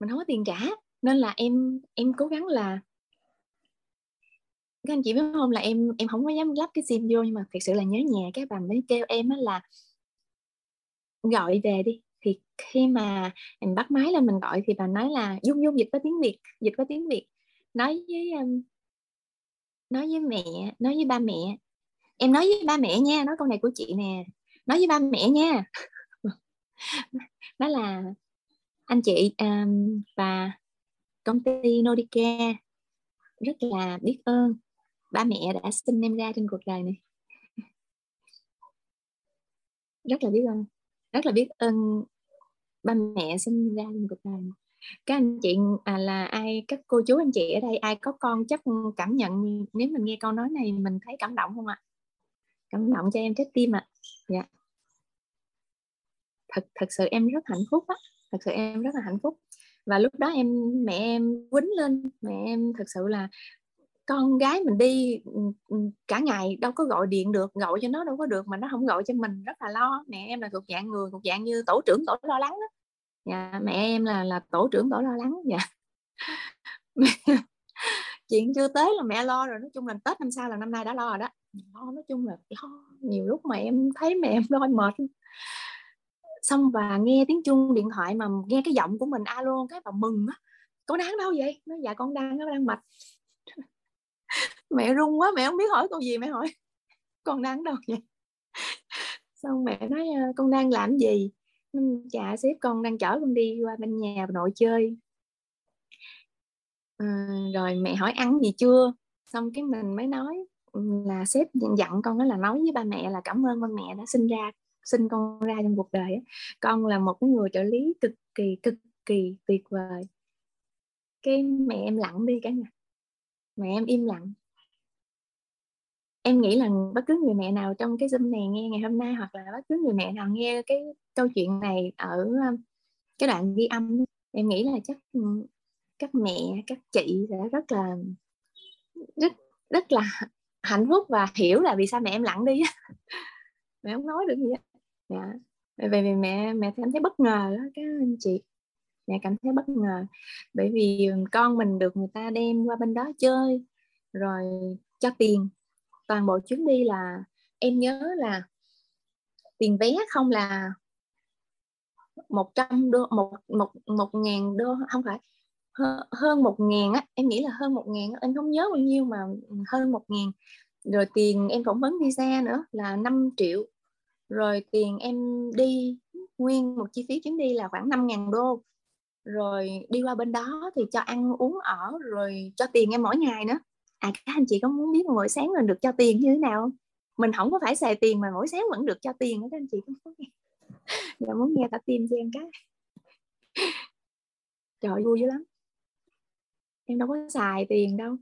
[SPEAKER 16] mình không có tiền trả nên là em em cố gắng là các anh chị biết không là em em không có dám lắp cái sim vô nhưng mà thật sự là nhớ nhà các bà mới kêu em á là gọi về đi. Thì khi mà mình bắt máy là mình gọi thì bà nói là dung dung dịch có tiếng việt dịch có tiếng việt. Nói với um, nói với mẹ nói với ba mẹ. Em nói với ba mẹ nha nói câu này của chị nè. Nói với ba mẹ nha. Đó là anh chị um, và công ty Nodica rất là biết ơn. Ba mẹ đã sinh em ra trên cuộc đời này. Rất là biết ơn rất là biết ơn ba mẹ sinh ra trên cuộc đời này. Các anh chị à, là ai các cô chú anh chị ở đây ai có con chắc cảm nhận nếu mình nghe câu nói này mình thấy cảm động không ạ? Cảm động cho em trái tim ạ. Dạ. Thật thật sự em rất hạnh phúc á thật sự em rất là hạnh phúc. Và lúc đó em mẹ em quýnh lên. Mẹ em thật sự là con gái mình đi ừ, ừ, cả ngày đâu có gọi điện được gọi cho nó đâu có được mà nó không gọi cho mình rất là lo. Mẹ em là thuộc dạng người thuộc dạng như tổ trưởng tổ lo lắng đó. Dạ, mẹ em là là tổ trưởng tổ lo lắng dạ. Chuyện chưa tới là mẹ lo rồi nói chung là tết năm sau là năm nay đã lo rồi đó. Lo nói chung là lo. Nhiều lúc mà em thấy mẹ em lo mệt xong và nghe tiếng chuông điện thoại mà nghe cái giọng của mình alo cái bà mừng á. Con đang đâu vậy? Nó dạ con đang nó đang mệt mẹ run quá mẹ không biết hỏi câu gì mẹ hỏi con đang đâu vậy? Xong mẹ nói ờ, con đang làm gì? Dạ sếp con đang chở con đi qua bên nhà bà nội chơi. À, rồi mẹ hỏi ăn gì chưa? Xong cái mình mới nói là sếp dặn con đó là nói với ba mẹ là cảm ơn ba mẹ đã sinh ra sinh con ra trong cuộc đời con là một cái người trợ lý cực kỳ cực kỳ tuyệt vời. Cái mẹ em lặng đi cả nhà. Mẹ em im lặng. Em nghĩ là bất cứ người mẹ nào trong cái zoom này nghe ngày hôm nay hoặc là bất cứ người mẹ nào nghe cái câu chuyện này ở um, cái đoạn ghi âm em nghĩ là chắc ừ, các mẹ, các chị sẽ rất là, rất rất là hạnh phúc và hiểu là vì sao mẹ em lặng đi mẹ không nói được gì hết dạ. Bởi vì mẹ mẹ cảm thấy bất ngờ đó các anh chị. Mẹ cảm thấy bất ngờ. Bởi vì con mình được người ta đem qua bên đó chơi, rồi cho tiền. Toàn bộ chuyến đi là, em nhớ là tiền vé không là một trăm đô, một một một ngàn đô, không phải hơn một ngàn á. Em nghĩ là hơn một ngàn em không nhớ bao nhiêu mà hơn một ngàn. Rồi tiền em phỏng vấn visa nữa là 5 triệu rồi tiền em đi nguyên một chi phí chuyến đi là khoảng 5 ngàn đô. Rồi đi qua bên đó thì cho ăn uống ở rồi cho tiền em mỗi ngày nữa. À các anh chị có muốn biết mỗi sáng mình được cho tiền như thế nào không? Mình không có phải xài tiền mà mỗi sáng vẫn được cho tiền các anh chị có muốn nghe? Dạ muốn nghe cả tim cho em cái. Trời ơi, vui dữ lắm. Em đâu có xài tiền đâu.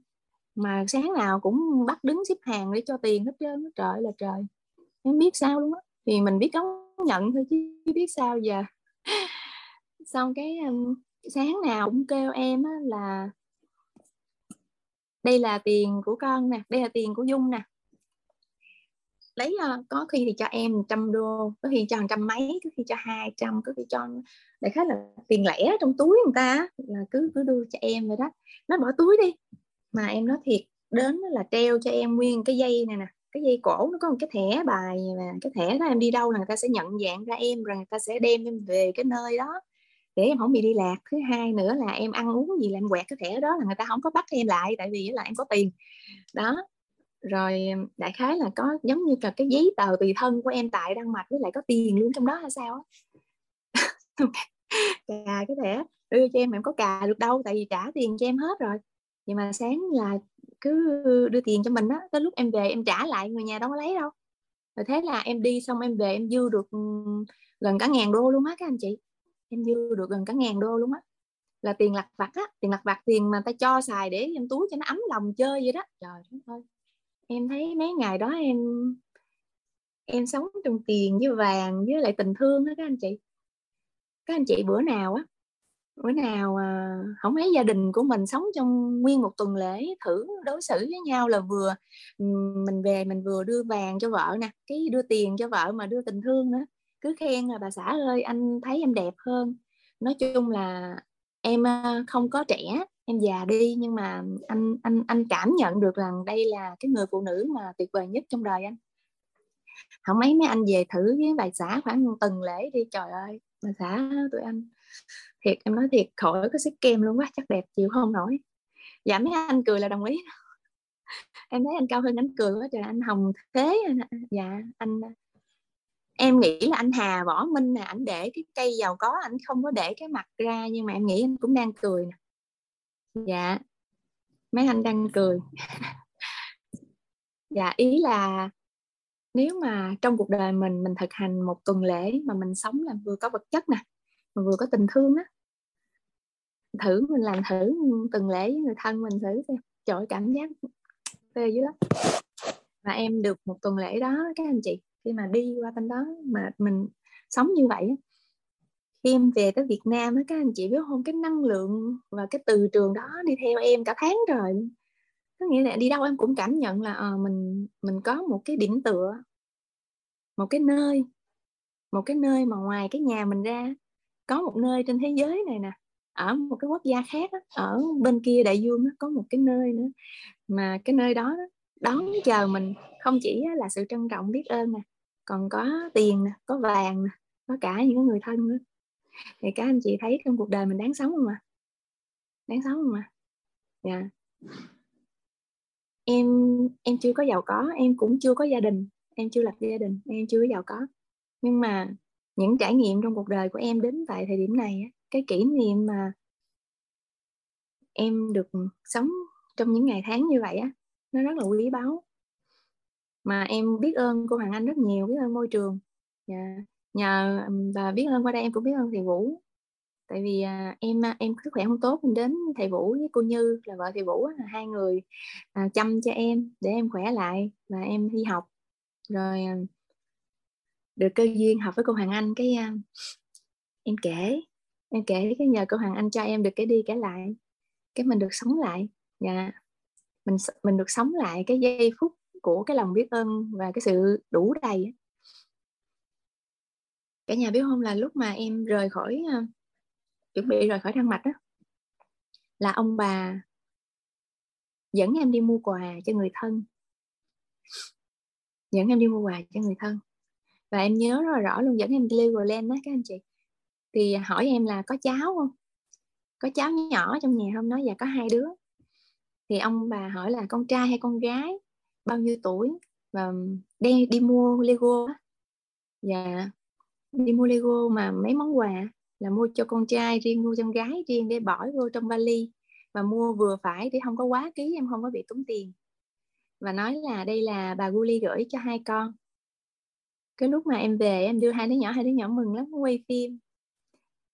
[SPEAKER 16] Mà sáng nào cũng bắt đứng xếp hàng để cho tiền hết trơn trời là trời. Em biết sao luôn á thì mình biết đón nhận thôi chứ biết sao giờ. Xong cái um, sáng nào cũng kêu em á, là đây là tiền của con nè đây là tiền của dung nè. Lấy uh, có khi thì cho em trăm đô có khi cho trăm mấy có khi cho hai trăm có khi cho đại khái là tiền lẻ trong túi người ta là cứ cứ đưa cho em vậy đó. Nó bỏ túi đi mà em nói thiệt đến là treo cho em nguyên cái dây này nè cái dây cổ nó có một cái thẻ bài và cái thẻ đó em đi đâu là người ta sẽ nhận dạng ra em, rồi người ta sẽ đem em về cái nơi đó để em không bị đi lạc. Thứ hai nữa là em ăn uống gì là em quẹt cái thẻ đó là người ta không có bắt em lại, tại vì là em có tiền. Đó, rồi đại khái là có, giống như là cái giấy tờ tùy thân của em tại đăng mạch với lại có tiền luôn trong đó hay sao cà cái thẻ đưa cho em em có cà được đâu, tại vì trả tiền cho em hết rồi. Nhưng mà sáng là cứ đưa tiền cho mình á, tới lúc em về em trả lại, người nhà đâu có lấy đâu. Rồi thế là em đi xong em về em dư được ừ, gần cả ngàn đô luôn á các anh chị. Em dư được gần cả ngàn đô luôn á. Là tiền lặt vặt á, tiền lặt vặt tiền mà ta cho xài để em túi cho nó ấm lòng chơi vậy đó. Trời đất ơi. Em thấy mấy ngày đó em em sống trong tiền với vàng với lại tình thương đó các anh chị. Các anh chị bữa nào á bữa nào à, không thấy gia đình của mình sống trong nguyên một tuần lễ thử đối xử với nhau là vừa mình về mình vừa đưa vàng cho vợ nè cái đưa tiền cho vợ mà đưa tình thương nữa. Cứ khen là bà xã ơi anh thấy em đẹp hơn. Nói chung là em à, không có trẻ em già đi nhưng mà anh anh anh cảm nhận được rằng đây là cái người phụ nữ mà tuyệt vời nhất trong đời anh. Không mấy mấy anh về thử với bà xã khoảng một tuần lễ đi trời ơi bà xã tụi anh thiệt, em nói thiệt, khỏi có xích kem luôn quá chắc đẹp chịu không nổi. Dạ mấy anh cười là đồng ý. Em thấy anh cao hơn anh cười quá trời, anh hồng thế dạ anh, em nghĩ là anh Hà Võ Minh nè, ảnh để cái cây giàu có, ảnh không có để cái mặt ra, nhưng mà em nghĩ anh cũng đang cười nè. Dạ mấy anh đang cười. Dạ ý là nếu mà trong cuộc đời mình mình thực hành một tuần lễ mà mình sống là vừa có vật chất nè mà vừa có tình thương á. Thử mình làm thử tuần lễ với người thân mình thử xem. Trời cảm giác tê dữ lắm. Và em được một tuần lễ đó các anh chị khi mà đi qua bên đó mà mình sống như vậy khi em về tới Việt Nam á các anh chị biết không? Cái năng lượng và cái từ trường đó đi theo em cả tháng rồi có nghĩa là đi đâu em cũng cảm nhận là à, mình mình có một cái điểm tựa một cái nơi một cái nơi mà ngoài cái nhà mình ra có một nơi trên thế giới này nè ở một cái quốc gia khác đó, ở bên kia đại dương đó, có một cái nơi nữa. Mà cái nơi đó, đó đón chờ mình không chỉ là sự trân trọng biết ơn nè còn có tiền nè có vàng nè có cả những người thân nữa. Thì các anh chị thấy trong cuộc đời mình đáng sống không ạ? Đáng sống không ạ? Dạ. Em em chưa có giàu có em cũng chưa có gia đình em chưa lập gia đình em chưa có giàu có. Nhưng mà những trải nghiệm trong cuộc đời của em đến tại thời điểm này cái kỷ niệm mà em được sống trong những ngày tháng như vậy á nó rất là quý báu. Mà em biết ơn cô Hoàng Anh rất nhiều biết ơn môi trường. Yeah. Nhờ và biết ơn qua đây em cũng biết ơn thầy Vũ. Tại vì à, em à, em sức khỏe không tốt em đến thầy Vũ với cô Như là vợ thầy Vũ là hai người à, chăm cho em để em khỏe lại và em đi học. Rồi à, được cơ duyên học với cô Hoàng Anh cái uh, em kể em kể cái nhờ cô Hoàng Anh cho em được cái đi kể lại cái mình được sống lại. Dạ. mình mình được sống lại cái giây phút của cái lòng biết ơn và cái sự đủ đầy cả nhà biết không là lúc mà em rời khỏi à, chuẩn bị rời khỏi răng mạch đó là ông bà dẫn em đi mua quà cho người thân. Dẫn em đi mua quà cho người thân và em nhớ rất là rõ luôn, dẫn em đi Legoland đó các anh chị. Thì hỏi em là có cháu không? Có cháu nhỏ trong nhà không? Nói dạ có hai đứa. Thì ông bà hỏi là con trai hay con gái? Bao nhiêu tuổi? Và đi đi mua Lego dạ đi mua Lego mà mấy món quà? Là mua cho con trai riêng, mua cho con gái riêng để bỏ vô trong vali. Và mua vừa phải để không có quá ký, em không có bị tốn tiền. Và nói là đây là bà Guli gửi cho hai con cái lúc mà em về em đưa hai đứa nhỏ, hai đứa nhỏ mừng lắm quay phim.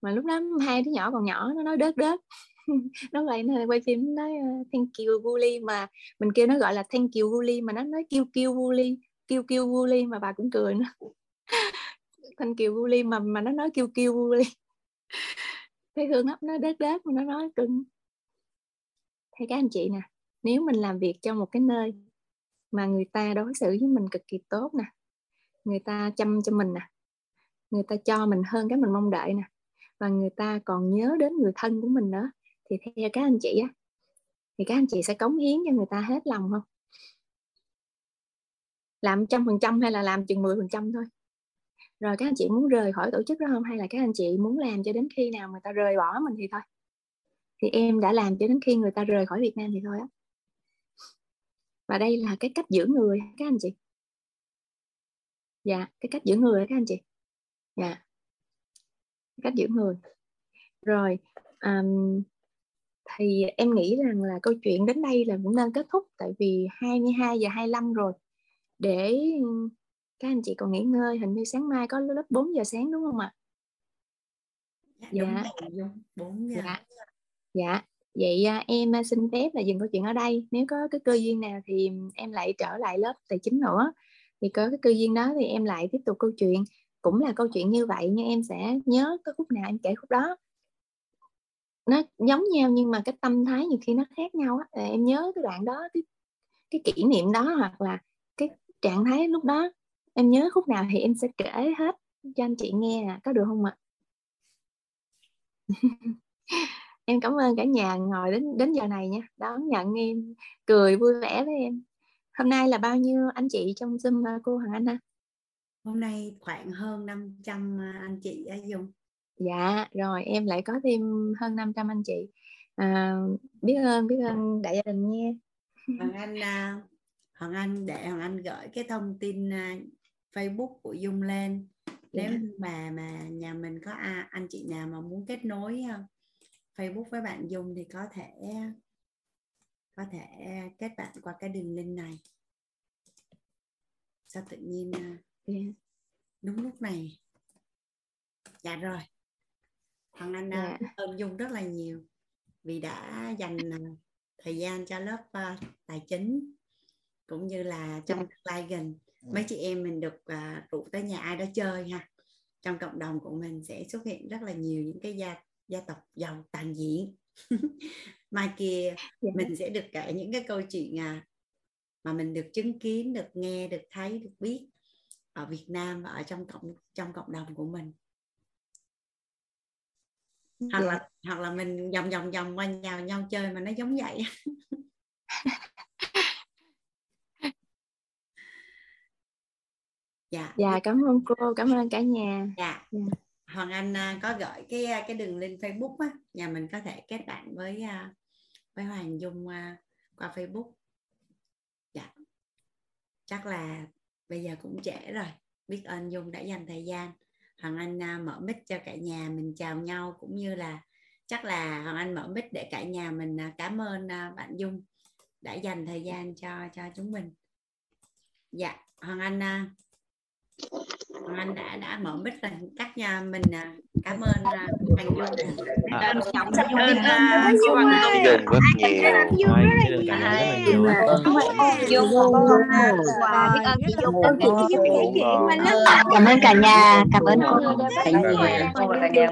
[SPEAKER 16] Mà lúc đó hai đứa nhỏ còn nhỏ, nó nói đớt đớt nó lại nó quay phim, nó nói ờ, thank you, Guli. Mà mình kêu nó gọi là thank you, Guli mà nó nói kêu kêu Guli kêu kêu Guli mà bà cũng cười nữa. Thank you, Guli mà mà nó nói kêu kêu Guli thấy thương lắm, nó đớt đớt mà nó nói cưng. Thấy các anh chị nè, nếu mình làm việc cho một cái nơi mà người ta đối xử với mình cực kỳ tốt nè người ta chăm cho mình nè, người ta cho mình hơn cái mình mong đợi nè, và người ta còn nhớ đến người thân của mình nữa. Thì theo các anh chị á, thì các anh chị sẽ cống hiến cho người ta hết lòng không? Làm trăm phần trăm hay là làm chừng 10 phần trăm thôi. Rồi các anh chị muốn rời khỏi tổ chức đó không? Hay là các anh chị muốn làm cho đến khi nào người ta rời bỏ mình thì thôi? Thì em đã làm cho đến khi người ta rời khỏi Việt Nam thì thôi á. Và đây là cái cách giữ người, các anh chị dạ cái cách giữ người các anh chị dạ cách giữ người rồi um, thì em nghĩ rằng là câu chuyện đến đây là cũng nên kết thúc tại vì 22 giờ 25 rồi để các anh chị còn nghỉ ngơi hình như sáng mai có lớp 4 giờ sáng đúng không ạ?
[SPEAKER 4] dạ, dạ. Đúng 4 giờ.
[SPEAKER 16] Dạ. dạ vậy à, em à, xin phép là dừng câu chuyện ở đây nếu có cái cơ duyên nào thì em lại trở lại lớp tài chính nữa thì có cái cơ duyên đó thì em lại tiếp tục câu chuyện. Cũng là câu chuyện như vậy nhưng em sẽ nhớ cái khúc nào em kể khúc đó. Nó giống nhau nhưng mà cái tâm thái nhiều khi nó khác nhau á. Ờ, em nhớ cái đoạn đó, cái cái kỷ niệm đó hoặc là cái trạng thái lúc đó. Em nhớ khúc nào thì em sẽ kể hết cho anh chị nghe à. có được không ạ? Em cảm ơn cả nhà ngồi đến đến giờ này nha. Đón nhận em, cười vui vẻ với em hôm nay là bao nhiêu anh chị trong zoom à, cô Hoàng Anh ha
[SPEAKER 4] hôm nay khoảng hơn 500 à, anh chị á Dung
[SPEAKER 16] dạ rồi em lại có thêm hơn 500 anh chị à, biết ơn biết ơn đại gia đình nha
[SPEAKER 4] Hoàng Anh uh, Hoàng Anh để Hoàng Anh gửi cái thông tin Facebook của Dung lên nếu yeah. Dạ. mà mà nhà mình có à, anh chị nào mà muốn kết nối Facebook với bạn Dung thì có thể có thể kết bạn qua cái đường link này sao tự nhiên. Dạ. đúng lúc này dạ rồi Hoàng Anh yeah. Dạ. ơn Dung rất là nhiều vì đã dành thời gian cho lớp uh, tài chính cũng như là trong tương lai gần mấy chị em mình được uh, rủ tới nhà ai đó chơi ha trong cộng đồng của mình sẽ xuất hiện rất là nhiều những cái gia gia tộc giàu tàn diễn mai kia yeah. Dạ. mình sẽ được kể những cái câu chuyện à, mà mình được chứng kiến được nghe được thấy được biết ở Việt Nam và ở trong cộng trong cộng đồng của mình hoặc yeah. là hoặc là mình vòng vòng vòng qua nhau nhau chơi mà nó giống vậy
[SPEAKER 16] dạ dạ cảm ơn cô cảm ơn cả nhà
[SPEAKER 4] dạ yeah. Hoàng Anh à, có gửi cái à, cái đường link Facebook á nhà mình có thể kết bạn với à, với Hoàng Dung à, qua Facebook. Dạ. Chắc là bây giờ cũng trễ rồi. Biết ơn Dung đã dành thời gian. Hoàng Anh à, mở mic cho cả nhà mình chào nhau, cũng như là chắc là Hoàng Anh mở mic để cả nhà mình à, cảm ơn bạn Dung đã dành thời gian cho cho chúng mình. Dạ Hoàng Anh anh đã đã mở mic rồi các nhà mình à, cảm ơn Hoàng Dung
[SPEAKER 17] cảm ơn Dung ơn Dung rất nhiều
[SPEAKER 11] cảm ơn cả nhà cảm ơn cô
[SPEAKER 17] cả nhà